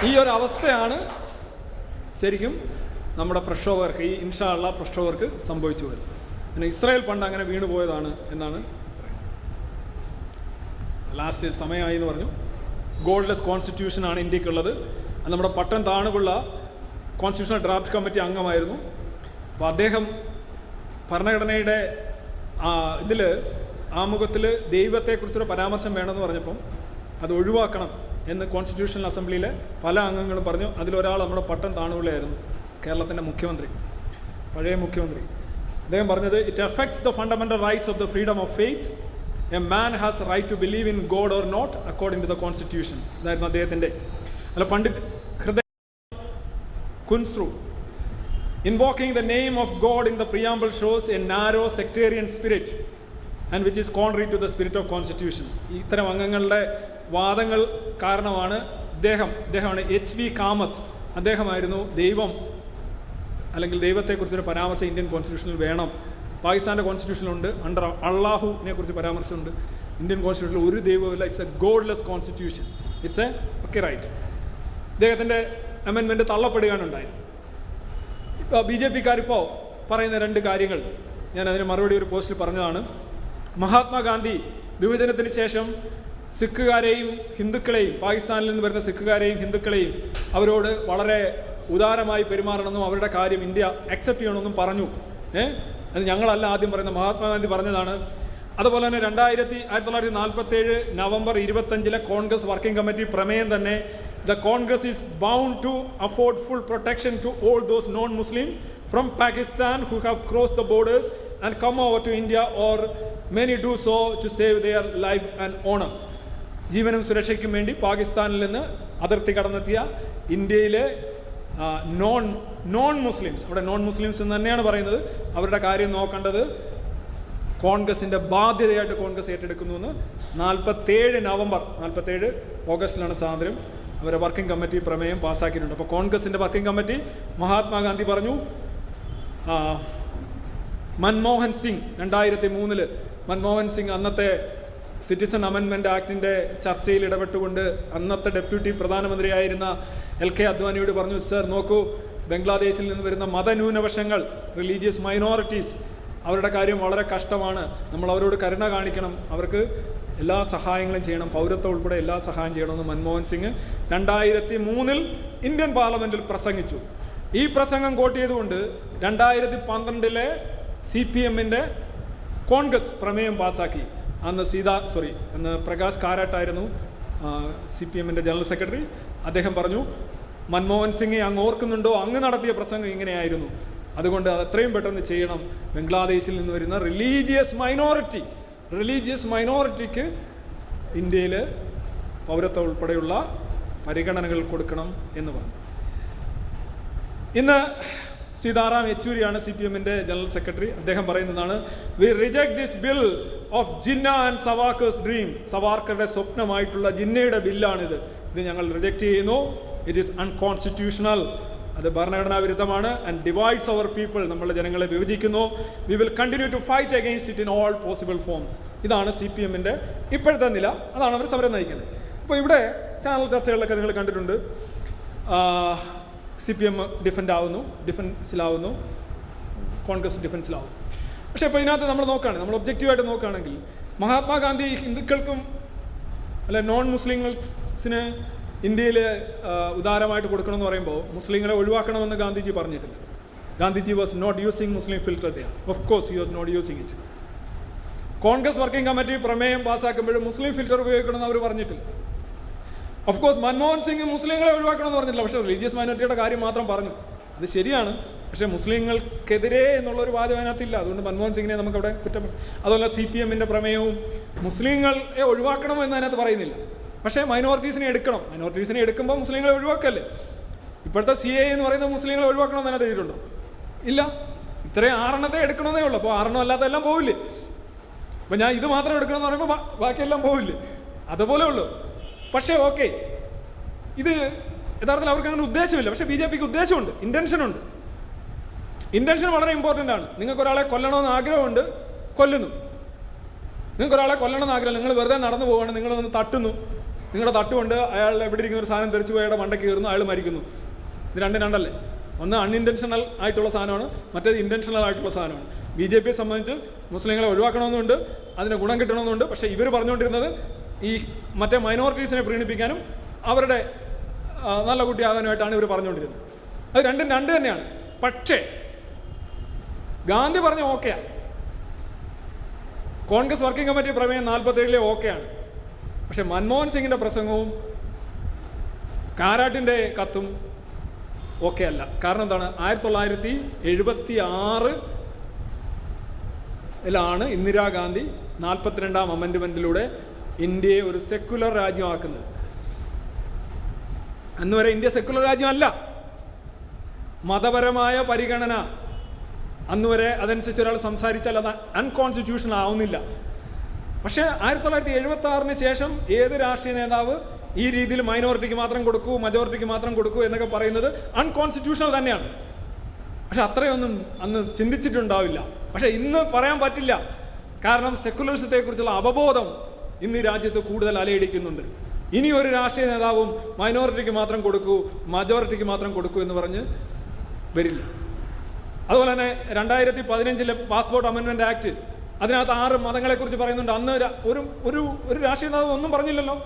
ഈ ഒരു അവസ്ഥയാണ് ശരിക്കും നമ്മുടെ പ്രക്ഷോഭകർക്ക് ഈ ഇൻഷാള്ള പ്രക്ഷോഭകർക്ക് സംഭവിച്ചു വരുന്നത് പിന്നെ ഇസ്രായേൽ പണ്ട് അങ്ങനെ വീണു പോയതാണ് എന്നാണ് ലാസ്റ്റ് സമയമായി എന്ന് പറഞ്ഞു. ഗോൾഡ്ലെസ് കോൺസ്റ്റിറ്റ്യൂഷനാണ് ഇന്ത്യക്കുള്ളത്. നമ്മുടെ Pattom Thanu Pillai constitutional draft committee അംഗമായിരുന്നു. അപ്പോൾ അദ്ദേഹം ഭരണഘടനയുടെ ഇതിൽ ആമുഖത്തിൽ ദൈവത്തെക്കുറിച്ചൊരു പരാമർശം വേണമെന്ന് പറഞ്ഞപ്പം അത് ഒഴിവാക്കണം എന്ന് കോൺസ്റ്റിറ്റ്യൂഷണൽ അസംബ്ലിയിലെ പല അംഗങ്ങളും പറഞ്ഞു. അതിലൊരാൾ നമ്മുടെ പട്ടം താണുപിള്ളയായിരുന്നു കേരളത്തിന്റെ മുഖ്യമന്ത്രി പഴയ മുഖ്യമന്ത്രി. അദ്ദേഹം പറഞ്ഞത് it effects the fundamental rights of the freedom of faith a man has right to believe in God or not according to the constitution ഇതായിരുന്നു അദ്ദേഹത്തിന്റെ അല്ല Pandit Hriday Kunzru Invoking the name of God in the preamble shows a narrow sectarian spirit and which is contrary to the spirit of constitution ഇത്തരം അംഗങ്ങളുടെ വാദങ്ങൾ കാരണമാണ് ഇദ്ദേഹം ഇദ്ദേഹമാണ് H V Kamath അദ്ദേഹമായിരുന്നു ദൈവം. അല്ലെങ്കിൽ ദൈവത്തെക്കുറിച്ചൊരു പരാമർശം ഇന്ത്യൻ കോൺസ്റ്റിറ്റ്യൂഷനിൽ വേണം. പാകിസ്ഥാന്റെ കോൺസ്റ്റിറ്റ്യൂഷനിലുണ്ട് അണ്ടർ അള്ളാഹുവിനെ കുറിച്ച് പരാമർശമുണ്ട്. ഇന്ത്യൻ കോൺസ്റ്റിറ്റ്യൂഷനിൽ ഒരു ദൈവമില്ല it's a godless constitution it's a ഒക്കെ റൈറ്റ് ഇദ്ദേഹത്തിന്റെ അമെൻമെന്റ് തള്ളപ്പെടുകയാണ് ഉണ്ടായത്. ബി ജെ പിക്കാരിപ്പോൾ പറയുന്ന രണ്ട് കാര്യങ്ങൾ ഞാൻ അതിന് മറുപടി ഒരു പോസ്റ്റിൽ പറഞ്ഞതാണ്. മഹാത്മാഗാന്ധി വിഭജനത്തിന് ശേഷം സിഖുകാരെയും ഹിന്ദുക്കളെയും പാകിസ്ഥാനിൽ നിന്ന് വരുന്ന സിഖുകാരെയും ഹിന്ദുക്കളെയും അവരോട് വളരെ ഉദാരമായി പെരുമാറണമെന്നും അവരുടെ കാര്യം ഇന്ത്യ അക്സെപ്റ്റ് ചെയ്യണമെന്നും പറഞ്ഞു. ഏഹ് അത് ഞങ്ങളല്ല ആദ്യം പറയുന്നത്. മഹാത്മാഗാന്ധി പറഞ്ഞതാണ്. അതുപോലെ തന്നെ രണ്ടായിരത്തി ആയിരത്തി തൊള്ളായിരത്തി നാൽപ്പത്തി ഏഴ് നവംബർ ഇരുപത്തഞ്ചിലെ കോൺഗ്രസ് വർക്കിംഗ് കമ്മിറ്റി പ്രമേയം തന്നെ the Congress is bound to afford full protection to all those non Muslims from Pakistan who have crossed the borders and come over to India, or many do so to save their life and honor. ജീവനും സുരക്ഷയ്ക്കും വേണ്ടി പാകിസ്ഥാനിൽ നിന്ന് അതിർത്തി കടന്നെത്തിയ ഇന്ത്യയിലെ non non Muslims അവിടെ non Muslims എന്ന് തന്നെയാണ് പറയുന്നത്. അവരുടെ കാര്യം നോക്കേണ്ടത് കോൺഗ്രസിന്റെ ബാധ്യതയായിട്ട് കോൺഗ്രസ് ഏറ്റെടുക്കുന്നു എന്ന്. നാൽപ്പത്തേഴ് നവംബർ നാൽപ്പത്തേഴ് ഓഗസ്റ്റിലാണ് സ്വാതന്ത്ര്യം. അവരെ വർക്കിംഗ് കമ്മിറ്റി പ്രമേയം പാസ്സാക്കിയിട്ടുണ്ട്. അപ്പോൾ കോൺഗ്രസിന്റെ വർക്കിംഗ് കമ്മിറ്റി മഹാത്മാഗാന്ധി പറഞ്ഞു മൻമോഹൻ സിംഗ് രണ്ടായിരത്തി മൂന്നിൽ മൻമോഹൻ സിംഗ് അന്നത്തെ സിറ്റിസൺ അമെൻമെന്റ് ആക്ടിന്റെ ചർച്ചയിൽ ഇടപെട്ടുകൊണ്ട് അന്നത്തെ ഡെപ്യൂട്ടി പ്രധാനമന്ത്രിയായിരുന്ന എൽ കെ അദ്വാനിയോട് പറഞ്ഞു സർ നോക്കൂ ബംഗ്ലാദേശിൽ നിന്ന് വരുന്ന മതന്യൂനപക്ഷങ്ങൾ റിലീജിയസ് മൈനോറിറ്റീസ് അവരുടെ കാര്യം വളരെ കഷ്ടമാണ്. നമ്മൾ അവരോട് കരുണ കാണിക്കണം. അവർക്ക് എല്ലാ സഹായങ്ങളും ചെയ്യണം. പൗരത്വം ഉൾപ്പെടെ എല്ലാ സഹായം ചെയ്യണമെന്ന് മൻമോഹൻ സിംഗ് രണ്ടായിരത്തി മൂന്നിൽ ഇന്ത്യൻ പാർലമെന്റിൽ പ്രസംഗിച്ചു. ഈ പ്രസംഗം കോട്ട് ചെയ്തുകൊണ്ട് രണ്ടായിരത്തി പന്ത്രണ്ടിലെ സി പി എമ്മിന്റെ കോൺഗ്രസ് പ്രമേയം പാസാക്കി. അന്ന് സീതാ സോറി അന്ന് പ്രകാശ് കാരാട്ടായിരുന്നു സി പി എമ്മിന്റെ ജനറൽ സെക്രട്ടറി. അദ്ദേഹം പറഞ്ഞു മൻമോഹൻ സിംഗ് അങ്ങ് ഓർക്കുന്നുണ്ടോ? അങ്ങ് നടത്തിയ പ്രസംഗം ഇങ്ങനെയായിരുന്നു. അതുകൊണ്ട് അത് എത്രയും പെട്ടെന്ന് ചെയ്യണം. ബംഗ്ലാദേശിൽ നിന്ന് വരുന്ന റിലീജിയസ് മൈനോറിറ്റി റിലീജിയസ് മൈനോറിറ്റിക്ക് ഇന്ത്യയിൽ പൗരത്വം ഉൾപ്പെടെയുള്ള പരിഗണനകൾ കൊടുക്കണം എന്ന് പറഞ്ഞു. ഇന്ന് സീതാറാം യെച്ചൂരിയാണ് സി പി എമ്മിന്റെ ജനറൽ സെക്രട്ടറി. അദ്ദേഹം പറയുന്നതാണ് we reject this bill of Jinnah and Savarkar's dream സവാർക്കറുടെ സ്വപ്നമായിട്ടുള്ള ജിന്നയുടെ ബില്ലാണിത്. ഇത് ഞങ്ങൾ റിജക്ട് ചെയ്യുന്നു. ഇറ്റ് ഈസ് അൺകോൺസ്റ്റിറ്റ്യൂഷണൽ അത് ഭരണഘടനാ വിരുദ്ധമാണ് ആൻഡ് ഡിവൈഡ്സ് അവർ പീപ്പിൾ നമ്മുടെ ജനങ്ങളെ വിഭജിക്കുന്നു. We will continue to fight against it in all possible forms ഇതാണ് സി പി എമ്മിന്റെ ഇപ്പോഴത്തെ നില. അതാണ് അവർ സമരം നയിക്കുന്നത്. അപ്പോൾ ഇവിടെ ചാനൽ ചർച്ചകളിലൊക്കെ നിങ്ങൾ കണ്ടിട്ടുണ്ട്. സി പി എം ഡിഫൻഡ് ആവുന്നു ഡിഫൻസിലാവുന്നു കോൺഗ്രസ് ഡിഫൻസിലാവുന്നു പക്ഷേ ഇപ്പോൾ ഇതിനകത്ത് നമ്മൾ നോക്കുകയാണ് നമ്മൾ ഒബ്ജക്റ്റീവായിട്ട് നോക്കുകയാണെങ്കിൽ മഹാത്മാഗാന്ധി ഹിന്ദുക്കൾക്കും അല്ല നോൺ മുസ്ലിംസിന് ഇന്ത്യയിൽ ഉദാരമായിട്ട് കൊടുക്കണമെന്ന് പറയുമ്പോൾ മുസ്ലിങ്ങളെ ഒഴിവാക്കണമെന്ന് ഗാന്ധിജി പറഞ്ഞിട്ടില്ല. Gandhiji was not using Muslim filter the of course he was not using it Congress working committee പ്രമേയം പാസ്സാക്കുമ്പോഴും മുസ്ലിം ഫിൽറ്റർ ഉപയോഗിക്കണമെന്ന് അവർ പറഞ്ഞിട്ടില്ല. ഓഫ് കോഴ്സ് മൻമോഹൻ സിംഗ് മുസ്ലിങ്ങളെ ഒഴിവാക്കണമെന്ന് പറഞ്ഞില്ല പക്ഷേ റിലീജിയസ് മൈനോറിറ്റിയുടെ കാര്യം മാത്രം പറഞ്ഞു. അത് ശരിയാണ്. പക്ഷേ മുസ്ലിങ്ങൾക്കെതിരെ എന്നുള്ളൊരു വാദം അതിനകത്തില്ല. അതുകൊണ്ട് മൻമോഹൻ സിംഗിനെ നമുക്കവിടെ കുറ്റം അതുപോലെ സി പി എമ്മിന്റെ പ്രമേയവും മുസ്ലിങ്ങളെ ഒഴിവാക്കണം എന്ന് അതിനകത്ത് പറയുന്നില്ല. പക്ഷേ മൈനോറിറ്റീസിനെ എടുക്കണം. മൈനോറിറ്റീസിനെ എടുക്കുമ്പോൾ മുസ്ലിങ്ങളെ ഒഴിവാക്കല്ലേ? ഇപ്പോഴത്തെ സി എ എന്ന് പറയുന്ന മുസ്ലിങ്ങളെ ഒഴിവാക്കണമെന്ന് അതിനകത്ത് എഴുതിയിട്ടുണ്ടോ? ഇല്ല. ഇത്രയും ആറെണ്ണത്തെ എടുക്കണമെന്നേ ഉള്ളൂ. അപ്പോൾ ആറെണ്ണം അല്ലാത്ത എല്ലാം പോവില്ലേ? അപ്പം ഞാൻ ഇത് മാത്രം എടുക്കണമെന്ന് പറയുമ്പോൾ ബാക്കിയെല്ലാം പോവില്ലേ? അതുപോലെ ഉള്ളൂ. പക്ഷേ ഓക്കെ. ഇത് യഥാർത്ഥത്തിൽ അവർക്ക് അങ്ങനെ ഉദ്ദേശമില്ല. പക്ഷേ ബി ജെ പിക്ക് ഉദ്ദേശമുണ്ട്. ഇന്റൻഷനുണ്ട് ഇന്റൻഷൻ വളരെ ഇമ്പോർട്ടന്റ് ആണ്. നിങ്ങൾക്ക് ഒരാളെ കൊല്ലണമെന്ന് ആഗ്രഹമുണ്ട് കൊല്ലുന്നു. നിങ്ങൾക്ക് ഒരാളെ കൊല്ലണമെന്ന് ആഗ്രഹം നിങ്ങൾ വെറുതെ നടന്നു പോവുകയാണ് നിങ്ങളൊന്ന് തട്ടുന്നു. നിങ്ങളുടെ തട്ടുകൊണ്ട് അയാൾ എവിടെ ഇരിക്കുന്ന? ഒരു സാധനം തെറിച്ചു പോയി അയാളുടെ മണ്ടയ്ക്ക് കയറുന്നു അയാൾ മരിക്കുന്നു. ഇത് രണ്ടും രണ്ടല്ലേ? ഒന്ന് അൺഇന്റൻഷണൽ ആയിട്ടുള്ള സാധനമാണ് മറ്റേത് ഇന്റൻഷണൽ ആയിട്ടുള്ള സാധനമാണ്. ബി ജെ പിയെ സംബന്ധിച്ച് മുസ്ലിങ്ങളെ ഒഴിവാക്കണമെന്നുണ്ട് അതിന് ഗുണം കിട്ടണമെന്നുണ്ട്. പക്ഷേ ഇവർ പറഞ്ഞുകൊണ്ടിരുന്നത് ഈ മറ്റേ മൈനോറിറ്റീസിനെ പ്രീണിപ്പിക്കാനും അവരുടെ നല്ല കുട്ടിയാകാനുമായിട്ടാണ് ഇവർ പറഞ്ഞുകൊണ്ടിരുന്നത്. അത് രണ്ടും രണ്ട് തന്നെയാണ്. പക്ഷേ ഗാന്ധി പറഞ്ഞ ഓക്കെയാണ് കോൺഗ്രസ് വർക്കിംഗ് കമ്മിറ്റി പ്രമേയം നാൽപ്പത്തേഴിലെ ഓക്കെയാണ്. പക്ഷെ മൻമോഹൻ സിംഗിന്റെ പ്രസംഗവും കാരാട്ടിന്റെ കത്തും ഓക്കെ അല്ല കാരണം എന്താണ്? ആയിരത്തി തൊള്ളായിരത്തി എഴുപത്തി ആറ് ലാണ് ഇന്ദിരാഗാന്ധി നാൽപ്പത്തിരണ്ടാം അമെൻഡ്മെന്റിലൂടെ ഇന്ത്യയെ ഒരു സെക്കുലർ രാജ്യമാക്കുന്നത്. അന്ന് വരെ ഇന്ത്യ സെക്കുലർ രാജ്യമല്ല. മതപരമായ പരിഗണന അന്ന് വരെ അതനുസരിച്ച് ഒരാൾ സംസാരിച്ചാൽ അത് അൺകോൺസ്റ്റിറ്റ്യൂഷണൽ ആവുന്നില്ല. പക്ഷേ ആയിരത്തി തൊള്ളായിരത്തി എഴുപത്തി ആറിന് ശേഷം ഏത് രാഷ്ട്രീയ നേതാവ് ഈ രീതിയിൽ മൈനോറിറ്റിക്ക് മാത്രം കൊടുക്കൂ മജോറിറ്റിക്ക് മാത്രം കൊടുക്കൂ എന്നൊക്കെ പറയുന്നത് അൺകോൺസ്റ്റിറ്റ്യൂഷണൽ തന്നെയാണ്. പക്ഷെ അത്രയൊന്നും അന്ന് ചിന്തിച്ചിട്ടുണ്ടാവില്ല. പക്ഷേ ഇന്ന് പറയാൻ പറ്റില്ല. കാരണം സെക്കുലറിസത്തെക്കുറിച്ചുള്ള അവബോധം ഇന്ന് രാജ്യത്ത് കൂടുതൽ അലയടിക്കുന്നുണ്ട്. ഇനി ഒരു രാഷ്ട്രീയ നേതാവും മൈനോറിറ്റിക്ക് മാത്രം കൊടുക്കൂ മജോറിറ്റിക്ക് മാത്രം കൊടുക്കൂ എന്ന് പറഞ്ഞ് വരില്ല. അതുപോലെ തന്നെ രണ്ടായിരത്തി പതിനഞ്ചിലെ പാസ്പോർട്ട് അമെൻമെന്റ് ആക്ട് അതിനകത്ത് ആറ് മതങ്ങളെക്കുറിച്ച് പറയുന്നുണ്ട്. അന്ന് ഒരു ഒരു ഒരു രാഷ്ട്രീയ നേതാവ് ഒന്നും പറഞ്ഞില്ലല്ലോ.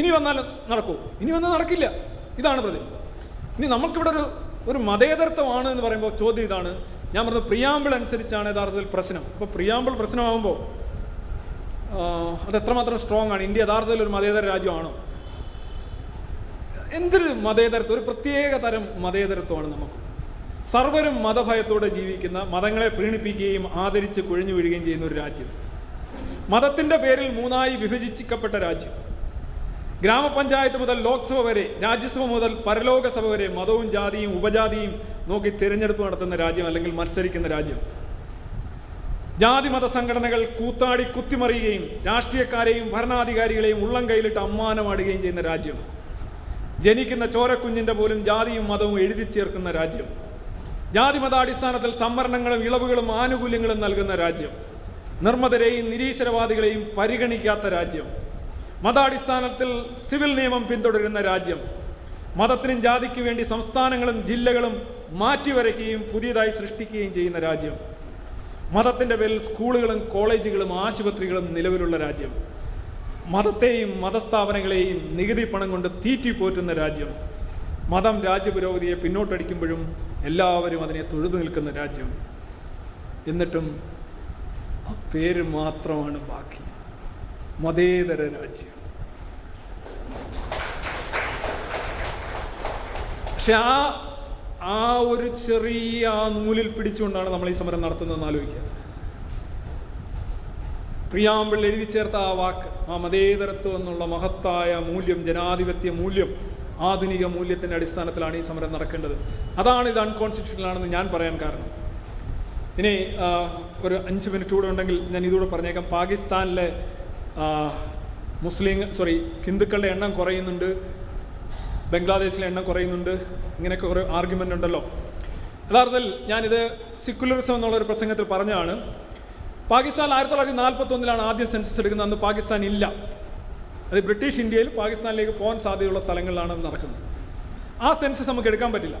ഇനി വന്നാൽ നടക്കൂ. ഇനി വന്നാൽ നടക്കില്ല. ഇതാണ് പ്രതി. ഇനി നമുക്കിവിടെ ഒരു ഒരു മതേതരത്വമാണ് എന്ന് പറയുമ്പോൾ ചോദ്യം ഇതാണ്. ഞാൻ പറഞ്ഞത് പ്രിയാമ്പിൾ അനുസരിച്ചാണ് യഥാർത്ഥത്തിൽ പ്രശ്നം. അപ്പോൾ പ്രിയാമ്പിൾ പ്രശ്നമാകുമ്പോൾ അത് എത്രമാത്രം സ്ട്രോങ് ആണ്? ഇന്ത്യ യഥാർത്ഥത്തിൽ ഒരു മതേതര രാജ്യമാണോ? എന്തൊരു മതേതരത്വം? ഒരു പ്രത്യേക തരം മതേതരത്വമാണ് നമുക്ക്. സർവരും മതഭയത്തോടെ ജീവിക്കുന്ന മതങ്ങളെ പ്രീണിപ്പിക്കുകയും ആദരിച്ച് കുഴിഞ്ഞു വീഴുകയും ചെയ്യുന്ന ഒരു രാജ്യം. മതത്തിന്റെ പേരിൽ മൂന്നായി വിഭജിക്കപ്പെട്ട രാജ്യം. ഗ്രാമപഞ്ചായത്ത് മുതൽ ലോക്സഭ വരെ രാജ്യസഭ മുതൽ പരലോകസഭ വരെ മതവും ജാതിയും ഉപജാതിയും നോക്കി തിരഞ്ഞെടുപ്പ് നടത്തുന്ന രാജ്യം അല്ലെങ്കിൽ മത്സരിക്കുന്ന രാജ്യം. ജാതി മത സംഘടനകൾ കൂത്താടി കുത്തിമറിയുകയും രാഷ്ട്രീയക്കാരെയും ഭരണാധികാരികളെയും ഉള്ളം കൈയിലിട്ട് അമ്മാനമാടുകയും ചെയ്യുന്ന രാജ്യം. ജനിക്കുന്ന ചോരക്കുഞ്ഞിന്റെ പോലും ജാതിയും മതവും എഴുതി ചേർക്കുന്ന രാജ്യം. ജാതി മതാടിസ്ഥാനത്തിൽ സംവരണങ്ങളും ഇളവുകളും ആനുകൂല്യങ്ങളും നൽകുന്ന രാജ്യം. നിർമ്മതരെയും നിരീശ്വരവാദികളെയും പരിഗണിക്കാത്ത രാജ്യം. മതാടിസ്ഥാനത്തിൽ സിവിൽ നിയമം പിന്തുടരുന്ന രാജ്യം. മതത്തിനും ജാതിക്കു വേണ്ടി സംസ്ഥാനങ്ങളും ജില്ലകളും മാറ്റിവരയ്ക്കുകയും പുതിയതായി സൃഷ്ടിക്കുകയും ചെയ്യുന്ന രാജ്യം. മതത്തിന്റെ പേരിൽ സ്കൂളുകളും കോളേജുകളും ആശുപത്രികളും നിലവിലുള്ള രാജ്യം. മതത്തെയും മതസ്ഥാപനങ്ങളെയും നികുതി പണം കൊണ്ട് തീറ്റിപ്പോറ്റുന്ന രാജ്യം. മതം രാജ്യപുരോഗതിയെ പിന്നോട്ടടിക്കുമ്പോഴും എല്ലാവരും അതിനെ തൊഴുതു നിൽക്കുന്ന രാജ്യം. എന്നിട്ടും പേര് മാത്രമാണ് ബാക്കി. മതേതര രാജ്യം. പക്ഷെ ആ ആ ഒരു ചെറിയ നൂലിൽ പിടിച്ചുകൊണ്ടാണ് നമ്മൾ ഈ സമരം നടത്തുന്നതെന്ന് ആലോചിക്കുക. പ്രിയാമ്പിൾ എഴുതി ചേർത്ത ആ വാക്ക് ആ മതേതരത്വം എന്നുള്ള മഹത്തായ മൂല്യം ജനാധിപത്യ മൂല്യം ആധുനിക മൂല്യത്തിന്റെ അടിസ്ഥാനത്തിലാണ് ഈ സമരം നടക്കേണ്ടത്. അതാണ് ഇത് അൺകോൺസ്റ്റിറ്റ്യൂഷണൽ ആണെന്ന് ഞാൻ പറയാൻ കാരണം. ഇനി ഒരു അഞ്ച് മിനിറ്റ് കൂടെ ഉണ്ടെങ്കിൽ ഞാൻ ഇതുകൂടെ പറഞ്ഞേക്കാം. പാകിസ്ഥാനിലെ മുസ്ലിം സോറി ഹിന്ദുക്കളുടെ എണ്ണം കുറയുന്നുണ്ട്. ബംഗ്ലാദേശിലെ എണ്ണം കുറയുന്നുണ്ട്. ഇങ്ങനെയൊക്കെ കുറേ ആർഗ്യുമെന്റ് ഉണ്ടല്ലോ. യഥാർത്ഥത്തിൽ ഞാനിത് സെക്കുലറിസം എന്നുള്ളൊരു പ്രസംഗത്തിൽ പറഞ്ഞതാണ്. പാകിസ്ഥാൻ ആയിരത്തി തൊള്ളായിരത്തി നാൽപ്പത്തി ഒന്നിലാണ് ആദ്യം സെൻസസ് എടുക്കുന്നത്. അന്ന് പാകിസ്ഥാൻ ഇല്ല. അത് ബ്രിട്ടീഷ് ഇന്ത്യയിൽ പാകിസ്ഥാനിലേക്ക് പോകാൻ സാധ്യതയുള്ള സ്ഥലങ്ങളിലാണ് നടക്കുന്നത്. ആ സെൻസസ് നമുക്ക് എടുക്കാൻ പറ്റില്ല.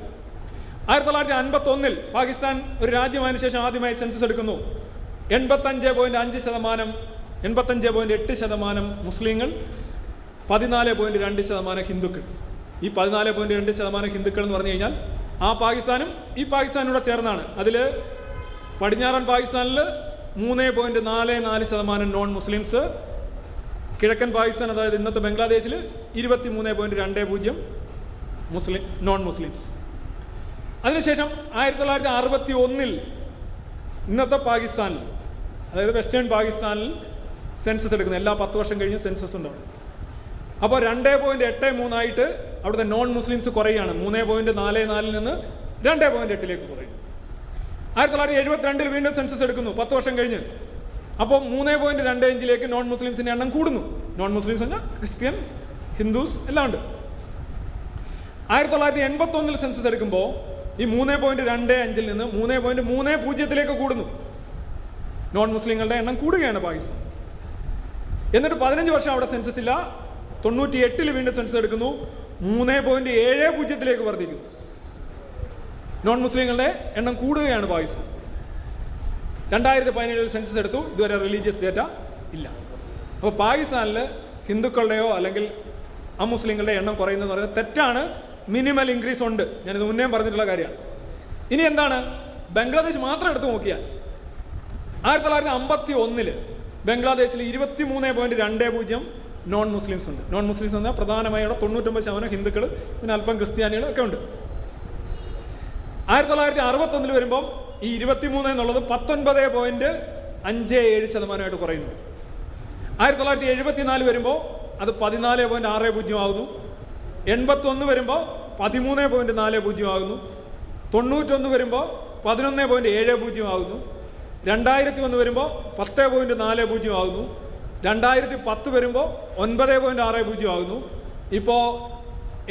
ആയിരത്തി തൊള്ളായിരത്തി അൻപത്തി ഒന്നിൽ പാകിസ്ഥാൻ ഒരു രാജ്യമായതിനു ശേഷം ആദ്യമായി സെൻസസ് എടുക്കുന്നു. എൺപത്തഞ്ച് പോയിന്റ് അഞ്ച് ശതമാനം എൺപത്തഞ്ച് പോയിന്റ് എട്ട് ശതമാനം മുസ്ലിങ്ങൾ പതിനാല് പോയിന്റ് രണ്ട് ശതമാനം ഹിന്ദുക്കൾ. ഈ പതിനാല് പോയിന്റ് രണ്ട് ശതമാനം ഹിന്ദുക്കൾ എന്ന് പറഞ്ഞു കഴിഞ്ഞാൽ ആ പാകിസ്ഥാനും ഈ പാകിസ്ഥാനൂടെ ചേർന്നാണ്. അതിൽ പടിഞ്ഞാറൻ പാകിസ്ഥാനിൽ മൂന്ന് പോയിന്റ് നാല് നാല് ശതമാനം നോൺ മുസ്ലിംസ് കിഴക്കൻ പാകിസ്ഥാൻ അതായത് ഇന്നത്തെ ബംഗ്ലാദേശിൽ ഇരുപത്തി മൂന്ന് പോയിന്റ് രണ്ട് പൂജ്യം മുസ്ലിം നോൺ മുസ്ലിംസ് അതിനുശേഷം ആയിരത്തി തൊള്ളായിരത്തി അറുപത്തി ഒന്നിൽ ഇന്നത്തെ പാകിസ്ഥാനിൽ അതായത് വെസ്റ്റേൺ പാകിസ്ഥാനിൽ സെൻസസ് എടുക്കുന്നത്. എല്ലാ പത്ത് വർഷം കഴിഞ്ഞ് സെൻസസ് ഉണ്ടാവും അപ്പോൾ രണ്ട് പോയിന്റ് എട്ട് മൂന്നായിട്ട് അവിടുത്തെ നോൺ മുസ്ലിംസ് കുറയുകയാണ് മൂന്നേ പോയിന്റ് നാല് നാലിൽ നിന്ന് രണ്ടേ പോയിന്റ് എട്ടിലേക്ക് കുറയും. ആയിരത്തി തൊള്ളായിരത്തി എഴുപത്തിരണ്ടിൽ വീണ്ടും സെൻസസ് എടുക്കുന്നു. പത്ത് വർഷം കഴിഞ്ഞ്. അപ്പോൾ മൂന്നേ പോയിന്റ് രണ്ട് അഞ്ചിലേക്ക് നോൺ മുസ്ലിംസിന്റെ എണ്ണം കൂടുന്നു. നോൺ മുസ്ലിംസ് എന്നാൽ ക്രിസ്ത്യൻ ഹിന്ദുസ് എല്ലാം ഉണ്ട് ആയിരത്തി തൊള്ളായിരത്തി എൺപത്തി ഒന്നിൽ സെൻസസ് എടുക്കുമ്പോൾ ഈ മൂന്നേ പോയിന്റ് രണ്ട് അഞ്ചിൽ നിന്ന് മൂന്നേ പോയിന്റ് മൂന്ന് പൂജ്യത്തിലേക്ക് കൂടുന്നു. നോൺ മുസ്ലിങ്ങളുടെ എണ്ണം കൂടുകയാണ് പാകിസ്ഥാൻ. എന്നിട്ട് പതിനഞ്ച് വർഷം അവിടെ സെൻസസ് ഇല്ല. തൊണ്ണൂറ്റി എട്ടിൽ വീണ്ടും സെൻസസ് എടുക്കുന്നു. മൂന്ന് പോയിന്റ് ഏഴ് പൂജ്യത്തിലേക്ക് വർദ്ധിക്കുന്നു. നോൺ മുസ്ലിങ്ങളുടെ എണ്ണം കൂടുകയാണ് പാകിസ്ഥാൻ രണ്ടായിരത്തി പതിനേഴിൽ സെൻസസ് എടുത്തു. ഇതുവരെ റിലീജിയസ് ഡേറ്റ ഇല്ല. അപ്പോൾ പാകിസ്ഥാനിൽ ഹിന്ദുക്കളുടെയോ അല്ലെങ്കിൽ അമുസ്ലിങ്ങളുടെ എണ്ണം കുറയുന്നതെന്ന് പറയുന്നത് തെറ്റാണ്. മിനിമൽ ഇൻക്രീസ് ഉണ്ട്. ഞാനിത് മുന്നേ പറഞ്ഞിട്ടുള്ള കാര്യമാണ്. ഇനി എന്താണ്? ബംഗ്ലാദേശ് മാത്രം എടുത്തു നോക്കിയാൽ ആയിരത്തി തൊള്ളായിരത്തി അമ്പത്തി ഒന്നിൽ ബംഗ്ലാദേശിൽ ഇരുപത്തി മൂന്ന് പോയിന്റ് രണ്ട് പൂജ്യം നോൺ മുസ്ലിംസ് ഉണ്ട്. നോൺ മുസ്ലിംസ് എന്നാൽ പ്രധാനമായും അവിടെ തൊണ്ണൂറ്റൊമ്പത് ശതമാനം ഹിന്ദുക്കൾ പിന്നെ അല്പം ക്രിസ്ത്യാനികളും ഒക്കെ ഉണ്ട്. ആയിരത്തി തൊള്ളായിരത്തി അറുപത്തൊന്നിൽ വരുമ്പോൾ ഈ ഇരുപത്തിമൂന്ന് എന്നുള്ളത് പത്തൊൻപത് പോയിന്റ് അഞ്ച് ഏഴ് ശതമാനമായിട്ട് കുറയുന്നു. ആയിരത്തി തൊള്ളായിരത്തി എഴുപത്തിനാല് വരുമ്പോൾ അത് പതിനാല് പോയിന്റ് ആറ് പൂജ്യം ആകുന്നു എൺപത്തൊന്ന് വരുമ്പോൾ പതിമൂന്ന് പോയിന്റ് നാല് പൂജ്യം ആകുന്നു തൊണ്ണൂറ്റൊന്ന് വരുമ്പോൾ പതിനൊന്ന് പോയിന്റ് ഏഴ് പൂജ്യം ആകുന്നു രണ്ടായിരത്തി ഒന്ന് വരുമ്പോൾ പത്ത് പോയിന്റ് നാല് പൂജ്യം ആകുന്നു രണ്ടായിരത്തി പത്ത് വരുമ്പോൾ ഒൻപത് പോയിന്റ് ആറ് പൂജ്യം ആകുന്നു. ഇപ്പോൾ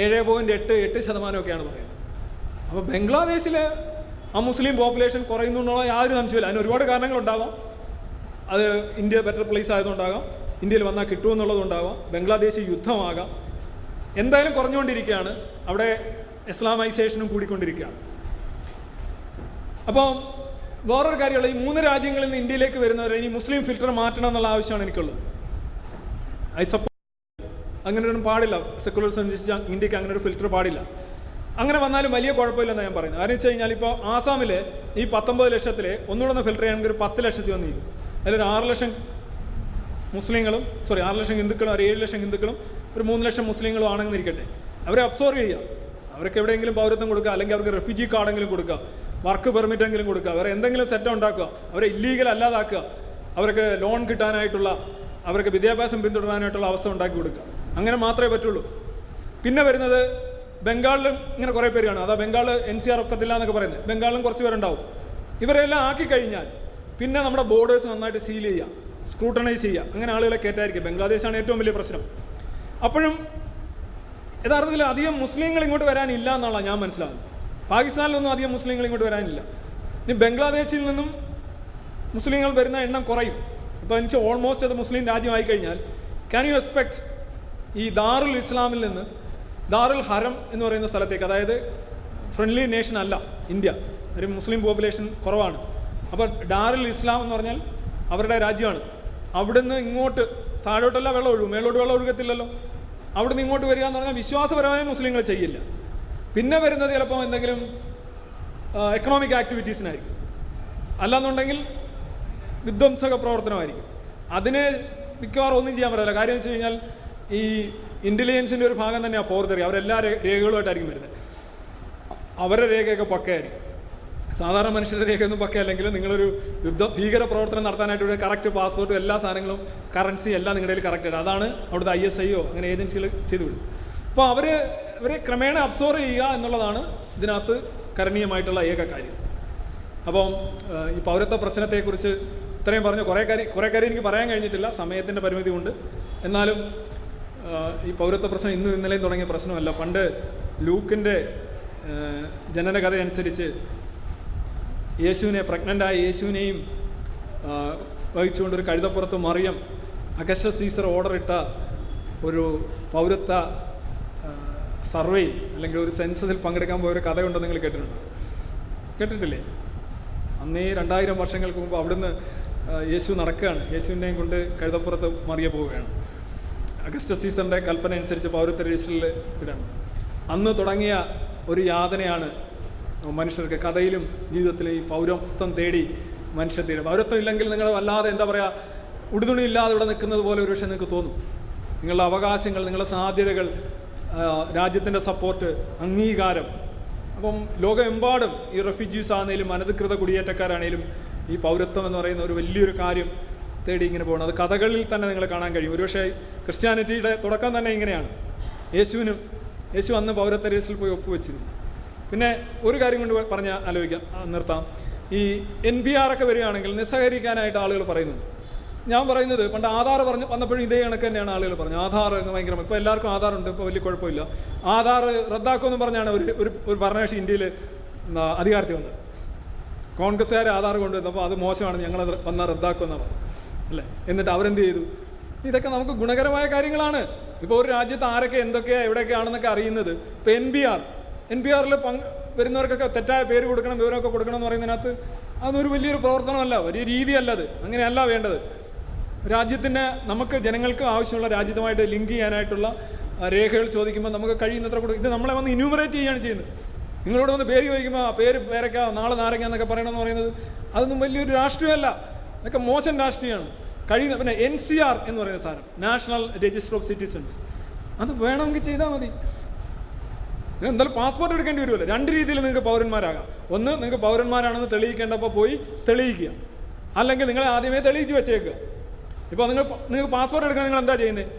ഏഴ് പോയിന്റ് എട്ട് എട്ട് ശതമാനമൊക്കെയാണ് പറയുന്നത്. അപ്പോൾ ബംഗ്ലാദേശിൽ ആ മുസ്ലിം പോപ്പുലേഷൻ കുറയുന്നു എന്നുള്ള യാതൊരു സംശയമില്ല അതിന് ഒരുപാട് കാരണങ്ങളുണ്ടാകാം അത് ഇന്ത്യ ബെറ്റർ പ്ലേസ് ആയതുകൊണ്ടാകാം. ഇന്ത്യയിൽ വന്നാൽ കിട്ടുമെന്നുള്ളതുകൊണ്ടാകാം ബംഗ്ലാദേശി യുദ്ധമാകാം. എന്തായാലും കുറഞ്ഞുകൊണ്ടിരിക്കുകയാണ്. അവിടെ ഇസ്ലാമൈസേഷനും കൂടിക്കൊണ്ടിരിക്കുകയാണ്. അപ്പോൾ വേറൊരു കാര്യമുള്ള ഈ മൂന്ന് രാജ്യങ്ങളിൽ നിന്ന് ഇന്ത്യയിലേക്ക് വരുന്നവരെ ഇനി മുസ്ലിം ഫിൽറ്റർ മാറ്റണം എന്നുള്ള ആവശ്യമാണ് എനിക്കുള്ളത്. ഐ സപ്പോർട്ട് അങ്ങനെ ഒന്നും പാടില്ല സെക്കുലർ സംബന്ധിച്ച് ഇന്ത്യയ്ക്ക് അങ്ങനെ ഒരു ഫിൽറ്റർ പാടില്ല. അങ്ങനെ വന്നാലും വലിയ കുഴപ്പമില്ലെന്ന് ഞാൻ പറയുന്നത്. കാരണം വെച്ച് കഴിഞ്ഞാൽ ഇപ്പോൾ ആസാമിൽ ഈ പത്തൊമ്പത് ലക്ഷത്തിൽ ഒന്നുകൂടെ ഒന്ന് ഫിൽറ്റർ ചെയ്യണമെങ്കിൽ ഒരു പത്ത് ലക്ഷത്തിൽ വന്നിരിക്കും അതിലൊരു ആറ് ലക്ഷം മുസ്ലിങ്ങളും സോറി ആറ് ലക്ഷം ഹിന്ദുക്കളും ഒരു ഏഴ് ലക്ഷം ഹിന്ദുക്കളും ഒരു മൂന്ന് ലക്ഷം മുസ്ലിങ്ങളും ആണെന്ന് ഇരിക്കട്ടെ. അവരെ അബ്സോർവ് ചെയ്യുക. അവർക്ക് എവിടെയെങ്കിലും പൗരത്വം കൊടുക്കുക അല്ലെങ്കിൽ അവർക്ക് റെഫ്യൂജി കാർഡെങ്കിലും കൊടുക്കുക. വർക്ക് പെർമിറ്റ് എങ്കിലും കൊടുക്കുക. അവരെ എന്തെങ്കിലും സെറ്റ് ഉണ്ടാക്കുക. അവരെ ഇല്ലീഗൽ അല്ലാതാക്കുക. അവർക്ക് ലോൺ കിട്ടാനായിട്ടുള്ള അവർക്ക് വിദ്യാഭ്യാസം പിന്തുടരാനായിട്ടുള്ള അവസ്ഥ ഉണ്ടാക്കി കൊടുക്കുക. അങ്ങനെ മാത്രമേ പറ്റുള്ളൂ. പിന്നെ വരുന്നത് ബംഗാളിലും ഇങ്ങനെ കുറേ പേര് കാണും. അതാ ബംഗാൾ എൻ സി ആർ ഒക്കത്തില്ല എന്നൊക്കെ പറയുന്നത്. ബംഗാളിലും കുറച്ച് പേരുണ്ടാവും. ഇവരെല്ലാം ആക്കി കഴിഞ്ഞാൽ പിന്നെ നമ്മുടെ ബോർഡേഴ്സ് നന്നായിട്ട് സീൽ ചെയ്യുക. സ്ക്രൂട്ടണൈസ് ചെയ്യുക. അങ്ങനെ ആളുകളെ കയറ്റായിരിക്കും ബംഗ്ലാദേശാണ് ഏറ്റവും വലിയ പ്രശ്നം. അപ്പോഴും യഥാർത്ഥത്തിൽ അധികം മുസ്ലിങ്ങൾ ഇങ്ങോട്ട് വരാനില്ല എന്നുള്ള ഞാൻ മനസ്സിലാകുന്നത്. പാകിസ്ഥാനിലൊന്നും അധികം മുസ്ലിങ്ങൾ ഇങ്ങോട്ട് വരാനില്ല. ഇനി ബംഗ്ലാദേശിൽ നിന്നും മുസ്ലിങ്ങൾ വരുന്ന എണ്ണം കുറയും. ഇപ്പോൾ എനിക്ക് ഓൾമോസ്റ്റ് അത് മുസ്ലിം രാജ്യമായി കഴിഞ്ഞാൽ ക്യാൻ യു എക്സ്പെക്ട് ഈ ദാറുൽ ഇസ്ലാമിൽ നിന്ന് ദാറുൽ ഹരം എന്ന് പറയുന്ന സ്ഥലത്തേക്ക് അതായത് ഫ്രണ്ട്ലി നേഷൻ അല്ല ഇന്ത്യ ഒരു മുസ്ലിം പോപ്പുലേഷൻ കുറവാണ്. അപ്പോൾ ഡാറുൽ ഇസ്ലാം എന്ന് പറഞ്ഞാൽ അവരുടെ രാജ്യമാണ്. അവിടുന്ന് ഇങ്ങോട്ട് താഴോട്ടല്ല വെള്ളം ഒഴുകും. മേളോട്ട് വെള്ളം ഒഴുകത്തില്ലല്ലോ. അവിടുന്ന് ഇങ്ങോട്ട് വരിക എന്ന് പറഞ്ഞാൽ വിശ്വാസപരമായ മുസ്ലിങ്ങൾ ചെയ്യില്ല. പിന്നെ വരുന്നത് ചിലപ്പോൾ എന്തെങ്കിലും എക്കണോമിക് ആക്ടിവിറ്റീസിനായിരിക്കും അല്ലാന്നുണ്ടെങ്കിൽ വിധ്വംസക പ്രവർത്തനമായിരിക്കും. അതിനെ മിക്കവാറും ഒന്നും ചെയ്യാൻ പറ്റില്ല കാര്യം വെച്ച് കഴിഞ്ഞാൽ ഈ ഇന്റലിജൻസിന്റെ ഒരു ഭാഗം തന്നെയാണ് ഫോർത്ത് അവരെല്ലാ രേഖകളുമായിട്ടായിരിക്കും വരുന്നത്. അവരുടെ രേഖയൊക്കെ പക്കയായിരിക്കും. സാധാരണ മനുഷ്യരുടെ രേഖയൊന്നും പക്കയല്ലെങ്കിലും നിങ്ങളൊരു യുദ്ധ ഭീകര പ്രവർത്തനം നടത്താനായിട്ട് കറക്റ്റ് പാസ്പോർട്ടും എല്ലാ സാധനങ്ങളും കറൻസി എല്ലാം നിങ്ങളുടെ കയ്യിൽ കറക്റ്റ് അതാണ് അവിടുത്തെ ഐ എസ് ഐയോ അങ്ങനെ ഏജൻസികൾ ചെയ്തു വിടും അപ്പോൾ അവർ ഇവരെ ക്രമേണ അബ്സോർവ് ചെയ്യുക എന്നുള്ളതാണ് ഇതിനകത്ത് കരണീയമായിട്ടുള്ള ഏക കാര്യം. അപ്പം ഈ പൗരത്വ പ്രശ്നത്തെക്കുറിച്ച് ഇത്രയും പറഞ്ഞ് കുറേ കാര്യം കുറേ കാര്യം എനിക്ക് പറയാൻ കഴിഞ്ഞിട്ടില്ല. സമയത്തിന്റെ പരിമിതി കൊണ്ട് എന്നാലും ഈ പൗരത്വ പ്രശ്നം ഇന്നും ഇന്നലെയും തുടങ്ങിയ പ്രശ്നമല്ല. പണ്ട് ലൂക്കിന്റെ ജനനകഥ അനുസരിച്ച് യേശുവിനെ പ്രഗ്നന്റായ യേശുവിനെയും വഹിച്ചുകൊണ്ട് ഒരു കഴുതപ്പുറത്ത് മറിയം അഗസ്റ്റ സീസർ ഓർഡർ ഇട്ട ഒരു പൗരത്വ സർവേയിൽ അല്ലെങ്കിൽ ഒരു സെൻസസിൽ പങ്കെടുക്കാൻ പോയ ഒരു കഥയുണ്ടെന്ന് നിങ്ങൾ കേട്ടിട്ടുണ്ടോ? കേട്ടിട്ടില്ലേ? അന്നേ രണ്ടായിരം വർഷങ്ങൾക്ക് മുമ്പ് അവിടുന്ന് യേശു നടക്കുകയാണ്. യേശുവിനെയും കൊണ്ട് കഴുതപ്പുറത്ത് മറിയ പോവുകയാണ്. അഗസ്റ്റ സീസറിന്റെ കൽപ്പന അനുസരിച്ച് പൗരത്വ രജിസ്റ്ററിൽ ഇടണം അന്ന് തുടങ്ങിയ ഒരു യാതനയാണ് മനുഷ്യർക്ക് കഥയിലും ജീവിതത്തിലും ഈ പൗരത്വം തേടി മനുഷ്യർ തീരും പൗരത്വം ഇല്ലെങ്കിൽ നിങ്ങൾ വല്ലാതെ എന്താ പറയുക ഉടുതുണി ഇല്ലാതെ ഇവിടെ നിൽക്കുന്നത് പോലെ ഒരു പക്ഷേ നിങ്ങൾക്ക് തോന്നും. നിങ്ങളുടെ അവകാശങ്ങൾ നിങ്ങളുടെ സാധ്യതകൾ രാജ്യത്തിന്റെ സപ്പോർട്ട് അംഗീകാരം. അപ്പം ലോകമെമ്പാടും ഈ റെഫ്യൂജീസ് ആണെങ്കിലും അനധികൃത കുടിയേറ്റക്കാരാണേലും ഈ പൗരത്വം എന്ന് പറയുന്ന ഒരു വലിയൊരു കാര്യം തേടി ഇങ്ങനെ പോകണം അത് കഥകളിൽ തന്നെ നിങ്ങൾ കാണാൻ കഴിയും. ഒരുപക്ഷെ ക്രിസ്ത്യാനിറ്റിയുടെ തുടക്കം തന്നെ ഇങ്ങനെയാണ്. യേശുവിനും യേശു അന്ന് പൗരത്വ രജിസ്റ്ററിൽ പോയി ഒപ്പുവെച്ചിരുന്നു. പിന്നെ ഒരു കാര്യം കൊണ്ട് പറഞ്ഞ് ആലോചിക്കാം നിർത്താം. ഈ എൻ ബി ആർ ഒക്കെ വരികയാണെങ്കിൽ നിസ്സഹകരിക്കാനായിട്ട് ആളുകൾ പറയുന്നുണ്ട്. ഞാൻ പറയുന്നത് പണ്ട് ആധാർ പറഞ്ഞ് വന്നപ്പോഴും ഇതേ കണക്ക് തന്നെയാണ് ആളുകൾ പറഞ്ഞത്. ആധാർ ഭയങ്കര. ഇപ്പോൾ എല്ലാവർക്കും ആധാർ ഉണ്ട് ഇപ്പോൾ വലിയ കുഴപ്പമില്ല. ആധാർ റദ്ദാക്കുമെന്ന് പറഞ്ഞാണ് ഒരു ഒരു ഒരു ഭരണകക്ഷി ഇന്ത്യയിൽ അധികാരത്തിൽ വന്നത്. കോൺഗ്രസ്സുകാർ ആധാർ കൊണ്ടുവന്നപ്പോൾ അത് മോശമാണ് ഞങ്ങൾ വന്നാൽ റദ്ദാക്കുമെന്നാണ് പറഞ്ഞു അല്ലേ? എന്നിട്ട് അവരെന്ത് ചെയ്തു? ഇതൊക്കെ നമുക്ക് ഗുണകരമായ കാര്യങ്ങളാണ്. ഇപ്പോൾ ഒരു രാജ്യത്ത് ആരൊക്കെ എന്തൊക്കെയാണ് എവിടെയൊക്കെയാണെന്നൊക്കെ അറിയുന്നത്. ഇപ്പോൾ N B R. N B ആറിൽ പങ്ക് വരുന്നവർക്കൊക്കെ തെറ്റായ പേര് കൊടുക്കണം വിവരമൊക്കെ കൊടുക്കണം എന്ന് പറയുന്നതിനകത്ത് അതൊരു വലിയൊരു പ്രവർത്തനമല്ല വലിയ രീതിയല്ല അത്. അങ്ങനെയല്ല വേണ്ടത്. രാജ്യത്തിന് നമുക്ക് ജനങ്ങൾക്ക് ആവശ്യമുള്ള രാജ്യത്തുമായിട്ട് ലിങ്ക് ചെയ്യാനായിട്ടുള്ള രേഖകൾ ചോദിക്കുമ്പോൾ നമുക്ക് കഴിയുന്നത്ര കൂടുതൽ ഇത് നമ്മളെ വന്ന് ഇന്യൂമറേറ്റ് ചെയ്യുകയാണ് ചെയ്യുന്നത്. നിങ്ങളോട് വന്ന് പേര് ചോദിക്കുമ്പോൾ ആ പേര് പേരക്ക നാളെ നാരങ്ങ എന്നൊക്കെ പറയണമെന്ന് പറയുന്നത് അതൊന്നും വലിയൊരു രാഷ്ട്രീയമല്ല. അതൊക്കെ മോശം രാഷ്ട്രീയമാണ്. കഴിയുന്ന പിന്നെ എൻ സി ആർ എന്ന് പറയുന്ന സാധനം നാഷണൽ രജിസ്റ്റർ ഓഫ് സിറ്റിസൺസ് അത് വേണമെങ്കിൽ ചെയ്താൽ മതി. എന്തായാലും പാസ്പോർട്ട് എടുക്കേണ്ടി വരുമല്ലോ. രണ്ട് രീതിയിൽ നിങ്ങൾക്ക് പൗരന്മാരാകാം. ഒന്ന് നിങ്ങൾക്ക് പൗരന്മാരാണെന്ന് തെളിയിക്കേണ്ടപ്പോൾ പോയി തെളിയിക്കുക. അല്ലെങ്കിൽ നിങ്ങളെ ആദ്യമേ തെളിയിച്ച് വെച്ചേക്കുക. ഇപ്പോൾ നിങ്ങൾ നിങ്ങൾക്ക് പാസ്പോർട്ട് എടുക്കാൻ നിങ്ങൾ എന്താ ചെയ്യുന്നത്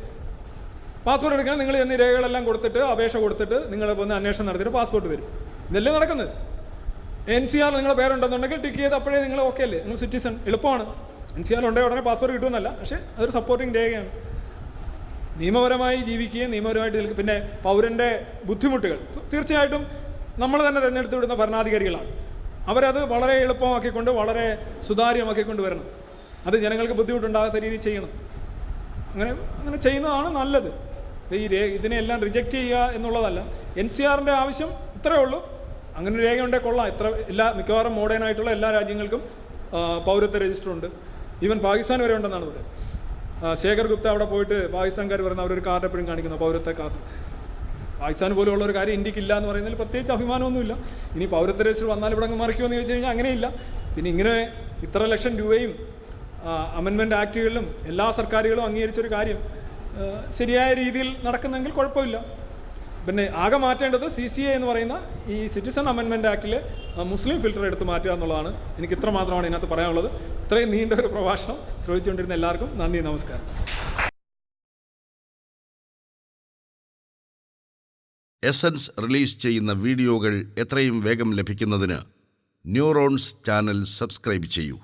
പാസ്പോർട്ട് എടുക്കാൻ നിങ്ങൾ എന്നീ രേഖകളെല്ലാം കൊടുത്തിട്ട് അപേക്ഷ കൊടുത്തിട്ട് നിങ്ങൾ ഒന്ന് അന്വേഷണം നടത്തിയിട്ട് പാസ്പോർട്ട് തരും ഇതല്ലേ നടക്കുന്നത്? എൻ സി ആർ നിങ്ങളുടെ പേരുണ്ടെന്നുണ്ടെങ്കിൽ ടിക്ക് ചെയ്ത് അപ്പോഴേ നിങ്ങൾ ഓക്കെ അല്ലേ? നിങ്ങൾ സിറ്റിസൺ എളുപ്പമാണ്. എൻ സി ആർ ഉണ്ടെങ്കിൽ ഉടനെ പാസ്പോർട്ട് കിട്ടുമെന്നല്ല. പക്ഷേ അതൊരു സപ്പോർട്ടിങ് രേഖയാണ്. നിയമപരമായി ജീവിക്കുകയും നിയമപരമായിട്ട് നിൽക്കുക പിന്നെ പൗരന്റെ ബുദ്ധിമുട്ടുകൾ. തീർച്ചയായിട്ടും നമ്മൾ തന്നെ തിരഞ്ഞെടുത്ത് വിടുന്ന ഭരണാധികാരികളാണ്. അവരത് വളരെ എളുപ്പമാക്കിക്കൊണ്ട് വളരെ സുതാര്യമാക്കിക്കൊണ്ട് വരണം. അത് ജനങ്ങൾക്ക് ബുദ്ധിമുട്ടുണ്ടാകാത്ത രീതിയിൽ ചെയ്യണം. അങ്ങനെ അങ്ങനെ ചെയ്യുന്നതാണ് നല്ലത്. ഈ രേ ഇതിനെല്ലാം റിജക്റ്റ് ചെയ്യുക എന്നുള്ളതല്ല. എൻ സി ആറിന്റെ ആവശ്യം ഇത്രയേ ഉള്ളൂ. അങ്ങനെ ഒരു രേഖ ഉണ്ടെങ്കിൽ കൊള്ളാം. ഇത്ര എല്ലാ മിക്കവാറും മോഡേൺ ആയിട്ടുള്ള എല്ലാ രാജ്യങ്ങൾക്കും പൗരത്വ രജിസ്റ്റർ ഉണ്ട്. ഈവൻ പാകിസ്ഥാൻ വരെ ഉണ്ടെന്നാണ് ആ, ശേഖർ ഗുപ്ത അവിടെ പോയിട്ട് പാകിസ്ഥാൻകാർ പറയുന്ന അവരൊരു കാർഡ് എപ്പോഴും കാണിക്കുന്നു പൗരത്വ കാർഡ് പാകിസ്ഥാൻ പോലെയുള്ള ഒരു കാര്യം ഇന്ത്യയ്ക്ക് ഇല്ല എന്ന് പറയുന്നതിൽ പ്രത്യേകിച്ച് അഭിമാനമൊന്നുമില്ല. ഇനി പൗരത്വ രജിസ്റ്റർ വന്നാൽ ഇവിടെ അങ്ങ് മറിക്കുമെന്ന് ചോദിച്ചു കഴിഞ്ഞാൽ അങ്ങനെയില്ല. പിന്നെ ഇങ്ങനെ ഇത്ര ലക്ഷം രൂപയും അമെൻമെന്റ് ആക്റ്റുകളിലും എല്ലാ സർക്കാരുകളും അംഗീകരിച്ചൊരു കാര്യം. ശരിയായ രീതിയിൽ നടക്കുന്നെങ്കിൽ കുഴപ്പമില്ല. പിന്നെ ആകെ മാറ്റേണ്ടത് സി സി എ എന്ന് പറയുന്ന ഈ സിറ്റിസൺ അമെൻമെന്റ് ആക്റ്റിൽ മുസ്ലിം ഫിൽറ്റർ എടുത്ത് മാറ്റുക എന്നുള്ളതാണ്. എനിക്ക് ഇത്ര മാത്രമാണ് ഇതിനകത്ത് പറയാനുള്ളത്. ഇത്രയും നീണ്ട ഒരു പ്രഭാഷണം ശ്രമിച്ചുകൊണ്ടിരുന്ന എല്ലാവർക്കും നന്ദി നമസ്കാരം. എസൻസ് റിലീസ് ചെയ്യുന്ന വീഡിയോകൾ എത്രയും വേഗം ലഭിക്കുന്നതിന് ന്യൂറോൺസ് ചാനൽ സബ്സ്ക്രൈബ് ചെയ്യൂ.